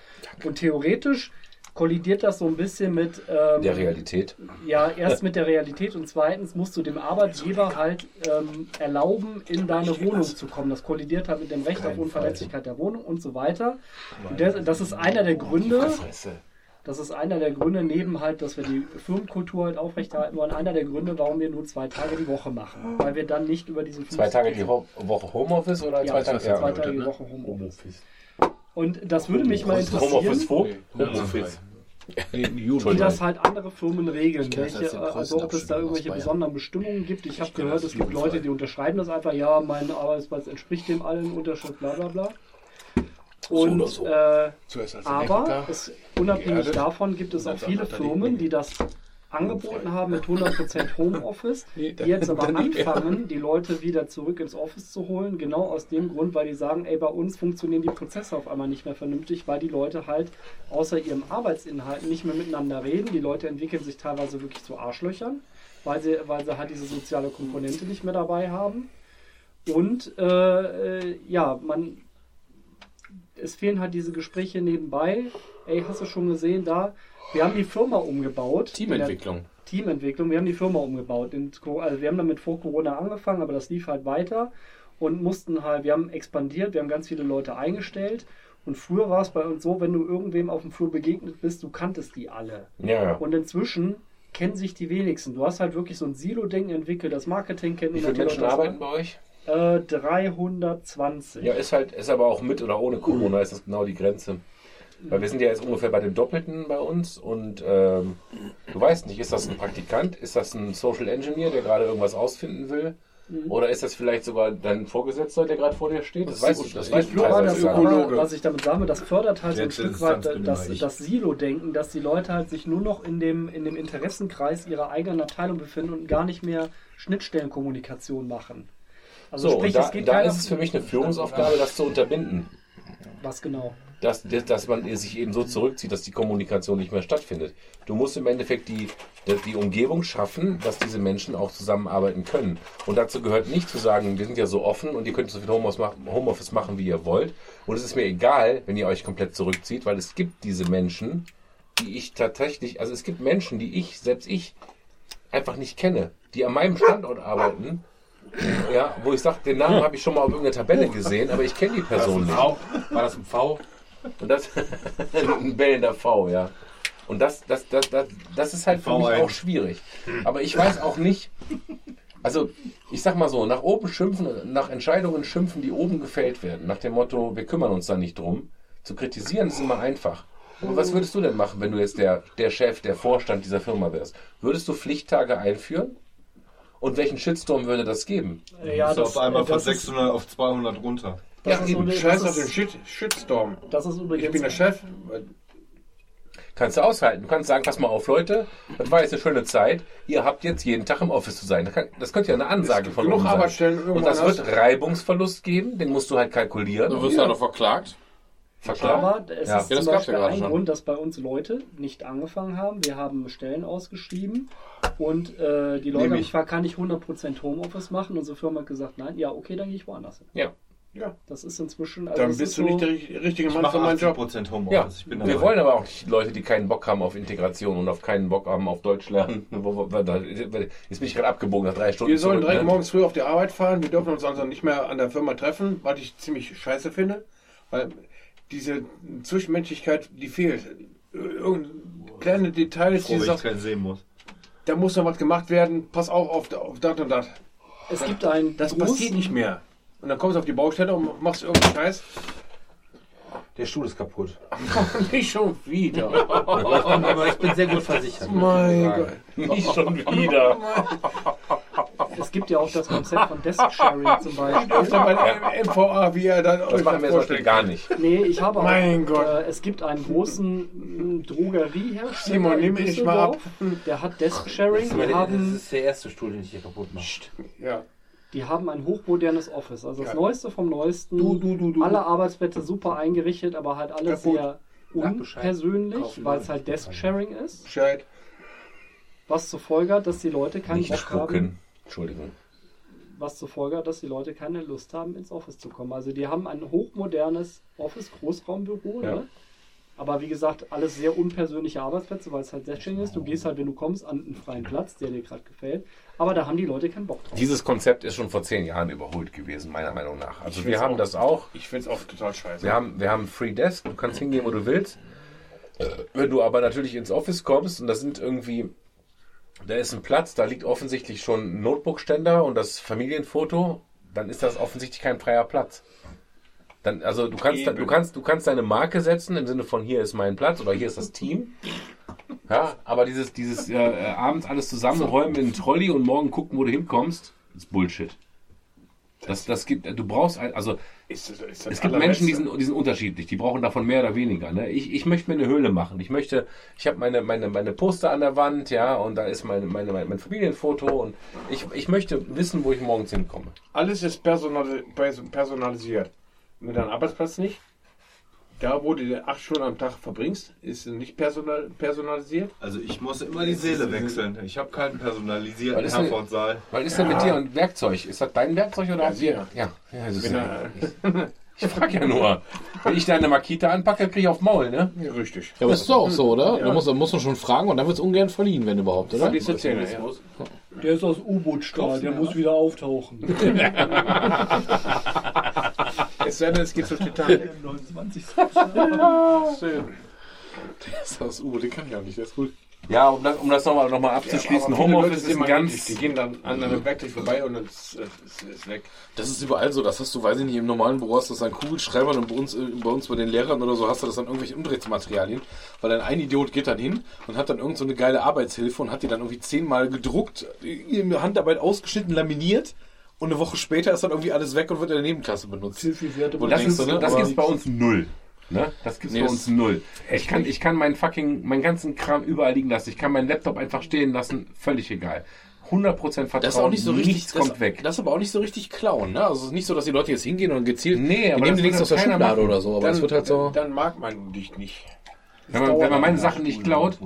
und theoretisch kollidiert das so ein bisschen mit ähm, Der Realität. Ja, erst mit der Realität und zweitens musst du dem Arbeitgeber halt ähm, erlauben, in deine Wohnung zu kommen. Das kollidiert halt mit dem Recht auf Unverletzlichkeit der Wohnung und so weiter. Und das, das ist einer der Gründe, das ist einer der Gründe, neben halt, dass wir die Firmenkultur halt aufrechterhalten wollen, einer der Gründe, warum wir nur zwei Tage die Woche machen. Weil wir dann nicht über diesen Zwei Tage die Ho Woche Homeoffice oder ja, zwei Tage? zwei, zwei Tage die Woche Homeoffice. Und das würde mich mal Homeoffice interessieren, wo? Homeoffice. wie das halt andere Firmen regeln. Welche, also ob es da irgendwelche besonderen Bestimmungen gibt. Ich habe gehört, es gibt Leute, die unterschreiben das einfach, ja, mein Arbeitsplatz entspricht dem allen, Unterschrift, bla bla bla. Und, oder so. Äh, Zuerst als aber es, unabhängig davon gibt es auch viele Firmen, die das angeboten haben mit 100% Homeoffice, [LAUGHS] Nee, die jetzt [LAUGHS] aber anfangen, die Leute wieder zurück ins Office zu holen, genau aus dem Grund, weil die sagen, ey, bei uns funktionieren die Prozesse auf einmal nicht mehr vernünftig, weil die Leute halt außer ihrem Arbeitsinhalt nicht mehr miteinander reden. Die Leute entwickeln sich teilweise wirklich zu Arschlöchern, weil sie, weil sie halt diese soziale Komponente nicht mehr dabei haben. Und äh, äh, ja, man, es fehlen halt diese Gespräche nebenbei. Ey, hast du schon gesehen, da, wir haben die Firma umgebaut. Teamentwicklung. Teamentwicklung. Wir haben die Firma umgebaut. Also wir haben damit vor Corona angefangen, aber das lief halt weiter und mussten halt, wir haben expandiert, wir haben ganz viele Leute eingestellt. Und früher war es bei uns so, wenn du irgendwem auf dem Flur begegnet bist, du kanntest die alle. Ja. Und inzwischen kennen sich die wenigsten. Du hast halt wirklich so ein Silo-Ding entwickelt, das Marketing kennt Wie viele Menschen Leute. arbeiten bei euch? Äh, 320. Ja, ist halt, ist aber auch mit oder ohne Corona ist das genau die Grenze. Weil wir sind ja jetzt ungefähr bei dem Doppelten bei uns und ähm, du weißt nicht, ist das ein Praktikant, ist das ein Social Engineer, der gerade irgendwas ausfinden will? Oder ist das vielleicht sogar dein Vorgesetzter, der gerade vor dir steht? Das, weißt du, das weißt du das, aber, was ich damit sagen will, das fördert halt so ein Stück ist weit das, ich. das Silo-Denken, dass die Leute halt sich nur noch in dem, in dem Interessenkreis ihrer eigenen Abteilung befinden und gar nicht mehr Schnittstellenkommunikation machen. Also So, sprich, da, es geht da ist es für mich eine Führungsaufgabe, das zu unterbinden. Was genau? Dass, dass man sich eben so zurückzieht, dass die Kommunikation nicht mehr stattfindet. Du musst im Endeffekt die, die Umgebung schaffen, dass diese Menschen auch zusammenarbeiten können. Und dazu gehört nicht zu sagen, wir sind ja so offen und ihr könnt so viel Homeoffice machen, wie ihr wollt. Und es ist mir egal, wenn ihr euch komplett zurückzieht, weil es gibt diese Menschen, die ich tatsächlich, also es gibt Menschen, die ich, selbst ich, einfach nicht kenne, die an meinem Standort arbeiten. Ja, wo ich sage, den Namen habe ich schon mal auf irgendeiner Tabelle gesehen, aber ich kenne die Person nicht. War das ein V? Und das [LAUGHS] ein bellender V, ja. Und das, das, das, das, das ist halt für mich V1. auch schwierig. Aber ich weiß auch nicht, also ich sag mal so, nach oben schimpfen, nach Entscheidungen schimpfen, die oben gefällt werden, nach dem Motto, wir kümmern uns da nicht drum. Zu kritisieren ist immer einfach. Aber was würdest du denn machen, wenn du jetzt der, der Chef, der Vorstand dieser Firma wärst? Würdest du Pflichttage einführen? Und welchen Shitstorm würde das geben? Ja, ist auf einmal äh, von das ist- 600 auf 200 runter. Das ist, so eine- Scheiß auf den Shit, Shitstorm. das ist übrigens Ich bin der Chef. Kannst du aushalten. Du kannst sagen, pass mal auf, Leute, das war jetzt eine schöne Zeit. Ihr habt jetzt jeden Tag im Office zu sein. Das, kann, das könnte ja eine Ansage von uns sein. Und das wird. Reibungsverlust geben, den musst du halt kalkulieren. Du wirst ja noch verklagt. Verklagt. Aber es Ja. ist Ja, das zum ja Beispiel gerade ein schon. Grund, dass bei uns Leute nicht angefangen haben. Wir haben Stellen ausgeschrieben und äh, die Leute haben gefragt, kann ich 100% Homeoffice machen? Unsere Firma hat gesagt, nein, ja, okay, dann gehe ich woanders hin. Ja. Ja. Das ist inzwischen. Also Dann bist ist du so, nicht der ri- richtige Ich Mann mache für meinen Job. 80% Ja, Homeoffice. Ich bin wir dabei. wollen aber auch nicht Leute, die keinen Bock haben auf Integration und auf keinen Bock haben auf Deutsch lernen. Jetzt bin ich gerade abgebogen nach drei Stunden. Wir sollen zurück, direkt ne? morgens früh auf die Arbeit fahren. Wir dürfen uns also nicht mehr an der Firma treffen, was ich ziemlich scheiße finde. Weil diese Zwischenmenschlichkeit, die fehlt. Irgend kleine Details, Froh, die sagt, keinen sehen muss. da muss noch was gemacht werden. Pass auf auf, auf das und das. es gibt ein Das groß- passiert nicht mehr. Und dann kommst du auf die Baustelle und machst irgendeinen Scheiß. Der Stuhl ist kaputt. [LAUGHS] Nicht schon wieder. Aber ich bin sehr gut versichert. mein Gott. Nicht schon wieder. [LAUGHS] Es gibt ja auch das Konzept von Desk Sharing zum [LAUGHS] Beispiel. Öfter bei der MVA, wie er dann Das machen wir zum Beispiel gar nicht. Nee, ich habe auch, Mein Gott. Äh, es gibt einen großen Drogeriehersteller Simon, nimm mich mal ab. Der hat Desk Sharing. Aber Die Das haben, ist der erste Stuhl, den ich hier kaputt mache. Ja. Die haben ein hochmodernes Office. Also das Ja. Neueste vom Neuesten. Du, du, du. Alle Arbeitsplätze super eingerichtet, aber halt alles Kaputt. sehr unpersönlich, weil es halt Desk Sharing ist. Bescheid. Was zur Folge hat, dass die Leute keinen Nicht Bock haben. Entschuldigung. was zur Folge hat, dass die Leute keine Lust haben, ins Office zu kommen. Also die haben ein hochmodernes Office, Großraumbüro, Ja. ne? Aber wie gesagt, alles sehr unpersönliche Arbeitsplätze, weil es halt Setting ist. Du gehst halt, wenn du kommst, an einen freien Platz, der dir gerade gefällt. Aber da haben die Leute keinen Bock drauf. Dieses Konzept ist schon vor zehn Jahren überholt gewesen, meiner Meinung nach. Also wir haben auch- das auch. Ich finde es auch total scheiße. Wir haben, wir haben Free Desk, du kannst hingehen, wo du willst. Wenn du aber natürlich ins Office kommst und da sind irgendwie, da ist ein Platz, da liegt offensichtlich schon ein Notebook-Ständer und das Familienfoto, dann ist das offensichtlich kein freier Platz. Dann, also du kannst, Eben. du kannst, du kannst deine Marke setzen im Sinne von hier ist mein Platz oder hier ist das Team. Ja, aber dieses, dieses äh, äh, abends alles zusammenräumen in einen Trolley und morgen gucken, wo du hinkommst, ist Bullshit. Das, das gibt, du brauchst, ein- also Ist ist es gibt. Menschen, die sind, die sind unterschiedlich, die brauchen davon mehr oder weniger. Ne? Ich, ich möchte mir eine Höhle machen. Ich möchte, ich habe meine, meine, meine Poster an der Wand, ja, und da ist meine, meine, mein, Familienfoto und ich, ich möchte wissen, wo ich morgens hinkomme. Alles ist personal, pers- personalisiert. Mit deinem Arbeitsplatz nicht. Da, wo du acht Stunden am Tag verbringst, ist nicht personal, personalisiert. Also ich muss immer die Seele wechseln. Ich habe keinen personalisierten Was ist denn- Herfordsaal. Was ist denn mit dir und Werkzeug? Ist das dein Werkzeug oder? Ja, sicher. Ja, ja das ist ja. Ich frag ja nur. Wenn ich deine Makita anpacke, krieg ich auf Maul, ne? ja, richtig. Ja, aber ist doch auch so, oder? Ja. Da, muss, da muss man schon fragen und dann wird es ungern verliehen, wenn überhaupt, oder? Du Zähne, ja. Der ist aus U-Boot-Stahl, der muss wieder auftauchen. [LAUGHS] [LAUGHS] Es sei denn, es geht zur Titanic. [LAUGHS] Das ist das U, den kann ich auch nicht, der ist gut. Ja, um das, um das nochmal noch mal abzuschließen, Leute Homeoffice ist immer ganz... ähnlich. Die gehen dann an einem Werkzeug vorbei und dann ist es ist weg. Das ist überall so, das hast du, weiß ich nicht, im normalen Büro hast du das an Kugelschreibern und bei uns, äh, bei uns bei den Lehrern oder so hast du das an irgendwelchen Unterrichtsmaterialien, weil dann ein Idiot geht dann hin und hat dann irgend so eine geile Arbeitshilfe und hat die dann irgendwie zehnmal gedruckt, in Handarbeit ausgeschnitten, laminiert und eine Woche später ist dann irgendwie alles weg und wird in der Nebenklasse benutzt. Werte Wo Das, denkst ist, ne? das Aber- gibt's bei uns null. Ne? Das gibt's Nee, bei uns null. Ich kann, ich kann meinen fucking, meinen ganzen Kram überall liegen lassen. Ich kann meinen Laptop einfach stehen lassen. Völlig egal. 100% Vertrauen. Das ist auch nicht so richtig, Nichts das, kommt weg. Das ist aber auch nicht so richtig klauen, ne? Also es ist nicht so, dass die Leute jetzt hingehen und gezielt, Nee, aber nehmen das die nichts aus der keiner Schublade machen. oder so, aber es wird halt so. Dann mag man dich nicht. wenn, man, wenn man meine Sachen nicht klaut,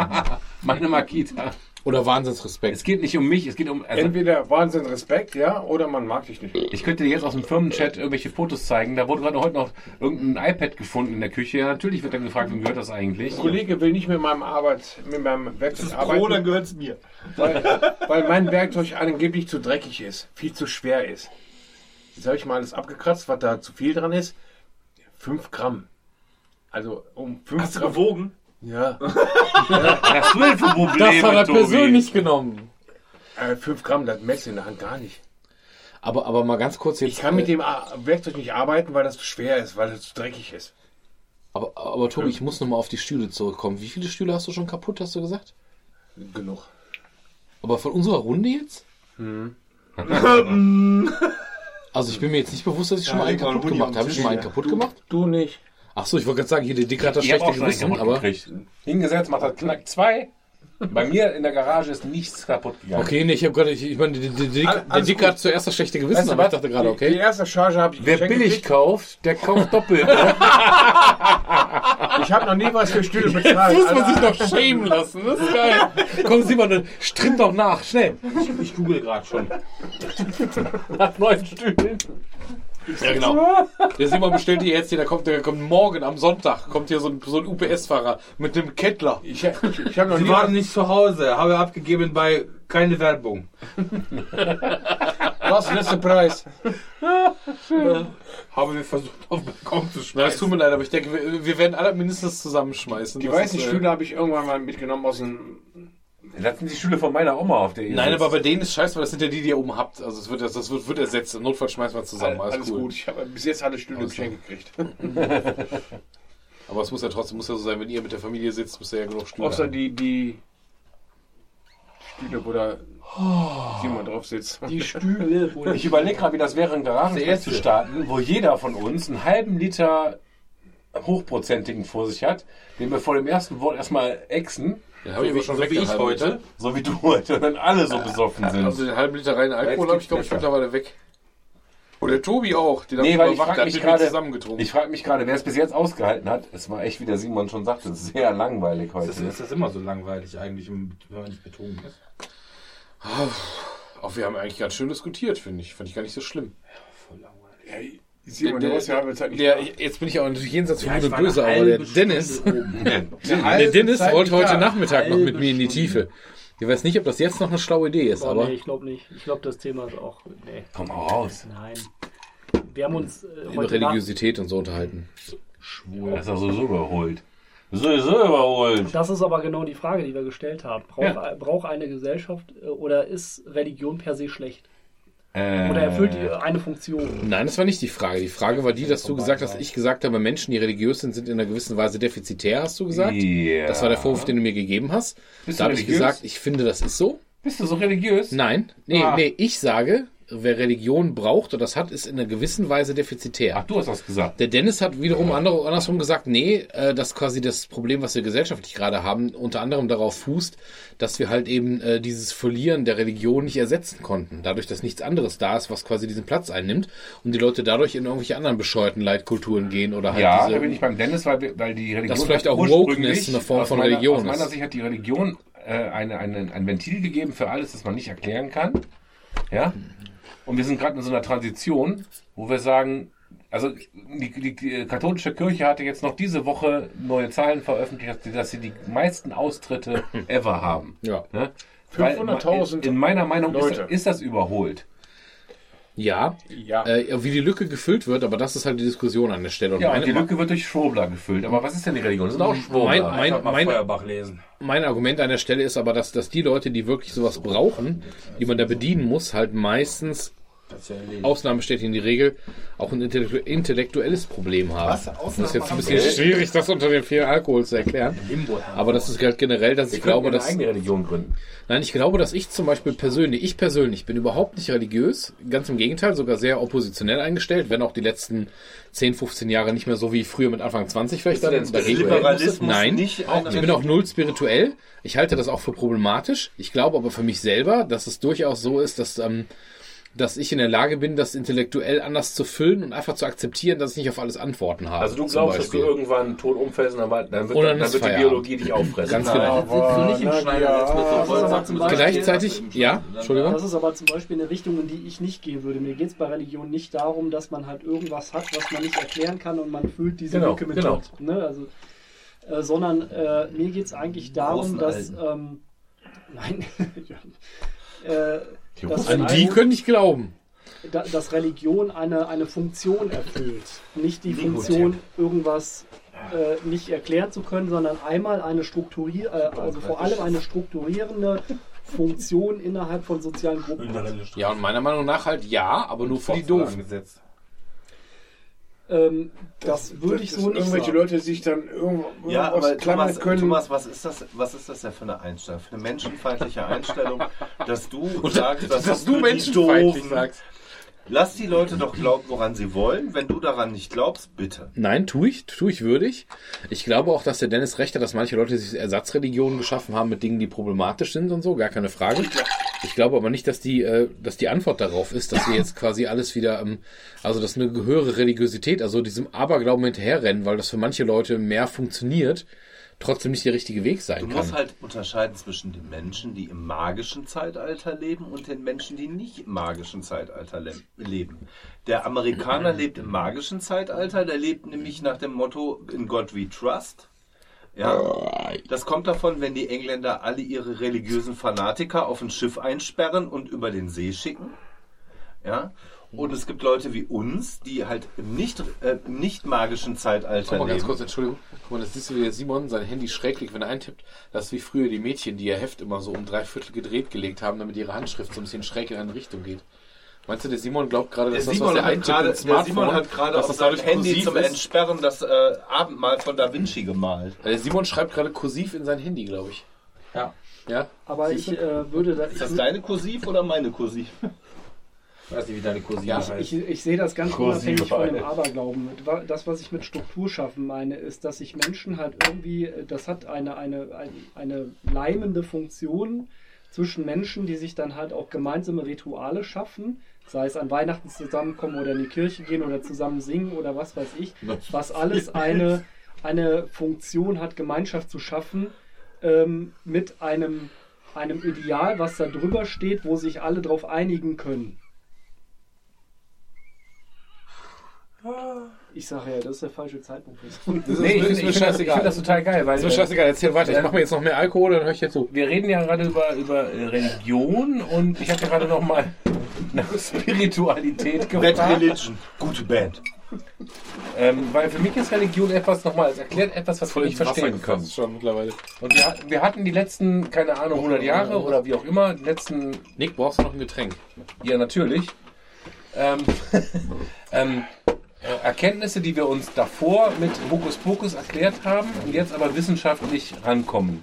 [LAUGHS] meine Makita. Oder Wahnsinnsrespekt. Es geht nicht um mich, es geht um. Also, Entweder Wahnsinn, Respekt, ja, oder man mag dich nicht. ich könnte dir jetzt aus dem Firmenchat irgendwelche Fotos zeigen. Da wurde gerade heute noch irgendein iPad gefunden in der Küche. Ja, natürlich wird dann gefragt, wem gehört das eigentlich? Ein Kollege will nicht mit meinem Arbeit, mit meinem Werkzeug Pro, dann arbeiten, gehört es mir. weil, weil mein Werkzeug angeblich zu dreckig ist, viel zu schwer ist. Jetzt habe ich mal alles abgekratzt, was da zu viel dran ist. 5 Gramm. Also um 5 Hast du Gramm. gewogen? Ja, für [LAUGHS] Probleme, Das hat er Tobi? persönlich genommen. äh, 5 Gramm, das merkst du in der Hand gar nicht. Aber, aber mal ganz kurz jetzt. Ich kann mit dem A- Werkzeug nicht arbeiten, weil das zu schwer ist, weil das zu dreckig ist. Aber, aber Tobi, ich muss nochmal auf die Stühle zurückkommen. Wie viele Stühle hast du schon kaputt, hast du gesagt? Genug. Aber von unserer Runde jetzt? [LAUGHS] also ich bin mir jetzt nicht bewusst, dass ich schon Ja, mal einen leg mal einen kaputt gemacht habe. den ich schon mal einen Tisch, kaputt gemacht? Du nicht. Ach so, ich wollte gerade sagen, hier der Dick hat das Ich schlechte Gewissen, aber... gekriegt. Hingesetzt, macht das Knack zwei. Bei mir in der Garage ist nichts kaputt gegangen. Okay, nee, ich habe gerade, ich, ich meine, der, der, Dick, der Alles Dick gut. hat zuerst das schlechte Gewissen, Weißt du aber ich dachte gerade, Die okay. erste Charge habe ich Wer billig gekriegt. kauft, der kauft doppelt. [LAUGHS] Ich habe noch nie was für Stühle bezahlt. Muss man sich Alter. noch schämen lassen, das ist geil. Komm, Simon, dann stritt doch nach, schnell. Ich google gerade schon. Nach neuen Stühlen. Ja, genau. Der Simon bestellt die jetzt hier, der kommt, der kommt morgen am Sonntag, kommt hier so ein, so ein UPS-Fahrer mit dem Kettler. Ich, ich, ich habe noch Sie nie waren nicht zu Hause, habe abgegeben bei keine Werbung. [LAUGHS] was letzter Preis. Habe wir versucht auf den Balkon zu Na, das schmeißen. tut mir leid, aber ich denke, wir, wir werden alle mindestens zusammenschmeißen. Die weißen ist, äh, Stühle habe ich irgendwann mal mitgenommen aus dem. Das sind die Stühle von meiner Oma, auf der ihr Nein, aber bei denen ist scheiße, weil das sind ja die, die ihr oben habt. Also es wird, das wird, wird ersetzt. Im Notfall schmeißen wir zusammen. Alles, Alles cool. gut. Ich habe bis jetzt alle Stühle Alles geschenkt gekriegt. [LAUGHS] Aber es muss ja trotzdem muss ja so sein, wenn ihr mit der Familie sitzt, müsst ihr ja genug Stühle Außer haben. die, die Stühle, wo da Simon drauf sitzt. Die [LAUGHS] Stühle, wo Ich überlege gerade, wie das wäre, einen Garagenspiel zu starten, wo jeder von uns einen halben Liter hochprozentigen vor sich hat, den wir vor dem ersten Wort erstmal exen, Den habe ich aber schon so wie ich weggehalten. heute. so wie du heute, und dann alle so besoffen sind. Also den halben Liter reinen Alkohol habe ich, glaube ich, mittlerweile weg. Und der Tobi auch. Den Nee, weil ich überwacht, frag der hat mich gerade- zusammengetrunken. Ich frage mich gerade, wer es bis jetzt ausgehalten hat. Es war echt, wie der Simon schon sagte, sehr langweilig heute. Das ist, ist das immer so langweilig eigentlich, wenn man nicht betrunken ist? Auch wir haben eigentlich ganz schön diskutiert, finde ich. Fand ich gar nicht so schlimm. Voll langweilig. Ja, Simon, du hast ja halbe Zeit nicht der, jetzt bin ich auch natürlich jenseits von Ja, Gut ich und Böse, aber der Dennis, [LAUGHS] der Dennis Zeit wollte heute. Nachmittag noch mit mir in die. Tiefe. Ich weiß nicht, ob das jetzt noch eine schlaue Idee ist, Boah, aber nee, ich glaube nicht. Ich glaube, das Thema ist auch. Nee, Komm mal raus. nein. Wir haben uns äh, über Religiosität und so unterhalten. Das ist doch sowieso überholt. Sowieso überholt. Das ist aber genau die Frage, die wir gestellt haben. Braucht, braucht eine Gesellschaft äh, oder ist Religion per se schlecht? Äh, Oder erfüllt die eine Funktion? Nein, das war nicht die Frage. Die Frage war die, dass du gesagt hast, ich gesagt habe, Menschen, die religiös sind, sind in einer gewissen Weise defizitär, hast du gesagt. Ja. Das war der Vorwurf, den du mir gegeben hast. Bist da habe ich gesagt, ich finde, das ist so. Bist du so religiös? Nein, nee, Ah. nee, ich sage, wer Religion braucht oder das hat, ist in einer gewissen Weise defizitär. Ach, du hast das gesagt. Der Dennis hat wiederum andere, andersrum gesagt, nee, äh, dass quasi das Problem, was wir gesellschaftlich gerade haben, unter anderem darauf fußt, dass wir halt eben äh, dieses Verlieren der Religion nicht ersetzen konnten. Dadurch, dass nichts anderes da ist, was quasi diesen Platz einnimmt und die Leute dadurch in irgendwelche anderen bescheuerten Leitkulturen gehen oder halt Ja, diese... da bin ich beim Dennis, weil, weil die Religion. Das vielleicht auch Wokeness eine Form von meiner, Religion Aus meiner ist. Sicht hat die Religion äh, eine, eine, ein Ventil gegeben für alles, das man nicht erklären kann. Ja? Und wir sind gerade in so einer Transition, wo wir sagen, also die, die, die katholische Kirche hatte jetzt noch diese Woche neue Zahlen veröffentlicht, dass sie- die meisten Austritte [LAUGHS] ever haben. ja. Ne? Weil 500.000 in, in meiner Meinung ist, ist das überholt. Ja, Ja. äh, wie die Lücke gefüllt wird, aber das ist halt die Diskussion an der Stelle. Und Ja, und meine- die Lücke wird durch Schwurbler gefüllt. Aber was ist denn die Religion? Das sind auch Schwurbler. Mein- mein- mein- Feuerbach lesen. Mein Argument an der Stelle ist aber, dass, dass die Leute, die wirklich sowas brauchen, die man da bedienen muss, halt meistens, Ausnahme steht in die Regel, auch ein intellektu intellektuelles Problem haben. Was? Das ist jetzt ein Ausnahme bisschen haben schwierig, das unter dem vielen Alkohol zu erklären. Aber das ist halt generell, dass ich glaube, dass. eigene Religion gründen. Nein, ich glaube, dass ich zum Beispiel persönlich, ich persönlich bin überhaupt nicht religiös, ganz im Gegenteil, sogar sehr oppositionell eingestellt, wenn auch die letzten 10, 15 Jahre nicht mehr so wie früher mit Anfang 20 vielleicht dann Liberalismus Nein, nicht ich bin auch null spirituell. Ich halte das auch für problematisch. Ich glaube aber für mich selber, dass es durchaus so ist, dass, ähm, dass ich in der Lage bin, das intellektuell anders zu füllen und einfach zu akzeptieren, dass ich nicht auf alles Antworten habe. Also du glaubst, dass du Beispiel. irgendwann tot umfällst und dann, wird, dann, dann wird die. Biologie dich auffressen. Ganz genau. Aber, Sitzt du nicht im na Schneider jetzt mit so ja, Das ist aber Wollsachen zum dran? Beispiel- Gleichzeitig, ja, Entschuldigung. Das ist aber zum Beispiel eine Richtung, in die ich nicht gehen würde. Mir geht es bei Religion nicht darum, dass man halt irgendwas hat, was man nicht erklären kann und man füllt diese Genau, Lücke mit genau. Gott. Ne? Also, äh, sondern äh, mir geht es eigentlich darum, dass. Ähm, [LAUGHS] nein. [LAUGHS] äh, dass, An die können nicht glauben. da, dass Religion eine, eine Funktion erfüllt. Nicht die Funktion, irgendwas äh, nicht erklären zu können, sondern einmal eine strukturier, äh, also vor allem eine strukturierende Funktion innerhalb von sozialen Gruppen. Ja, und meiner Meinung nach halt ja, aber nur für die Doofen. Angesetzt. Ähm, das würde ich so nicht irgendwelche sagen. Leute sich dann irgendwo Ja, aber klammern Thomas, können. Thomas, was ist das? Was ist das denn für eine Einstellung? Für eine menschenfeindliche Einstellung, dass du [LAUGHS] sagst, dass, Dass für du menschenfeindlich sagst. Lass die Leute doch glauben, woran sie wollen. Wenn du daran nicht glaubst, bitte. Nein, tue ich, tue ich würdig. Ich glaube auch, dass der Dennis recht hat, dass manche Leute sich Ersatzreligionen geschaffen haben mit Dingen, die problematisch sind und so, gar keine Frage. Ich glaube aber nicht, dass die, äh, dass die Antwort darauf ist, dass wir jetzt quasi alles wieder, ähm, also dass eine höhere Religiosität, also diesem Aberglauben hinterherrennen, weil das für manche Leute mehr funktioniert, trotzdem nicht der richtige Weg sein Du kann. musst halt unterscheiden zwischen den Menschen, die im magischen Zeitalter leben und den Menschen, die nicht im magischen Zeitalter le leben. Der Amerikaner [CLEARS THROAT] lebt im magischen Zeitalter, der lebt nämlich nach dem Motto In God We Trust. Ja, das kommt davon, wenn die Engländer alle ihre religiösen Fanatiker auf ein Schiff einsperren und über den See schicken. Ja, und es gibt Leute wie uns, die halt im nicht, äh, im nicht magischen Zeitalter Guck mal ganz leben. kurz, Entschuldigung. Guck mal, das siehst du, wie der Simon sein Handy schräg liegt, wenn er eintippt. Das ist wie früher die Mädchen, die ihr Heft immer so um drei Viertel gedreht gelegt haben, damit ihre Handschrift so ein bisschen schräg in eine Richtung geht. Meinst du, der Simon glaubt gerade, Der dass das, was der hat eintippt gerade, ins der Smartphone, Simon hat gerade dass auf das seinem Handy zum ist? Entsperren das äh, Abendmahl von Da Vinci gemalt. Der Simon schreibt gerade kursiv in sein Handy, glaube ich. Ja. Ja? Aber ich äh, würde da, Ist das deine Kursiv oder meine Kursiv? Ich weiß nicht, wie deine Cousine Ja, heißt. ich, ich sehe das ganz Kursive unabhängig von dem. Aberglauben. Das, was ich mit Struktur schaffen meine, ist, dass sich Menschen halt irgendwie, das hat eine, eine, eine, eine leimende Funktion zwischen Menschen, die sich dann halt auch gemeinsame Rituale schaffen, sei es an Weihnachten zusammenkommen oder in die Kirche gehen oder zusammen singen oder was weiß ich, was alles eine, eine Funktion hat, Gemeinschaft zu schaffen ähm, mit einem, einem Ideal, was da drüber steht, wo sich alle drauf einigen können. Ich sage ja, das ist der falsche Zeitpunkt. Nee, ich ist finde mir ich das, ich scheißegal. find das total geil, weil Ist mir scheißegal, erzähl weiter. Ich mache mir jetzt noch mehr Alkohol, dann höre ich jetzt so. wir reden ja gerade über, über äh, Religion und ich hatte gerade noch mal [LAUGHS] nach Spiritualität Bad gefragt. Religion. Gute Band. Ähm, weil für mich ist Religion etwas, nochmal, es erklärt etwas, was wir nicht verstehen. Das schon mittlerweile. Und wir, hatten- wir hatten die letzten, keine Ahnung, 100 Jahre oder wie auch immer, die letzten, Nick, brauchst du noch ein Getränk? ja natürlich, ähm, [LAUGHS] ähm, äh, Erkenntnisse, die wir uns davor mit Hokuspokus erklärt haben und jetzt aber wissenschaftlich rankommen.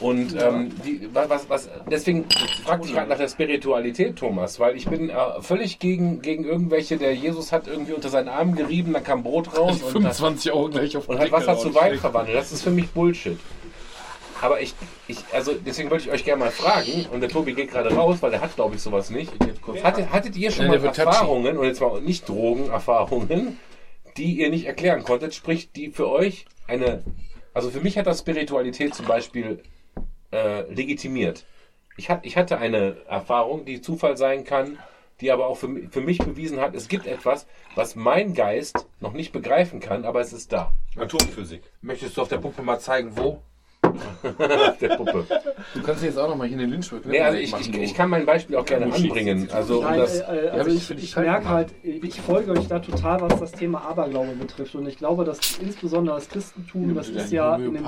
Und ähm, die, wa- was, was, deswegen fragte ich gerade nach der Spiritualität, Thomas, weil ich bin äh, völlig gegen, gegen irgendwelche, der Jesus hat irgendwie unter seinen Arm gerieben, dann kam Brot raus und hat, 25 Euro gleich auf und hat Wasser zu Wein verwandelt. Das ist für mich Bullshit. Aber ich, ich, also deswegen wollte ich euch gerne mal fragen, und der Tobi geht gerade raus, weil der hat, glaube ich, sowas nicht. Hattet, hattet ihr schon mal. Erfahrungen, und jetzt mal nicht Drogenerfahrungen, die ihr nicht erklären konntet, sprich, die für euch eine, also für mich hat das Spiritualität zum Beispiel äh, legitimiert. Ich, hat, ich hatte eine Erfahrung, die Zufall sein kann, die aber auch für, für mich bewiesen hat, es gibt etwas, was mein Geist noch nicht begreifen kann, aber es ist da. Atomphysik. Möchtest du auf der Puppe mal zeigen, wo? [LAUGHS] Der Puppe. Du kannst jetzt auch noch mal hier eine Lynchburg Nee, also ich, ich, ich kann mein Beispiel auch gerne anbringen. Also um Nein, das, äh, äh, also ich ich, ich merke halt, ich folge euch da total, was das Thema Aberglaube betrifft. Und ich glaube, dass insbesondere das Christentum, das ist ja in dem,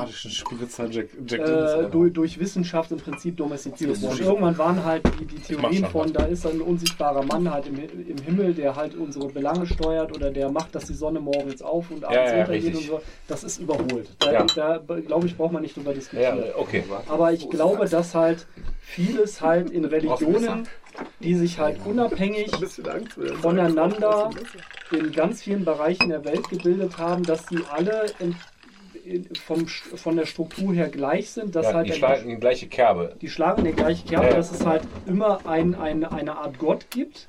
Jack, Jack äh, durch, durch Wissenschaft im Prinzip domestiziert worden. Irgendwann waren halt die, die Theorien von, da ist ein unsichtbarer Mann halt im, im Himmel, der halt unsere Belange steuert oder der macht, dass die Sonne morgens auf und abends Ja, ja, untergeht und so. Das ist überholt. Da, Ja. da glaube ich, braucht man nicht drüber ja, diskutieren. okay. Aber ich glaube, dass halt vieles halt in Religionen, die sich halt unabhängig voneinander in ganz vielen Bereichen der Welt gebildet haben, dass die alle in, in, vom, von der Struktur her gleich sind, dass Ja, halt die schlagen die gleiche Kerbe. die schlagen in der gleichen Kerbe, Ja, ja. dass es halt immer ein, ein, eine Art Gott gibt.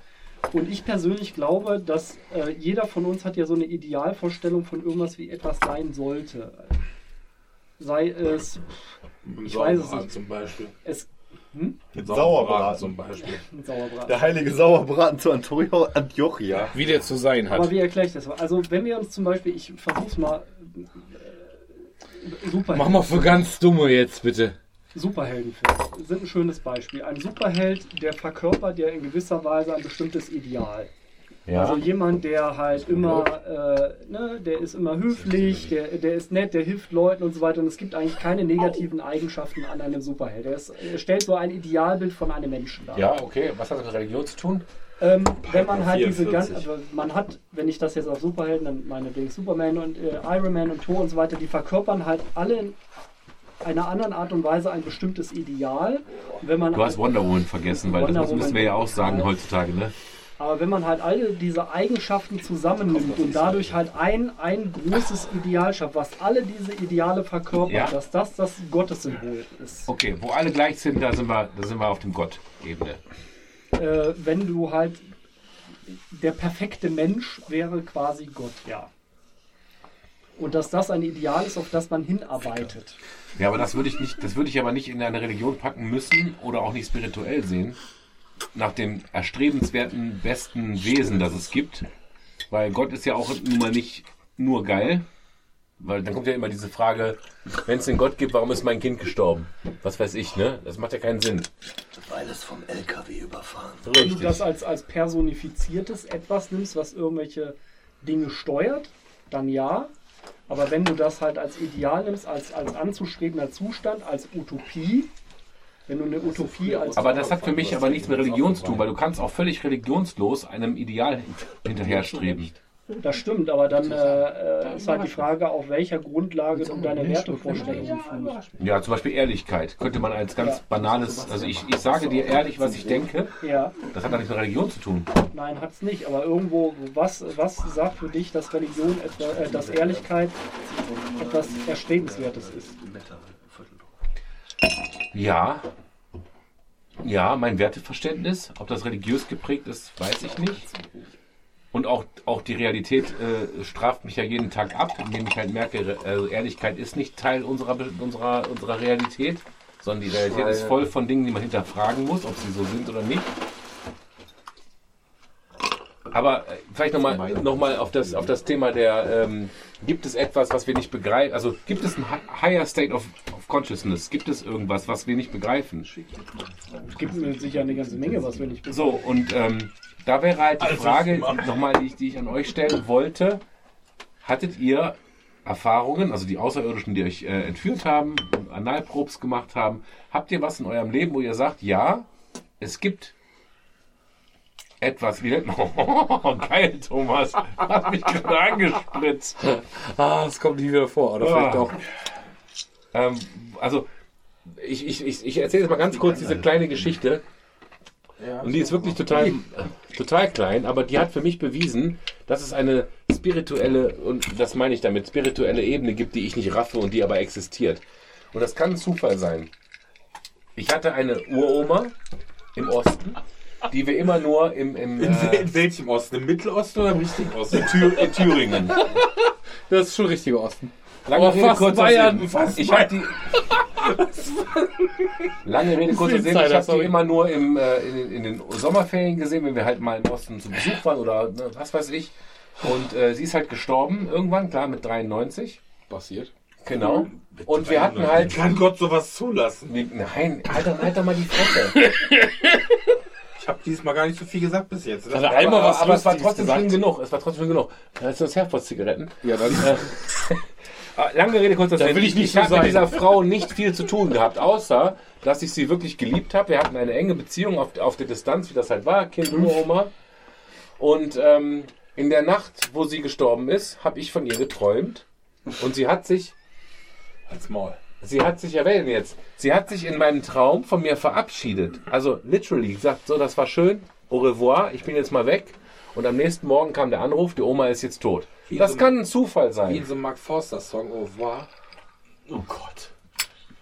Und ich persönlich glaube, dass äh, jeder von uns hat ja so eine Idealvorstellung von irgendwas, wie etwas sein sollte. Sei es, ich weiß es nicht. zum Beispiel. es Sauerbraten. zum Beispiel. [LAUGHS] ein Sauerbraten. Der heilige Sauerbraten zu Antonio Antiochia. Wie der zu sein hat. Aber wie erkläre ich das? Also wenn wir uns zum Beispiel, ich versuch's mal, äh, Superhelden, Mach mal für ganz Dumme jetzt, bitte. Superheldenfilme sind ein schönes Beispiel. Ein Superheld, der verkörpert ja in gewisser Weise ein bestimmtes Ideal. Ja. Also jemand, der halt immer, äh, ne, der ist immer höflich, der, der ist nett, der hilft Leuten und so weiter. Und es gibt eigentlich keine negativen Eigenschaften an einem Superheld. Er, ist, er stellt so ein Idealbild von einem Menschen dar. ja, okay. Was hat das mit Religion zu tun? Ähm, wenn man halt diese 44. ganzen, also man hat, wenn ich das jetzt auf Superhelden, dann meinetwegen Superman und äh, Iron Man und Thor und so weiter, die verkörpern halt alle in einer anderen Art und Weise ein bestimmtes Ideal. Und wenn man Du hast Wonder Woman vergessen, weil Wonder das müssen wir ja auch sagen heutzutage, ne? Aber wenn man halt alle diese Eigenschaften zusammennimmt und dadurch halt ein, ein großes Ideal schafft, was alle diese Ideale verkörpert, Ja. dass das das Gottessymbol ist. Okay, wo alle gleich sind, da sind wir, da sind wir auf dem Gott-Ebene. Äh, wenn du halt der perfekte Mensch wäre quasi Gott, ja. Und dass das ein Ideal ist, auf das man hinarbeitet. Ja, aber das würde ich nicht, das würde ich aber nicht in eine Religion packen müssen oder auch nicht spirituell sehen. Nach dem erstrebenswerten besten Wesen, das es gibt. Weil Gott ist ja auch nun mal nicht nur geil. Weil dann kommt ja immer diese Frage, wenn es den Gott gibt, warum ist mein Kind gestorben? Was weiß ich, ne? Das macht ja keinen Sinn. Weil es vom LKW überfahren Wenn du Richtig. das als, als personifiziertes etwas nimmst, was irgendwelche Dinge steuert, dann ja. Aber wenn du das halt als Ideal nimmst, als, als anzustrebender Zustand, als Utopie, wenn du eine Utopie als. Aber das hat für mich aber nichts mit Religion zu tun, weil du kannst auch völlig religionslos einem Ideal [LAUGHS] hinterherstreben. Das stimmt, aber dann äh, ist halt die Frage, auf welcher Grundlage du deine Wertevorstellungen fühlst. Ja, zum Beispiel Ehrlichkeit. Könnte man als ganz banales, also ich, ich sage dir ehrlich, was ich denke. Ja, Das hat doch nichts mit Religion zu tun. nein, hat es nicht. Aber irgendwo, was, was sagt für dich, dass Religion, etwa, äh, dass Ehrlichkeit etwas Erstrebenswertes ist? Ja. Ja, mein Werteverständnis, ob das religiös geprägt ist, weiß ich nicht. Und auch, auch die Realität äh, straft mich ja jeden Tag ab, indem ich halt merke, also Ehrlichkeit ist nicht Teil unserer, unserer, unserer Realität, sondern die Realität ist voll von Dingen, die man hinterfragen muss, ob sie so sind oder nicht. Aber äh, vielleicht nochmal noch mal auf, das, auf das Thema der, ähm, gibt es etwas, was wir nicht begreifen, also gibt es ein hi- higher state of, of consciousness? Gibt es irgendwas, was wir nicht begreifen? Es gibt mir sicher eine ganze Menge, was wir nicht wissen. So, und ähm, da wäre halt die Frage, nochmal, die, ich- die ich an euch stellen wollte. Hattet ihr Erfahrungen, also die Außerirdischen, die euch äh, entführt haben, Analprobes gemacht haben, habt ihr was in eurem Leben, wo ihr sagt, ja, es gibt etwas, wie nennt man, oh, geil, Thomas, hat mich gerade angespritzt. Ah, das kommt nie wieder vor, oder vielleicht Ah. doch. Ähm, also, ich, ich, ich, ich erzähle jetzt mal ganz kurz diese kleine Geschichte. Und die ist wirklich total, total klein, aber die hat für mich bewiesen, dass es eine spirituelle, und das meine ich damit, spirituelle Ebene gibt, die ich nicht raffe und die aber existiert. Und das kann ein Zufall sein. Ich hatte eine Uroma im Osten, die wir immer nur im, im In, äh, in welchem Osten? Im Mittelosten oder im richtigen Osten? Thür, in Thüringen. [LAUGHS] Das ist schon richtiger Osten. Lange Aber Rede, fast kurzer Bayern, Sinn. fast ich habe die. [LAUGHS] Lange Rede, kurzer Sinn. Ich habe die immer nur im, äh, in, den- in den Sommerferien gesehen, wenn wir halt mal im Osten zu Besuch waren oder ne, was weiß ich. Und äh, sie ist halt gestorben irgendwann, klar, mit 93. Passiert. Genau. Und wir hatten halt. Kann Gott sowas zulassen? Nein, halt doch, halt doch mal die Fresse. [LAUGHS] Ich habe diesmal gar nicht so viel gesagt bis jetzt. Er einmal was aber es war trotzdem gesagt? genug. Es war trotzdem genug. Das sind das Herford-Zigaretten. Ja, dann. [LAUGHS] Ah, Lange Rede, kurzer Da Sinn. will ich nicht ich so habe mit dieser Frau nicht viel zu tun gehabt, außer, dass ich sie wirklich geliebt habe. Wir hatten eine enge Beziehung auf, auf der Distanz, wie das halt war, Kind, Uroma. Und ähm, in der Nacht, wo sie gestorben ist, habe ich von ihr geträumt. Und sie hat sich, Als Maul. Sie hat sich, ja, wer denn jetzt? Sie hat sich in meinem Traum von mir verabschiedet. Also literally gesagt, so, das war schön, au revoir, ich bin jetzt mal weg. Und am nächsten Morgen kam der Anruf, die Oma ist jetzt tot. Wie Das so- kann ein Zufall Wie in sein. so einem Mark Forster Song, oh wow. Oh Gott.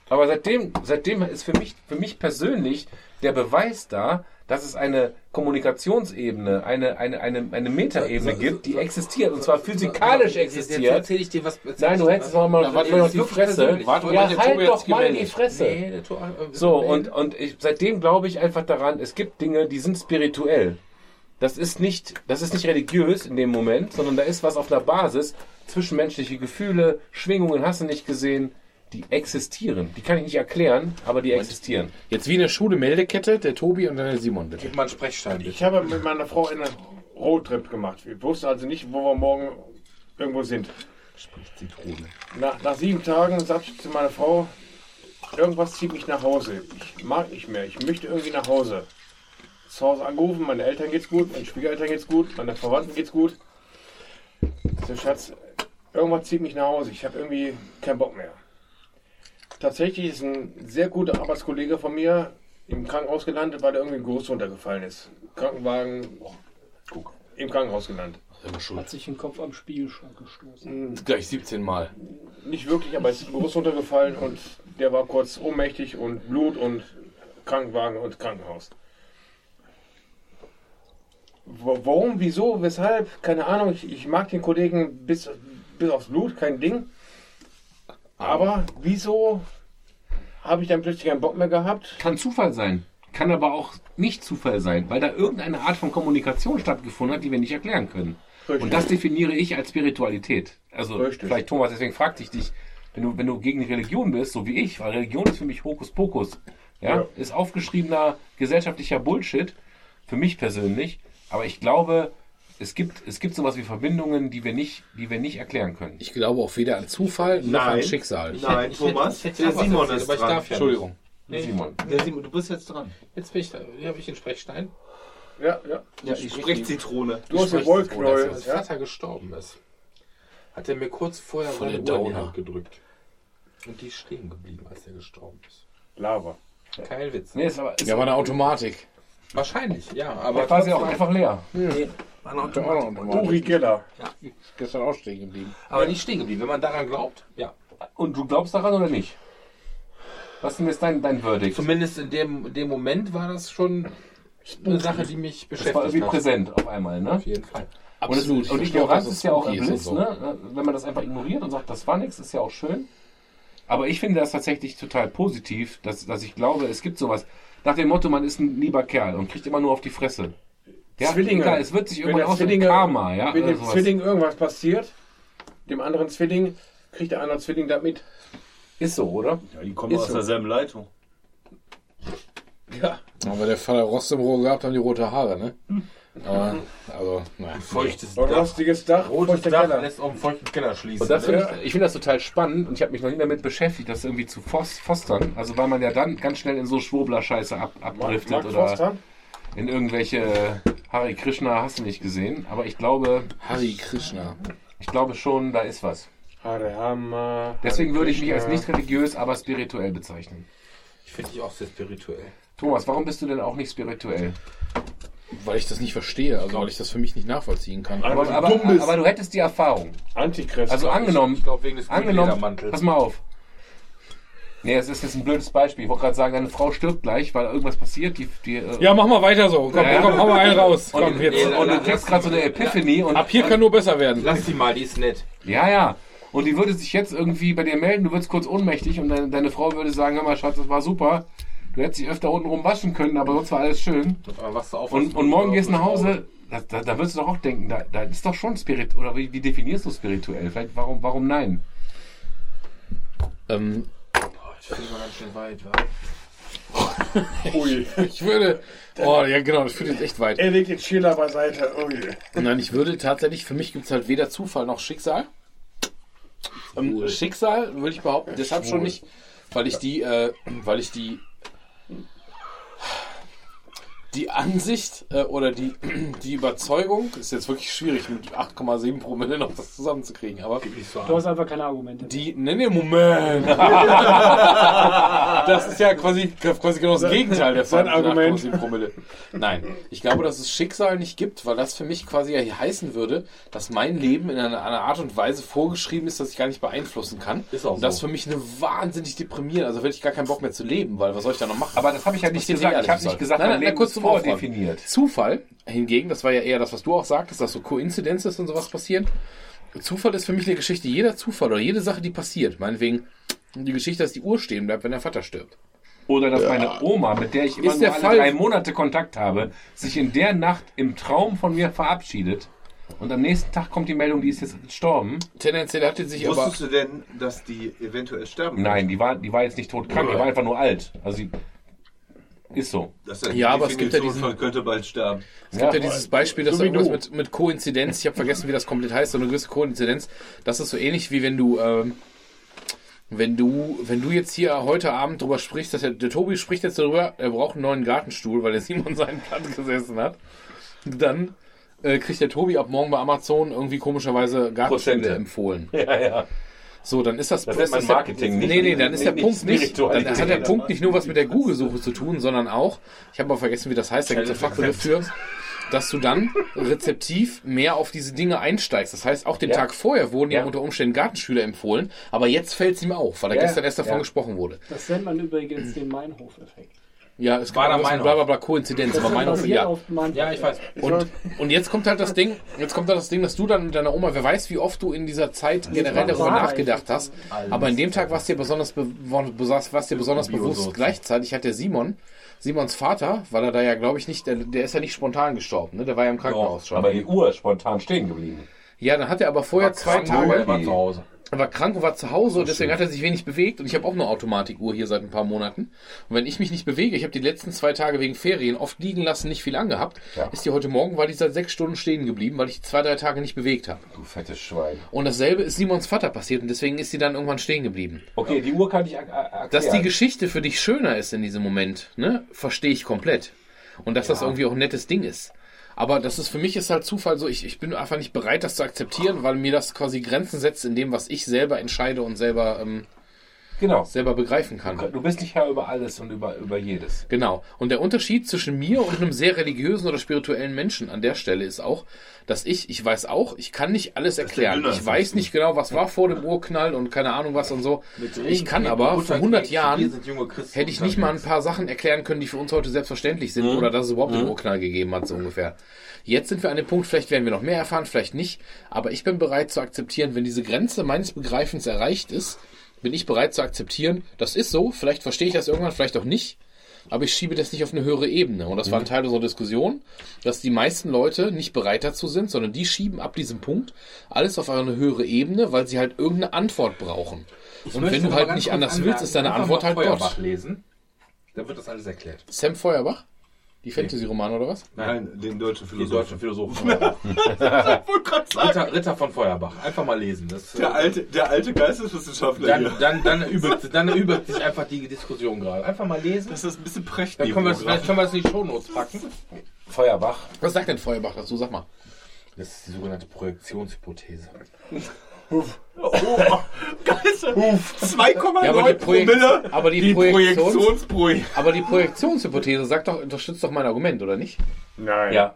Aber seitdem, seitdem ist für mich, für mich persönlich der Beweis da, dass es eine Kommunikationsebene, eine, eine, eine, eine Metaebene gibt, die existiert, und zwar physikalisch Jetzt existiert. erzähl ich dir was. Nein, du hättest noch mal Ja, warte, mal auf jetzt die Fresse. Warte, Ja, halt doch mal die. Fresse. Nee, äh, So, und, und ich, seitdem glaube ich einfach daran, es gibt Dinge, die sind spirituell. Das ist nicht, das ist nicht religiös in dem Moment, sondern da ist was auf der Basis, zwischenmenschliche Gefühle, Schwingungen hast du nicht gesehen, die existieren. Die kann ich nicht erklären, aber die existieren. Jetzt wie in der Schule Meldekette, der Tobi und dann der Simon, bitte. Gib mal einen Sprechstein, bitte. Ich habe mit meiner Frau einen Roadtrip gemacht. Wir wussten also nicht, wo wir morgen irgendwo sind. Zitrone. Nach, nach sieben Tagen sagte ich zu meiner Frau, irgendwas zieht mich nach Hause. Ich mag nicht mehr. Ich möchte irgendwie nach Hause. Zu Hause angerufen, meine Eltern geht's gut, meinen Schwiegereltern geht's gut, meinen Verwandten geht's gut. Der Schatz, irgendwas zieht mich nach Hause. Ich habe irgendwie keinen Bock mehr. Tatsächlich ist ein sehr guter Arbeitskollege von mir im Krankenhaus gelandet, weil er irgendwie ein Groß runtergefallen ist. Krankenwagen im Krankenhaus gelandet. Hat sich den Kopf am Spiegelschrank gestoßen. Gleich 17 Mal. Nicht wirklich, aber es ist groß runtergefallen und der war kurz ohnmächtig und Blut und Krankenwagen und Krankenhaus. Wa- Warum, wieso, weshalb, keine Ahnung. Ich, ich mag den Kollegen bis, bis aufs Blut, kein Ding. Aber wieso habe ich dann plötzlich keinen Bock mehr gehabt? Kann Zufall sein. Kann aber auch nicht Zufall sein, weil da irgendeine Art von Kommunikation stattgefunden hat, die wir nicht erklären können. Und das definiere ich als Spiritualität. Also Richtig. vielleicht Thomas, deswegen fragte ich dich, wenn du, wenn du gegen die Religion bist, so wie ich, weil Religion ist für mich Hokuspokus. Ja? Ja. Ist aufgeschriebener gesellschaftlicher Bullshit, für mich persönlich. Aber ich glaube, es gibt, es gibt sowas wie Verbindungen, die wir nicht, die wir nicht erklären können. Ich glaube auch weder an Zufall noch an Nein. Schicksal. Nein, Ich hätte- Thomas, ich hätte der Simon erzählt, ist aber ich dran. darf ja Entschuldigung. Nee, Simon. Der Simon, du bist jetzt dran. Jetzt bin ich da. Hier habe ich den Sprechstein. Ja, ja. Ja, die Sprechzitrone. Du hast den Wollknäuel. Als Ja? Vater gestorben ist, hat er mir kurz vorher Voll seine der Uhr in die Downer. Hand gedrückt. Und die ist stehen geblieben, als er gestorben ist. Lava. Kein Witz. Nee, ist aber, ist Ja, war eine Automatik. Wahrscheinlich, ja. Aber aber quasi auch einfach leer. War eine Automatik. Uri Geller. Gestern auch stehen geblieben. Aber nicht stehen geblieben. Wenn man daran glaubt, ja. Und du glaubst daran oder nicht? Was ist denn jetzt dein, dein Verdict? Zumindest in dem, dem Moment war das schon eine Sache, die mich Das war beschäftigt irgendwie hat. präsent auf einmal, ne? Auf jeden Fall. Und, es, Absolut. und Ich verstehe auch, Ignoranz es ist ja auch ist Bliss, und so. ne? Wenn man das einfach ignoriert und sagt, das war nichts, ist ja auch schön. Aber ich finde das tatsächlich total positiv, dass, dass ich glaube, es gibt sowas. Nach dem Motto, man ist ein lieber Kerl und kriegt immer nur auf die Fresse. Ja, Zwillinge. klar, es wird sich Wenn irgendwann aus dem Karma, ja. Wenn dem sowas. Zwilling irgendwas passiert, dem anderen Zwilling, kriegt der andere Zwilling das mit. Ist so, oder? Ja, die kommen Ist aus so. derselben Leitung. Ja. Aber der Vater Rost im Rohr gehabt, haben die rote Haare, ne? [LAUGHS] Aber, also, naja. Feuchtes Und rostiges Dach, Rotes Dach Keller. lässt auch einen feuchten Keller schließen. Und das find ich, ich finde das total spannend und ich habe mich noch nie damit beschäftigt, das irgendwie zu fos- fostern. Also weil man ja dann ganz schnell in so Schwurbler-Scheiße ab, abdriftet Mark oder Forster? In irgendwelche Hare Krishna hast du nicht gesehen. Aber ich glaube, Hari Krishna. ich glaube schon, da ist was. Hare Rama, Deswegen würde ich mich als nicht religiös, aber spirituell bezeichnen. Ich finde dich auch sehr spirituell. Thomas, warum bist du denn auch nicht spirituell? Weil ich das nicht verstehe, also weil ich das für mich nicht nachvollziehen kann. Aber, du aber, aber du hättest die Erfahrung. Antichrist. Also angenommen, Ich glaube wegen des angenommen, pass mal auf. Nee, es ist jetzt ein blödes Beispiel. Ich wollte gerade sagen, deine Frau stirbt gleich, weil irgendwas passiert. Die, die, äh, Ja, mach mal weiter so. Komm, Ja, ja. komm, hau mal einen raus. und, Komm, jetzt. und du kriegst gerade so eine Epiphany und Ab hier kann nur besser werden. Lass die mal, die ist nett. Ja, ja. Und die würde sich jetzt irgendwie bei dir melden, du würdest kurz ohnmächtig und deine, deine Frau würde sagen, hör mal, Schatz, das war super. Du hättest dich öfter unten rum waschen können, aber sonst war alles schön. Auf Und, und morgen gehst du nach Hause, da, da, da würdest du doch auch denken, da, da ist doch schon Spirit, oder wie, wie definierst du spirituell? Vielleicht, warum, warum nein? Ähm, Ich bin mal ganz schön weit, wa? Ui. ich würde. Oh, ja, genau, das führt jetzt echt weit. Er legt den Schiller beiseite. Ui. Nein, ich würde tatsächlich, für mich gibt es halt weder Zufall noch Schicksal. Ähm, Schicksal würde ich behaupten, deshalb schon nicht, weil ich die, äh, weil ich die, die Ansicht äh, oder die, [CLEARS THROAT] die Überzeugung, ist jetzt wirklich schwierig mit 8,7 Promille noch das zusammenzukriegen, aber Du hast einfach keine Argumente. die, ne, ne, Moment. [LAUGHS] das ist ja quasi, quasi genau das Gegenteil der Sein Argument. 8,7 Promille. Nein, ich glaube, dass es Schicksal nicht gibt, weil das für mich quasi ja heißen würde, dass mein Leben in einer, einer Art und Weise vorgeschrieben ist, dass ich gar nicht beeinflussen kann. Ist auch und das so. für mich eine wahnsinnig deprimierend. Also hätte ich gar keinen Bock mehr zu leben, weil was soll ich da noch machen? Aber das habe ich ja nicht gesagt. Ich habe nicht gesagt, Nein, nein, Leben kurz zum Aufräumen. vordefiniert. Zufall hingegen, das war ja eher das, was du auch sagtest, dass so Koinzidenzen und sowas passieren. Zufall ist für mich eine Geschichte. Jeder Zufall oder jede Sache, die passiert, meinetwegen die Geschichte, dass die Uhr stehen bleibt, wenn der Vater stirbt. Oder dass meine Oma, mit der ich immer Ist nur der alle Fall- drei Monate Kontakt habe, sich in der Nacht im Traum von mir verabschiedet. Und am nächsten Tag kommt die Meldung, die ist jetzt gestorben. Tendenziell hatte sich aber. Wusstest du denn, dass die eventuell sterben? Nein, die war, die war jetzt nicht todkrank, die war einfach nur alt. Also sie ist so. Das ist ja, Ja, aber es gibt ja diesen- von könnte bald sterben. Es gibt ja dieses Beispiel, dass so irgendwas mit, mit Koinzidenz, ich habe vergessen, wie das komplett heißt, so eine gewisse Koinzidenz, das ist so ähnlich wie wenn du, ähm, wenn du, wenn du jetzt hier heute Abend drüber sprichst, dass der, der Tobi spricht jetzt darüber, er braucht einen neuen Gartenstuhl, weil der Simon [LAUGHS] seinen Platz gesessen hat, dann äh, kriegt der Tobi ab morgen bei Amazon irgendwie komischerweise Gartenstühle empfohlen. [LAUGHS] Ja, ja. So, dann ist das, Das ist nennt man der- Marketing, nicht- Nee, nee, dann ist der Punkt nicht, dann hat der Punkt nicht nur was mit der Google-Suche zu tun, sondern auch, ich habe mal vergessen, wie das heißt, da gibt es einen Fachbegriff für, dass du dann rezeptiv mehr auf diese Dinge einsteigst. Das heißt, auch den Ja. Tag vorher wurden ja Ja. unter Umständen Gartenschüler empfohlen, aber jetzt fällt es ihm auf, weil er Ja, gestern erst davon ja. gesprochen wurde. Das nennt man übrigens den Meinhof-Effekt. Ja, es War da gibt Meinhof. bla bla bla Koinzidenz, aber Meinhof, basiert ja. Ja, ich weiß. Und, und jetzt kommt halt das Ding, jetzt kommt halt das Ding, dass du dann mit deiner Oma, wer weiß, wie oft du in dieser Zeit generell darüber nachgedacht hast. Aber in dem Tag war es dir besonders, be es dir besonders bewusst. Gleichzeitig hat der Simon, Simons Vater, weil er da ja, glaube ich, nicht, der, der ist ja nicht spontan gestorben, ne? Der war ja im Krankenhaus schon. Aber die Uhr ist spontan stehen geblieben. ja, dann hat er aber vorher zwei Tage. Tage, war zu Hause. Er war krank und war zu Hause und deswegen hat er sich wenig bewegt und ich habe auch eine Automatikuhr hier seit ein paar Monaten. Und wenn ich mich nicht bewege, ich habe die letzten zwei Tage wegen Ferien oft liegen lassen, nicht viel angehabt, Ja. ist die heute Morgen, war die seit sechs Stunden stehen geblieben, weil ich zwei, drei Tage nicht bewegt habe. Du fettes Schwein. Und dasselbe ist Simons Vater passiert und deswegen ist sie dann irgendwann stehen geblieben. Okay, die Uhr kann ich er- er- erklären. Dass die Geschichte für dich schöner ist in diesem Moment, ne, verstehe ich komplett. Und dass das irgendwie auch ein nettes Ding ist. Aber das ist für mich ist halt Zufall so, ich, ich bin einfach nicht bereit, das zu akzeptieren, weil mir das quasi Grenzen setzt in dem, was ich selber entscheide und selber, ähm, Genau. selber begreifen kann. Du bist nicht Herr über alles und über, über jedes. Genau. Und der Unterschied zwischen mir und einem sehr religiösen oder spirituellen Menschen an der Stelle ist auch, dass ich, ich weiß auch, ich kann nicht alles erklären. Ich weiß nicht genau, was war vor dem Urknall und keine Ahnung was und so. Ich kann aber vor 100 Jahren hätte ich nicht mal ein paar Sachen erklären können, die für uns heute selbstverständlich sind oder dass es überhaupt einen Urknall gegeben hat, so ungefähr. Jetzt sind wir an dem Punkt, vielleicht werden wir noch mehr erfahren, vielleicht nicht, aber ich bin bereit zu akzeptieren, wenn diese Grenze meines Begreifens erreicht ist, bin ich bereit zu akzeptieren, das ist so, vielleicht verstehe ich das irgendwann, vielleicht auch nicht, aber ich schiebe das nicht auf eine höhere Ebene. Und das war ein Teil unserer Diskussion, dass die meisten Leute nicht bereit dazu sind, sondern die schieben ab diesem Punkt alles auf eine höhere Ebene, weil sie halt irgendeine Antwort brauchen. Und wenn du halt nicht anders willst, ist deine Antwort halt Feuerbach Gott. lesen. Da wird das alles erklärt. Sam Feuerbach? Die Fantasy-Roman oder was? Nein, den deutschen Philosophen. deutschen Philosophen. [LAUGHS] Ritter, Ritter von Feuerbach. Einfach mal lesen. Das, Der alte, der alte Geisteswissenschaftler dann, hier. dann, dann, übt, dann übt sich einfach die Diskussion gerade. Einfach mal lesen. Das ist ein bisschen prächtig. Dann können wir das, vielleicht können wir das in die Shownotes packen. Feuerbach. Was sagt denn Feuerbach dazu? Sag mal. Das ist die sogenannte Projektionshypothese. [LAUGHS] Geister. 2,9 Ja, aber Promille. aber die, Die Projektions Projektionsprojekt. aber die Projektionshypothese sagt doch, unterstützt doch mein Argument, oder nicht? Nein. Ja.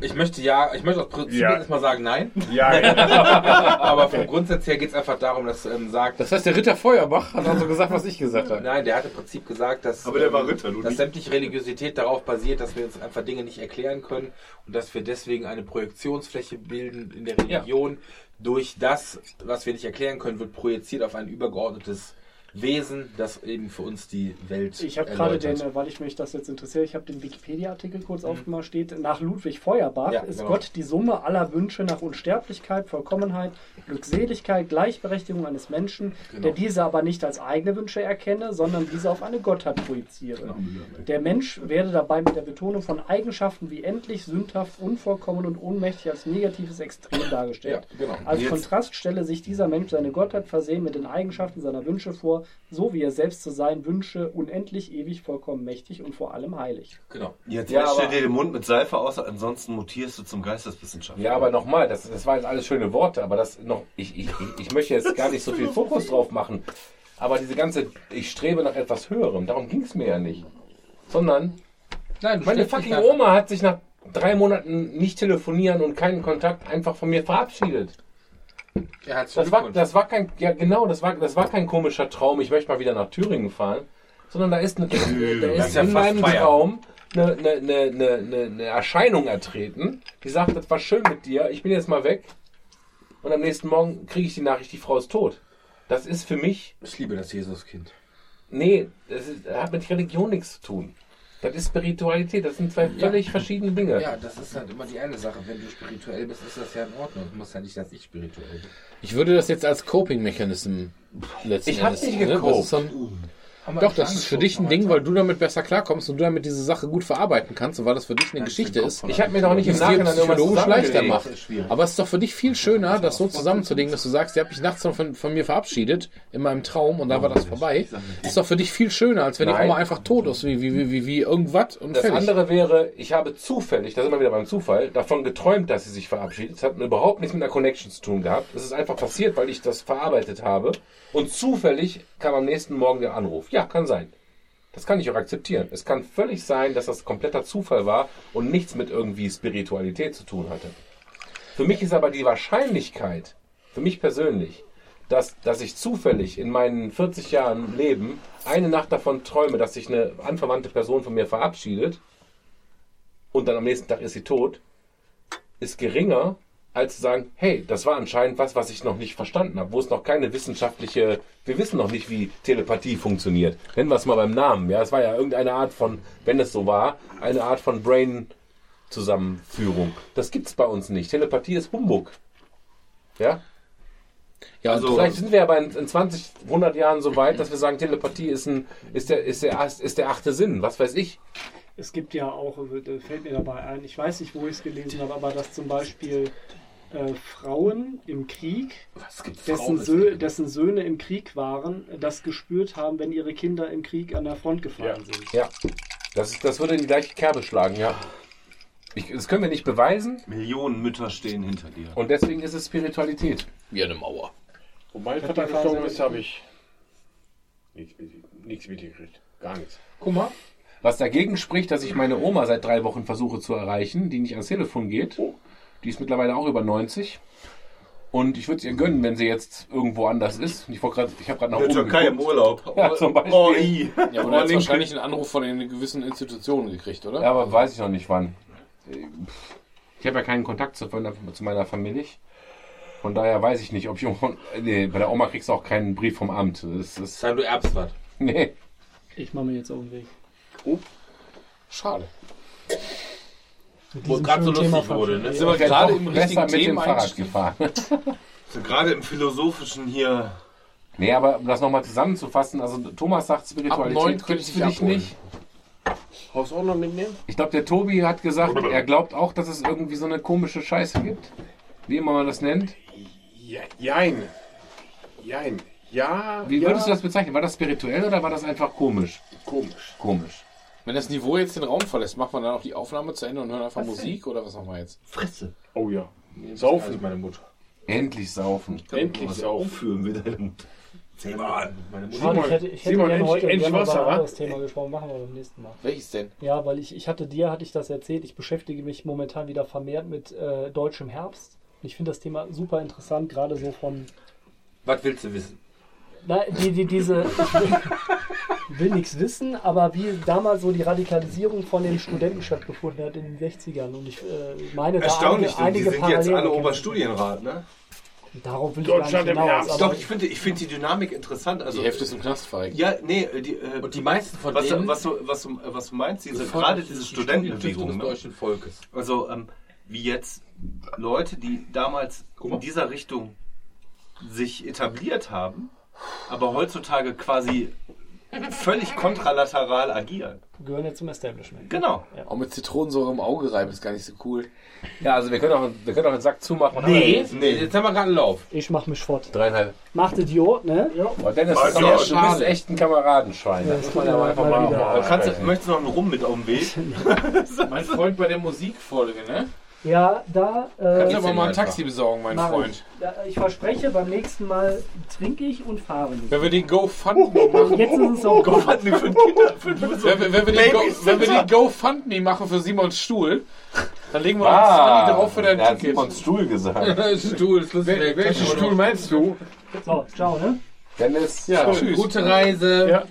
Ich möchte ja, ich möchte aus Prinzip Ja. erstmal sagen nein. Ja, ja. [LAUGHS] Aber vom Grundsatz her geht es einfach darum, dass ähm, sagt, Das heißt, der Ritter Feuerbach hat also gesagt, was ich gesagt habe. nein, der hat im Prinzip gesagt, dass, Aber der war ähm, Ritter, dass sämtliche Religiosität darauf basiert, dass wir uns einfach Dinge nicht erklären können und dass wir deswegen eine Projektionsfläche bilden in der Religion. Durch das, was wir nicht erklären können, wird projiziert auf ein übergeordnetes Wesen, das eben für uns die Welt Ich habe gerade den, äh, weil ich mich das jetzt interessiere, ich habe den Wikipedia-Artikel kurz aufgemacht, steht, nach Ludwig Feuerbach Ja, ist genau. Gott die Summe aller Wünsche nach Unsterblichkeit, Vollkommenheit, Glückseligkeit, Gleichberechtigung eines Menschen, Genau. der diese aber nicht als eigene Wünsche erkenne, sondern diese auf eine Gottheit projiziere. Genau. Der Mensch werde dabei mit der Betonung von Eigenschaften wie endlich, sündhaft, unvollkommen und ohnmächtig als negatives Extrem dargestellt. Ja, genau. Als Jetzt- Kontrast stelle sich dieser Mensch seine Gottheit versehen mit den Eigenschaften seiner Wünsche vor, so wie er selbst zu sein wünsche, unendlich, ewig, vollkommen mächtig und vor allem heilig. Genau. Jetzt Ja, du aber- dir den Mund mit Seife aus, ansonsten mutierst du zum Geisteswissenschaftler. Ja, aber nochmal, das, das waren jetzt alles schöne Worte, aber das noch, ich, ich, ich möchte jetzt gar nicht so viel Fokus drauf machen. Aber diese ganze, ich strebe nach etwas Höherem, darum ging es mir ja nicht. Sondern, Nein, meine fucking Oma hat sich nach drei Monaten nicht telefonieren und keinen Kontakt einfach von mir verabschiedet. Ja, Das war, das war kein, ja genau, das war, das war kein komischer Traum, ich möchte mal wieder nach Thüringen fahren, sondern da ist, eine, da ist ist ja in meinem Feierabend. Traum eine, eine, eine, eine, Erscheinung ertreten, die sagt, das war schön mit dir, ich bin jetzt mal weg und am nächsten Morgen kriege ich die Nachricht, die Frau ist tot. Das ist für mich, Ich liebe das Jesuskind. nee, das, ist, das hat mit Religion nichts zu tun. Das ist Spiritualität, das sind zwei völlig verschiedene Dinge. Ja, das ist halt immer die eine Sache. Wenn du spirituell bist, ist das ja in Ordnung. Du musst ja nicht, dass ich spirituell bin. Ich würde das jetzt als Coping-Mechanism letzten Ich hab Endes, nicht ne? gecopt. Doch, das ist für dich ein Ding, weil du damit besser klarkommst und du damit diese Sache gut verarbeiten kannst und weil das für dich eine Geschichte ist. Ich habe mir doch nicht im Nachhinein psychologisch leichter zusammengelegt. macht. Das ist schwierig. Aber es ist doch für dich viel schöner, das so zusammenzulegen, dass du sagst, ihr habt mich nachts noch von, von mir verabschiedet, in meinem Traum, und da war das vorbei. Ist doch für dich viel schöner, als wenn die. Oma einfach tot ist, wie, wie, wie, wie, wie irgendwas und Das fertig. andere wäre, ich habe zufällig, da sind wir wieder beim Zufall, davon geträumt, dass sie sich verabschiedet. Es hat überhaupt nichts mit einer Connection zu tun gehabt. Es ist einfach passiert, weil ich das verarbeitet habe. Und zufällig kam am nächsten Morgen der Anruf. Ja, kann sein. Das kann ich auch akzeptieren. Es kann völlig sein, dass das kompletter Zufall war und nichts mit irgendwie Spiritualität zu tun hatte. Für mich ist aber die Wahrscheinlichkeit, für mich persönlich, dass, dass ich zufällig in meinen 40 Jahren Leben eine Nacht davon träume, dass sich eine anverwandte Person von mir verabschiedet und dann am nächsten Tag ist sie tot, ist geringer, als zu sagen, hey, das war anscheinend was, was ich noch nicht verstanden habe, wo es noch keine wissenschaftliche, wir wissen noch nicht, wie Telepathie funktioniert. Nennen wir es mal beim Namen. Ja, es war ja irgendeine Art von, wenn es so war, eine Art von Brain-Zusammenführung. Das gibt's bei uns nicht. Telepathie ist Humbug. Ja, ja, also- und Vielleicht sind wir aber in, in 20, 100 Jahren so weit, dass wir sagen, Telepathie ist, ein, ist, der, ist, der, ist der achte Sinn. Was weiß ich. Es gibt ja auch, äh, fällt mir dabei ein, ich weiß nicht, wo ich es gelesen habe, aber dass zum Beispiel äh, Frauen im Krieg, Was gibt dessen, Sö dessen Söhne im Krieg waren, das gespürt haben, wenn ihre Kinder im Krieg an der Front gefallen sind. Ja, das, ist- das würde in die gleiche Kerbe schlagen, ja. Ich, das können wir nicht beweisen Millionen Mütter stehen hinter dir. und deswegen ist es Spiritualität. wie eine Mauer. Wo mein Hat Vater gestorben ist, habe ich nichts, mit- nichts mitgekriegt. Gar nichts. Guck mal. Was dagegen spricht, dass ich meine Oma seit drei Wochen versuche zu erreichen, die nicht ans Telefon geht. Die ist mittlerweile auch über 90. Und ich würde es ihr gönnen, wenn sie jetzt irgendwo anders ist. Ich, grad- ich habe gerade nach In der oben Türkei im geguckt. Urlaub. Ja, zum Beispiel. Oh, i. Ja, aber du hast wahrscheinlich einen Anruf von den gewissen Institutionen gekriegt, oder? Ja, aber weiß ich noch nicht wann. Ich habe ja keinen Kontakt zu, zu meiner Familie. Von daher weiß ich nicht, ob ich. Nee, bei der Oma kriegst du auch keinen Brief vom Amt. Das ist. Sein du erbst was. Nee. Ich mache mir jetzt auf den Weg. Schade. Mit Wo diesem gerade so Thema lustig wurde, ne? Sind wir gerade im besser richtigen mit dem Thema Fahrrad gefahren. [LAUGHS] So gerade im philosophischen hier. Nee, aber um das nochmal zusammenzufassen, also Thomas sagt Spiritualität könnte gibt's ich für dich nicht. Haus auch noch mitnehmen? Ich glaube, der Tobi hat gesagt, er glaubt auch, dass es irgendwie so eine komische Scheiße gibt. Wie immer man das nennt. Ja, jein. Jein. Ja. Wie ja. würdest du das bezeichnen? War das spirituell oder war das einfach komisch? Komisch. Komisch. Wenn das Niveau jetzt den Raum verlässt, macht man dann auch die Aufnahme zu Ende und hören einfach Musik oder was machen wir jetzt? Fresse. Oh ja. Also Saufen. meine Mutter. Endlich saufen. Endlich Was saufen. aufführen wir deine Mutter. Simon. Schade, ich hätte, ich hätte Simon, gerne endlich- heute endlich gerne Wasser, über ein anderes Thema gesprochen. Machen wir beim nächsten Mal. Welches denn? Ja, weil ich, ich hatte dir, hatte ich das erzählt, ich beschäftige mich momentan wieder vermehrt mit äh, deutschem Herbst. Und ich finde das Thema super interessant, gerade so von, Was willst du wissen? Na, die, die, diese, ich will, will nichts wissen, aber wie damals so die Radikalisierung von den Studenten stattgefunden hat in den 60ern. Und ich äh, meine, da Erstaunlich, einige, einige die sind jetzt alle. Oberstudienrat, ne? Darauf will ich Deutschland gar nicht im hinaus. Doch, ich finde ich find die Dynamik interessant. Also, Die Hälfte ist im Knast verreckt. Ja, nee, die, äh, Und die meisten von was, denen was, du, was, du, was du meinst, diese, gerade die diese Studien Studentenbewegung. des Ne? deutschen Volkes. Also, ähm, wie jetzt Leute, die damals in dieser Richtung sich etabliert haben, aber heutzutage quasi völlig kontralateral agieren. gehören jetzt zum Establishment. Genau. Auch mit Zitronensäure im Auge reiben ist gar nicht so cool. Ja, also wir können auch, wir können auch den Sack zumachen. Nee, nee, jetzt haben wir gerade einen Lauf. Ich mach mich fort. Dreieinhalb. Macht Idiot, ne? Ja. Oh, Dennis, Gott, bist, du bist echt ein Kameradenschwein. Ja, Das muss man ja einfach mal mal, wieder. mal Kannst möchtest du noch einen Rum mit auf dem Weg? [LAUGHS] [LAUGHS] Mein Freund bei der Musikfolge, ne? Ja, da. Kannst Äh, du aber mal ein einfach? Taxi besorgen, mein mach Freund. ich. Ja, ich verspreche, beim nächsten Mal trinke ich und fahre nicht. Wenn wir den GoFundMe machen, [LAUGHS] Jetzt ist es auch. Gofundme für Kinder, für wenn wir, wenn wir den Go, wenn wir den GoFundMe machen für Simons Stuhl, dann legen wir uns Ah, Funny drauf für dein Ticket. Simons Stuhl gesagt. [LAUGHS] Stuhl, ist lustig. Wel welchen Stuhl meinst du? So, ciao, ne? Dennis, Ja, tschüss. Gute Reise. Ja.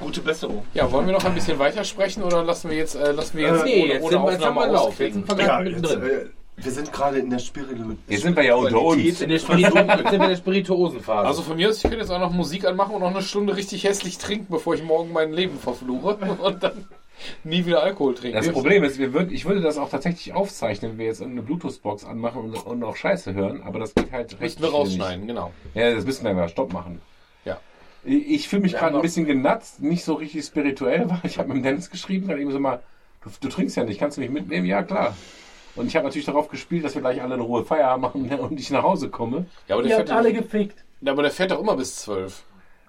Gute Besserung. Ja, wollen wir noch ein bisschen weitersprechen oder lassen wir jetzt, äh, lassen wir jetzt Nee, ohne, jetzt ohne Aufnahme wir einen Lauf. Jetzt äh, wir sind gerade in der Spiritualität. Jetzt sind wir ja unter uns. In der, Spirituosenphase. Also von mir aus, ich könnte jetzt auch noch Musik anmachen und noch eine Stunde richtig hässlich trinken, bevor ich morgen mein Leben verfluche [LAUGHS] und dann nie wieder Alkohol trinken. Das Problem ist, wir würd, ich würde das auch tatsächlich aufzeichnen, wenn wir jetzt irgendeine Bluetooth-Box anmachen und, und auch Scheiße hören, aber das geht halt recht Müssten wir rausschneiden, genau. Ja, das müssen wir mal Stopp machen. Ja. Ich, fühle mich gerade ein bisschen genatzt, nicht so richtig spirituell, [LAUGHS] weil ich habe mit dem Dennis geschrieben, dann eben so mal, du, du trinkst ja nicht, kannst du mich mitnehmen? Ja, klar. Und ich habe natürlich darauf gespielt, dass wir gleich alle in Ruhe Feierabend machen [LAUGHS] und ich nach Hause komme. Ja, aber der, Ihr fährt habt alle doch, gefickt. ja, aber der fährt doch immer bis zwölf.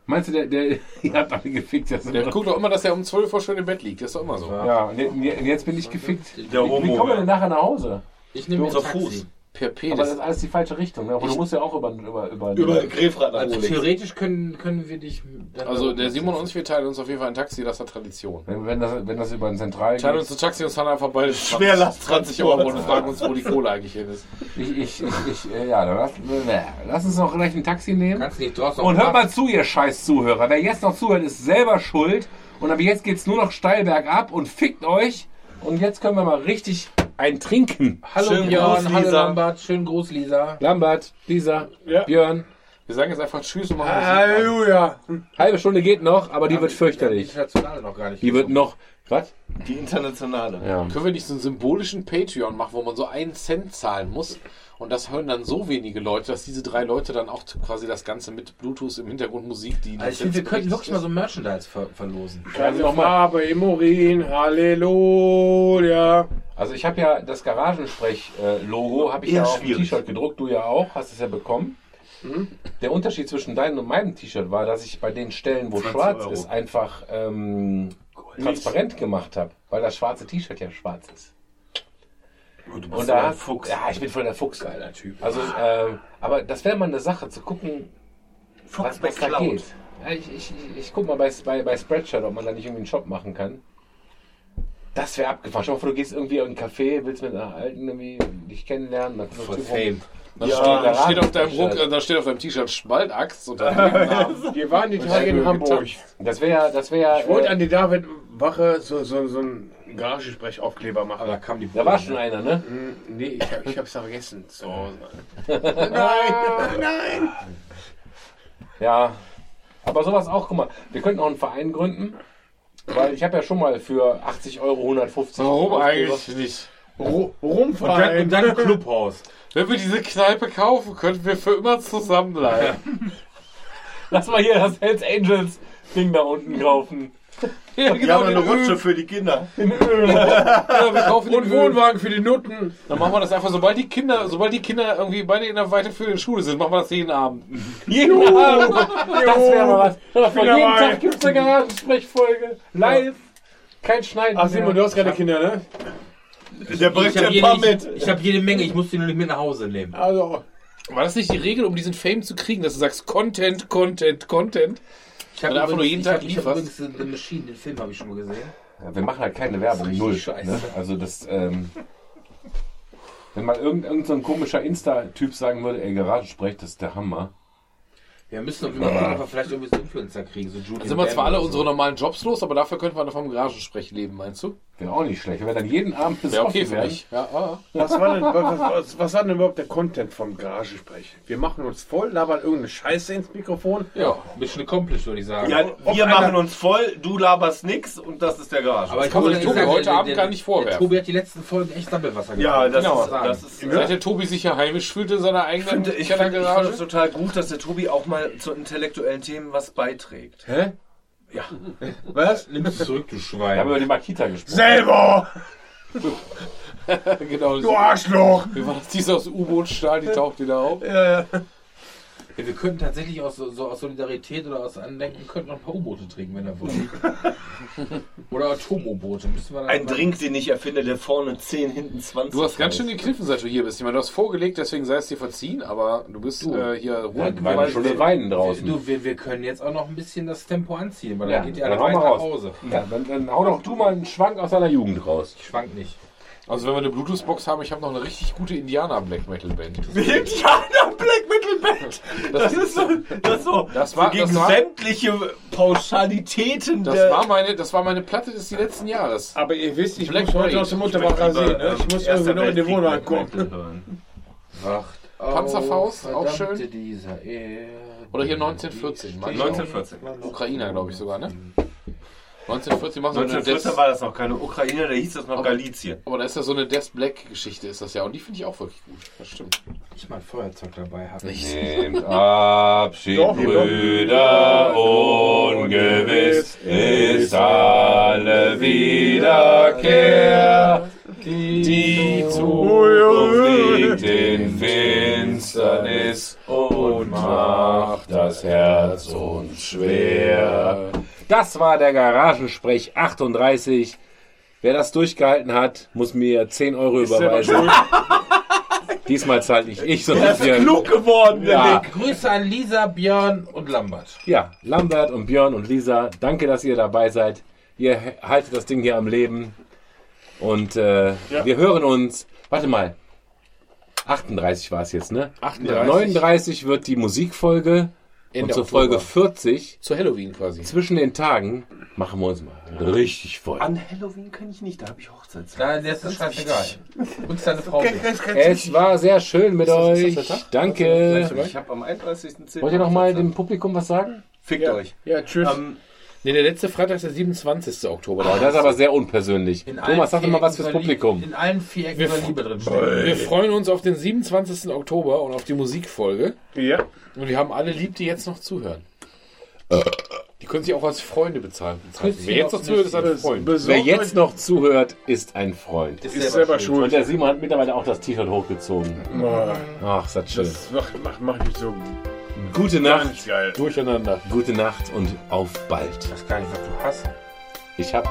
Meinst du, der, der, [LAUGHS] ihr habt alle gefickt? Das Der guckt doch immer, dass er um zwölf Uhr schon im Bett liegt. Das ist doch immer so. ja, und je- und jetzt bin ich gefickt. Der wie, wie Homo. kommen wir denn nachher nach Hause? ich nehme Unser ein Taxi. Fuß. Per Aber Pedis. das ist alles die falsche Richtung. Ne? Aber du musst ja auch über... über, über, Über Grefrad nach Also theoretisch können, können wir dich. dann Also der Simon und ich, wir teilen uns auf jeden Fall ein Taxi, das hat Tradition. wenn, wenn, das, wenn das über ein Zentral teilen uns ein Taxi und fahren einfach beide [LAUGHS] 20 Schwerlasttransport. Euro und fragen uns, wo die Kohle eigentlich hin ist. Ich, ich, ich, ich, äh, ja, dann lass, äh, lass uns noch gleich ein Taxi nehmen. Kannst nicht draußen Und hört mal zu, ihr scheiß Zuhörer. Wer jetzt noch zuhört, ist selber schuld. Und ab jetzt geht's nur noch steil bergab und fickt euch. Und jetzt können wir mal richtig ein Trinken. Hallo Schönen Björn, Gruß, hallo Lisa. Lambert, schönen Gruß Lisa. Lambert, Lisa, Ja. Björn. Wir sagen jetzt einfach Tschüss und machen. Halleluja. Halbe Stunde geht noch, aber die wird Die fürchterlich. internationale noch gar nicht. Die wird noch. Was? Die internationale. Ja. Können wir nicht so einen symbolischen Patreon machen, wo man so einen Cent zahlen muss? Und das hören dann so wenige Leute, dass diese drei Leute dann auch quasi das Ganze mit Bluetooth im Hintergrund Musik, die Also ich finde, wir könnten wirklich mal so Merchandise ver verlosen. Keine mal. Farbe im Urin. Halleluja. Also ich habe ja das Garagensprech-Logo, habe ich Eher ja auf dem schwierig. T-Shirt gedruckt, du ja auch, hast es ja bekommen. Der Unterschied zwischen deinem und meinem T-Shirt war, dass ich bei den Stellen, wo 20 schwarz Euro. ist, einfach ähm, transparent gemacht habe, weil das schwarze T-Shirt ja schwarz ist. Und so da, ein Fuchs. ja, ich bin voll der Fuchs. Geiler Typ. Also, ähm, aber das wäre mal eine Sache, zu gucken, Fuchs was, was da geht. Ja, ich, ich, ich, ich guck mal bei, bei, bei Spreadshirt, ob man da nicht irgendwie einen Shop machen kann. Das wäre abgefahren. Schau mal du gehst irgendwie in ein Café, willst mit einer Alten irgendwie dich kennenlernen. Dann For kommst du Dann Ja, steht, steht auf deinem Ruck, da steht auf deinem T-Shirt Spaltaxt und. [LAUGHS] Wir waren die Tage in Hamburg. Das wäre ja, das wäre. Ich wollte äh, an die David Wache so, so, so einen Garagensprechaufkleber machen. Aber da kam die da war schon einer, ne? Hm, Nee, ich, hab, ich hab's vergessen. So. [LAUGHS] nein, nein. Ja. Aber sowas auch, guck mal, wir könnten auch einen Verein gründen. Weil ich habe ja schon mal für 80 Euro 150 Warum ausgegeben. eigentlich nicht? Ru- Und dann, und dann Clubhaus. Wenn wir diese Kneipe kaufen, könnten wir für immer zusammenbleiben. [LAUGHS] Lass mal hier das Hells Angels Ding da unten kaufen. ja, Wir haben eine den Rutsche Öl. für die Kinder. Ja, wir kaufen den [LAUGHS] Und Öl. Wohnwagen für die Nutten. Dann machen wir das einfach, sobald die Kinder, sobald die Kinder irgendwie beide in der weiterführenden Schule sind, machen wir das jeden Abend. [LAUGHS] Jeden Abend. Das wäre mal was. Jeden dabei. Tag gibt's eine Garagensprechfolge. Live. Kein Schneiden. Ach Simon, mehr. du hast keine Kinder, ne? Der bringt Ich ja habe ein paar jede, mit. ich, ich hab jede Menge, ich muss die nur nicht mit nach Hause nehmen. Also, War das nicht die Regel, um diesen Fame zu kriegen, dass du sagst Content, Content, Content? Ich habe einfach nur jeden ich Tag hab, ich hab lieferst. übrigens The Machine, den Film habe ich schon mal gesehen. Ja, wir machen halt keine Werbung, Das ist null. scheiße. Ne? Also das, ähm, wenn mal irgend, irgend so ein komischer Insta-Typ sagen würde, ey, Garagensprech, das ist der Hammer. Wir müssen wir müssen aber vielleicht irgendwie so Influencer kriegen, so Julian Dann sind wir zwar alle oder unsere so. normalen Jobs los, aber dafür könnten wir noch vom Garagensprech leben, meinst du? Wäre auch nicht schlecht. Wenn dann jeden Abend Wäre okay besoffen für mich. Ja, ah. was war, denn, was, was, was war denn überhaupt der Content vom Garagensprech? Wir machen uns voll, labern irgendeine Scheiße ins Mikrofon. Ja, Mission accomplished, würde ich sagen. Ja, Ob wir einer- machen uns voll, du laberst nix und das ist der Garage. aber ich kann man ehrlich Tobi heute der- Abend der- gar nicht vorwerfen. Der Tobi hat die letzten Folgen echt Sammelwasser ja, das, Genau, ist, sagen. das ist. Seit der Tobi sich ja heimisch fühlt in seiner Ich eigenen finde ich find, ich find Kellergarage. es total gut, dass der Tobi auch mal zu intellektuellen Themen was beiträgt. Hä? Ja. [LAUGHS] Was? Nimm es zurück, du Wir Schwein. haben über die Makita gesprochen. Selber! [LAUGHS] genau. Du Arschloch! Wie war das? Die ist aus U-Boot-Stahl, die taucht wieder auf. Ja, Ja, wir könnten tatsächlich aus, so, aus Solidarität oder aus Andenken könnten noch ein paar U-Boote trinken, wenn er wollte. [LAUGHS] oder Atom-U-Boote. Wir Ein Drink, den ich erfinde, der vorne 10, hinten 20. Du hast ganz schön gekniffen, seit du hier bist. Ich meine, du hast vorgelegt, deswegen sei es dir verziehen, aber du bist äh, hier Ja, war schon eine Weinen draußen. Du, wir, wir können jetzt auch noch ein bisschen das Tempo anziehen, weil Ja, dann geht ihr alle hau weit mal nach raus. Hause. Ja, dann, dann hau doch du mal einen Schwank aus deiner Jugend raus. Ich schwank nicht. Also wenn wir eine Bluetooth-Box haben, ich habe noch eine richtig gute Indianer-Black-Metal-Band. Indianer Black Metal Band. Das, ist so, das ist so, Das war- so gegen das war- sämtliche Pauschalitäten Das der war meine, das war meine Platte des letzten Jahres. Aber ihr wisst, ich Black muss heute aus dem Mutterwach rasieren. Ne? Ich muss irgendwie noch in den Wohnwagen kommen. Wacht Panzerfaust, auf, auch schön. Oder hier 1914. meine ich auch. 1914. Ukrainer, glaube ich sogar, ne? 1914 machen sie eine 1914 Death, war das noch keine Ukraine, da hieß das noch Galizien. aber da ist ja so eine Death Black-Geschichte, ist das ja. Und die finde ich auch wirklich gut. Das stimmt. Ich mal ein Feuerzeug dabei habe. Nehmt [LAUGHS] Abschied, Doch, Brüder, ungewiss ist alle Wiederkehr. Die Zukunft liegt in Finsternis und macht das Herz uns schwer. Das war der Garagensprech 38. Wer das durchgehalten hat, muss mir 10 Euro überweisen. [LAUGHS] Diesmal zahlt nicht ich, sondern wir. Klug geworden, der Ja. Nick. Grüße an Lisa, Björn und Lambert. Ja, Lambert und Björn und Lisa, danke, dass ihr dabei seid. Ihr haltet das Ding hier am Leben. Und äh, wir hören uns. Warte mal. 38 war es jetzt, ne? 38. 39 wird die Musikfolge. Ende und zur Oktober. Folge 40, Zu Halloween quasi. zwischen den Tagen, machen wir uns mal richtig voll. An Halloween kann ich nicht, da habe ich Hochzeitszeit. Da, der ist das scheißegal. [LAUGHS] Uns deine Frau nicht. Es war sehr schön mit das- ist euch. das der Tag? Danke. Ich habe am 31.10. Wollt ihr noch mal Hochzeitszeit. dem Publikum was sagen? Fickt euch. Ja, tschüss. Ähm, Ne, der letzte Freitag ist der 27. Oktober. Oh, das ist aber sehr unpersönlich. In Thomas, sag doch mal was fürs Publikum. In allen vier Ecken Wir Liebe drin. Wir freuen uns auf den 27. Oktober und auf die Musikfolge. ja. Und wir haben alle lieb, die jetzt noch zuhören. Die können sich auch als Freunde bezahlen. Wer jetzt noch zuhört, ist ein Freund. Wer jetzt noch zuhört, ist ein Freund. ist selber Und schuld. der Simon hat mittlerweile auch das T-Shirt hochgezogen. Oh, Ach, ist das schön. Das macht, macht, macht mich so Gute ganz Nacht. geil. Durcheinander. Gute Nacht und auf bald. Ich weiß gar nicht, was du hast. Ich habe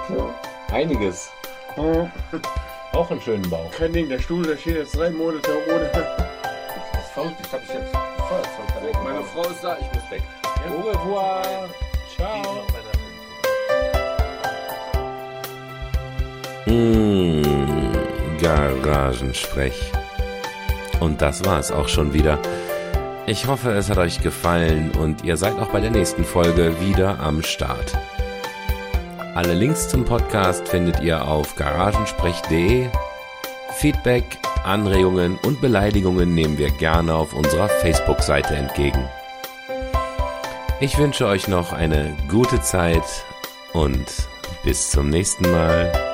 einiges. [LAUGHS] Auch einen schönen Bauch. Kein Ding, der Stuhl, der steht jetzt drei Monate ohne. Das ist verrückt. Ich habe jetzt Feuerzeug da weg. meine Frau ist da, ich muss weg. Au revoir. Ciao. Mmh, Garagensprech. Und das war es auch schon wieder. Ich hoffe, es hat euch gefallen und ihr seid auch bei der nächsten Folge wieder am Start. Alle Links zum Podcast findet ihr auf garagensprech.de. Feedback, Anregungen und Beleidigungen nehmen wir gerne auf unserer Facebook-Seite entgegen. Ich wünsche euch noch eine gute Zeit und Bis zum nächsten Mal.